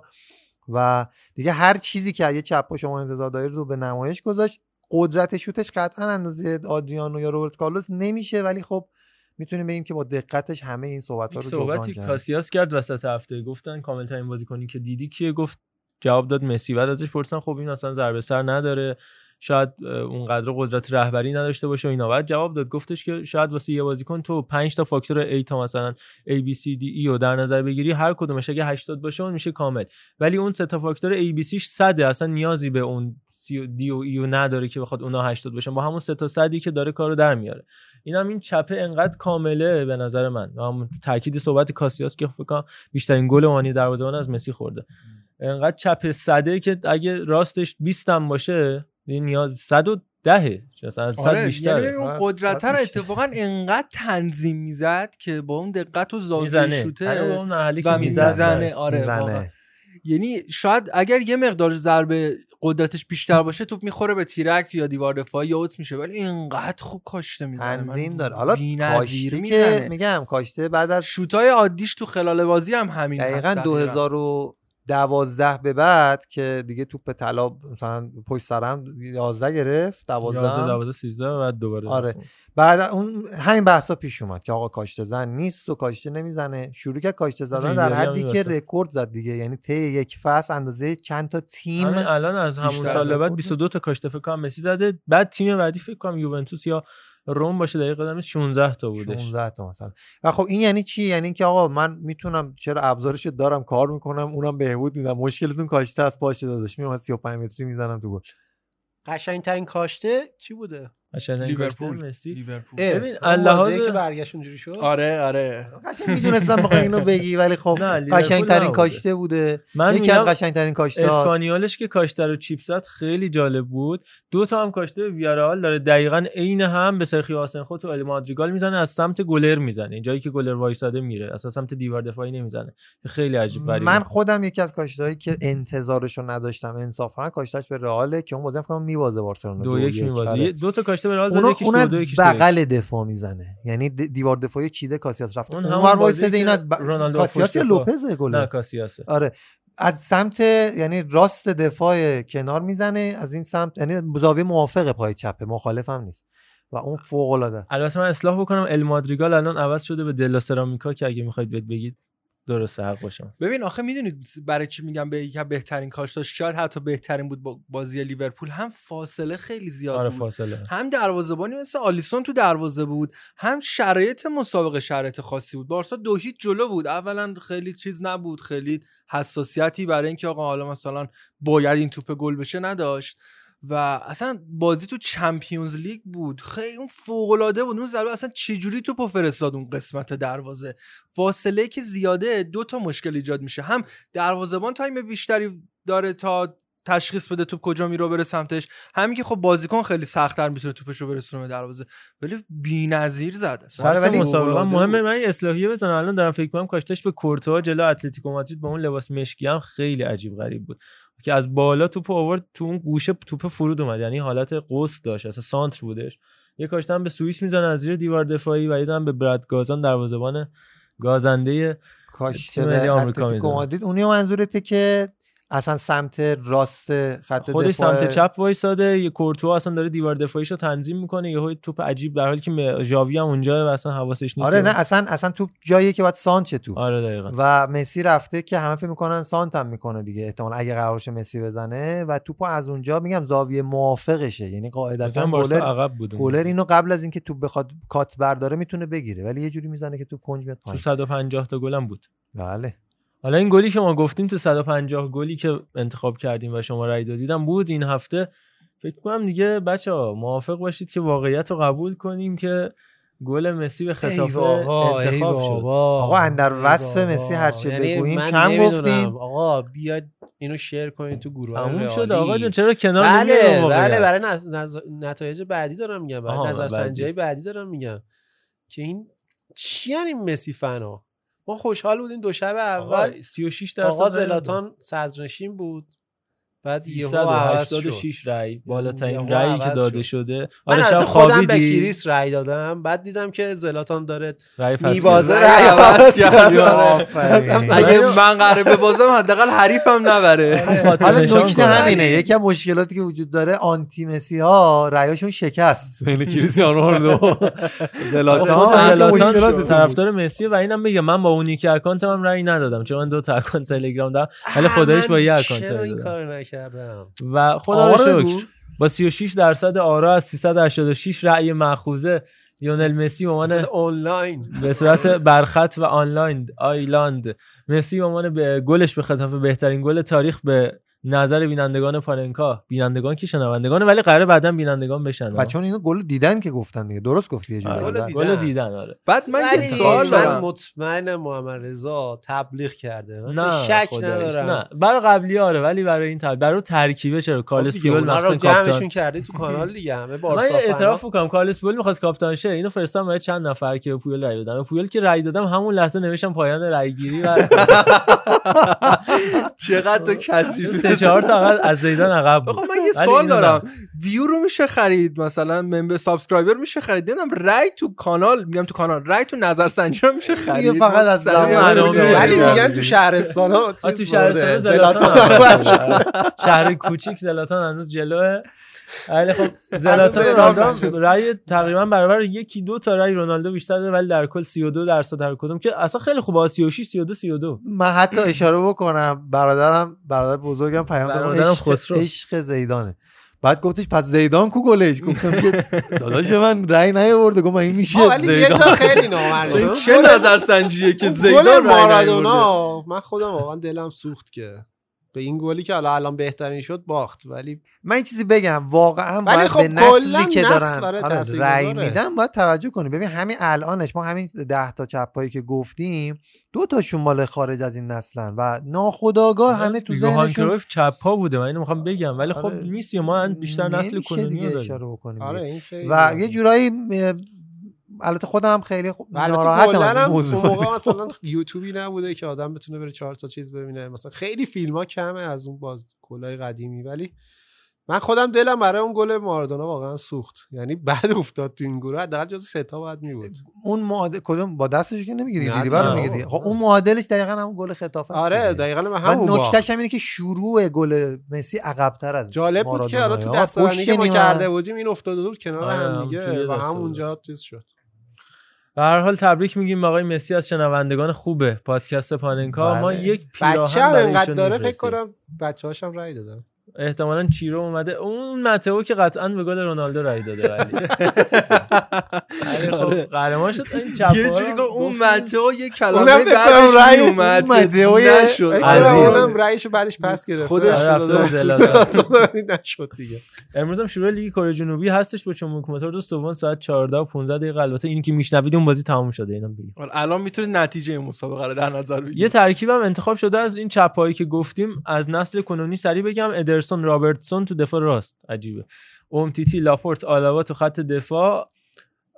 C: و دیگه هر چیزی که یه چپ شما انتظار دارید رو به نمایش گذاشت. قدرت شوتش قطعا اندازه آدریانو یا روبرت کارلوس نمیشه. ولی خب می‌تونیم بگیم که با دقتش همه این صحبت ها رو جبران
B: صحبتی
C: کرد.
B: کاسیاس کرد وسط هفته. گفتن کامل ترین بازیکنی که دیدی کیه؟ گفت جواب داد مسی. بعد ازش پرسیدن خب این اصلا ضربه سر نداره. شاید اونقدر قدرت رهبری نداشته باشه و اینا. بعد جواب داد. گفتش که شاید واسه یه بازیکن تو 5 تا فاکتور A تا مثلا A B C D E رو در نظر بگیری هر کدومش اگه 80 باشه اون میشه کامل. ولی اون سه تا فاکتور A B C 100 اصلا نیازی به اون C و D و E رو نداره که بخواد اونها 80 باشن. با همون سه تا صدی که داره کارو در میاره. اینم این چپه انقدر کامله به نظر من. و همون تاکید صحبت کاسیاس که فکر بیشترین گل وانی دروازه‌بان از مسی خورده. انقدر چپ صده که اگه راستش 20 هم باشه دیگه نیاز 110 مثلا از 100
E: آره
B: بیشتره.
E: یعنی اون قدرت رو اتفاقا انقدر تنظیم می‌زد که با اون دقت و زاویه. شوته
B: به اون که
E: و
B: می‌زد
E: می‌زنه. آره
C: می‌زنه.
E: یعنی شاید اگر یه مقدار ضربه قدرتش بیشتر باشه توپ می‌خوره به تیرک یا دیوار دفاعی یا اوت میشه. ولی اینقدر خوب کاشته می‌زنه.
C: تنظیم داره. حالا کاشته که
E: می‌زنه.
C: میگم کاشته بعد از
E: شوتای عادیش تو خلال بازی هم همین
C: دقیقا
E: هست
C: 2012 به بعد که دیگه توپ طلا مثلا پشت سرم 11 گرفت
B: 11
C: 12
B: 12 13 و بعد دوباره.
C: آره. بعد اون همین بحثا پیش اومد که آقا کاشته زن نیست و کاشته نمی‌زنه. شروع کرد کاشته زدن در حدی که. رکورد زد دیگه. یعنی طی یک فصل اندازه چند تا تیم
B: الان از همون سال بعد
C: رکورد
B: 22 تا کاشته فکر کنم مسی زده. بعد تیم بعدی فکر کنم یوونتوس یا روم باشه دقیق قدمش 16 تا بودش
C: 16 تا مثلا. و خب این یعنی چی؟ یعنی اینکه آقا من می‌تونم چرا ابزارش دارم کار می‌کنم اونم بهبود میدم. مشکلتون کاشته است باشه داداش. میام 35 متری می‌زنم تو گل.
D: قشنگترین کاشته چی بوده؟
E: لیورپول.
B: مسی
E: لیورپول.
B: ببین اللحاظ
D: که برگشت اونجوری شد؟
E: آره آره.
C: قشنگ می‌دونستم بخوای اینو بگی ولی خب قشنگترین
B: نبوده.
C: کاشته بوده.
B: من
C: یکی از
B: میگم
C: قشنگترین کاشته هاست.
B: اسپانیولش که کاشته رو چیپ زد خیلی جالب بود. دو تا هم کاشته ویارال داره. دقیقا عین هم به سرخی آسنخو تو ال مادریگال می‌زنه. از سمت گلر می‌زنه. جایی که گلر وایساده میره. از سمت دیوار دفاعی نمی‌زنه. خیلی عجیب غریبه.
C: من خودم یکی از کاشتهایی که انتظارشو نداشتم انصافا کاشتهش به رئاله که اون بازی فکر کنم میوازه بارسلونا.
B: دو یک میوازه دو تا رئال یکیش
C: اون از. بغل دفاع می‌زنه. یعنی دیوار دفاعی چیده کاسیاس رفت
B: اون همون
C: وایساده این از ب...
B: رونالدو
C: کاسیاس یا. لوپزه گله.
B: نه کاسیاسه.
C: آره. از سمت یعنی راست دفاع کنار می‌زنه از این سمت یعنی زاویه موافق پای چپه مخالف هم نیست. و اون فوق العاده
B: البته من اصلاح بکنم ال مادریگال الان عوض شده به دلا سرامیکا که اگه می‌خواید بهت بگید. درسته حق باشم
E: ببین آخه می‌دونید برای چی میگم به یکی از بهترین کاشتاش شاید حتی بهترین بود با بازی لیورپول. هم فاصله خیلی زیاد
B: آره
E: بود.
B: فاصله.
E: هم دروازه‌بانی مثل آلیسون تو دروازه بود هم شرایط مسابقه شرایط خاصی بود. بارسا دو هیچ جلو بود. اولا خیلی چیز نبود خیلی حساسیتی برای اینکه آقا حالا مثلا باید این توپ گل بشه نداشت. و اصلا بازی تو Champions League بود. خیلی اون فوق العاده بود. اون ضربه اصلا چجوری توپو فرستاد اون قسمت دروازه؟ فاصله که زیاده دو تا مشکل ایجاد میشه. هم دروازه‌بان time بیشتری داره تا تشخیص بده توپ کجا میره بره سمتش. همین که خب بازیکن خیلی سختتر می‌تونه توپش رو برسونه به دروازه. ولی بی‌نظیر زد.
B: سر ولی مسابقه مهمه. من یه اصلاحیه بزنم. الان دارم فکر کنم کاشتش به کورتوا جلو اتلتیکو مادرید با اون لباس مشکی هم خیلی عجیب غریب بود. که از بالا توپ آورد تو اون گوشه توپ فرود اومد. یعنی حالت قوس داشت اصلا سانتر بودش. یه کاشته هم به سوئیس می‌زنه از زیر دیوار دفاعی و یه به براد گازان دروازه‌بان گازنده
C: کاشته به
B: آمریکا می‌زنه.
C: اونی منظورته که اصلا سمت راست خط
B: خودش
C: دفاع
B: سمت چپ وایساده یه کورتوا اصلا داره دیوار دفاعیشو تنظیم می‌کنه یهو توپ عجیب در حالی که ژاوی هم اونجا و اصلا حواسش نیست
C: آره نه اصلا اصلا تو جاییه که باید سانچه تو.
B: آره دقیقاً.
C: و مسی رفته که همه فکر می‌کنن سانت هم می‌کنه دیگه. احتمال اگه قرارش مسی بزنه و توپو از اونجا میگم زاویه موافقشه. یعنی قاعدتا گلر
B: عقب بود
C: گلر اینو قبل از اینکه توپ بخواد کات برداره می‌تونه بگیره. ولی یه جوری می‌زنه که توپ کنج میاد
B: تو
C: پایین.
B: 150 تا گلم بود.
C: بله.
B: حالا این گلی که ما گفتیم تو 150 گلی که انتخاب کردیم و شما رأی دادیدم بود این هفته. فکر کنم دیگه بچه ها موافق باشید که واقعیت رو قبول کنیم که گل مسی به خطافه انتخاب شد.
C: آقا اندر وصف مسی هرچه
D: یعنی
C: بگوییم کم. گفتیم؟
D: آقا بیاد اینو شیر کنین تو گروه
B: تموم شد. آقا جان چرا کنار
D: بله بله؟ برای نز- نتایج بعدی دارم میگم. برای نظر
B: بعدی.
D: سنجی بعدی دارم میگم. که این چی این مسی فنا؟ ما خوشحال بودیم دو شب اول
B: 36 درصد
D: آقا. زلاتان صدرنشین بود بعد یهو عوض شد.
B: 386 رأی بالاترین رأیی که داده
D: شد.
B: شده.
D: من
B: آره شب
D: البته خودم به کریس رأی دادم. بعد دیدم که زلاتان داره میبازه. رأی عوض
E: کردی.
D: کرد.
E: اگه من قراره ببازم حداقل حریفم نبره.
B: خاطر
C: حالا
B: نشان
C: نکته. همینه یکی از مشکلاتی که وجود داره آنتی مسی ها رأیاشون شکست. بین کریستیانو رونالدو. زلاتان.
B: زلاتان. طرفدار مسی و اینم بگم من با اون یکی اکانتم هم رأی ندادم چون من دو تا اکانت تلگرام دارم. ولی خدایش با یه اکانت
D: نکردم
B: و خدا
C: آمار
B: رو. شکر. با 36 درصد آرا از 386 رأی مأخوذه لیونل مسی به عنوان
D: آنلاین.
B: به صورت برخط و آنلاین آیلاند. مسی به عنوان به گلش به خطاف بهترین گل تاریخ به نظر بینندگان پاننکا. بینندگان که شنوندگان ولی قراره بعدا بینندگان بشن
C: و چون اینو گل دیدن که گفتن دیگه. درست گفتی یه جوری.
D: گل
C: آره.
D: دیدن.
B: گل دیدن. آره.
E: بعد من یه سوال
D: من مطمئن محمد رضا تبلیغ کرده. من
B: نه
D: اصلا شک. ندارم.
B: نه. برای قبلی آره ولی برای این تر... برای ترکیبه چرا؟
D: خب
B: کارلس
D: اونا رو
B: مخصوصا کاپیتان.
D: جمعشون کرده تو کانال دیگه همه
B: من
D: بارسا
B: یه اعتراف. می‌کنم. کارلس پویل می‌خواست کاپیتان شه. اینو فرستادم برای چند نفر که به پویل رای به پویل که رای دادم همون لحظه نوشتم پایان رای گیری و
E: چقدر تو
B: سه چهار تا عقب- از زیدان عقب بود.
E: من یه سوال. دارم. ویو رو میشه خرید مثلا member subscriber میشه خرید؟ نمی‌دونم رای تو کانال میگم تو کانال رای تو نظرسنجی رو میشه خرید؟
C: دیگه فقط از
D: ولی میگن. تو شهرستان ها
B: تو شهرستان زلاتان شهر کوچیک زلاتان هنوز جلوه. ولی خب زلاتان رونالدو رأی تقریبا برابر یکی دو تا رأی رونالدو بیشتر داره ولی در کل 32 درصد هر کدوم. که اصلا خیلی خوبه 36 32 32
C: من حتی اشاره بکنم برادرم برادر بزرگم پیام داد. عشق,
B: خسرو.
C: عشق زیدانه. بعد گفتش پس زیدان کو گلش؟ گفتم که داداش من رأی نیاورده. گفت من این میشه
D: ولی یه جا
C: زیدان
D: خیلی نامرده.
E: این چه نظر سنجیه که زیدان رای نیاورده؟
D: مارادونا من خودم واقعا دلم سوخت که به این گلی که حالا الان بهترین شد باخت. ولی
C: من چیزی بگم واقعا
D: ولی
C: باید
D: خب
C: به نسلی که
D: نسل
C: دارن آره،. رأی میدن باید توجه کنیم ببین همین الانش ما همین ده تا چپایی که گفتیم دو تاشون مال خارج از این نسلن و ناخداگاه همه تو ذهنشون
B: کرویف چپ پا بوده من اینو می‌خوام بگم. ولی خب
C: آره.
B: نیست ما بیشتر نسل کنونی داریم.
D: آره
C: و یه جورایی البته خودم هم خیلی خوب ناراحتم از این
D: هم اون
C: موضوع
D: موقع مثلا یوتیوبی نبوده که آدم بتونه بره چهار تا چیز ببینه مثلا خیلی فیلم ها کمه از اون باز کلای قدیمی ولی من خودم دلم برای اون گل مارادونا واقعا سوخت یعنی بعد افتاد تو این گروه حداقل جز سه تا باید میبود
C: اون معادل کدوم با دستش که نمی‌گیری
D: نه،
C: دیری رو. می‌گیری خب اون معادلش دقیقا همون گل خطافه است
D: آره. دقیقا
C: و
D: همون.
C: نکتهش هم اینه که شروع گل مسی عقبتر از
D: جالب بود که حالا تو. دستاوردی که ما کرده بودیم این افتاده بود کنار
B: آره،
D: هم
B: هم
D: دیگه و. همونجا چیز شد
B: به هر حال تبریک میگیم آقای مسی از شنوندگان خوبه پادکست پاننکا
C: بله.
B: ما یک پیراهن
D: بچه هم انقدر داره فکر. کنم بچه هاشم رای دادن
B: احتمالا چیرو اومده. اون متئو که قطعا به گل رونالدو رای داده ولی. خب قهرمان شد. این چپا
E: یه جوری که اون. متئو یه کلمه بعدش
C: اون
E: که
C: متئوی-
E: نشد. آره.
D: اونم رایشو بعدش پس گرفته.
E: خودش.
B: زلاتان.
D: نشد دیگه.
B: امروز هم شروع لیگ کره جنوبی هستش با چون موتور دو دوم ساعت 14 و 15 دقیقه. البته این که میشنوید اون بازی تموم شده اینم بگیم.
E: آره، الان می‌تونید نتیجه این مسابقه رو در نظر بگیرید.
B: یه ترکیب هم انتخاب شده از این چپایی که گفتیم. از نسل کنونی سریع بگم. ادرسون رابرتسون تو دفاع راست. عجیبه. اومتیتی لاپورت آلابا تو خط دفاع.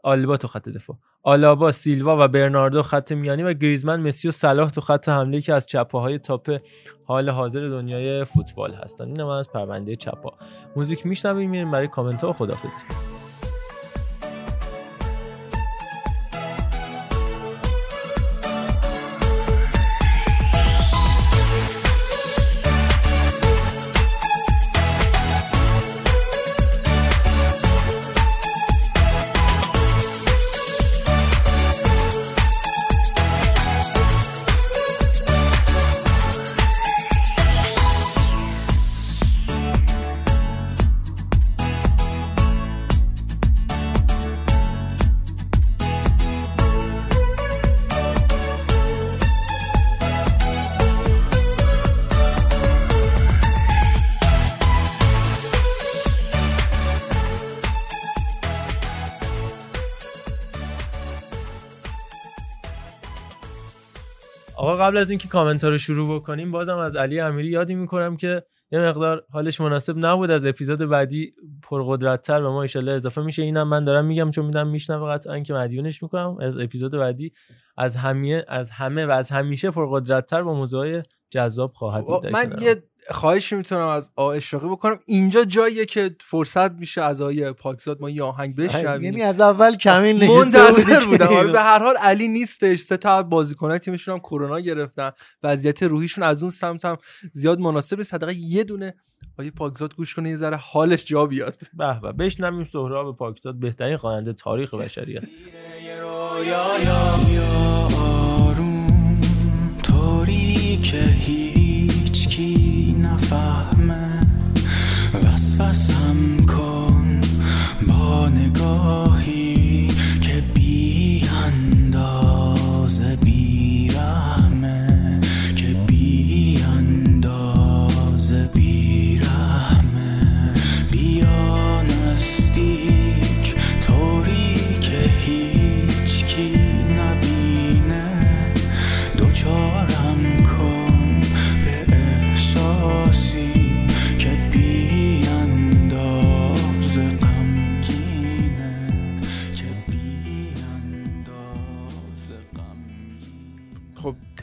B: آلبا تو خط دفاع. آلابا سیلوا و برناردو خط میانی و گریزمن مسی و صلاح تو خط حمله که از چپاهای تاپ حال حاضر دنیای فوتبال هستن. این هم از پرونده چپا. موزیک میشنویم میریم برای کامنت ها و خدافظی قبل از اینکه کامنت رو شروع بکنیم بازم از علی امیری یادی می‌کنم که یه مقدار حالش مناسب نبود. از اپیزود بعدی پرقدرتتر به ما ایشالله اضافه میشه. اینم من دارم میگم چون میدم میشنوه قطعا که مدیونش می‌کنم. از اپیزود بعدی از همه از همه و از همیشه پرقدرتتر با موضوع جذاب خواهد بود در
E: من
B: کنارم.
E: یه خواهشی می‌تونم از اشراقی بکنم. اینجا جاییه که فرصت میشه از آقای پاکزاد ما یه آهنگ بشنویم.
C: یعنی از اول کمین نشسته
E: منتظر بودم آره،
C: اینو-
E: به هر حال علی نیستش. سه تا بازیکنای تیمشون هم کرونا گرفتن. وضعیت روحیشون از اون سمت هم زیاد مناسب نیست. حداقل یه دونه آیه پاکزاد گوش کنه یه ذره حالش جا بیاد.
B: به به بشنویم سهراب پاکزاد بهترین خواننده تاریخ بشریت
K: که هیچکی نفهمه. وسوسم کن با نگاهی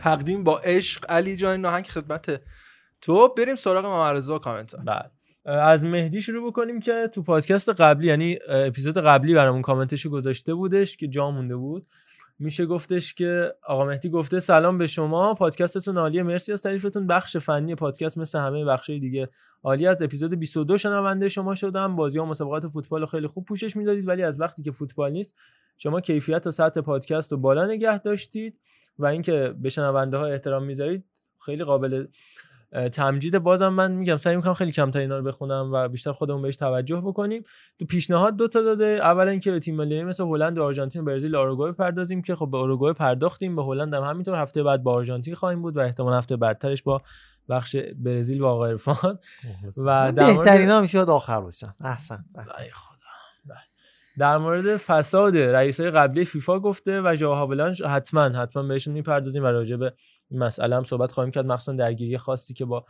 E: تقدیم با عشق علی جان ناهنگ خدمت تو. بریم سراغ ممرزا و کامنت
B: بله. از مهدی شروع بکنیم که تو پادکست قبلی یعنی اپیزود قبلی برامون کامنتشو گذاشته بودش که جا مونده بود. میشه گفتش که آقا مهدی گفته سلام به شما. پادکستتون عالیه. مرسی از تعریفتون. بخش فنی پادکست مثل همه بخشای دیگه عالی از اپیزود 22 شنونده شما شدم. بازی ها مسابقات فوتبال رو خیلی خوب پوشش می‌دادید ولی از وقتی که فوتبال نیست شما کیفیت و سطح پادکست رو بالا نگه داشتید. و اینکه به شنونده ها احترام می‌ذارید خیلی قابل تمجید. بازم من میگم سعی می‌کنم خیلی کمتر اینا رو بخونم و بیشتر خودمون بهش توجه بکنیم. تو پیشنهاد دو تا داده. اولا اینکه به تیم ملی مثل هلند و آرژانتین و برزیل و آروگوئه پردازیم که خب به آروگوئه پرداختیم. به هلند هم همینطور هفته بعد با آرژانتین خواهیم بود و احتمال هفته بعدترش با بخش برزیل و آقا عرفان. و در مورد-
C: بهترین ها میشه آخر باشن. احسن
B: بله. در مورد فساد رئیسای قبلی فیفا گفته و ژائو هاولانج حتما حتما بهشون می‌پردازیم و راجع به این مسئله هم صحبت خواهیم کرد. مخصوصا درگیری خاصی که با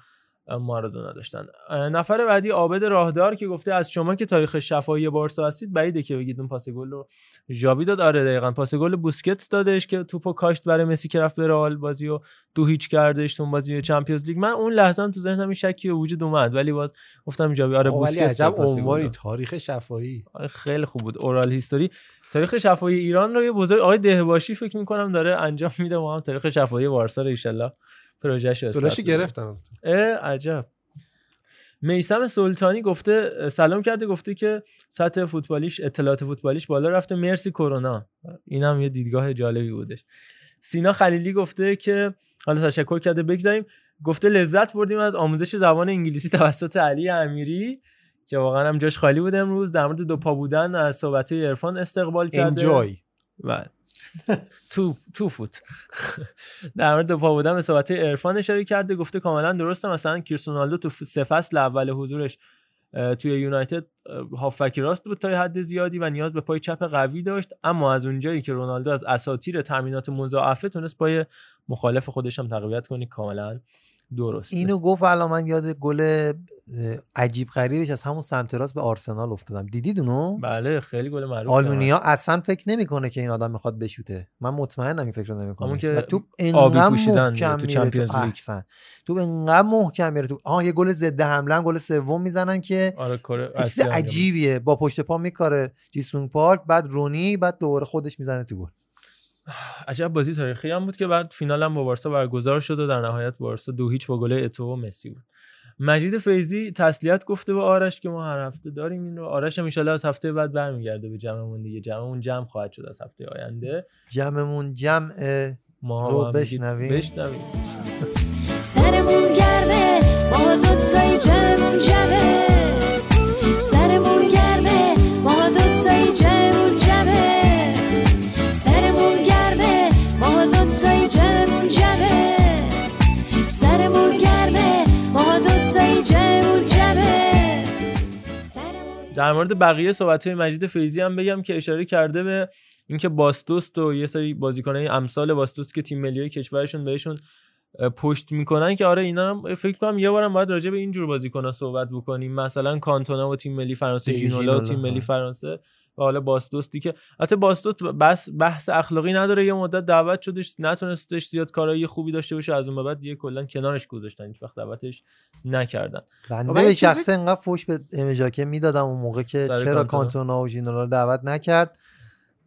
B: مارادونا داشتن. نفر بعدی عابد راهدار که گفته از شما که تاریخ شفاهی بارسا هستید بعیده که بگید اون پاس گل رو ژاوی داد. آره دقیقا. پاس گل بوسکتس دادش که توپو کاشت برای مسی که رفت به رئال بازی و دو هیچ کردش تو بازی چمپیونز لیگ. من اون لحظه هم تو ذهنم این شکی وجود اومد ولی باز گفتم ژاوی آره
D: ولی
B: بوسکتس
D: عجب عنوانی. تاریخ شفاهی.
B: آره خیلی خوب بود. اورال هیستوری تاریخ شفاهی ایران رو یه بزرگ آقای دهباشی فکر می‌کنم داره انجام میده. ما هم تاریخ شفاهی وارسا رو ان پروژهش
D: دلاشی گرفتن
B: اه عجب. میسم سلطانی گفته سلام کرده گفته که سطح فوتبالیش اطلاعات فوتبالیش بالا رفته. مرسی کرونا. این هم یه دیدگاه جالبی بودش. سینا خلیلی گفته که حالا تشکر کرده بگذاریم. گفته لذت بردیم از آموزش زبان انگلیسی توسط علی امیری که واقعا هم جاش خالی بود امروز. در مورد دو پا بودن از صحبت عرفان استقبال کرده.
D: انجوی
B: بله. تو تو فوت. در مورد پا بودن به صحبت عرفان اشاره کرده گفته کاملا درسته. مثلا کریستیانو تو سه فصل اول حضورش توی یونایتد هافک راست بود تا حد زیادی و نیاز به پای چپ قوی داشت. اما از اونجایی که رونالدو از اساطیر تامینات مضاعفه تونست پای مخالف خودش هم تقویت کنی کاملا درسته.
C: اینو گفت الان من یاد گل عجیب غریبش از همون سمت راست به آرسنال افتادم. دیدید اونو؟
B: بله خیلی گل معروف
C: آلمونیا اصلا فکر نمی‌کنه که این آدم می‌خواد بشوته. من مطمئنم این فکر رو نمی‌کنه.
B: همون که
C: و توپ
B: آبی
C: انقدر محکم
B: تو چمپیونز لیگ.
C: توپ انقدر محکم میره تو آها یه گل ضد حمله گل سوم می‌زنن که
B: آره
C: عجیبیه. با پشت پا میکاره جیسون پارک بعد رونی بعد دوباره خودش می‌زنه تو گل.
B: عجب بازی تاریخی هم بود که بعد فینال هم با بارسا برگزار شد و در نهایت بارسا دو هیچ با گل اتو و مسی بود. مجید فیضی تسلیت گفته به آرش که ما هر هفته داریم این رو. آرش هم از هفته بعد برمیگرده به جمعمون دیگه. جمعمون جمع خواهد شد از هفته آینده.
C: جمعمون جمع
B: ما
C: رو بشنویم.
B: بشنویم.
J: سرمون گرمه ما دوتایی جمعمون جمعه.
B: در مورد بقیه صحبت های مجید فیضی هم بگم که اشاره کرده به اینکه باستوست و یه سری بازیکنای امثال باستوست که تیم ملی کشورشون بهشون پشت می‌کنن که آره اینا هم فکر کنم یه بارم باید راجع به این جور بازیکن‌ها صحبت بکنیم. مثلا کانتونا و تیم ملی فرانسه ژینولا و تیم ملی. فرانسه. و حالا باستوستی که البته باستوست بس بحث اخلاقی نداره یه مدت دعوت شدش نتونستش زیاد کارایی خوبی داشته باشه از اون به بعد دیگه کلا کنارش گذاشتن هیچ وقت دعوتش نکردن.
C: بنده شخصه انقدر فوش به امجاکه می‌دادم اون موقع که چرا
B: کانتونا.
C: کانتونا و ژینولا رو دعوت نکرد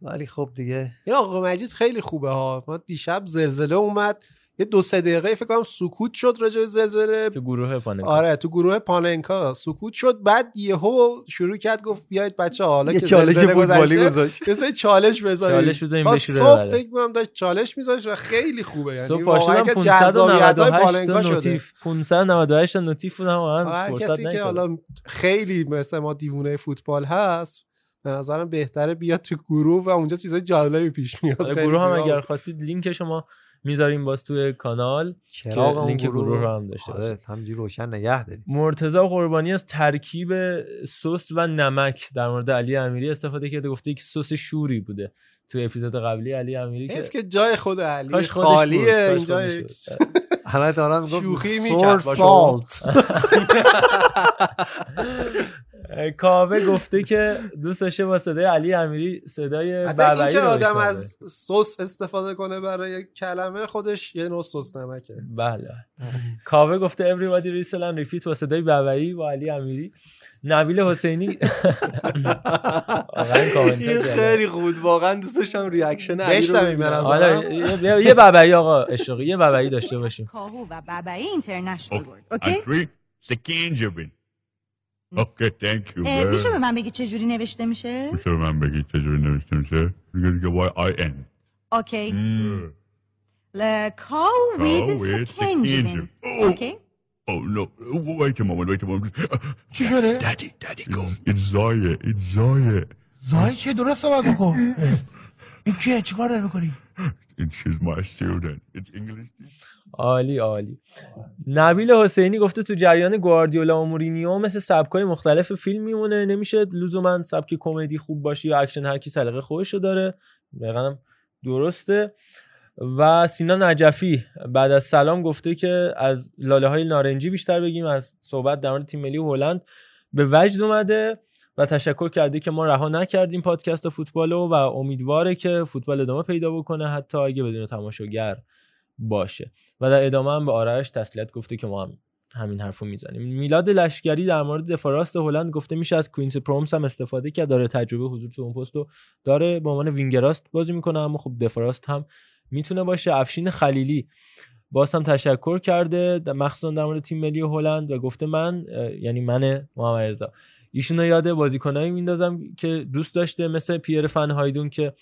C: ولی خب دیگه.
D: این آقا مجید خیلی خوبه ها. ما دیشب زلزله اومد. یه دو سه دقیقه فکر کنم سکوت شد راجع به زلزله
B: تو گروه پاننکا
D: آره تو گروه پاننکا سکوت شد بعد یهو شروع کرد گفت بیاید بچه حالا
C: یه
D: که
C: چالش فوتبالی گذاشت.
D: بذارید چالش بذارید
B: چالش بذاریم بشوره
D: صبح. فکر کنم داشت چالش میذاشت و خیلی خوبه یعنی
B: صبح
D: واقعا
B: پاشدم
D: که جذابیت های
B: 598
D: پاننکا
B: تا
D: شده
B: نوتیف 598 تا notif بودم
D: هر
B: فرصت
D: کسی که. حالا خیلی مثل ما دیوونه فوتبال هست به نظرم بهتره بیاد تو گروه و اونجا چیزای جالبی پیش میاد
B: آره، گروه هم. اگر خواستید لینک شما می‌ذاریم باز توی کانال
C: چراغ
B: که
C: اون
B: لینک گروه. رو هم داشته
C: آره همجوری روشن نگه داریم.
B: مرتضی قربانی از ترکیب سس و نمک در مورد علی امیری استفاده کرده. گفته که سس شوری بوده توی اپیزود قبلی. علی امیری که
D: که جای خود علی خالیه اینجا
C: تا می‌گفت
D: شوخی می‌کرد.
C: salt
B: کاوه گفته که دوست داشته با صدای علی امیری صدای
D: حتی این
B: بابایی
D: که
B: رو
D: آدم. از سس استفاده کنه برای کلمه خودش یه نوع سس نمکه
B: بله کاوه گفته everybody and repeat با صدای بابایی با علی امیری نبیل حسینی.
E: این خیلی خوب واقعا دوست داشتم
D: reaction نظرم.
B: حالا یه- بابایی آقا اشتاقی یه بابایی داشته باشیم.
Q: کاهو و بابایی اینترنشنال ورد اوکی؟
R: اوکی you
Q: اه، میشه به من بگی چه جوری نوشته میشه؟
R: میشه به من بگید چجوری نوشته میشه؟ میگه دیگه وای آی ان
Q: اوکی. ل کاو
R: with
Q: سکنجبین. اوکی.
R: Oh no, wait a moment, wait a moment.
A: چی شده؟
R: Daddy, daddy, go. It's Zaya, it's Zaya.
A: زای چه درست صحبت بکن این کیه چیکار داری می‌کنی
R: And she's my student. It's English.
B: عالی عالی نبیل حسینی گفته تو جریان گواردیولا و مورینیو مثل سبکای مختلف فیلم میمونه نمیشه لزوما سبک کمدی خوب باشه یا اکشن هر کی سلیقه خودشو داره هم درسته و سینا نجفی بعد از سلام گفته که از لاله های نارنجی بیشتر بگیم از صحبت در مورد تیم ملی هلند به وجد اومده و تشکر کرده که ما رها نکردیم پادکست فوتبالو و امیدواره که فوتبال ادامه پیدا بکنه حتی اگه بدون تماشاگر باشه. و در ادامه هم به آرش تسلیت گفته که ما هم همین حرفو می‌زنیم. میلاد لشکری در مورد دفاع هلند گفته میشه از کوینسی پرومس هم استفاده کرد. داره تجربه حضور تو اون پست داره. به عنوان وینگر راست بازی می‌کنه اما خب دفاع هم می‌تونه باشه. افشین خلیلی. باز هم تشکر کرده. مخصوصا در مورد تیم ملی هلند و گفته من یعنی من محمد رضا. ایشونو یاد بازیکنایی میندازم که دوست داشته مثل پیر فن هایدون که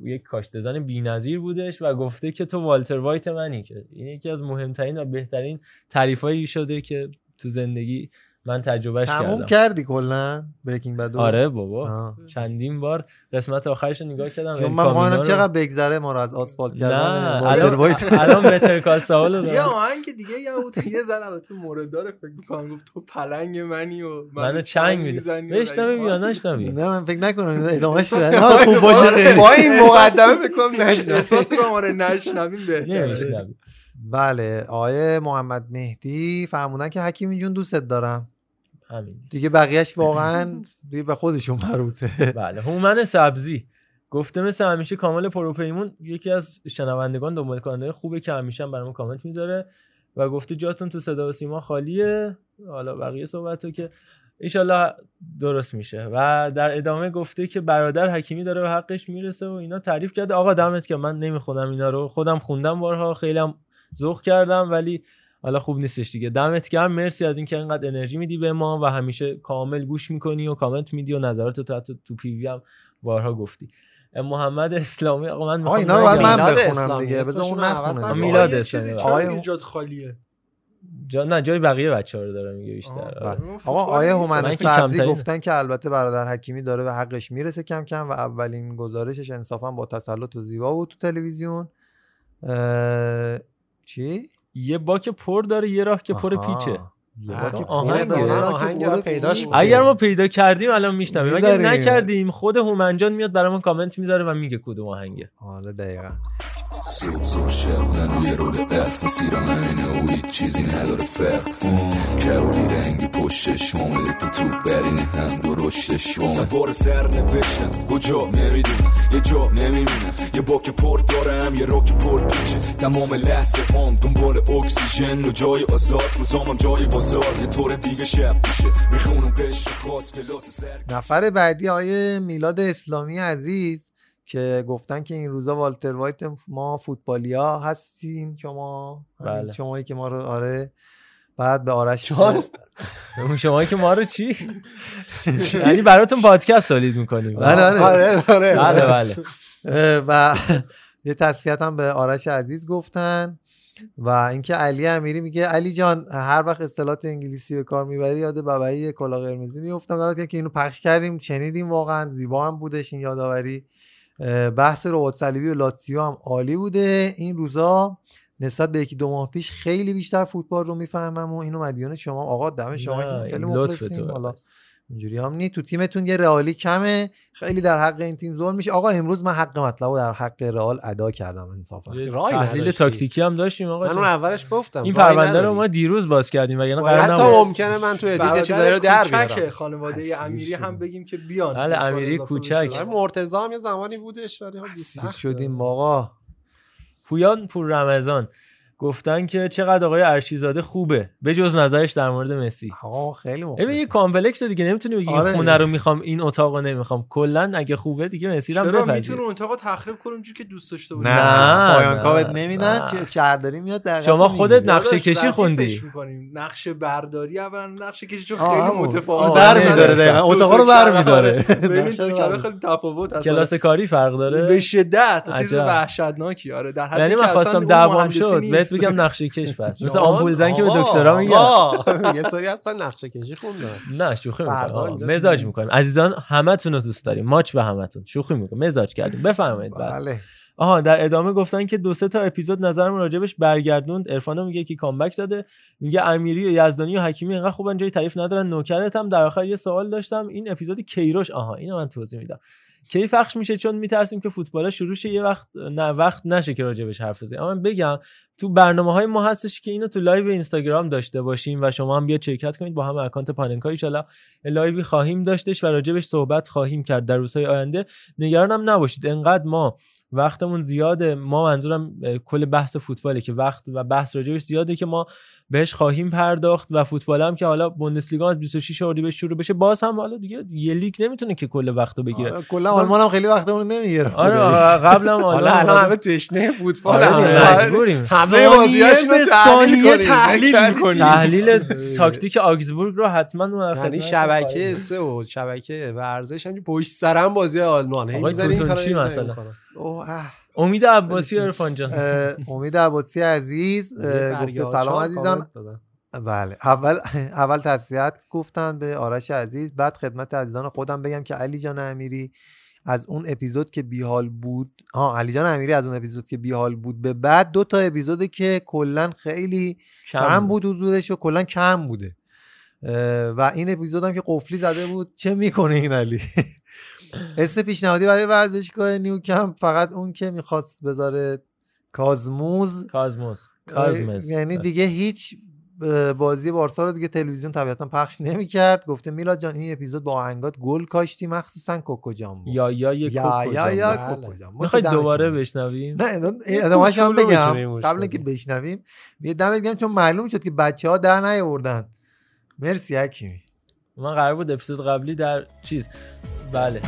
B: یک کاشتزن بی‌نظیر بودش و گفته که تو والتر وایت منی که این یکی از مهمترین و بهترین تعریفایی شده که تو زندگی من تجربهش
C: تموم
B: کردم.
C: کردی کلا بریکینگ بد
B: آره بابا. چندین بار قسمت آخرش رو نگاه کردم.
C: چون من
B: رو-
C: چقدر بگذره ما رو از آسفالت کردن
B: الان بهتر کال سوال
E: یه آهنگ دیگه یه بود یه ذره البته مورد داره فکر می‌کنم. گفت تو پلنگ منی و
B: منو چنگ می‌زنی بشنویم یا نشنویم
C: نه من فکر نکنم ادامهش بدن نه خوب باشه خیلی.
E: با این مقدمه بکنم نشنویم احساس کنم آره نشنویم بهتره.
B: نمیشنویم
C: بله آقای محمد مهدی فرمودن که حکیمی جون دوستت دارم.
B: همین
C: دیگه. بقیهش واقعا دیگه به خودشون مربوطه.
B: بله هومن سبزی. گفته مثل همیشه کامل پروپیمون یکی از شنوندگان دنبال کننده خوبه که همیشه هم برامون کامنت می‌ذاره. و گفته جاتون تو صدا و سیما خالیه. حالا بقیه صحبت رو که ایشالله درست میشه. و در ادامه گفته که برادر حکیمی داره به حقش می‌رسه و اینا تعریف کرده. آقا دمت که من نمی‌خونم اینا رو. خودم خوندم بارها خیلی هم ذوق کردم ولی حالا خوب نیستش دیگه. دمت گرم. مرسی از اینکه انقدر انرژی میدی به ما و همیشه کامل گوش می‌کنی و کامنت میدی و نظرات تو حتی تو پیوی هم بارها گفتی. محمد اسلامی آقا من
C: آقا
B: می‌خوام
C: اینا رو باید من بخونم. دیگه. بذار اون نخونه.
B: میلاد اسلامی.
C: آقای-
E: چرا ایجاد خالیه؟
B: جا نه جای بقیه بچه ها رو داره میگه بیشتر. آره.
C: آقا آیه
B: من
C: هومن
B: که
C: سبزی. گفتن که البته برادر حکیمی داره به حقش می‌رسه کم کم و اولین گزارشش انصافا با تسلط و زیبا بود تو تلویزیون. چی؟
B: یه باک پر داره یه راه که پر. پیچه
C: که
D: آهنگ باید پیداش.
B: اگر ما پیدا کردیم الان میشنویم اگر. نکردیم خود هومنجان میاد برامون کامنت می‌ذاره و میگه کدوم آهنگه
C: حالا دقیقا
S: سوزو شبدن و یه رول قرف مسیرم اینه و هیچ چیزی نداره فرق کبودی رنگی پشتش مامده تو تو برینه هم دو رشتش
T: سوار سر نوشتم کجا نمی‌دونم یه جا نمی‌بینم یه باک پر دارم یه راک پر پیچه تمام لحظه هم دنبال اکسیژن و جای آزاد روزامم جای بازار یه طور دیگه شب میشه می‌خونم قشر خاص کلاس سر
C: نفر بعدی آیه میلاد اسلامی عزیز که گفتن که این روزا والتر وایت ما فوتبالیا هستین شما
B: بله.
C: شمایی که ما رو آره. بعد به آرش
B: شما که ما رو چی؟ یعنی براتون پادکست تولید می‌کنیم.
C: بله بله
D: آره، آره.
B: بله بله.
C: اه، و یه تسلیت هم به آرش عزیز گفتن. و اینکه علی امیری میگه علی جان هر وقت اصطلاحات انگلیسی به کار می‌بری یاد بابایی کلا قرمزی میفتم گرم که اینو پخش کردیم شنیدیم واقعا زیبا هم بودش این یادآوری. اه، بحث رباط صلیبی و لاتسیو هم عالی بوده این روزا نسبت به یکی دو ماه پیش خیلی بیشتر فوتبال رو می‌فهمم و اینو مدیون شما آقا دم شما خیلی مخلصیم حالا. اینجوری هم نی تو تیمتون یه رئالی کمه خیلی در حق این تیم ظلم میشه آقا امروز من حق مطلب رو در حق رئال ادا کردم انصافا
B: تحلیل. تاکتیکی هم داشتیم آقا
D: من. اون اولش گفتم
B: این پرونده رو. ما دیروز باز کردیم وگرنه قرار
D: حتی
B: نبود
D: ممکنه من تو
E: edit
D: چیزایی رو در
E: کوچک
D: بیارم
E: خانواده امیری. هم بگیم که بیان
B: بله، امیری کوچک.
D: آره، مرتضی هم یه زمانی بودش ولی
C: سیر
D: سخته.
C: شدیم آقا
B: پویان پور رمضان گفتن که چقدر آقای ارشیزاده خوبه به جز نظرش در مورد مسی
C: آقا خیلی
B: ببین یه. complex دیگه نمی‌تونی بگی
C: آره.
B: این خونه رو می‌خوام این اتاق رو نمی‌خوام کلا اگه خوبه دیگه مسی رو
E: چرا. می‌تونه اون اتاقو تخریب کنه اونجوری که دوست داشته باشه
C: نه پایان کارت نمیدن. که شهرداری میاد در
B: شما خودت. نقشه کشی خوندی
E: می‌کنیم. نقش برداری اولا نقشه کشی چون خیلی. متفاوت
C: آه، بر می‌داره دقیقاً. اتاقا رو بر می‌داره.
E: بین
C: نقشه رو
E: دو
C: بر
E: کاره خیلی تفاوت هست
B: کلاس کاری فرق داره
E: به شدت اصلا چیز. وحشتناکی آره در حدی
B: یعنی
E: که
B: من
E: اصلا
B: دعوام شد
E: نیست.
B: بگم نقشه کش پس مثل آمپول زن که به دکترا
D: آقا. یه سری هستن نقشه کشی خوندن
B: نه شوخی می‌کنم. مزاج. می‌کنیم عزیزان همتون رو دوست داریم. ماچ به همتون. شوخی می‌کنیم مزاج کردیم. بفرمایید.
C: بله.
B: آها در ادامه گفتن که دو سه تا اپیزود نظرم راجبش برگردوند. عرفان میگه که کامبک زده. میگه امیری و یزدانی و حکیمی انقدر خوبن جای تعریف ندارن. نوکرت هم در آخر یه سوال داشتم. این اپیزود کیروش. آها اینو من توضیح میدم. کی پخش میشه چون میترسیم که فوتبال شروع شه یه وقت نه وقت نشه که راجبش حرف بزنیم. اما بگم تو برنامه های ما هستش که اینو تو live اینستاگرام داشته باشیم و شما هم بیاد شرکت کنید با هم account پاننکا ان live ی خواهیم داشتش و راجبش صحبت خواهیم کرد در روزهای آینده. نگران هم نباشید. انقدر ما وقتمون زیاده. ما منظورم کل بحث فوتباله که وقت و بحث راجبش زیاده که ما بهش خواهیم پرداخت و فوتبال هم که حالا بوندسلیگا از 26 اردیبهشت شروع بشه باز هم حالا دیگه یه لیگ نمی‌تونه که کل وقتو بگیره
C: آره، کلا آلمان هم خیلی وقتمون نمی‌گیره
B: آره قبلا هم
D: حالا
B: آلمان
D: الان همه تشنه فوتبال
B: آره. مجبوریم.
D: همه بازیاشون رو تحلیل کنیم.
E: تحلیل می‌کنیم.
B: تحلیل تاکتیک آگزبورگ رو حتما اون
D: یعنی شبکه
B: خواهیم.
D: سه و شبکه ورزش هم پشت سرم بازی آلمان هی
B: مثلا؟ امید عباسی عرفان جان.
C: امید عباسی عزیز گفته سلام عزیزان. بله. اول اول تسلیت گفتن به آرش عزیز بعد خدمت عزیزان خودم بگم که علی جان امیری از اون اپیزود که بیحال بود ها علی جان امیری از اون اپیزود که بیحال بود به بعد دو تا اپیزود که کلا خیلی
B: کم
C: کم بود. حضورش و کلا کم بوده. و این اپیزود هم که قفلی زده بود چه می‌کنه این علی؟ اسم پیشنهادی برای ورزشگاه نیوکمپ فقط اون که می‌خواست بذاره کازموز.
B: کازموس کازمس
C: یعنی دیگه هیچ بازی بارسا رو دیگه تلویزیون طبیعتا پخش نمی‌کرد. گفته میلاد جان این اپیزود با آهنگات گل کاشتی مخصوصا کوکو جان بود.
B: یا یا
C: یا یا یا. کوکو
B: می‌خوای
C: دمشون
B: دوباره. بشنویم؟
C: نه ادام-
D: یه
C: ادامه‌ش هم بگم. قبل اینکه. بشنویم یه دمت گرم چون معلوم شد که بچه ها در نیاوردن. مرسی حکیمی.
B: من قرار بود اپیزود قبلی در چیز بله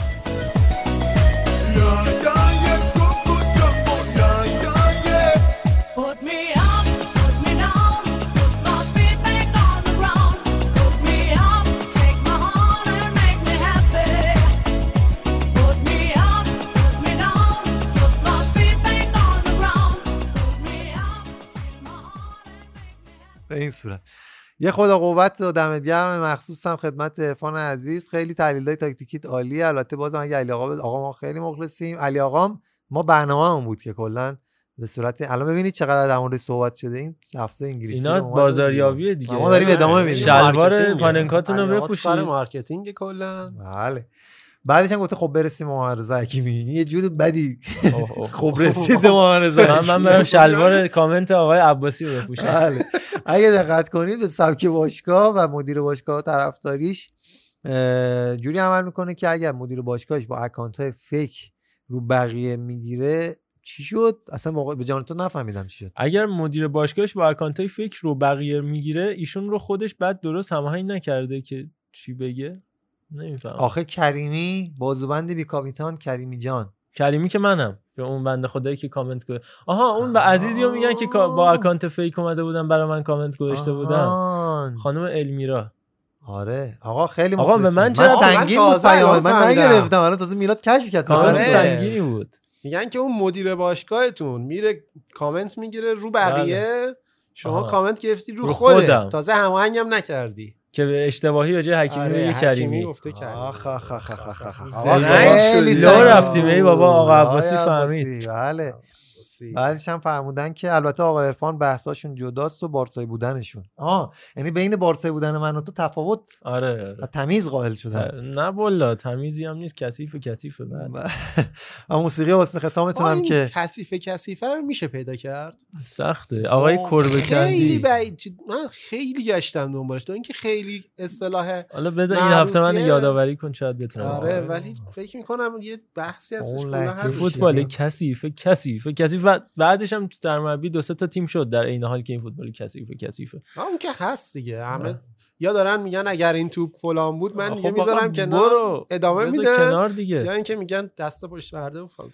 J: Put me up, put me down, put my feet back on the ground. Put me up, take my heart and make me happy. Put me up, put me down, put my feet back on the ground. Put me up, take my heart and make me happy.
C: به این صورت یه خدا قوت و دمت گرم مخصوصم خدمت عرفان عزیز. خیلی تحلیل های تاکتیکیت عالیه. البته بازم اگه علی آقا آقا ما خیلی مخلصیم. علی آقام ما برنامه هم بود که کلا به صورت الان ببینید چقدر در مورد صحبت شده. این لفظ انگلیسی
B: اینا بازاریابیه دیگه.
C: ما داریم ادامه میدیم.
B: شلوار. پاننکاتون رو
D: آقا
B: بپوشید.
D: marketing کلا.
C: بله. بعدش هم گفته خب برسیم به محمد رضا حکیمی یه جور بدی. خب رسید محمد رضا
B: من. برم شلوار کامنت آقای عباسی رو بپوشم.
C: بله. اگه دقت کنید به سبک باشگاه و مدیر باشگاه طرفداریش جوری عمل می‌کنه که اگر مدیر باشگاهش با account های fake رو بقیه می‌گیره چی شد؟ اصلا واقعا به جان تو نفهمیدم چی شد.
B: اگر مدیر باشگاهش با account fake رو بقیه می‌گیره ایشون رو خودش بعد درست هماهنگ نکرده که چی بگه؟ نمیفهم
C: آخه کریمی بازوبند بی کاپیتان کریمی جان.
B: کریمی که منم. به اون بنده خدایی که کامنت کرد آها اون به عزیزی رو میگن که با اکانت fake اومده بودن برای من کامنت گذاشته بودن. خانم المیرا.
C: آره. آقا خیلی
B: آقا به. من چرا-
C: سنگین
D: من
C: بود پیام من. نگرفتم. الان تازه میلاد کشف کرد.
B: کامنت
D: آره.
B: سنگینی بود.
D: میگن که اون مدیر باشگاهتون میره کامنت می‌گیره رو بقیه. شما
B: آها.
D: کامنت گرفتی رو,
B: رو
D: خودت.
B: خودم.
D: تازه هماهنگ هم نکردی.
B: که به اشتباهی به جای حکیمی
D: آره، حکیمی
B: کریمی
D: گفته کریمی
C: آخ آخ آخ آخ آخ آخ.
D: زرنگ
C: آقا خیلی
D: شدی.
B: لو
C: سنگین
B: رفتیم ای بابا. آقا عباسی، فهمید
C: بله
D: مرسی.
C: بعدش هم فرمودن که البته آقا عرفان بحثاشون جداست و بارسایی بودنشون. آه یعنی بین بارسایی بودن من و تو تفاوت
B: آره.
C: و تمیز قائل شدن.
B: نه والا تمیزی هم نیست کثیف کثیفه بعد.
C: و موسیقی حسن ختامتون هم که
D: کثیف کثیفه رو میشه پیدا کرد؟
B: سخته. آقای کربه
D: خیلی
B: کندی.
D: بعید من خیلی گشتم دنبالش. تو اینکه خیلی اصطلاح
B: حالا بذار این هفته من. یادآوری کن شاید بتونم.
D: آره ولی فکر می‌کنم یه بحثی هستش.
B: فوتبال کثیف کثیف کثیف و بعدش هم سرمربی دو سه تا تیم شد در این حال که این فوتبال کثیف کثیفه.
D: آه، اون که هست دیگه. همه یا دارن میگن اگر این توپ فلان بود من دیگه
B: خب
D: می‌ذارم کنار. ادامه
B: دیگه.
D: یا اینکه میگن دست پشت برده و فلان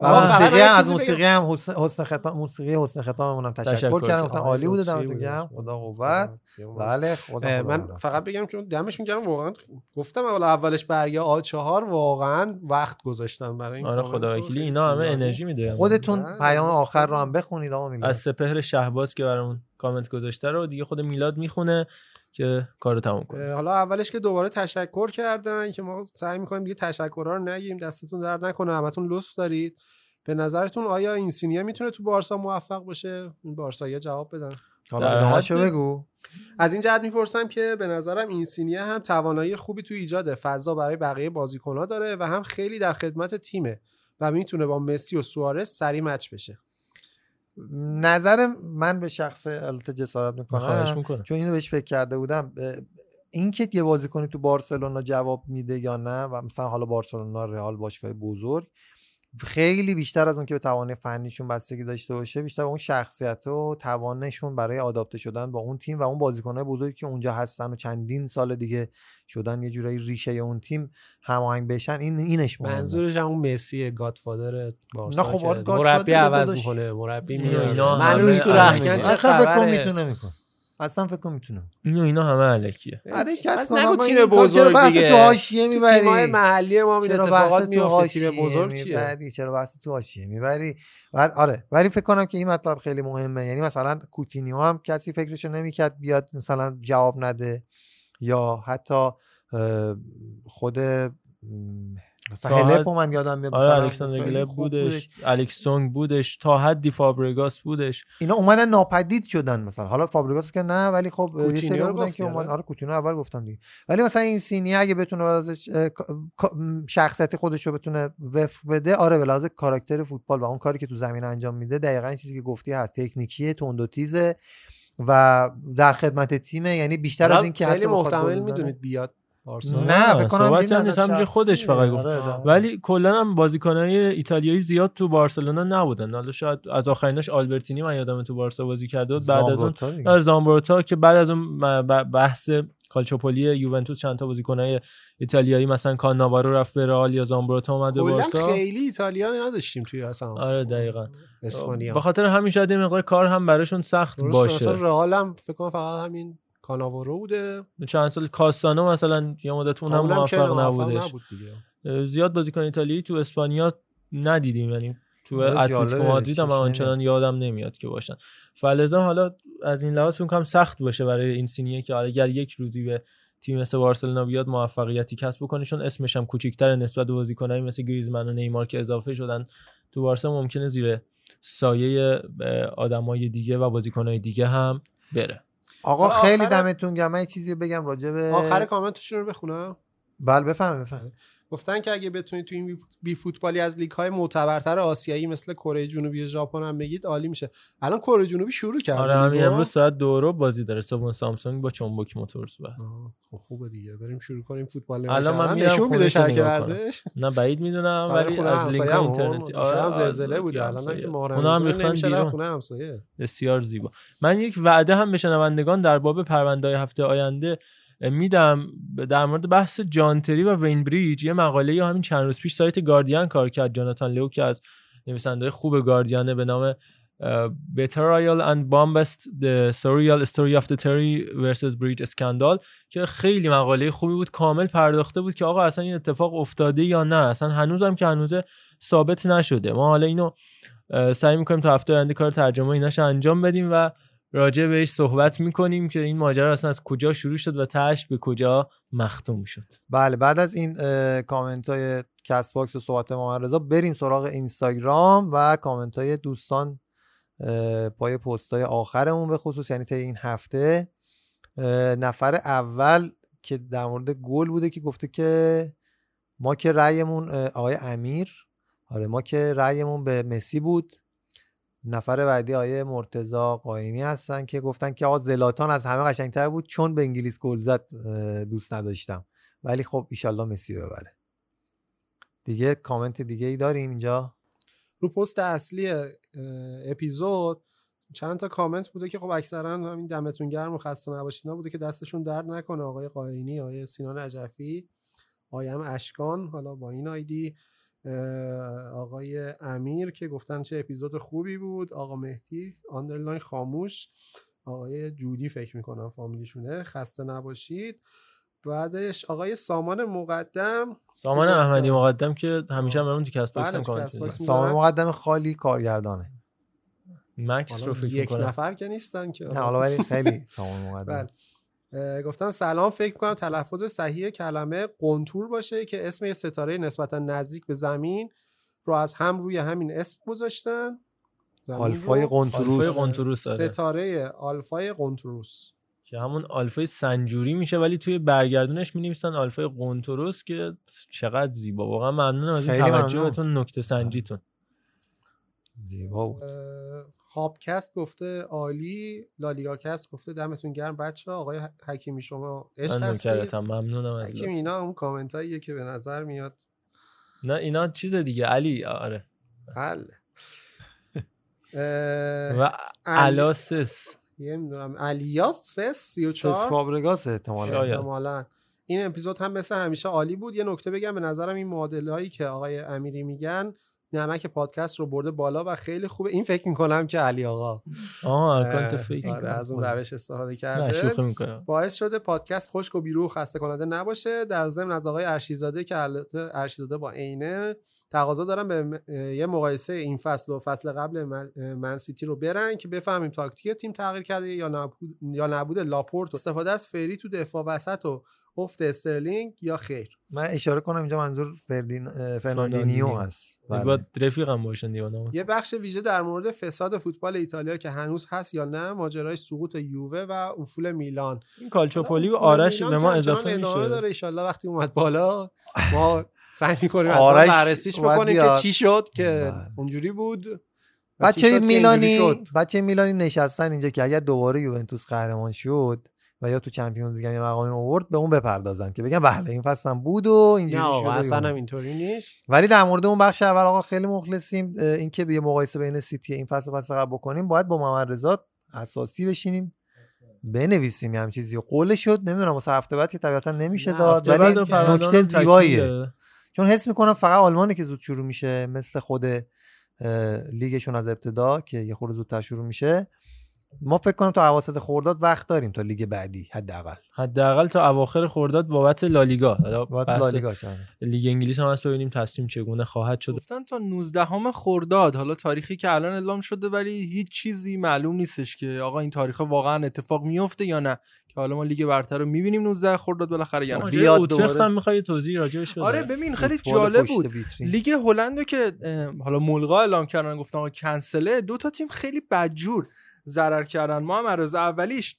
D: و
C: موسیقی از موسیقی. هم حسن, ختام موسیقی حسن ختاممون هم تشکر,
B: تشکر
C: کردم. گفتن
D: آره،
C: عالی بوده دمتون
D: بوده.
C: گرم خدا قوت. بله
D: من. فقط بگم که دمشون گرم. واقعا گفتم اول اولش برگه آ چهار. واقعا وقت گذاشتم برای این
B: آره خدا. وکیلی اینا همه انرژی میده.
C: خودتون پیام آخر رو هم بخونید آقا
B: از سپهر شهباز که برامون کامنت گذاشته رو دیگه خود میلاد می‌خونه. که کارو تموم کنه.
D: حالا اولش که دوباره تشکر کردن که ما سعی می‌کنیم دیگه تشکرها رو نگیم دستتون درد نکنه همتون لطف دارید. به نظرتون آیا اینسینیه می‌تونه تو بارسا موفق باشه؟ این بارسایی جواب بدن.
C: حالا ادامه بگو.
D: از این جهت می‌پرسم که به نظرم اینسینیه هم توانایی خوبی تو ایجاد فضا برای بقیه بازیکنها داره و هم خیلی در خدمت تیمه و می‌تونه با مسی و سوارز سری مچ بشه.
C: نظر من به شخص البته جسارت می‌کنم
B: می‌کنم.
C: چون اینو بهش فکر کرده بودم اینکه یه بازیکنی تو بارسلونا جواب میده یا نه و مثلا حالا بارسلونا رئال باشگاه بزرگ خیلی بیشتر از اون که به توان فنیشون بستگی داشته باشه بیشتر به اون شخصیت و توانشون برای آداپته شدن با اون تیم و اون بازیکنهای بزرگی که اونجا هستن و چندین سال دیگه شدن یه جورایی ریشه اون تیم هماهنگ بشن این اینش مهمه
D: منظورش هم اون مسی گادفادر بارسا
C: نه خب، آره،
D: مربی عوض. می‌کنه مربی میاد
B: همه
D: تو
B: همه
D: رخکن. چه
C: اصلا فکر کن
D: خبره
C: می‌تونه میکن اصلا فکر کن می‌تونه.
B: اینو اینا همه علکیه.
C: حرکت
D: پس
C: کن
D: نگو تیم بزرگ
C: بحث
D: دیگه.
C: تو حاشیه می‌بری؟
D: تیم‌های محلی ما این اتفاقات میفته تیم بزرگ چیه؟
C: چرا بحث تو حاشیه می‌بری؟ بعد آره ولی فکر کنم که این مطلب خیلی مهمه. یعنی مثلا کوتینیو هم کسی فکرشو نمی‌کرد بیاد مثلا جواب نده یا حتی خود هلبو من یادم میاد
B: آره
C: مثلا
B: الکساندر
C: هلب
B: بودش الکس سونگ بودش تا حدی فابرگاس بودش.
C: اینا اومدن ناپدید شدن مثلا. حالا فابریگاس که نه ولی خب یه سری بودن که اومد.
D: آره.
C: کوتینیو اول گفتم دیگه. ولی مثلا این سینی اگه بتونه ازش شخصیت خودش رو بتونه وفق بده آره به لحاظ کاراکتر فوتبال و اون کاری که تو زمین انجام میده دقیقا چیزی که گفتی هست. تکنیکیه تند و تیزه و در خدمت تیمه یعنی بیشتر از این که
D: خیلی محتمل. می‌دونید بیاد.
C: نه فکر کنم این
B: هم
C: نظر
B: نیست همینجوری خودش. فقط گفت.
C: آره، آره.
B: ولی کلا هم بازیکنای ایتالیایی زیاد تو بارسلونا نبودن. حالا شاید از آخریناش آلبرتینی من یادم تو بارسا بازی کرده بود. بعد از اون
C: زامبروتا.
B: آره، زامبروتا که بعد از اون بحث کالچوپولی یوونتوس چند تا بازیکنای ایتالیایی مثلا کاناوارو رفت به رئال یا زامبروتا اومد به بارسا.
D: خیلی ایتالیا نداشتیم توی اصلا.
B: آره دقیقاً.
D: اسپانیا.
B: به خاطر همین شاید یه مقدار کار هم براشون سخت باشه.
D: مثلا رئال هم فکر کنم فقط همین کاناوارو بوده.
B: چند سال کاستانو مثلا یه مدت اونم موفق نبودش.
D: نبود دیگه.
B: زیاد بازیکن ایتالیایی تو اسپانیا ندیدیم. یعنی تو اتلتیکو مادرید هم آنچنان یادم نمیاد که باشن. فلزا حالا از این لحاظ کنم سخت باشه برای این سینیه که اگر یک روزی به تیم مثل بارسلونا بیاد موفقیتی کسب بکنه چون اسمش هم کوچیک‌تر نسبت به بازیکنایی مثل گریزمن و نیمار که اضافه شدن تو بارسا ممکنه زیر سایه آدمای دیگه و بازیکنای دیگه هم بره.
C: آقا خیلی
D: آخر-
C: دمتون گرم. من یه چیزی بگم راجع به
D: آخر کامنتشون رو بخونم.
C: بله بفهم بفهم
D: گفتن که اگه بتونید تو این بی- فوتبالی از لیگ های معتبرتر آسیایی مثل کره جنوبی و ژاپن هم بگید عالی میشه. الان کره جنوبی شروع کرده
B: آره همین؟ امروز ساعت دو رو بازی داره. صبح سامسونگ با چنبک موتورز بعد.
D: آه، خب خوبه دیگه. بریم شروع کنیم فوتبال
B: الان من. میرم
D: میده
B: کنم.
D: ورزش.
B: نه بعید می‌دونم
D: برای
B: ولی از لینک. اینترنتی.
D: هم
B: آره،
D: زلزله بوده. الان که رفت
B: بیرون
D: خونه همسایه.
B: بسیار زیبا. من یک وعده هم به شنوندگان در باب پروندهای هفته آینده میدم در مورد بحث جانتری و وین بریج یه مقاله یا همین چند روز پیش سایت گاردین کار کرد جاناتان لو که از نویسنده خوب گاردیانه به نام Betrayal and Bombast The Surreal Story of the Terry vs. Bridge Scandal که خیلی مقاله خوبی بود کامل پرداخته بود که آقا اصلا این اتفاق افتاده یا نه اصلا هنوزم که هنوزه ثابت نشده ما حالا اینو سعی می‌کنیم تا هفته آینده کار ترجمه ایناش انجام بدیم و راجع بهش صحبت می‌کنیم که این ماجرا اصلا از کجا شروع شد و تهش به کجا مختوم شد.
C: بله بعد از این کامنت های کست باکس و صحبت محمد رضا بریم سراغ اینستاگرام و کامنت های دوستان پای پست های آخرمون به خصوص یعنی طی این هفته. نفر اول که در مورد گل بوده که گفته که ما که رأیمون آقای امیر آره ما که رأیمون به مسی بود. نفر بعدی آقای مرتضی قاینی هستن که گفتن که آقا زلاتان از همه قشنگتر بود چون به انگلیس گل زد دوست نداشتم. ولی خب ایشالله مسی ببره. دیگه کامنت دیگه ای داریم اینجا؟
D: رو پست اصلی اپیزود چند تا کامنت بوده که خب اکثرا همین دمتون گرم و خسته نباشید. بوده که دستشون درد نکنه. آقای قاینی آقای سینا نجفی I'm اشکان حالا با این آیدی. آقای امیر که گفتن چه اپیزود خوبی بود. آقا مهدی underline خاموش. آقای جودی فکر می‌کنم فامیلیشونه. خسته نباشید. بعدش آقای سامان مقدم
B: سامان احمدی مقدم که همیشه هم تو
D: کست باکس
B: بله،.
C: سامان مقدم خالی کارگردانه.
B: مکس رو فکر
D: یک. نفر که نیستن که.
C: نه حالا ولی خیلی سامان مقدم.
D: بله. گفتن سلام فکر کنم تلفظ صحیح کلمه قنطور باشه که اسم یه ستاره نسبتا نزدیک به زمین رو از هم روی همین اسم گذاشتن
C: آلفای
D: رو.
C: قنطورس.
B: آلفای آره.
D: ستاره آلفای قنطورس
B: که همون آلفای سنتوری میشه ولی توی برگردونش می نویسن آلفای قنطورس که چقدر زیبا واقعا ممنونم از این. توجهتون نکته سنجیتون
C: زیبا بود
D: هابکست گفته عالی لالیگا کست گفته دمتون گرم. بچه آقای حکیمی شما عشق هستید؟
B: ممنونم از
D: حکیمی اینا اون کامنت هاییه که به نظر میاد.
B: نه اینا چیز دیگه. علی آره.
D: حل
B: و الاسس
D: یه می‌دونم. الیاس سس 34
C: سس فابرگاس احتمالاً.
D: احتمالاً. این اپیزود هم مثل همیشه عالی بود. یه نکته بگم به نظرم این معادله هایی که آقای امیری میگن نمک پادکست رو برده بالا و خیلی خوبه. این فکر می‌کنم که علی آقا.
B: آها
D: اه،
B: اکانت فیک
D: آره از اون روش استفاده کرده. باعث شده پادکست خشک و بیرو و خسته کننده نباشه. در ضمن از آقای ارشیزاده که البته ارشیزاده با عینه تقاضا دارم به م- یه مقایسه این فصل و فصل قبل من, من سیتی رو برن که بفهمیم تاکتیک تیم تغییر کرده یا نبود یا نبود لاپورت. استفاده از فری تو دفاع وسط و افت استرلینگ یا خیر
C: من اشاره کنم اینجا منظور فردین فرناندینیو هست بله.
B: با رفیقم باشن آدم.
D: یه بخش ویژه در مورد فساد فوتبال ایتالیا که هنوز هست یا نه ماجرای سقوط یووه و افول میلان
B: این کالچوپولی و آرش به ما اضافه میشه
D: داره ایشالله وقتی اومد بالا ما سعی می‌کنیم
C: آرش
D: بررسیش
C: باید
D: بکنیم که. چی شد که اونجوری بود
C: بچه میلانی. بچه میلانی نشستن اینجا که اگر دوباره یوونتوس قهرمان شد و یا تو چمپیونز لیگ یه مقامی آورد به اون بپردازن که بگن بله این فصل هم بود و اینجوری شد
D: اصلا. هم اینطوری نیست
C: ولی در مورد اون بخش اول آقا خیلی مخلصیم اینکه یه مقایسه بین سیتی این فصل و فصل قبل بکنیم باید با محمد رضا اساسی بشینیم بنویسیم یه هم چیزی قول شد نمی‌دونم واسه هفته بعد که طبیعتا نمیشه داد ولی نکته. زیباییه چون حس می‌کنم فقط آلمانه که زود شروع میشه مثل خود لیگشون از ابتدا که یه خورده زودتر شروع میشه ما فکر کنم تا اواسط خرداد وقت داریم تا لیگ بعدی حداقل.
B: حداقل تا اواخر خرداد بابت لالیگا. حالا
C: بابت آره.
B: لیگ انگلیس هم هست ببینیم تصمیم چگونه خواهد شد.
E: گفتن تا 19 همه خرداد حالا تاریخی که الان اعلام شده ولی هیچ چیزی معلوم نیستش که آقا این تاریخ واقعا اتفاق میفته یا نه. که حالا ما لیگ برتر رو می‌بینیم 19 خرداد بالاخره یا نه.
B: ماجرای اوترخت هم می‌خوای توضیح راجعش بده
E: آره ببین خیلی جالب بود. لیگ هلند رو که حالا ملغا اعلام کردن گفتن آقا کنسله دو تا تیم خیلی بدجور. ضرر کردن ما هم اولیش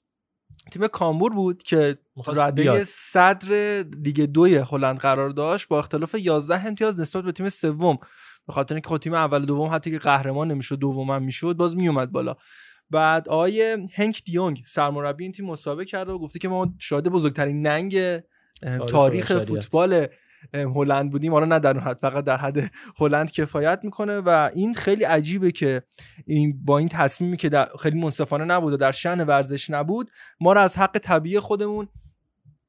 E: تیم کامبور بود که رده. صدر لیگ دوی هلند قرار داشت با اختلاف 11 امتیاز نسبت به تیم سوم به خاطر اینکه خب تیم اول و دوم حتی که قهرمان نمی‌شد دوم هم می‌شد باز میومد بالا بعد آقای هنک دیونگ سرمربی این تیم مسابقه کرده و گفته که ما شاهد بزرگترین ننگ تاریخ. فوتبال هلند بودیم. حالا نه در اون حد فقط در حد هلند کفایت می‌کنه و این خیلی عجیبه که این با این تصمیمی که در خیلی منصفانه نبود و در شن ورزش نبود ما رو از حق طبیعی خودمون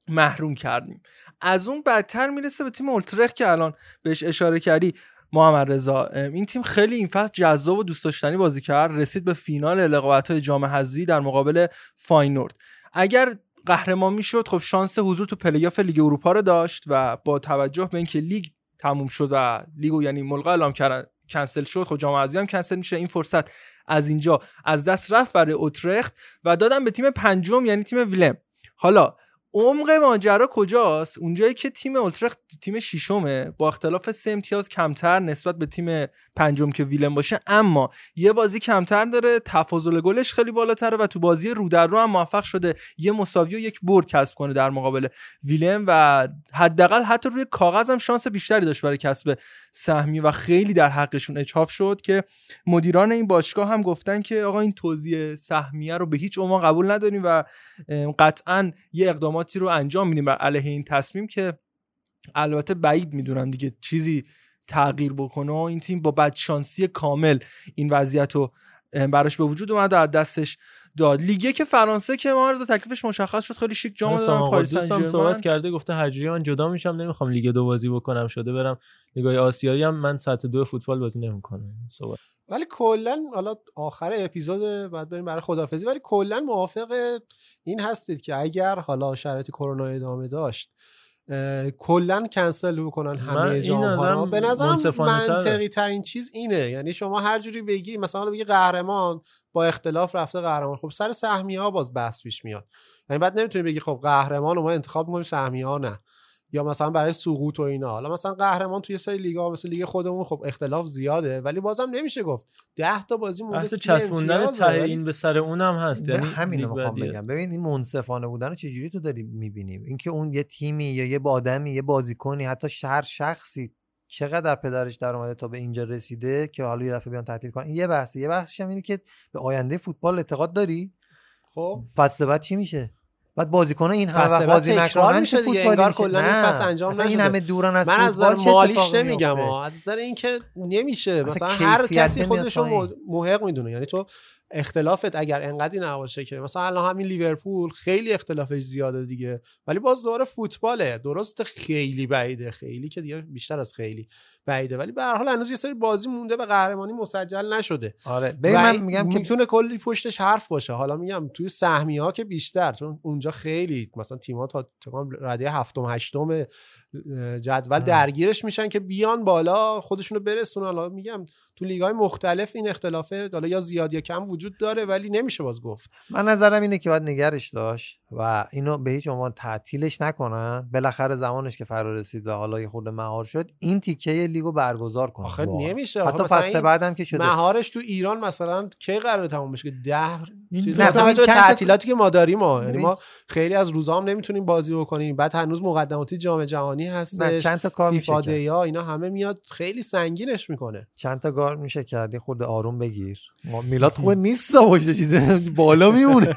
E: محروم کردیم. از اون بدتر می‌رسه به تیم اولترخ که الان بهش اشاره کردی. محمد رضا این تیم خیلی این فصل جذاب و دوست داشتنی بازی کرد. رسید به فینال رقابت های جام حذفی در مقابل فاینورد. اگر قهرمان می‌شد خب شانس حضور تو پلی‌آف لیگ اروپا رو داشت و با توجه به اینکه لیگ تموم شد و لیگو یعنی ملغا اعلام کردن کنسل شد خب جام هم کنسل میشه. این فرصت از اینجا از دست رفت برای اوترخت و دادن به تیم پنجم یعنی تیم ویلم. حالا عمق ماجرا کجاست؟ اونجایی که تیم اوترخت تیم ششمه با اختلاف سه امتیاز کمتر نسبت به تیم پنجم که ویلم باشه. اما یه بازی کمتر داره تفاضل گلش خیلی بالاتره و تو بازی رو در رو هم موفق شده. یه مساوی و یک برد کسب کنه در مقابل ویلم و حداقل حتی روی کاغذ هم شانس بیشتری داشت برای کسب سهمی و خیلی در حقشون اچاف شد که مدیران این باشگاه هم گفتن که آقا این توزیع سهمیه رو به هیچ عنوان قبول نداریم و قطعا یه اقداماتی رو انجام میدیم بر علیه این تصمیم که البته بعید می‌دونم دیگه چیزی تغییر بکنه و این تیم با بدشانسی کامل این وضعیت رو براش به وجود اومد و از دستش داد. لیگه که فرانسه که ما تکلیفش مشخص شد. خیلی شیک جام دادن. پاریس
B: هم
E: سن
B: صحبت. کرده گفته هرجوری من جدا میشم نمی‌خوام لیگ دو بازی بکنم شده برم لیگای آسیایی هم. من سطح دو فوتبال بازی نمی‌کنم. صحبت.
D: ولی کلا حالا آخر اپیزود بعد بریم برای خدافزی ولی کلا موافق این هستید که اگر حالا شرایط کرونا ادامه داشت کلا کنسل بکنن همه جام ها به نظرم. منطقی ترین چیز اینه. یعنی شما هر جوری بگی مثلا بگی قهرمان با اختلاف رفته قهرمان. خب سر سهمیه ها باز بحث پیش میاد. یعنی بعد نمی‌تونی بگی خب قهرمان رو ما انتخاب می‌کنیم سهمیه ها نه. یا مثلا برای سقوط و اینا. حالا مثلا قهرمان توی سری لیگا مثل لیگ خودمون خب اختلاف زیاده ولی بازم نمیشه گفت 10 تا بازی مونده سی
B: چسبوندن ته این به سر اونم هست.
C: به
B: یعنی
C: همین می‌خوام. بگم. ببین این منصفانه بودن رو چجوری تو داری می‌بینیم اینکه اون یه تیمی یا یه آدمی یه بازیکنی حتی هر شخصی چقدر پدرش در اومده تا به اینجا رسیده که حالا یه دفعه بیان تعطیل کنن؟ این یه بحثه. یه بحثش هم اینه که به آینده فوتبال اعتقاد داری؟
D: خب.
C: فصل بعد چی میشه؟ بعد بازیکن این همه وقت بازی نکنن
D: میشه
C: چه
D: دیگه انگار کلا این. فصل انجام نشده
C: این همه دورن از
D: من از نظر مالیش نمیگم. از نظر اینکه نمیشه مثلا هر کسی خودش رو. محق می‌دونه یعنی تو اختلافت اگر انقدری نباشه که مثلا الان همین لیورپول خیلی اختلافش زیاده دیگه ولی باز دوباره فوتباله. درست خیلی بعیده. خیلی که دیگه بیشتر از خیلی بعیده. ولی به هر حال هنوز یه سری بازی مونده و قهرمانی مسجل نشده.
C: آره. ببین من میگم که
D: می‌تونه کلی پشتش حرف باشه. حالا میگم توی سهمی ها که بیشتر چون اونجا خیلی مثلا تیم‌ها تا تمام رده هفتم هشتم جدول درگیرش میشن که بیان بالا خودشونو برسونن. حالا میگم تو لیگ‌های مختلف این اختلافه. حالا یا زیاد یا کم وجود داره ولی نمیشه باز گفت.
C: من نظرم اینه که باید نگرش داشت و اینو به هیچ عنوان تعطیلش نکنن. بالاخره زمانش که فرا رسید و حالا یه خورده مهار شد این تیکه لیگو برگزار کنن
D: آخه. نمیشه.
C: حتی فصل بعدم که شده.
D: مهارش تو ایران مثلا کی قراره تموم بشه؟ که ده توجه تعطیلاتی که ما داریم ما یعنی ما خیلی از روزا هم نمی‌تونیم بازی بکنیم. بعد هنوز مقدماتی جام جهانی هستش.
C: چند تا کار میشه.
D: دی‌ها اینا همه میاد خیلی سنگینش می‌کنه.
C: چند تا گار میشه کرد؟ یه خورده آروم بگیر. ما- میلاد خوب نیست باشه چیز بالا میمونه.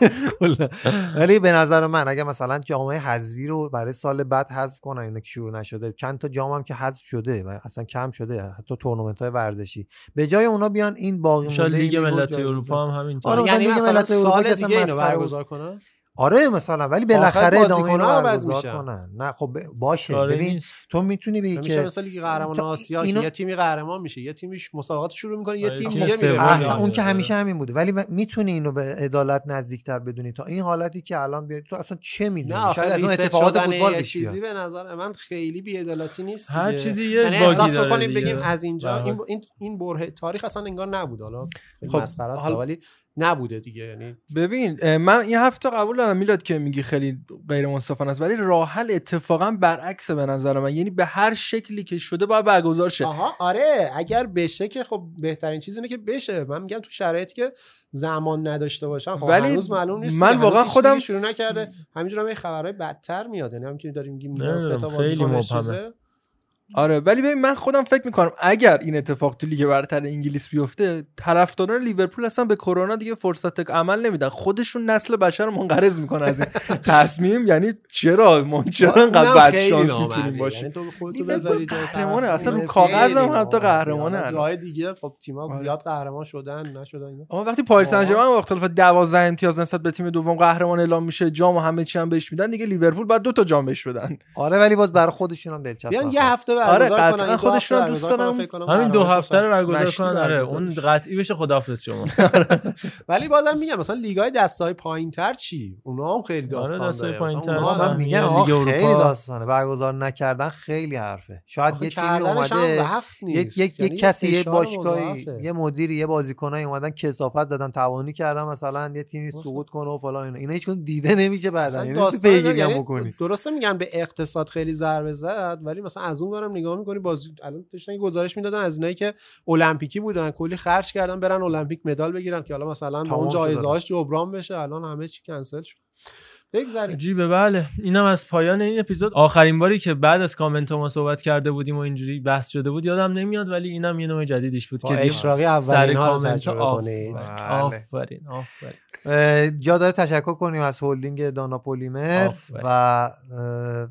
C: ولی به نظر من اگه مثلا جام‌های حذفی رو برای سال بعد حذف کنن اینا که شروع نشده چند تا جام هم که حذف شده و اصلا کم شده حتی تورنمنت های ورزشی به جای اونا بیان این باقی مونده
B: لیگ
C: لیگو
B: ملت‌های
C: جایگزین
B: اروپا هم همینطور.
C: آره مثلا
D: یعنی
C: لیگ
D: مثلا
C: اروپا
D: سال دیگه اینو. برگزار کنن
C: آره مثلا ولی بالاخره ادامه اینو
D: عوض.
C: کنن نه خب باشه ببین
D: نیست.
C: تو می‌تونی بگی
D: میشه
C: که
D: مثل لیگ قهرمان آسیا که
C: اینو-
D: یه تیمی قهرمان میشه یه تیمیش مسابقات شروع می‌کنه یه
C: آره،
D: تیم دیگه میره.
C: اون که همیشه همین بوده ولی می‌تونی اینو به عدالت نزدیکتر بدونی تا این حالتی که الان بیاد تو اصلا چه می‌دونی
D: نه
C: شاید از اون اتفاقات فوتبال
D: چیزی به نظر من خیلی بی‌عدالتی نیست
B: هر. چیزی یه
D: یعنی
B: باگی
D: احساس
B: داره
D: بکنیم. بگیم از اینجا این
B: هر
D: این این بره تاریخ اصلا انگار نبود حالا
E: خب،
D: مسخره است ولی نبوده دیگه یعنی
E: ببین من این حرف تو قبول دارم میلاد که میگی خیلی غیر منصفانه است ولی راه حل اتفاقا برعکس به نظر من یعنی به هر شکلی که شده باید برگزار شه.
D: آها آره اگر بشه که خب بهترین چیز اینه که بشه. من میگم تو شرایطی که زمان نداشته باشن خب
E: ولی
D: هنوز معلوم نیست.
E: من واقعا خودم-
D: شروع نکرده. همینجوری هم خبرهای بدتر میاد یعنی هم که داریم میگیم سه تا
B: خیلی مبهمه.
E: آره ولی ببین من خودم فکر می‌کنم اگر این اتفاق تو لیگ برتر انگلیس بیفته طرفداران لیورپول اصلا به کرونا دیگه فرصت عمل نمیدن خودشون نسل بشر رو منقرض می‌کنن از این تصمیم یعنی چرا ما چرا انقدر بد شانسی باشیم
D: یعنی بذاری جای
E: قهرمانه. اصلا رو کاغذ هم حتی
D: نامرده.
E: قهرمانه الان.
D: جای دیگه خب تیم‌ها
E: آره.
D: زیاد قهرمان شدن نشدن اینا
E: اما وقتی پاریس سن ژرمن با اختلاف 12 امتیاز نسبت به تیم دوم قهرمان اعلام میشه جام و همه چی هم بهش میدن دیگه لیورپول بعد دو تا جام بهش بدن
C: آره ولی باز برای خودشون هم دلچسب
D: بیان. یه هفته
E: آره،. قطعاً خودشون هم دوست دارم.
B: همین دو هفته رو برگزار کنن آره اون. قطعی بشه خداحافظ شما
D: ولی بازم میگم مثلا لیگای دستای پایینتر چی اونا هم خیلی داستان
B: آره، دستای
D: داره. اونا هم
B: اروپا.
C: خیلی داستانه برگزار نکردن خیلی حرفه شاید یه تیمی اومده یک. یک
D: یعنی
C: کسی یه باشگاهی. یه مدیری یه بازیکنایی اومدن کسافت زدن توانی کردن مثلا یه تیمی سقوط کنه و فلان اینا اینا هیچ کدوم دیده نمیشه بعدا یعنی
D: داستان
C: پیگیری هم
D: یعنی
C: بکنی
D: درسته میگن به اقتصاد خیلی ضربه زد ولی مثلا از اون برم نگاه می‌کنی بازی الان داشتن یه گزارش می‌دادن از اینایی که المپیکی بودن کلی خرج کردن برن المپیک مدال بگیرن که حالا مثلا اون
C: شد
D: جایزه‌هاش جبران بشه الان همه چی کنسل شد. بگذاریم.
B: عجیبه بله. اینم از پایان این اپیزود. آخرین باری که بعد از کامنت ما صحبت کرده بودیم و اینجوری بحث شده بود یادم نمیاد ولی اینم یه نوع جدیدش بود که
D: اشراقی اولین ها رو تجربه
B: آف-
D: کنید
B: آفرین آفرین.
C: اه، جا داره تشکر کنیم از هلدینگ دانا پلیمر
B: آفرین.
C: و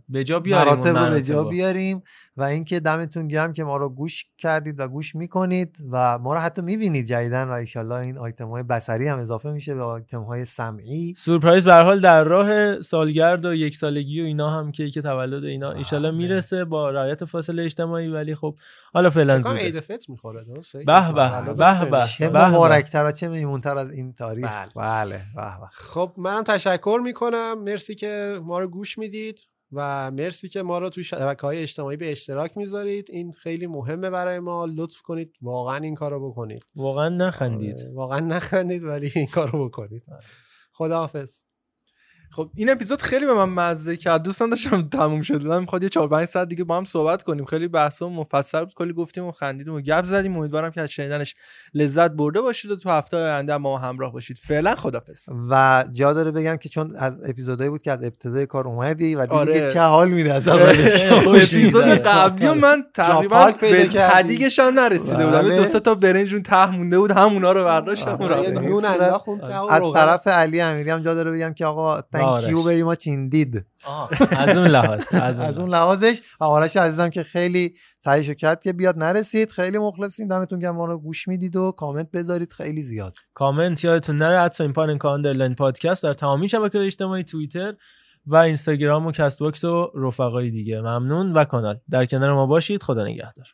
B: به جا بیاریم
C: مراتب رو به جا. بیاریم و اینکه دمتون گرم که ما رو گوش کردید و گوش می‌کنید و ما رو حتی می‌بینید جدیداً و ایشالله این آیتم های بصری هم اضافه میشه به آیتم های سمعی
B: سورپرایز به هر حال در راه سالگرد و یک سالگی و اینا هم کیک تولد و اینا ایشالله می‌رسه با رعایت فاصله اجتماعی ولی خب حالا فعلا زوده
D: عید فطر می‌خوره درسته
B: به به
D: تولد
B: به به.
C: مبارکتر و چه میمونتر از این تاریخ
D: بله.
C: بله
D: خب منم تشکر می‌کنم. مرسی که ما رو گوش می‌دید و مرسی که ما رو توی شبکه های اجتماعی به اشتراک می‌ذارید. این خیلی مهمه برای ما. لطف کنید. واقعا این کار رو بکنید.
B: واقعا نخندید.
D: آره، واقعا نخندید ولی این کار رو بکنید خداحافظ.
E: خب این اپیزود خیلی به من مزه کرد. دوستان داشتم تموم شد من می‌خواد یه 4 5 ساعت دیگه با هم صحبت کنیم. خیلی بحثا مفصل بود. کلی گفتیم و خندیدیم و گپ زدیم. امیدوارم که از شنیدنش لذت برده باشید و تو هفته آینده ما همراه باشید. فعلا خدافظ
C: و جا داره بگم که چون از اپیزودایی بود که از ابتدای کار اومدی و دیگه
E: آره.
C: چه حال میده از اولش
E: اپیزود قبلی رو من تقریبا به. تدیگش هم نرسیده بودم.
C: بله.
E: دو سه تا برنج اون ته مونده بود. همونا رو برداشتم و
D: آره،
C: از. طرف علی امیری هم جا داره بگم که آقا you very much indeed
B: از اون لحاظ از اون
C: از اون لحاظش. و آرش عزیزم که خیلی سعیش کرد که بیاد نرسید. خیلی مخلصیم. دمتون گرم. ما رو گوش می‌دید و کامنت بذارید. خیلی زیاد.
B: کامنت یادتون نره. at sign پاننکا underline پادکست در تمامی شبکه اجتماعی توییتر و اینستاگرام و کست باکس و رفقای دیگه. ممنون و کانال. در کنار ما باشید. خدا نگهدار.